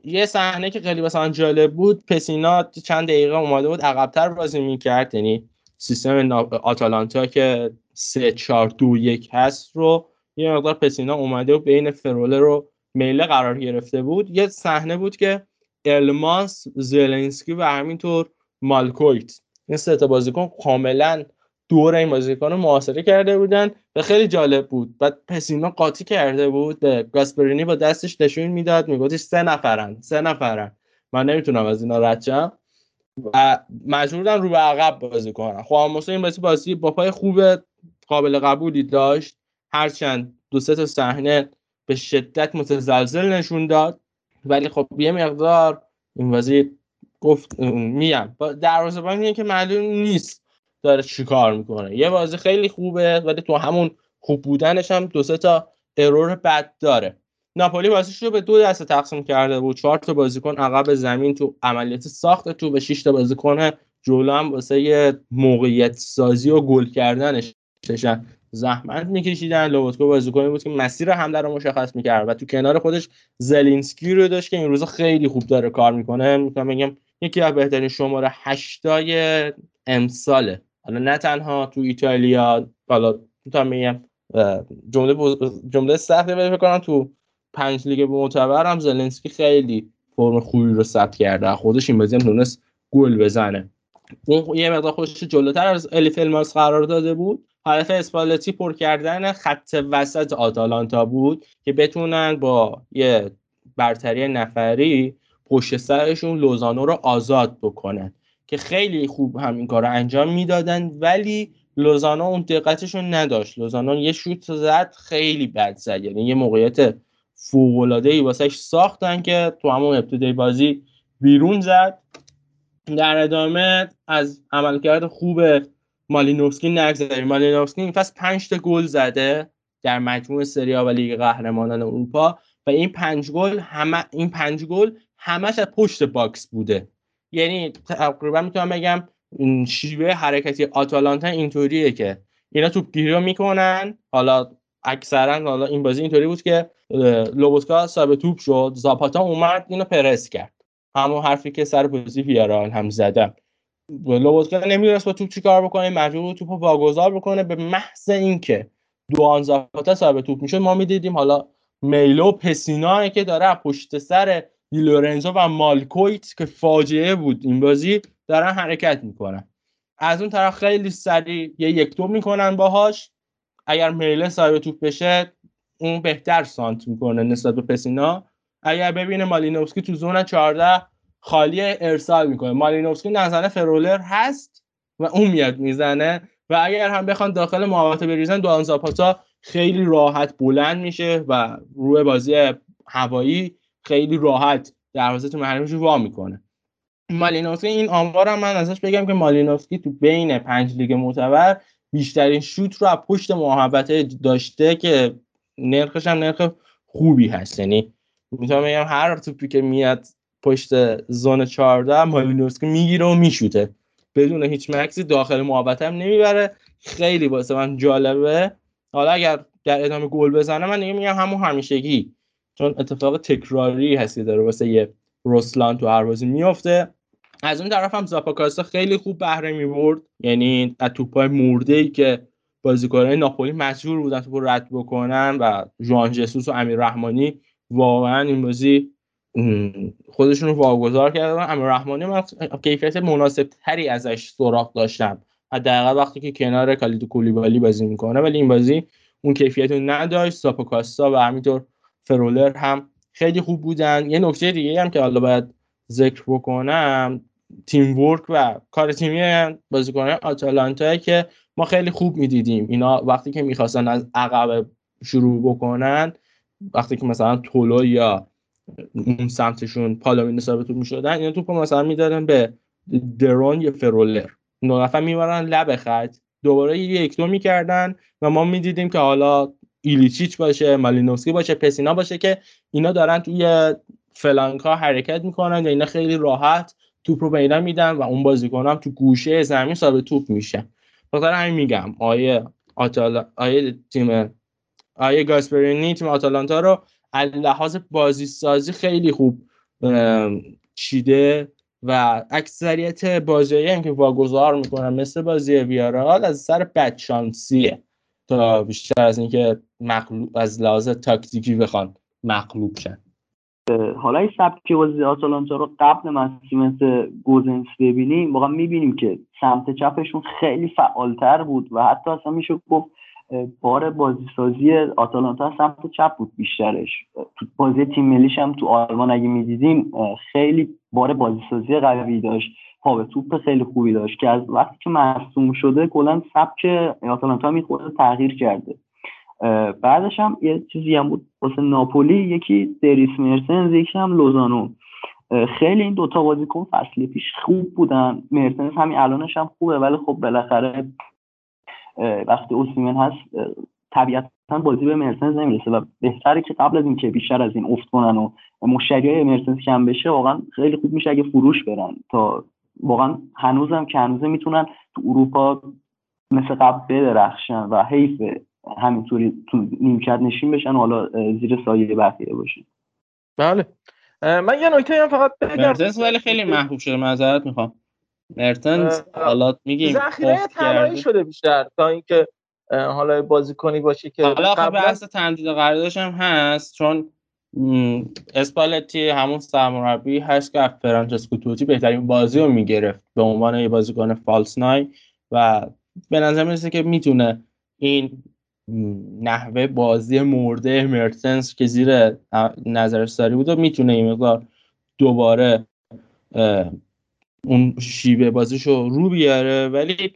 یه صحنه که خیلی مثلا جالب بود پسینا چند دقیقه اومده بود عقبتر بازی می‌کرد. یعنی سیستم آتالانتا که 3 4 2 1 هست رو یه مقدار پسینا اومده و بین فرولر رو میله قرار گرفته بود. یه صحنه بود که الماس زلنسکی و همینطور مالکویت. این سه تا بازیکن کاملا دور این بازیکن رو محاصره کرده بودن و خیلی جالب بود. بعد پسینا قاطی کرده بود. گاسپرینی با دستش نشون می‌داد. میگفتش سه نفرن سه نفرن. من نمی‌تونم از اینا رد شم. و مجبورن رو به عقب بازی کنن خب این بازی بازی با پای خوب قابل قبولی داشت. هرچند دو سه تا صحنه به شدت متزلزل نشون داد. ولی خب یه مقدار این بازی گفت میم دروازه‌بانیه که معلوم نیست داره چیکار می‌کنه. یه بازی خیلی خوبه ولی تو همون خوب بودنش هم دو سه تا ارور بد داره. ناپولی بازیش رو به دو دسته تقسیم کرده بود. چهار تا بازیکن عقب زمین تو عملیات ساخت تو به 6 تا بازیکن جلو هم واسه موقعیت سازی و گل کردنش زحمت میکشیدن. لوبوتکا بازیکنی بود که مسیر حمله رو مشخص می‌کرد و تو کنار خودش زلینسکی رو داشت که این روزا خیلی خوب داره کار می‌کنه. می‌تونم بگم یکی از بهترین شماره هشتای امساله. حالا نه تنها تو ایتالیا حالا می‌تونم بگم جمله جمله سختی فکر کنم تو پنج لیگ معتبر هم زلینسکی خیلی فرم خوبی رو ثبت کرده. خودش این بازی هم تونست گل بزنه. اون یه مقدار خودش جلوتر از الیف الماس قرار داده بود. هدف اسپالتی پر کردن خط وسط آتالانتا بود که بتونن با یه برتری نفری پشت سرشون لوزانو رو آزاد بکنن. که خیلی خوب همین کار رو انجام می‌دادن ولی لوزانو اون دقتشون نداشت. لوزانو یه شوت زد خیلی بد زد. یعنی یه موقعیت فوق ای واسش ساختن که تو همون ابتدای بازی بیرون زد. در ادامه از عملکرد خوب مالینوفسکی نگذاریم مالینوفسکی این فصل 5 تا گل زده در مجموع سری آ و لیگ قهرمانان اروپا و این پنج گل همه این پنج گل همش از پشت box بوده. یعنی تقریبا می‌تونم بگم شیوه حرکتی آتالانتا اینطوریه که اینا توپگیری رو می‌کنن. حالا اکثرا حالا این بازی اینطوری بود که لوبوتکا صاحب توپ شد زاپاتا اومد اینو پرس کرد. همون حرفی که سر بازی ویارال هم زدم. لوبوتکا نمی‌دونست با توپ چیکار بکنه مجبور توپ رو واگذار بکنه. به محض اینکه دوان زاپاتا صاحب توپ می‌شد ما می‌دیدیم حالا میلو پسینا که داره پشت سر دی لورنزو و مالکویت که فاجعه بود این بازی دارن حرکت می‌کنن. از اون طرف خیلی سریع یه یک دو می‌کنن باهاش. اگر میله صاحب توپ بشه اون بهتر سانت می‌کنه نسبت به پسینا. اگر ببینه مالینوفسکی تو زون 14 خالی ارسال می‌کنه. مالینوفسکی نزنه فرولر هست و اون میاد می‌زنه. و اگر هم بخوان داخل محوطه بریزن دوان زاپاتا خیلی راحت بلند میشه و روی بازی هوایی خیلی راحت دروازه محرمش رو وا می‌کنه. مالینوفسکی این آمار هم من ازش بگم که مالینوفسکی تو بین پنج لیگ معتبر بیشترین شوت رو از پشت محوطه داشته که نرخش هم نرخ خوبی هست. یعنی می‌تونم بگم هر توپی که میاد پشت زون 14 مالینوفسکی می‌گیره و میشوته. بدون هیچ مکسی داخل محوطه هم نمی‌بره. خیلی واسه من جالبه. حالا اگر در ادامه گل بزنه من دیگه میگم همون همیشگی. چون اتفاق تکراری هستی داره. واسه یه رسلان تو هر بازی میفته از اون طرف هم زاپاکاستا خیلی خوب بهره می‌برد. یعنی از توپای مرده ای که بازیکنان ناپولی مجبور بودن توپ رد بکنن و ژوان جسوس و امیر رحمانی واقعا این بازی خودشون رو واگذار کردن. امیر رحمانی من کیفیت مناسب تری ازش سراغ داشتم. حداقل وقتی که کنار کالیدو کولیبالی بازی می‌کنه. ولی این بازی اون کیفیت رو نداشت. زاپاکاستا و همینطور فرولر هم خیلی خوب بودن. یه نکته دیگه هم که حالا باید ذکر بکنم تیم ورک و کار تیمی بازیکنان آتالانتا که ما خیلی خوب می‌دیدیم. اینا وقتی که می‌خواستن از عقب شروع بکنن وقتی که مثلا تولو یا اون سمتشون پالامین ثابت می‌شدن اینا توپ مثلا می‌دادن به درون یا فرولر. دو نفر می‌برن لب خط دوباره یک دو می‌کردن و ما می‌دیدیم که حالا ایلیچیچ باشه مالینوسکی باشه پسینا باشه که اینا دارن توی فلانکا حرکت می‌کنن و اینا خیلی راحت توپ رو اینا میدن و اون بازیکن هم تو گوشه زمین ثابت توپ میشه بخاطر همین میگم آیه آتالا آیه تیم آیه گاسپرینی تیم آتالانتا رو از لحاظ بازی سازی خیلی خوب چیده و اکثریت بازیایی هم که واگذار می‌کنن مثل بازی ویارال از سر بدشانسیه. تا بیشتر از اینکه مغلوب از لحاظ تاکتیکی بخوان مغلوب شن. حالا این سبک بازی آتالانتا رو قبل مثل گوزنس ببینیم واقعا می‌بینیم که سمت چپشون خیلی فعالتر بود و حتی اصلا میشه گفت بار بازیسازی آتالانتا سمت چپ بود بیشترش. تو بازی تیم ملیش هم تو آلمان اگه می‌دیدیم خیلی بار بازیسازی قوی داشت. پا توپ خیلی خوبی داشت که از وقتی که مصوم شده کلا سبک آتالانتا میخورده تغییر کرده. بعدش هم یه چیزی هم بود واسه ناپولی یکی دریس مرسنز یکی هم لوزانو. خیلی این دوتا بازیکن فصل پیش خوب بودن. مرسنز همین الانش هم خوبه ولی خب بالاخره وقتی اوسیمن هست طبیعتا بازی به مرسنز نمی‌رسه و بهتره که قبل از اینکه بیشتر از این افت کنن و مشتری های مرسنز کم بشه واقعا خیلی خوب میشه اگه فروش برن تا واقعا هنوزم که هنوزه می‌تونن تو اروپا مثل قبل بدرخشن و حیف همینطوری تو نیمکت نشین بشن حالا زیر سایه بقیه باشن. بله. من یه نکته هم فقط بگم. ولی خیلی محبوب شده معذرت می‌خوام. مرتنس حالا میگیم ذخیره طلایی شده بیشتر تا اینکه حالا بازیکنی باشه که حالا خب بحث تمدید قراردادش هم هست چون اسپالتی همون سرمربی هست که فرانچسکو توتی بهترین بازی رو می‌گرفت به عنوان یه بازیکن فالس نای و به نظر می‌رسه که می‌تونه این نحوه بازی مرده مرتنس که زیر نظر ساری بود و می‌تونه این مقدار دوباره اون شیوه بازیشو رو بیاره. ولی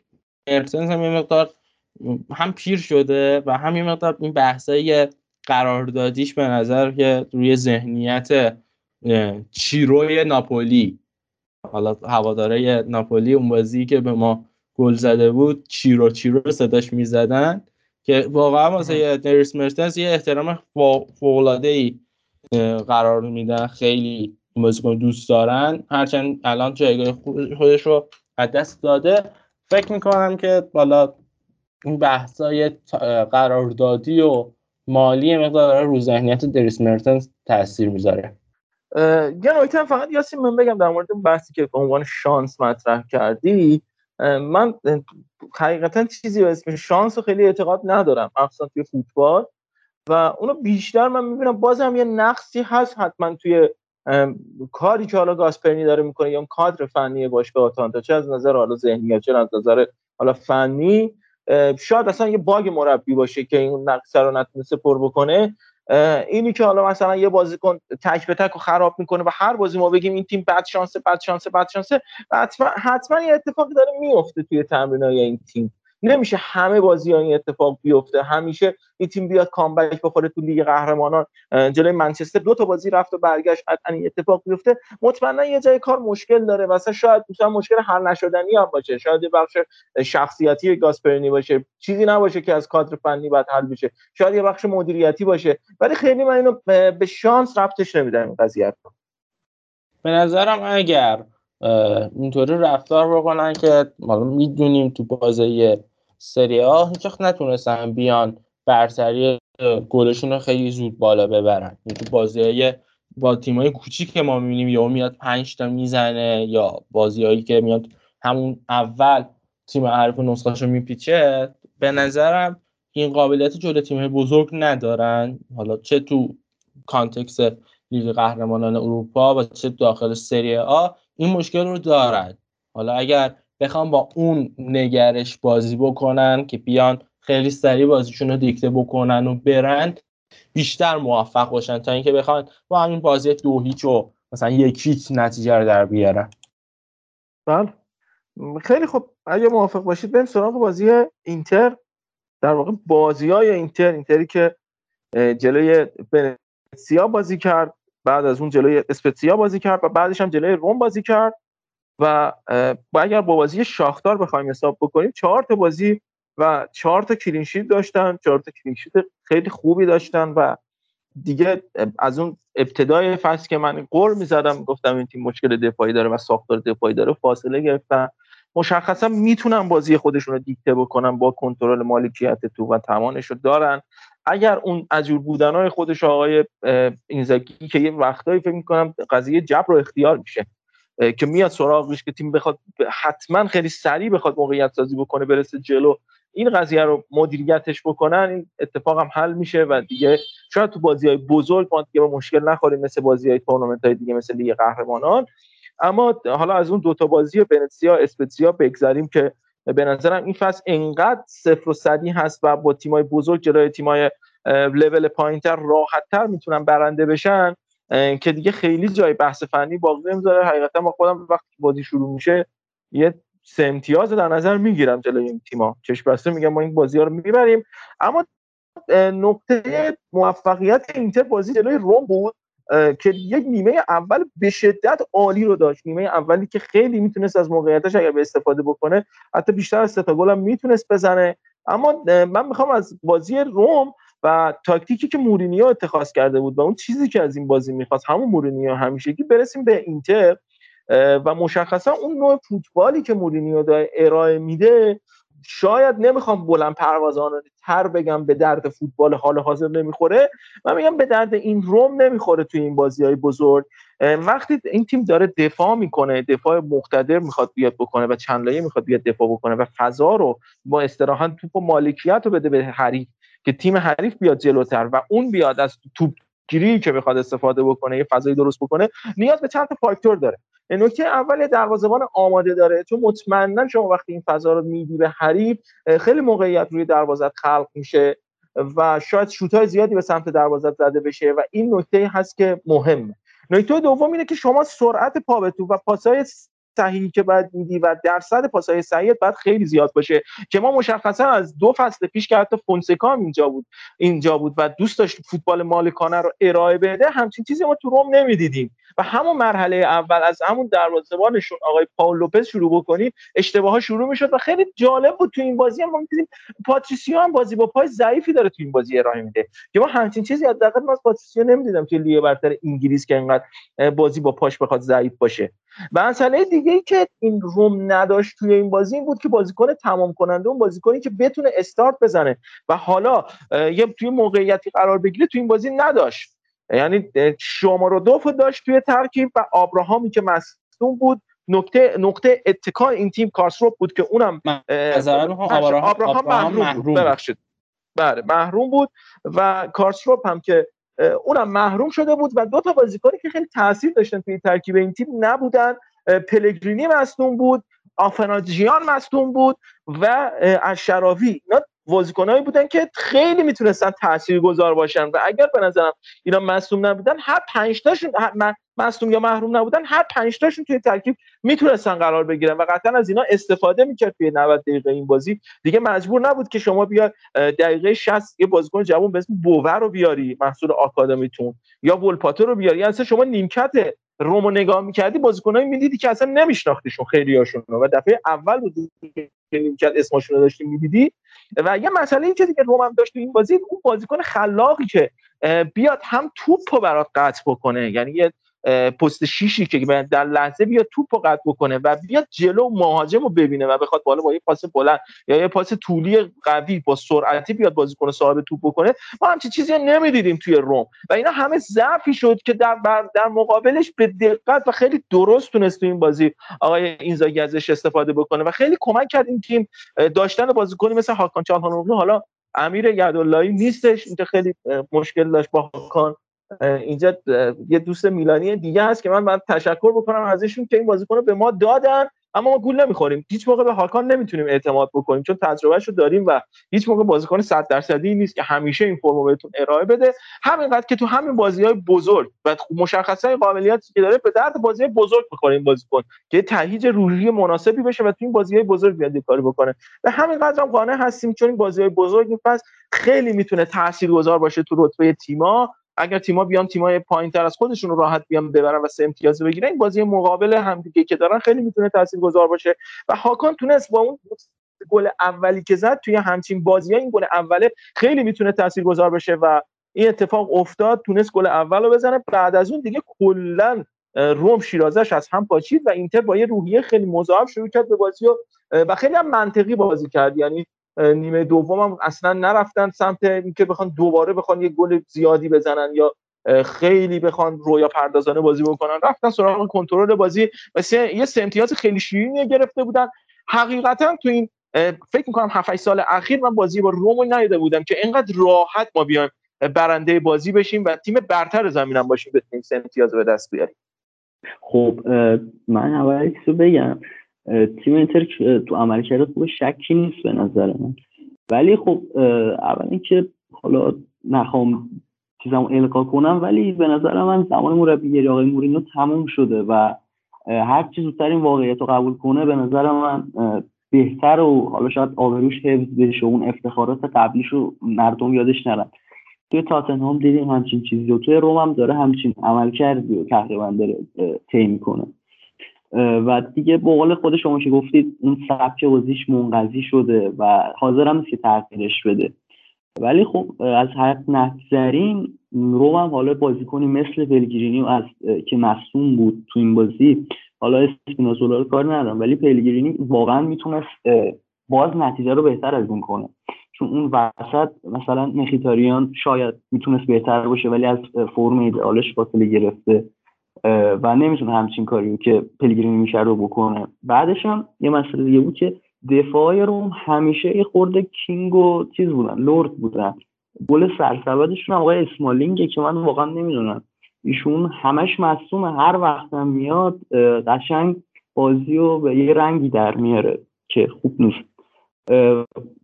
مرتنس هم یه مقدار هم پیر شده و هم یه مقدار این بحثای قراردادیش به نظر که روی ذهنیت چیروی ناپولی حالا هواداره ناپولی اون بازی که به ما گل زده بود چیرو چیرو صداش می‌زدن که واقعا واسه نریس مرتنس یه احترام فوقلاده ای قرار میدن. خیلی بازیکن دوست دارن. هرچند الان جایگاه خودش رو از دست داده. فکر می‌کنم که بالا این بحثای قراردادی و مالی مقدار رو ذهنیت دریس مرتنس تاثیر می‌ذاره. یه نکته فقط یاسین من بگم در مورد بحثی که به عنوان شانس مطرح کردی من حقیقتا چیزی به اسم شانس رو خیلی اعتقاد ندارم مخصوصا توی فوتبال. و اونو بیشتر من می‌بینم بازم یه نقصی هست حتما توی کاری که حالا گاسپرنی داره می‌کنه یا کادر فنی باشگاه آتانتا چه از نظر حالا ذهنیت چه از نظر حالا فنی. شاید اصلا یه باگ مربی باشه که این نقص رو نتونسته پر بکنه. اینی که حالا مثلا یه بازیکن تک به تک رو خراب می‌کنه و هر بازی ما بگیم این تیم بد شانسه بد شانسه بد شانسه حتما حتما یه اتفاقی داره میفته توی تمرینای این تیم. نمیشه همه بازی این اتفاق بیفته. همیشه این تیم بیاد کامبک بخوره تو لیگ قهرمانان جلوی منچستر. دو تا بازی رفت و برگشت حتما این اتفاق بیفته. مطمئنا یه جای کار مشکل داره. مثلا شاید مثلا مشکل حل نشدنی هم باشه. شاید یه بخش شخصیتی گاسپرینی باشه. چیزی نباشه که از کادر فنی بعد حل بشه. شاید یه بخش مدیریتی باشه. ولی خیلی من اینو به شانس ربطش نمیدم این قضیه به نظرم اگر اینطوری رفتار بکنن که حالا می‌دونیم تو بازی سری ها هیچ وقت نتونستن بیان برتری گلشون رو خیلی زود بالا ببرن. تو بازی با تیمای کوچیک که ما می‌بینیم یا میاد پنج تا می‌زنه یا بازیهایی که میاد همون اول تیم حریف نسخهشو میپیچه به نظرم این قابلیت جلو تیم بزرگ ندارن. حالا چه تو context لیگ قهرمانان اروپا و چه داخل سری آ این مشکل رو دارن. حالا اگر بخوام با اون نگرش بازی بکنن که بیان خیلی سریع بازیشون رو دیکته بکنن و برن بیشتر موفق باشن تا اینکه بخوان با همین بازی دو هیچ و مثلا یک هیچ نتیجه رو در بیارن. بله. خیلی خوب اگه موافق باشید بریم سراغ بازی اینتر. در واقع بازی های اینتر اینتری که جلوی ونسیا بازی کرد. بعد از اون جلوی اسپتسیا بازی کرد و بعدش هم جلوی روم بازی کرد و با اگر با بازی شاختار بخوایم حساب بکنیم چهار تا بازی و چهار تا clean sheet داشتن چهار تا clean sheet خیلی خوبی داشتن و دیگه از اون ابتدای فصل که من غر می‌زدم گفتم این تیم مشکل دفاعی داره و ساختار دفاعی داره فاصله گرفتن. مشخصا می‌تونن بازی خودشون رو دیکته بکنن با کنترل مالکیت تو و توانش رو دارن. اگر اون عجور بودنهای خودش آقای اینزاگی که یه وقتایی فکر می‌کنم قضیه جبر رو اختیار میشه که میاد سراغش که تیم بخواد حتما خیلی سریع بخواد موقعیت سازی بکنه برسه جلو. این قضیه رو مدیریتش بکنن این اتفاق هم حل میشه و دیگه شاید تو بازی های بزرگ ما دیگه با مشکل نخوریم مثل بازی های تورنمنت های دیگه مثل لیگ قهرمانان. اما حالا از اون دوتا بازی ونتسیا اسپتزیا بگذریم که به نظرم این فصل انقدر صفر و صدی هست و با تیمای بزرگ جلوی تیمای لول پایینتر راحتتر می‌تونن برنده بشن که دیگه خیلی جای بحث فنی باقی نمی‌ذاره. حقیقتا ما خودم وقتی بازی شروع میشه یه سه امتیاز در نظر می‌گیرم جلوی این تیما چشم بسته میگم ما این بازی ها رو می‌بریم. اما نقطه موفقیت اینتر بازی جلوی روم بود. که یک نیمه اول به شدت عالی رو داشت. نیمه اولی که خیلی می‌تونست از موقعیتش اگر به استفاده بکنه حتی بیشتر از سه گل هم می‌تونست بزنه. اما من می‌خوام از بازی روم و تاکتیکی که مورینیو اتخاذ کرده بود و اون چیزی که از این بازی می‌خواست همون مورینیو همیشگی برسیم به اینتر. و مشخصا اون نوع فوتبالی که مورینیو داره ارائه میده شاید نمی‌خوام بلند پروازانه تر بگم به درد فوتبال حال حاضر نمی‌خوره. من میگم به درد این روم نمی‌خوره توی این بازی های بزرگ وقتی این تیم داره دفاع می‌کنه دفاع مقتدر می‌خواد بیاد بکنه و چند لایه می‌خواد بیاد دفاع بکنه و فضا رو با استراحت توپ و مالکیت رو بده به حریف که تیم حریف بیاد جلوتر و اون بیاد از توپ گیری که بخواد استفاده بکنه یه فضایی درست بکنه نیاز به چند تا فاکتور داره. نکته اول دروازه‌بان آماده داره. چون مطمئنا شما وقتی این فضا رو میدی به حریف خیلی موقعیت روی دروازه خلق میشه و شاید شوت‌های زیادی به سمت دروازه زده بشه و این نکته هست که مهمه. نکته دوم اینه که شما سرعت پا به توپ و پاسای صحیحی که باید میدی و درصد پاسهای صحیح باید خیلی زیاد باشه که ما مشخصا از دو فصل پیش که حتی فونسکا اینجا بود اینجا بود و دوست داشت فوتبال مالکانه رو ارائه بده همچین چیزی ما تو روم نمی‌دیدیم و همون مرحله اول از همون دروازه‌بانشون آقای پاول لوپز شروع بکنیم اشتباه ها شروع می‌شد و خیلی جالب بود تو این بازی هم ما پاتریسیو هم بازی با پای ضعیفی داره تو این بازی ارائه میده که ما همچین چیزی حداقل ما پاتریسیو نمی‌دیدم توی لیگ انگلیس که انقدر بازی با پاش بخواد ضعیف باشه. و مسئله دیگه ای که این روم نداشت توی این بازی این بود که بازیکن تمام کننده اون بازیکنی که بتونه استارت بزنه. و حالا یه توی موقعیتی قرار بگیره توی این بازی نداشت. یعنی شومورودوف داشت توی ترکیب و آبراهامی که مصدوم بود نقطه نقطه اتکای این تیم کارسدورپ بود که اونم آبراهام محروم بود. ببخشید. بله محروم بود و کارسروپ هم که اونم محروم شده بود و دو تا بازیکنی که خیلی تاثیر داشتن توی ترکیب این تیم نبودن. پلگرینی مصدوم بود آفناجیان مصدوم بود و اشراوی اینا بازیکنایی بودن که خیلی می‌تونستن تاثیرگذار باشن و اگر به نظرم اینا مصدوم نبودن هر پنج تاشون مصدوم یا محروم نبودن هر پنج تاشون توی ترکیب می‌تونستن قرار بگیرن و قطعا از اینا استفاده می‌کرد توی 90 دقیقه این بازی. دیگه مجبور نبود که شما بیا دقیقه 60 یه بازیکن جوان به اسم بوور رو بیاری محصول آکادمیتون یا ولپاتو رو بیاری. اصلا شما نیمکت رومو نگاه می‌کردی بازیکنایی می‌دیدی که اصلا نمیشناختیشون خیلی هاشون و دفعه اول بود که نیمکت اسمشون رو داشتی می‌دیدی. و یه مسئله این که دیگه روم هم داشت این بازی اون بازیکن خلاقی که بیاد هم توپ رو برات قطع بکنه. یعنی یه پست شیشی که در لحظه بیاد توپ رو قطع بکنه و بیاد جلو مهاجم رو ببینه و بخواد بالا با یه پاس بلند یا یه پاس طولی قوی با سرعتی بیاد بازیکن صاحب توپ بکنه ما همچین چیزی نمی‌دیدیم توی روم و اینا همه ضعفی شد که در در مقابلش به دقت و خیلی درست تونست تو این بازی آقای اینزاگی ازش استفاده بکنه و خیلی کمک کرد این تیم داشتن بازیکنی مثل هاکان چالهانوغلو حالا امیر یداللهی نیستش اینجا خیلی مشکل داشت با هاکان اینجا یه دوست میلانی دیگه هست که من باید تشکر بکنم ازشون که این بازیکن رو به ما دادن اما ما گول نمی‌خوریم. هیچ موقع به هاکان نمی‌تونیم اعتماد بکنیم چون تجربهش رو داریم و هیچ موقع بازیکن 100 درصدی نیست که همیشه این فرمو بهتون ارائه بده. همینقدر که تو همین بازی های بزرگ و مشخصا قابلیتی که داره به درد بازی بزرگ می‌خوره این بازیکن که تهیج روحی مناسبی بشه و تو این بازی های بزرگ بیاد کاری بکنه. و همینقدر هم قانع هستیم چون این بازی های بزرگ این خیلی می‌تونه تاثیرگذار باشه تو رتبه تیما. اگر تیما بیان تیمای پایینتر از خودشون راحت بیان ببرن و سه امتیاز بگیرن این بازی مقابل همدیگه که دارن خیلی می‌تونه تاثیرگذار باشه. و هاکان تونست با اون گل اولی که زد توی همچین بازی این گل اوله خیلی می‌تونه تاثیرگذار بشه و این اتفاق افتاد تونست گل اول رو بزنه. بعد از اون دیگه کلا روم شیرازش از هم پاچید و اینتر با یه روحیه خیلی مضاعف شروع کرد به بازی و خیلی هم منطقی بازی کرد. یعنی نیمه دوم هم اصلا نرفتن سمت اینکه بخوان دوباره بخوان یه گل زیادی بزنن یا خیلی بخوان رویا پردازانه بازی بکنن. رفتن سراغ کنترل بازی. و یه سه امتیاز خیلی شیرینی گرفته بودن. حقیقتا تو این فکر می‌کنم 7 سال اخیر من بازی با رومو ندیده بودم که اینقدر راحت ما بیایم برنده بازی بشیم و تیم برتر زمینم باشیم به سه امتیاز به دست بیاریم. خب من اول بگم. تیم اینتر تو عملکرد خوب شکی نیست به نظر من. ولی خب اول اینکه حالا نخوام چیزمو القا کنم ولی به نظر من زمان مربیگری آقای مورینیو تموم شده و هر چی زودتر این واقعیت رو قبول کنه به نظر من بهتر و حالا شاید آبروش حفظ بشه اون افتخارات قبلیش رو مردم یادش نرن. توی تاتنهام دیدیم همچین چیزی و توی روم هم داره همچین عمل کردی و تقریبا داره طی می‌کنه. و دیگه به قول خود شما که گفتید اون سبک بازیش منقضی شده و حاضر هم نیست که تغییرش بده. ولی خب از حق نگذریم روم هم حالا بازیکنی مثل پلگرینی از که مصوم بود تو این بازی حالا اسپینازولا رو کار ندارم ولی پلگرینی واقعا می‌تونست باز نتیجه رو بهتر از این کنه. چون اون وسط مثلا مخیتاریان شاید می‌تونست بهتر باشه ولی از فرم ایدئالش فاصله گرفته. و نمی‌تونه همچین کاری که پلگرینی میشه رو بکنه. بعدش هم یه مسئله دیگه بود که دفاعی روم همیشه یه خورده کینگ و چیز بودن لورد بودن. گل سرسبدشون آقای اسمالینگه که من واقعا نمی‌دونم. ایشون همش مصومه هر وقت هم میاد قشنگ بازی رو به یه رنگی در میاره که خوب نیست.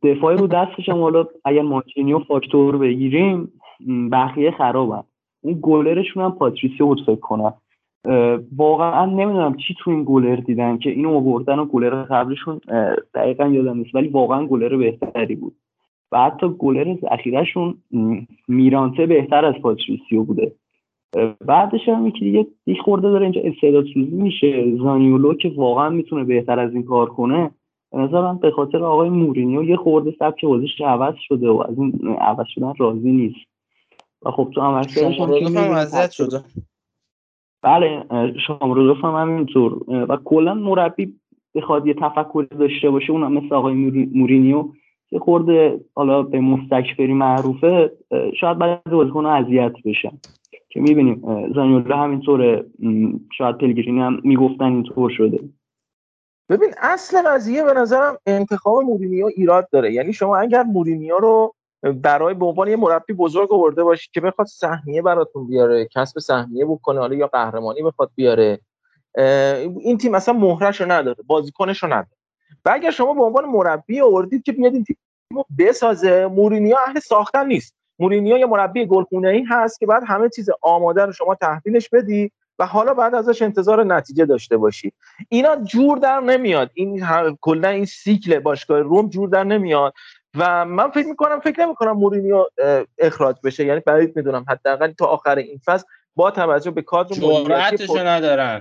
دفاعی رو دستش هم حالا اگر مانچینیو فاکتور بگیریم بقیه خرابن. اون گلرشون هم پاتریسیو بود فکر کنم. واقعا نمی‌دونم چی تو این گلر دیدن که اینو آوردن و گلر قبلشون دقیقا یادم نیست ولی واقعا گلر بهتری بود. و حتی گلر ذخیرهشون میرانته بهتر از پاتریسیو بوده. بعدش هم یکی دیگه دیگه خورده داره اینجا استعداد سوزی میشه. زانیولو که واقعا می‌تونه بهتر از این کار کنه به نظر من به خاطر آقای مورینیو یه خورده سبک بازیش عوض شده و از این عوض شدن راضی نیست. و خب تو عملکردش هم شده. بله شامرودوف هم همینطور. و کلا مربی بخواد یه تفکر داشته باشه اونم مثل آقای مورینیو یه خورده حالا به مستکبری معروفه شاید بعد بازیکن اذیت بشن که می‌بینیم زانیولا همینطوره. شاید پلگرینی هم می‌گفتن اینطور شده. ببین اصل قضیه به نظرم انتخاب مورینیو ایراد داره. یعنی شما اگر مورینیو رو برای به عنوان یه مربی بزرگ آورده باشی که بخواد سهمیه براتون بیاره کسب سهمیه بکنه حالا یا قهرمانی بخواد بیاره. این تیم اصلا مهرش رو نداره بازیکنش رو نداره. و اگر شما به عنوان مربی آوردید که بیاد این تیم رو بسازه مورینیو اهل ساختن نیست. مورینیو یه مربی گلخونه ای هست که بعد همه چیز آماده رو شما تحویلش بدی و حالا بعد ازش انتظار نتیجه داشته باشی. اینا جور در نمیاد. این کلا این سیکل باشگاه روم جور در نمیاد. و من فکر می‌کنم فکر نمی‌کنم مورینیو اخراج بشه. یعنی بعید می‌دونم. حداقل تا آخر این فصل با توجه به کادر مدیریتی ندارن.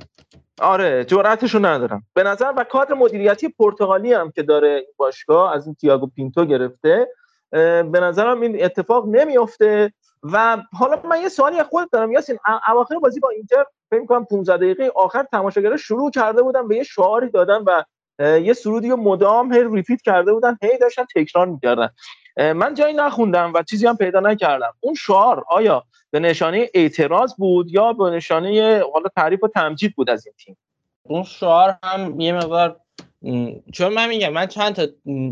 آره جرأتشو ندارم به نظر و کادر مدیریتی پرتغالی هم که داره این باشگاه از این تییاگو پینتو گرفته به نظرم این اتفاق نمیافته. و حالا من یه سوالی از خودت دارم. یاسین اواخر بازی با اینتر فکر می‌کنم 15 دقیقه آخر تماشاگرها شروع کرده بودن به یه شعاری دادن و یه سرودی رو مدام هی ریپیت کرده بودن هی داشتن تکرار می‌کردن. من جایی نخوندم و چیزی هم پیدا نکردم. اون شعار آیا به نشانه اعتراض بود یا به نشانه حالا تعریف و تمجید بود از این تیم؟ اون شعار هم یه مقدار چون من میگم من چند تا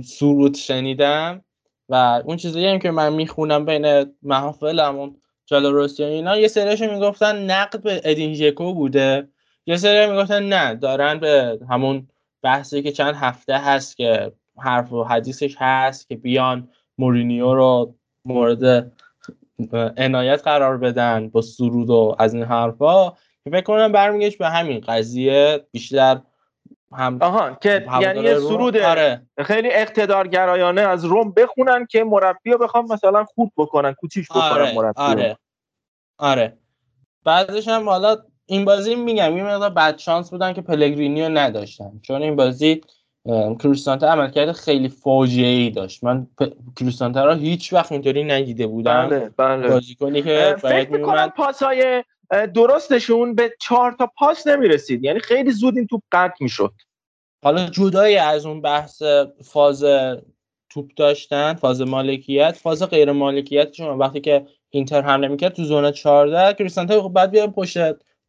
سرود شنیدم و اون چیزایی هم که من می‌خونم بین محافلمون جالروسی اینا یه سریش می‌گفتن نقد به ادین بوده. یه سری می‌گفتن نه دارن به همون بحثی که چند هفته هست که حرف و حدیثش هست که بیان مورینیو رو مورد عنایت قرار بدن با سرود و از این حرفا که فکر کنم برمیگشت به همین قضیه بیشتر هم آها که یعنی یه سرود آره. خیلی اقتدارگرایانه از روم بخونن که مربی رو بخوام مثلا خود بکنن کوچیش بکنن آره. مربی آره. آره بعدش هم حالا این بازی میگم این مقدار بد شانس بودن که پلگرینی رو نداشتن. چون این بازی کریستانته عملکرد خیلی فاجعه ای داشت. من پ... کریستانته رو هیچ وقت اینطوری ندیده بودم. بله بله. بازیکنی که فکر می‌کنم پاسای درستشون به چهار تا پاس نمی‌رسید. یعنی خیلی زود این توپ قطع می‌شد. حالا جدایی از اون بحث فاز توپ داشتن فاز مالکیت فاز غیر مالکیتشون وقتی که اینتر حمله می‌کرد تو زون 14 کریستانته خب بعد بیاد پشت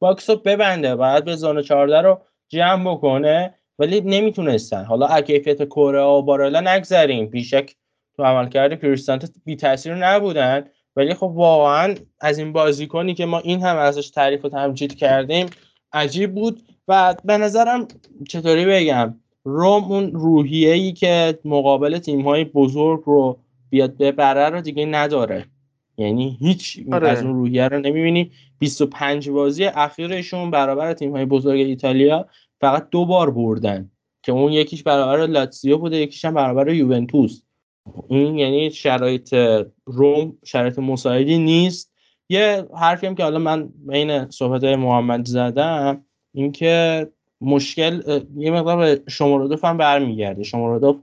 باکس رو ببنده بعد به زون 14 رو جمع بکنه ولی نمی‌تونستن. حالا کیفیت کوره و بارلا نگذریم. بیشک تو عملکرد کریستانته بی تاثیر نبودن. ولی خب واقعا از این بازیکنی که ما این هم ازش تعریف و تمجید کردیم عجیب بود. و به نظرم چطوری بگم؟ روم اون روحیه ای که مقابل تیم های بزرگ رو بیاد ببره رو دیگه نداره. یعنی هیچ آره. از اون روحیه رو نمی‌بینی. 25 بازی اخیرشون برابر تیم های بزرگ ایتالیا فقط دو بار بردن که اون یکیش برابر لاتزیو بوده یکیش هم برابر یوونتوس. این یعنی شرایط روم شرایط مساعدی نیست. یه حرفی هم که حالا من بین صحبت محمد زدم اینکه مشکل یه مقدار به شمارودوف هم برمیگرده. شمارودوف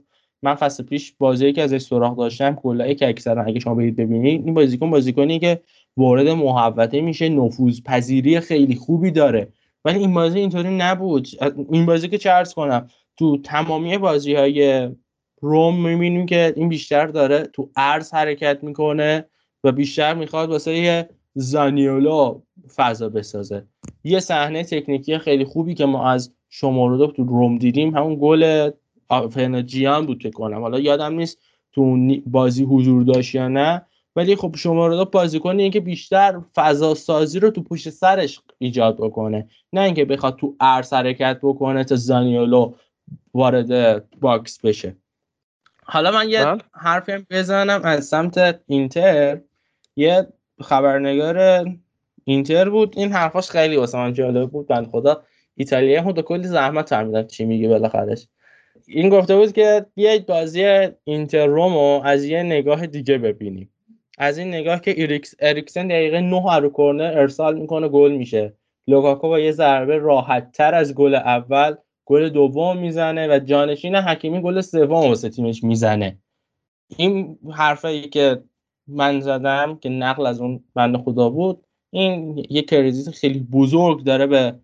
من فصل پیش بازی که ازش سراغ داشتم کلا که اکثرا اگه شما برید ببینید این بازیکن بازیکنی که وارد محوطه میشه نفوذ پذیری خیلی خوبی داره. ولی این بازی اینطوری نبود. این بازی که عرض کنم تو تمامی بازی های روم می‌بینیم که این بیشتر داره تو ارز حرکت می‌کنه و بیشتر می‌خواد واسه زانیولو فضا بسازه. یه صحنه تکنیکی خیلی خوبی که ما از شمارودو تو روم دیدیم همون گل فن آجیان بود فکر کنم. حالا یادم نیست تو بازی حضور داشت یا نه ولی خب شومورودوف بازیکنیه که بیشتر فضا سازی رو تو پشت سرش ایجاد بکنه. نه اینکه بخواد تو عرض حرکت بکنه تا زانیولو وارد باکس بشه. حالا من یه حرفی بزنم از سمت اینتر. یه خبرنگار اینتر بود. این حرفاش خیلی واسه من جالب بود. بنده خدا ایتالیا هم کلی زحمت فهمیدن چی میگه بالاخرش این گفته بود که بیاید بازی اینتر رومو از یه نگاه دیگه ببینیم. از این نگاه که اریکسن اریکسن دقیقه 9 رو کرنر ارسال می‌کنه گل میشه. لوکاکو با یه ضربه راحت تر از گل اول گل دوم می‌زنه و جانشین حکیمی گل سوم واسه تیمش می‌زنه. این حرفایی که من زدم که نقل از اون بنده خدا بود این یه کریزیت خیلی بزرگ داره به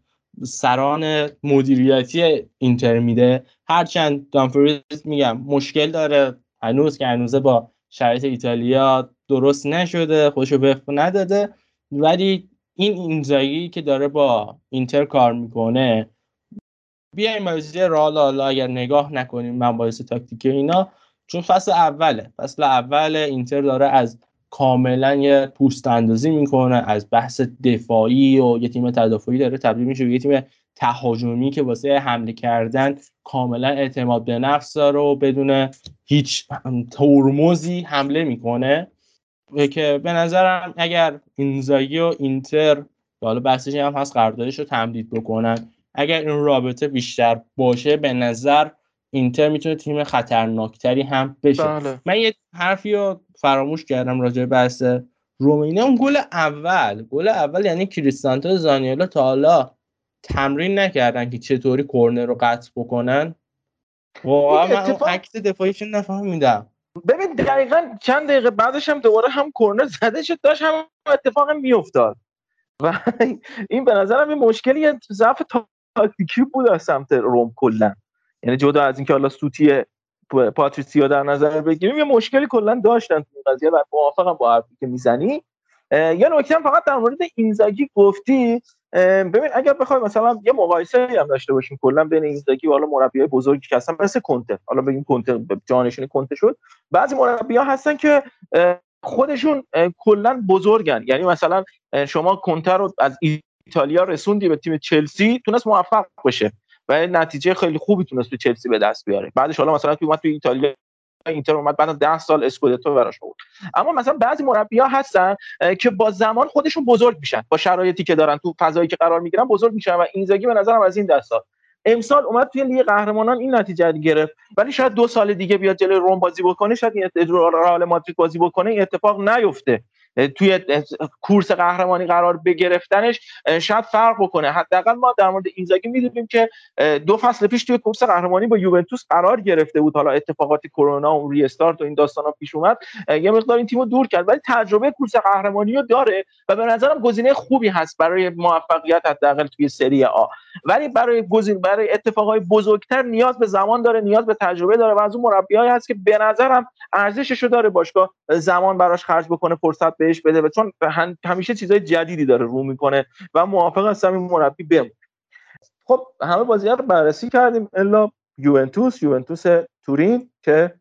سران مدیریتی اینتر میده. هرچند دامفریز میگم مشکل داره. هنوز که هنوزه با شرایط ایتالیا درست نشده خودشو وفق نداده. ولی این اینزاگی که داره با اینتر کار می‌کنه بیایم بازی رال حالا اگر نگاه نکنیم من باعث تاکتیکی اینا چون فصل اوله. فصل اول اینتر داره از کاملا یه پوست اندازی می‌کنه از بحث دفاعی و یه تیم تدافعی داره تبدیل میشه به یه تیم تهاجمی که واسه حمله کردن کاملا اعتماد به نفس داره و بدون هیچ ترمزی حمله می‌کنه. که به نظرم اگر اینزاگی و اینتر حالا بحثش هم هست قراردادش رو تمدید بکنن اگر این رابطه بیشتر باشه به نظر اینتر می‌تونه تیم خطرناکتری هم بشه. بله. من یه حرفی رو فراموش کردم راجع به بحث رومینه. اون گل اول گل اول یعنی کریستانتو زانیولا تا حالا تمرین نکردن که چطوری کورنر رو قطع بکنن. واقعا من اون عکس دفاعیشون نفهمیدم. ببین دقیقا چند دقیقه بعدش هم دوباره هم کورنر زده شد داشت هم اتفاق میافتاد. و این به نظرم این مشکلی ضعف تاکتیکی بود از سمت روم کلا. یعنی جدا از اینکه حالا سوتی پاتریسیا در نظر بگیریم یه مشکلی کلا داشتن تو قضیه و موافقم با حرفی که می‌زنی. یه نکته فقط در مورد اینزاگی گفتی. ببین اگر بخوایم مثلا یه مقایسه هم داشته باشیم کلا بین اینزاگی و حالا مربیای بزرگی که هستن مثل کنته. حالا بگیم کنته جانشین کنته شد. بعضی مربی‌ها هستن که خودشون کلا بزرگن. یعنی مثلا شما کنته رو از ایتالیا رسوندی به تیم چلسی تونست موفق بشه و نتیجه خیلی خوبی تونست تو چلسی به دست بیاره. بعدش حالا مثلا تو اومد تو ایتالیا اینتر اومد بعد 10 سال اسکودتو براش بود اما مثلا بعضی مربی‌ها هستن که با زمان خودشون بزرگ میشن. با شرایطی که دارن تو فضایی که قرار می‌گیرن بزرگ میشن و اینزاگی به نظرم از این دستا امسال اومد توی لیگ قهرمانان این نتیجه گرفت. ولی شاید دو سال دیگه بیاد جلوی روم بازی بکنه شاید رئال مادرید بازی بکنه این اتفاق نیفته. توی کورس قهرمانی قرار بگرفتنش شاید فرق بکنه. حداقل ما در مورد اینزاگی می‌دونیم که دو فصل پیش توی کورس قهرمانی با یوونتوس قرار گرفته بود. حالا اتفاقات کرونا و ریستارت و این داستانا پیش اومد یه مقدار این تیمو دور کرد. ولی تجربه کورس قهرمانی رو داره و به نظرم گزینه خوبی هست برای موفقیت حداقل توی سری آ. ولی برای گزین برای اتفاقای بزرگتر نیاز به زمان داره نیاز به تجربه داره و از اون مربیایی هست که به نظرم ارزشش رو داره باشگاه زمان براش خرج بکنه فرصت بهش بده و چون همیشه چیزای جدیدی داره رو می‌کنه و موافق هستم این مربی بمونه. خب همه بازی رو بررسی کردیم الا یوونتوس یوونتوس تورین که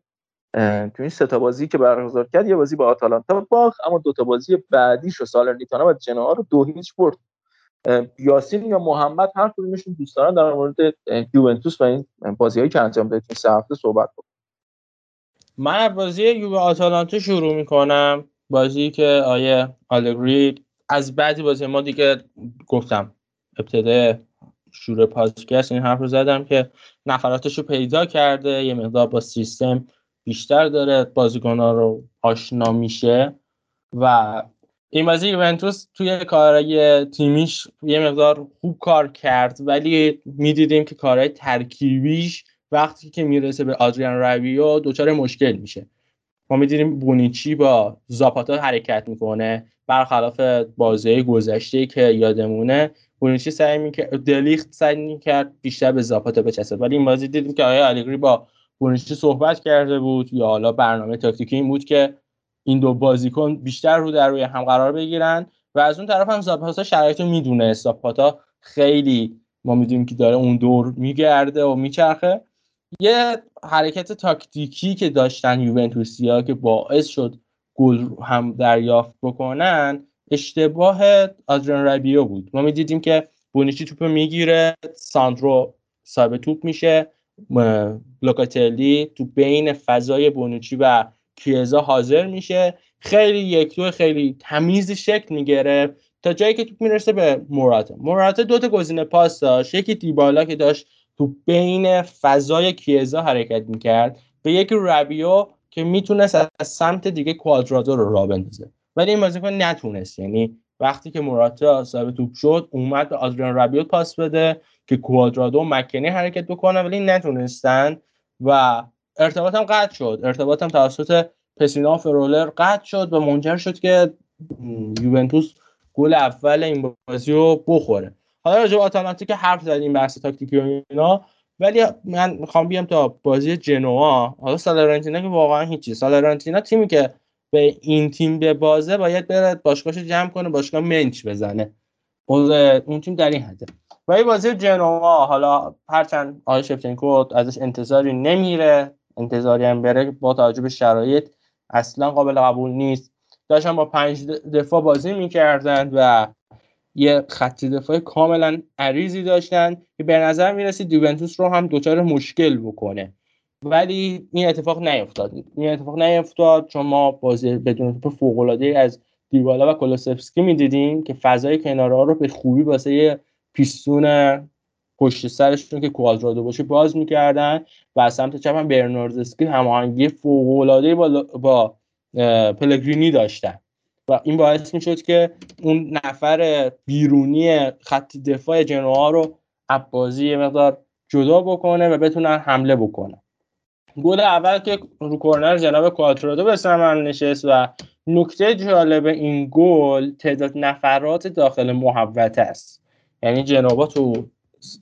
تو این سه تا بازی که برگزار کرد یه بازی با آتالانتا باخت اما دو تا بازی بعدیش و سالرنیتانا و جنوا رو دو هیچ برد. یاسین یا محمد هر کدومشون دوست دارن در مورد یوونتوس و این بازیهایی که انجام داد این سه هفته صحبت کنم من بازی یووه آتالانتا شروع می‌کنم. بازی که آیه آلگری از بعدی بازی ما دیگه گفتم ابتدای شروع پادکست این حرف رو زدم که نفراتش رو پیدا کرده یه مقدار با سیستم بیشتر داره بازیکنها رو آشنا میشه و این بازی یوونتوس توی کارهای تیمیش یه مقدار خوب کار کرد ولی می‌دیدیم که کارهای ترکیبیش وقتی که می‌رسه به آدریان رویو دچار مشکل میشه. ما می‌دیدیم بونیچی با زاپاتا حرکت می‌کنه. برخلاف بازی گذشته که یادمونه بونیچی سعی می‌کرد دلیخت سعی می‌کرد بیشتر به زاپاتا بچسبه. ولی این بازی دیدیم که آیا آلیگری با بونیچی صحبت کرده بود یا حالا برنامه تاکتیکی این بود که این دو بازیکن بیشتر رو در روی هم قرار بگیرن و از اون طرف هم زاپاتا شرایط رو می‌دونه. زاپاتا خیلی ما می‌دونیم که داره اون دور میگرده و میچرخه. یه حرکت تاکتیکی که داشتن یوونتوسیا که باعث شد گل هم دریافت بکنن اشتباه آدریان ربیو بود. ما می‌دیدیم که بونیچی توپ می‌گیره ساندرو صاحب توپ میشه. لوکاتلی تو بین فضای بونوچی و کیزا حاضر میشه. خیلی یک دو خیلی تمیز شکل می‌گیره تا جایی که توپ می‌رسه به موراتا. موراتا دو تا گزینه پاس داشت. یکی دیبالا که داشت تو بین فضای کیزا حرکت می‌کرد به یک ربیو که می‌تونست از سمت دیگه کوادرادو رو را بندازه. ولی این بازیکن نتونست. یعنی وقتی که موراتا صاحب توپ شد اومد به آدریان ربیو پاس بده که کوادرادو و مکنی حرکت بکنن ولی نتونستن و ارتباطم قطع شد. ارتباطم توسط پسینا فرولر قطع شد و منجر شد که یوونتوس گل اول این بازی رو بخوره. حالا راجع به آتالانتا که حرف زدیم بحث تاکتیکی و اینا. ولی من می‌خوام بیام تا بازی جنوا. حالا سالرنتینا که واقعا هیچی سالرنتینا تیمی که به این تیم به بازه باید بره باشگاهش جمع کنه باشگاه منچ بزنه. اون تیم در این حده. و بازی جنوا حالا هرچند آقای شفتنکو ازش انتظاری نمیره انتظاری هم بره با توجه به شرایط اصلا قابل قبول نیست. داشتن با پنج دفاع بازی می‌کردند و یه خط دفاع کاملا عریضی داشتن که به نظر می‌رسید یوونتوس رو هم دچار مشکل بکنه. ولی این اتفاق نیفتاد. این اتفاق نیفتاد چون ما بازی بدون توپ فوق از دیبالا و کولوسفسکی می‌دیدیم که فضای کنارها رو به خوبی واسه پیستون پشت سرشون که کوادرادو باشه باز می‌کردن و از سمت چپ هم برناردسکی هماهنگی فوق با, با پلگرینی داشتن. و این باعث می‌شد که اون نفر بیرونی خط دفاع جنوا رو بازی یه مقدار جدا بکنه و بتونن حمله بکنن گل اول که رو کورنر جناب کوادرادو به ثمر نشست و نکته جالب این گل تعداد نفرات داخل محوطه است. یعنی جنابا تو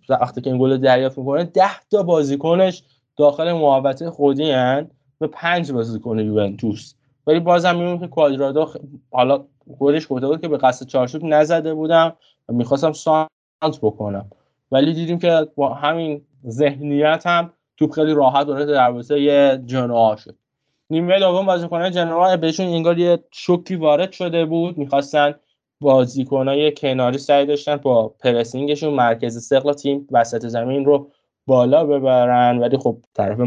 وقتی که این گل دریافت می‌کنه ده تا بازیکنش داخل محوطه خودی هن و پنج بازیکن یوونتوس. ولی بازم می‌بینیم که کوادرادو حالا خودش گفته بود که به قصد چارچوب نزده بودم و می‌خواستم سانت بکنم. ولی دیدیم که با همین ذهنیت هم توپ خیلی راحت وارد دروازه جنوا شد. نیمه دوم بازیکنان جنوا بهشون انگار یه شوکی وارد شده بود. می‌خواستن بازیکنای کناری سعی داشتن با پرسینگشون مرکز سقل تیم وسط زمین رو بالا ببرن. ولی خب طرف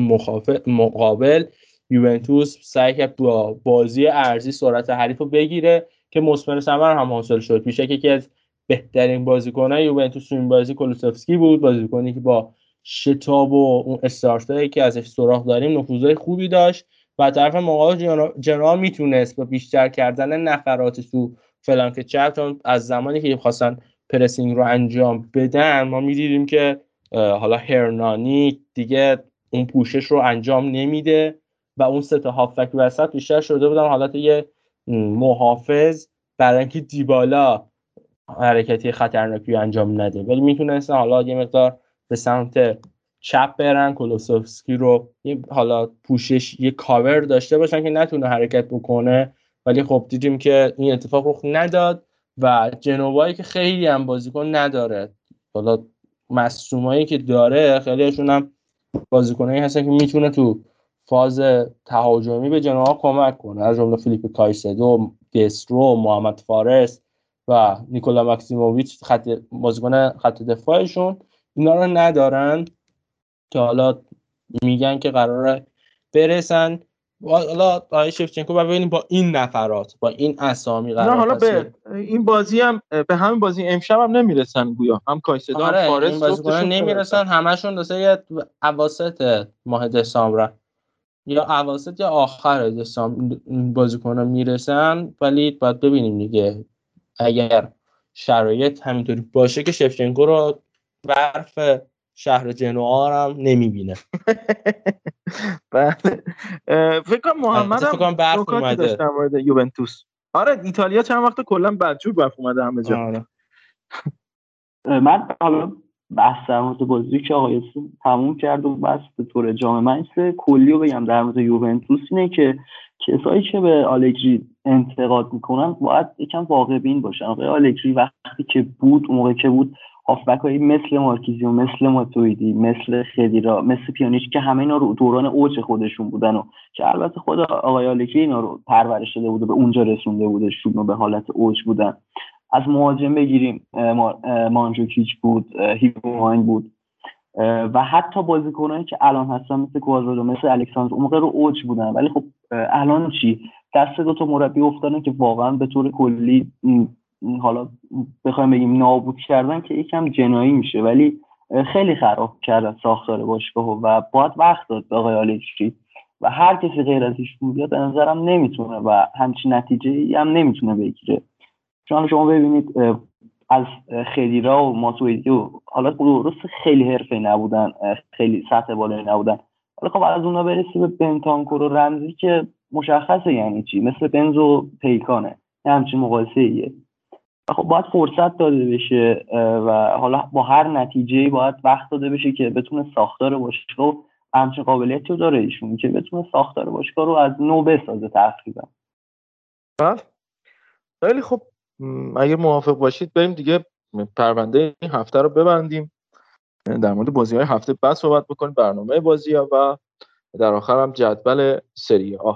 مقابل یوونتوس سعی کرد با بازی ارزی سرعت حریف رو بگیره که مثمر ثمر هم حاصل شد. میشه که یکی از بهترین بازیکنهای یوونتوس این بازی کولوسفسکی بود بازیکنی که با شتاب و اون استارتایی که ازش سراغ داریم نفوذهای خوبی داشت و طرف مقابل جنوا می‌تونست با بیشتر کردن نفرات تو فلانک چپ چون از زمانی که خواستن پرسینگ رو انجام بدن ما می‌دیدیم که حالا هرنانی دیگه اون پوشش رو انجام نمیده. و اون سه تا هافک وسط بیشتر شده بودن. حالت یه محافظ برای اینکه دیبالا حرکتی خطرناکی انجام نده. ولی می‌تونستن حالا یه مقدار به سمت چپ برن. کلوسوفسکی رو حالا پوشش یه کاور داشته باشن که نتونه حرکت بکنه. ولی خب دیدیم که این اتفاق رخ نداد و جنوبایی که خیلی هم بازیکن نداره. حالا مصومایی که داره خیلیشون هم بازیکنایی هستن که می‌تونه تو فاز تهاجمی به جنوا کمک کنه. از جمله فیلیپ کایسدو دسترو محمد فارس و نیکولا ماکسیموویچ خط بازیکن خط دفاعشون. اینا رو ندارن. که حالا میگن که قراره برسن. حالا آقای شفچنکو و ببینیم با این نفرات با این اسامی قرار نه حالا به این بازی هم به همین بازی امشب هم نمی‌رسن گویا. هم کایسدو آره هم فارس این بازیکنان نمی‌رسن. همشون دسته اواسط ماه دسامبر. یا اواسط یا آخر دسامبر بازیکن‌ها می‌رسن ولی باید ببینیم دیگه. اگر شرایط همینطوری باشه که شفچنکو رو برف شهر جنوار هم نمی‌بینه. بله. فکر کنم محمد فکر کنم برف اومده. داشت در مورد یوونتوس. آره ایتالیا چند وقت کلا بدجور برف اومده همه جا. آره. من حالا بحث در مورد بازی که آقای تموم کرد و بس به طور جامعه من کلی رو بگم در مورد یوونتوس اینه که کسایی که به آلگری انتقاد می‌کنن باید یکم واقع بین باشن. آقای آلگری وقتی که بود اون موقع که بود هافبک هایی مثل مارکیزیو مثل ماتویدی مثل خدیرا مثل پیانیچ که همه اینا رو دوران اوج خودشون بودن و که البته خود آقای آلگری اینا رو پرورش داده بوده به اونجا رسونده بوده شون به حالت اوج بودن. از مهاجم بگیریم مانجوکیچ بود هیپوماین بود. و حتی بازیکنایی که الان هستن مثل کوادرادو مثل الکساندر اون موقع رو اوج بودن. ولی خب الان چی؟ دست دو تا مربی افتادن که واقعا به طور کلی حالا بخوایم بگیم نابود کردن که یکم جنایی میشه. ولی خیلی خراب کردن ساختار باشگاه و باید وقت داد به آقای آلگری و هر کسی غیر از ایشون بیاد به نظرم نمی‌تونه و همچین نتیجه هم نمی‌تونه بگیره. چون شما ببینید از خدیرا و ماتویدی و حالا درست خیلی حرفه نبودن خیلی سطح بالایی نبودن. حالا خب از اونا برسی به بنتانکور و رمزی که مشخصه یعنی چی؟ مثل بنز و پیکانه. همچین مقایسه ایه. خب باید فرصت داده بشه و حالا با هر نتیجه باید وقت داده بشه که بتونه ساختار باشگاه و همچین قابلیتی رو داره ایشون که بتونه ساختار باشگاه رو از نو بسازه تقریبا. بله. خیلی خب اگه موافق باشید بریم دیگه پرونده این هفته رو ببندیم. در مورد بازی های هفته بعد صحبت بکنیم برنامه بازی ها و در آخر هم جدول سری آ.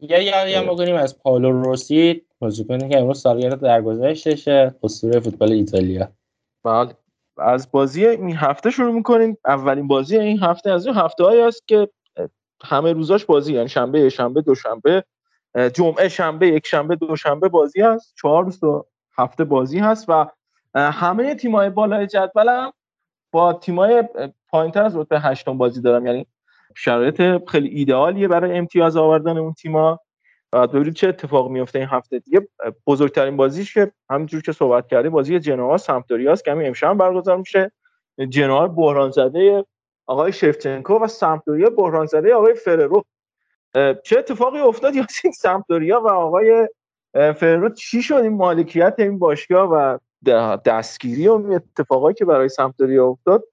یه یادی هم بکنیم از پالو روسی بازیکنی که امروز سالگرد درگذشتشه اسطوره فوتبال ایتالیا. بله. از بازی این هفته شروع می‌کنیم. اولین بازی این هفته از این هفته هایی است که همه روزاش بازی یعنی شنبه شنبه دوشنبه جمعه شنبه یک شنبه دوشنبه بازی هست چهار روز تو هفته بازی هست و همه تیمای بالای جدول هم با تیمای پایینتر از رتبه هشتم بازی دارم یعنی شرایط خیلی ایدئالیه برای امتیاز آوردن اون تیما و ببینیم چه اتفاق میفته این هفته. دیگه بزرگترین بازیش که همینجور که صحبت کردیم بازی جنوا سمپدوریاست. که همین امشب برگزار میشه. جنوا بحران زده آقای شفچنکو و سمپدوریا بحران زده آقای فررو. چه اتفاقی افتاد؟ یاسین سمپدوریا و آقای فررو چی شد؟ این مالکیت این باشگاه و دستگیری و اتفاقایی که برای سمپدوریا افتاد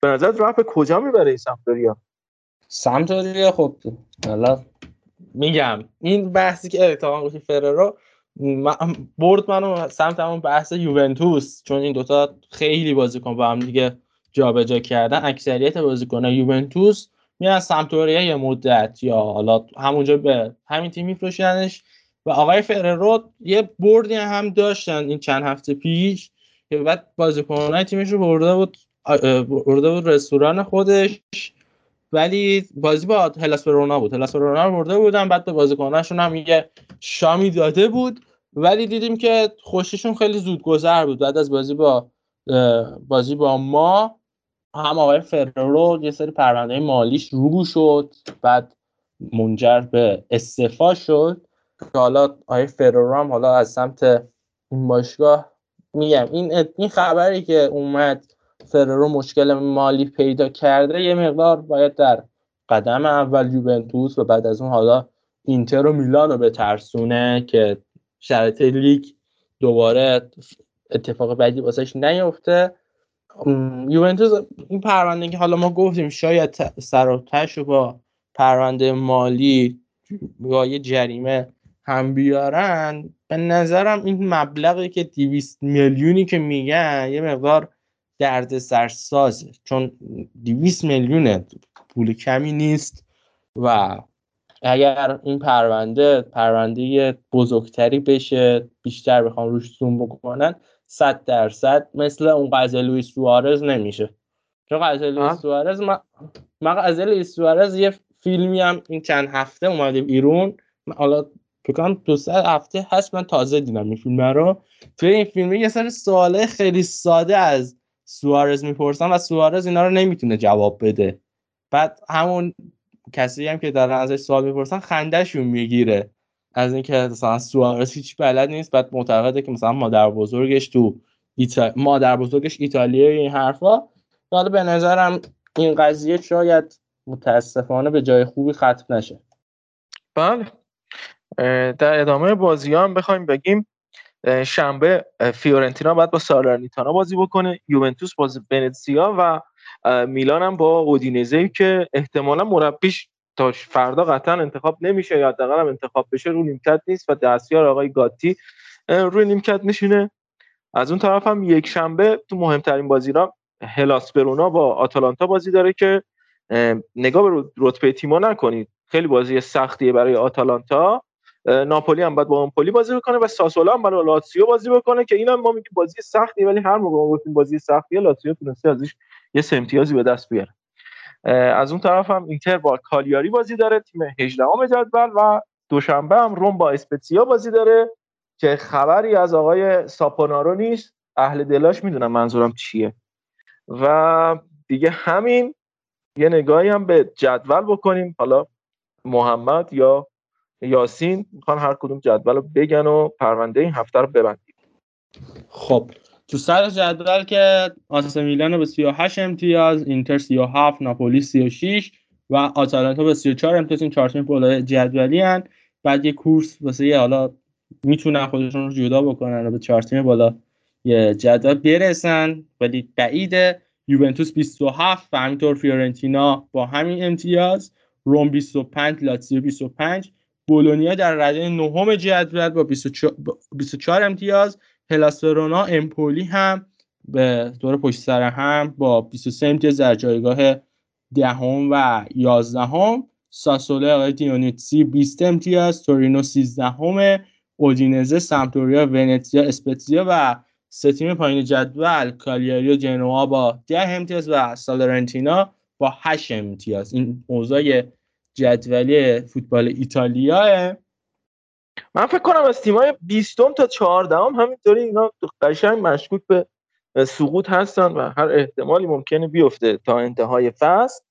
به نظر رفت به کجا می‌بره این سمپدوریا سمپدوریا خب حالا میگم. این بحثی که اتفاقا گفتی فررو برد منو سمت همون بحث یوونتوس چون این دوتا خیلی بازیکن با هم دیگه جابجا کردن. اکثریت بازیکن یوونتوس میرن سمتوریا یه مدت یا حالا همونجا به همین تیم میفروشنش. و آقای فررو یه بردی هم داشتن این چند هفته پیش که بعد بازیکنهای تیمش رو برده بود برده بود رستوران خودش. ولی بازی با هلاس ورونا بود. هلاس ورونا رو برده بودن بعد به بازیکناشون هم یه شامی داده بود. ولی دیدیم که خوشیشون خیلی زود گذر بود. بعد از بازی با بازی با ما هم آقای فررو یه سری پرونده مالیش رو شد بعد منجر به استعفا شد. که حالا آقای فرورام حالا از سمت این باشگاه میگم این این خبری که اومد فررو مشکل مالی پیدا کرده یه مقدار باید در قدم اول یوونتوس و بعد از اون حالا اینتر و میلان رو به ترسونه که شرط لیگ دوباره اتفاق بعدی واسش نیفته. یوونتوس این پرونده که حالا ما گفتیم شاید سر و با پرونده مالی یا یه جریمه هم بیارن به نظرم این مبلغی که 200 میلیونی که میگن یه مقدار درد سرسازه چون 200 میلیون پول کمی نیست و اگر این پرونده پرونده بزرگتری بشه بیشتر بخوام روش زوم بکنن صد درصد مثل اون قضیه لوئیس سوارز نمیشه. چون قضیه لوئیس سوارز ما ما قضیه لوئیس سوارز یه فیلمی هم این چند هفته اومده بیرون. حالا فکر دو سه هفته هست من تازه دیدم این فیلم رو. توی این فیلم یه سر سواله خیلی ساده از سوارز می‌پرسن و سوارز اینا رو نمی‌تونه جواب بده. بعد همون کسی هم که دارن ازش سوال می‌پرسن خندهشون می‌گیره. از اینکه مثلا سوارز هیچ بلد نیست بعد معتقده که مثلا مادر بزرگش تو ایتا... مادر بزرگش ایتالیایی این حرفا. حالا به نظرم این قضیه شاید متاسفانه به جای خوبی ختم نشه. بله. در ادامه بازی هم بخوایم بگیم شنبه فیورنتینا باید با سالرنیتانا بازی بکنه. یوونتوس با ونتسیا و میلان هم با اودینزه که احتمالا مربیش تا فردا قطعا انتخاب نمیشه یا حداقل انتخاب بشه رو نیمکت نیست و دستیار آقای گاتی روی نیمکت میشینه از اون طرف هم یک شنبه تو مهمترین بازی را هلاس برونا با آتالانتا بازی داره که نگاه به رتبه تیما نکنید. خیلی بازی سختیه برای آتالانتا. ناپولی هم باید با امپولی بازی بکنه و ساسولا هم برای لاتسیو بازی بکنه که اینم ما میگیم بازی سختی ولی هر موقع ما بازی سختیه لاتسیو تونسته ازش یه سه امتیازی به دست بیاره. از اون طرف هم اینتر با کالیاری بازی داره تیم 18 ام جدول و دوشنبه هم روم با اسپتسیا بازی داره که خبری از آقای ساپونارو نیست. اهل دلاش می‌دونم منظورم چیه. و دیگه همین یه نگاهی هم به جدول بکنیم. حالا محمد یا یاسین می‌خوان هر کدوم جدول رو بگن و پرونده این هفته رو ببندیم. خب تو سر جدول که آس میلان به 38 امتیاز اینتر 37 ناپولی 36 و آتالانتا به 34 امتیاز. این چهار تیم بالای جدولی هن. بعد یه کورس واسه یه حالا می‌تونن خودشون رو جدا بکنن و به چهار تیم بالا یه جدول برسن. ولی بعیده یوونتوس 27 و همینطور فیورنتینا با همین امتیاز. روم 25 لاتزیو 25 بولونیا در رده نهم جدول با 24 امتیاز. هلاسرونا امپولی هم به دور پشت سر هم با 23 امتیاز در جایگاه دهم و 11 هم ساسوله آقای دیونیتسی 20 امتیاز تورینو 13 همه اودینزه سمتوریا ونتزیا اسپتزیا و سه تیم پایین جدول کالیاری و جنوا با 10 امتیاز و سالرنتینا با 8 امتیاز. این اوضاع جدولی فوتبال ایتالیا. من فکر کنم از تیمای 20 تا 14 هم همینطوری اینا قشنگ مشکوک به سقوط هستن و هر احتمالی ممکنه بیفته تا انتهای فصل.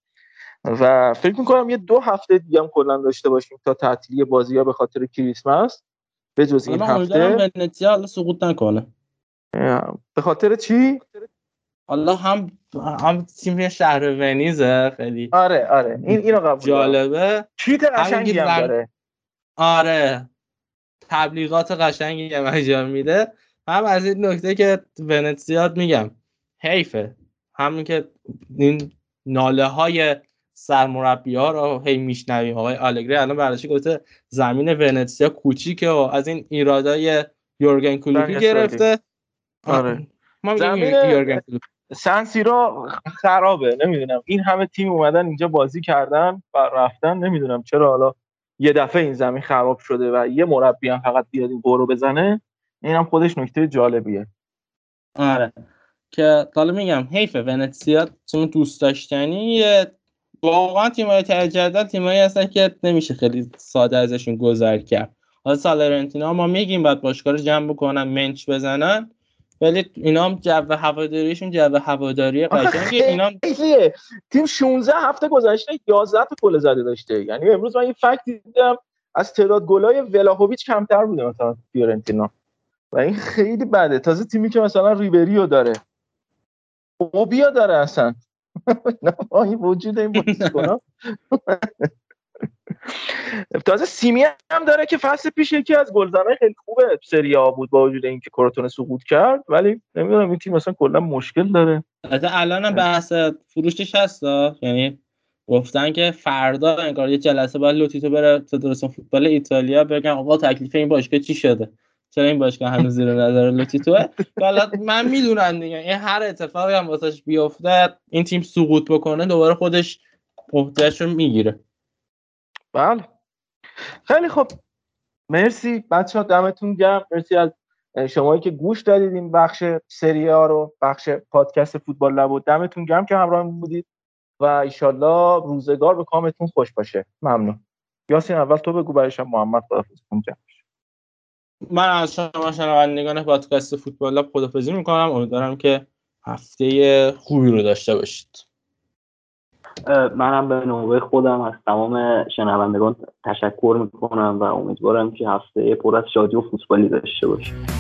و فکر می‌کنم یه دو هفته دیگه هم کلا داشته باشیم تا تعطیلی بازی ها به خاطر کریسمس. به جز این هفته. ونتیا سقوط نکنه. به خاطر چی؟ حالا هم هم تیم شهر ونیزه خیلی آره آره. این اینو قبول جالبه. چیت قشنگی هم داره. آره. تبلیغات قشنگی هم انجام میده. هم از این نکته که ونتزیاد میگم حیفه. همین که این ناله های سرمربی ها رو هی میشنویم. آقای آلگری الان برداشتی گفته زمین ونتسیا کوچیکه و از این ایرادای یورگن کلوپی گرفته. آره. ما زمین سن سیرو خرابه. نمی‌دونم. این همه تیم اومدن اینجا بازی کردن و رفتن. نمی‌دونم چرا حالا یه دفعه این زمین خراب شده و یه مربی هم فقط بیاد این بزنه این هم خودش نکته جالبیه. آره. که حالا میگم حیف ونتسیا تیم دوست داشتنی واقعا تیمای تجدد تیمایی هستن که نمیشه خیلی ساده ازشون گذر کرد. حالا سالرنتینا ما میگیم بعد باشگاه رو جمع بکنن منچ بزنن. ولی اینا هم جو هواداریشون جو هواداری قشنگه اینا. تیم 16 هفته گذشته 11 تا گل زده داشته. یعنی امروز من یه فکت دیدم از تعداد گلای ولاهویچ کمتر بوده مثلا فیورنتینا. و این خیلی بده. تازه تیمی که مثلا ریبریو داره. اوبیا داره اصلا. نه این وجود این بازیکن‌ها. تازه سیمی هم داره که فصل پیش یکی از گلزنای خیلی خوبه سری آ بود با وجود اینکه کروتون سقوط کرد ولی نمی‌دونم این تیم مثلا کلا مشکل داره. البته الان بحث فروشش هست یعنی گفتن که فردا انگار یه جلسه باید لوتیتو بره فدراسیون فوتبال ایتالیا بگن آقا تکلیف این باشگاه چی شده؟ چرا این باشگاه هنوز زیر نظر لوتیتو حالا من می‌دونم دیگه این هر اتفاقی هم واسش بیفته این تیم سقوط بکنه دوباره خودش عهدهش رو می‌گیره. بله. خیلی خوب مرسی بچه ها دمتون گرم. مرسی از شمایی که گوش دادید این بخش سری ها رو بخش پادکست فوتبال لب دمتون گرم که همراه بودید و ایشالله روزگار به کامتون خوش باشه. ممنون. یاسین اول تو بگو برایشم محمد خدافظ کن من از شما شنوندگان پادکست فوتبال لب خدافظی می‌کنم. امیدوارم که هفته خوبی رو داشته باشید. منم به نوبه خودم از تمام شنوندگان تشکر می‌کنم و امیدوارم که هفته پر از شادی و فوتبالی داشته باشیم.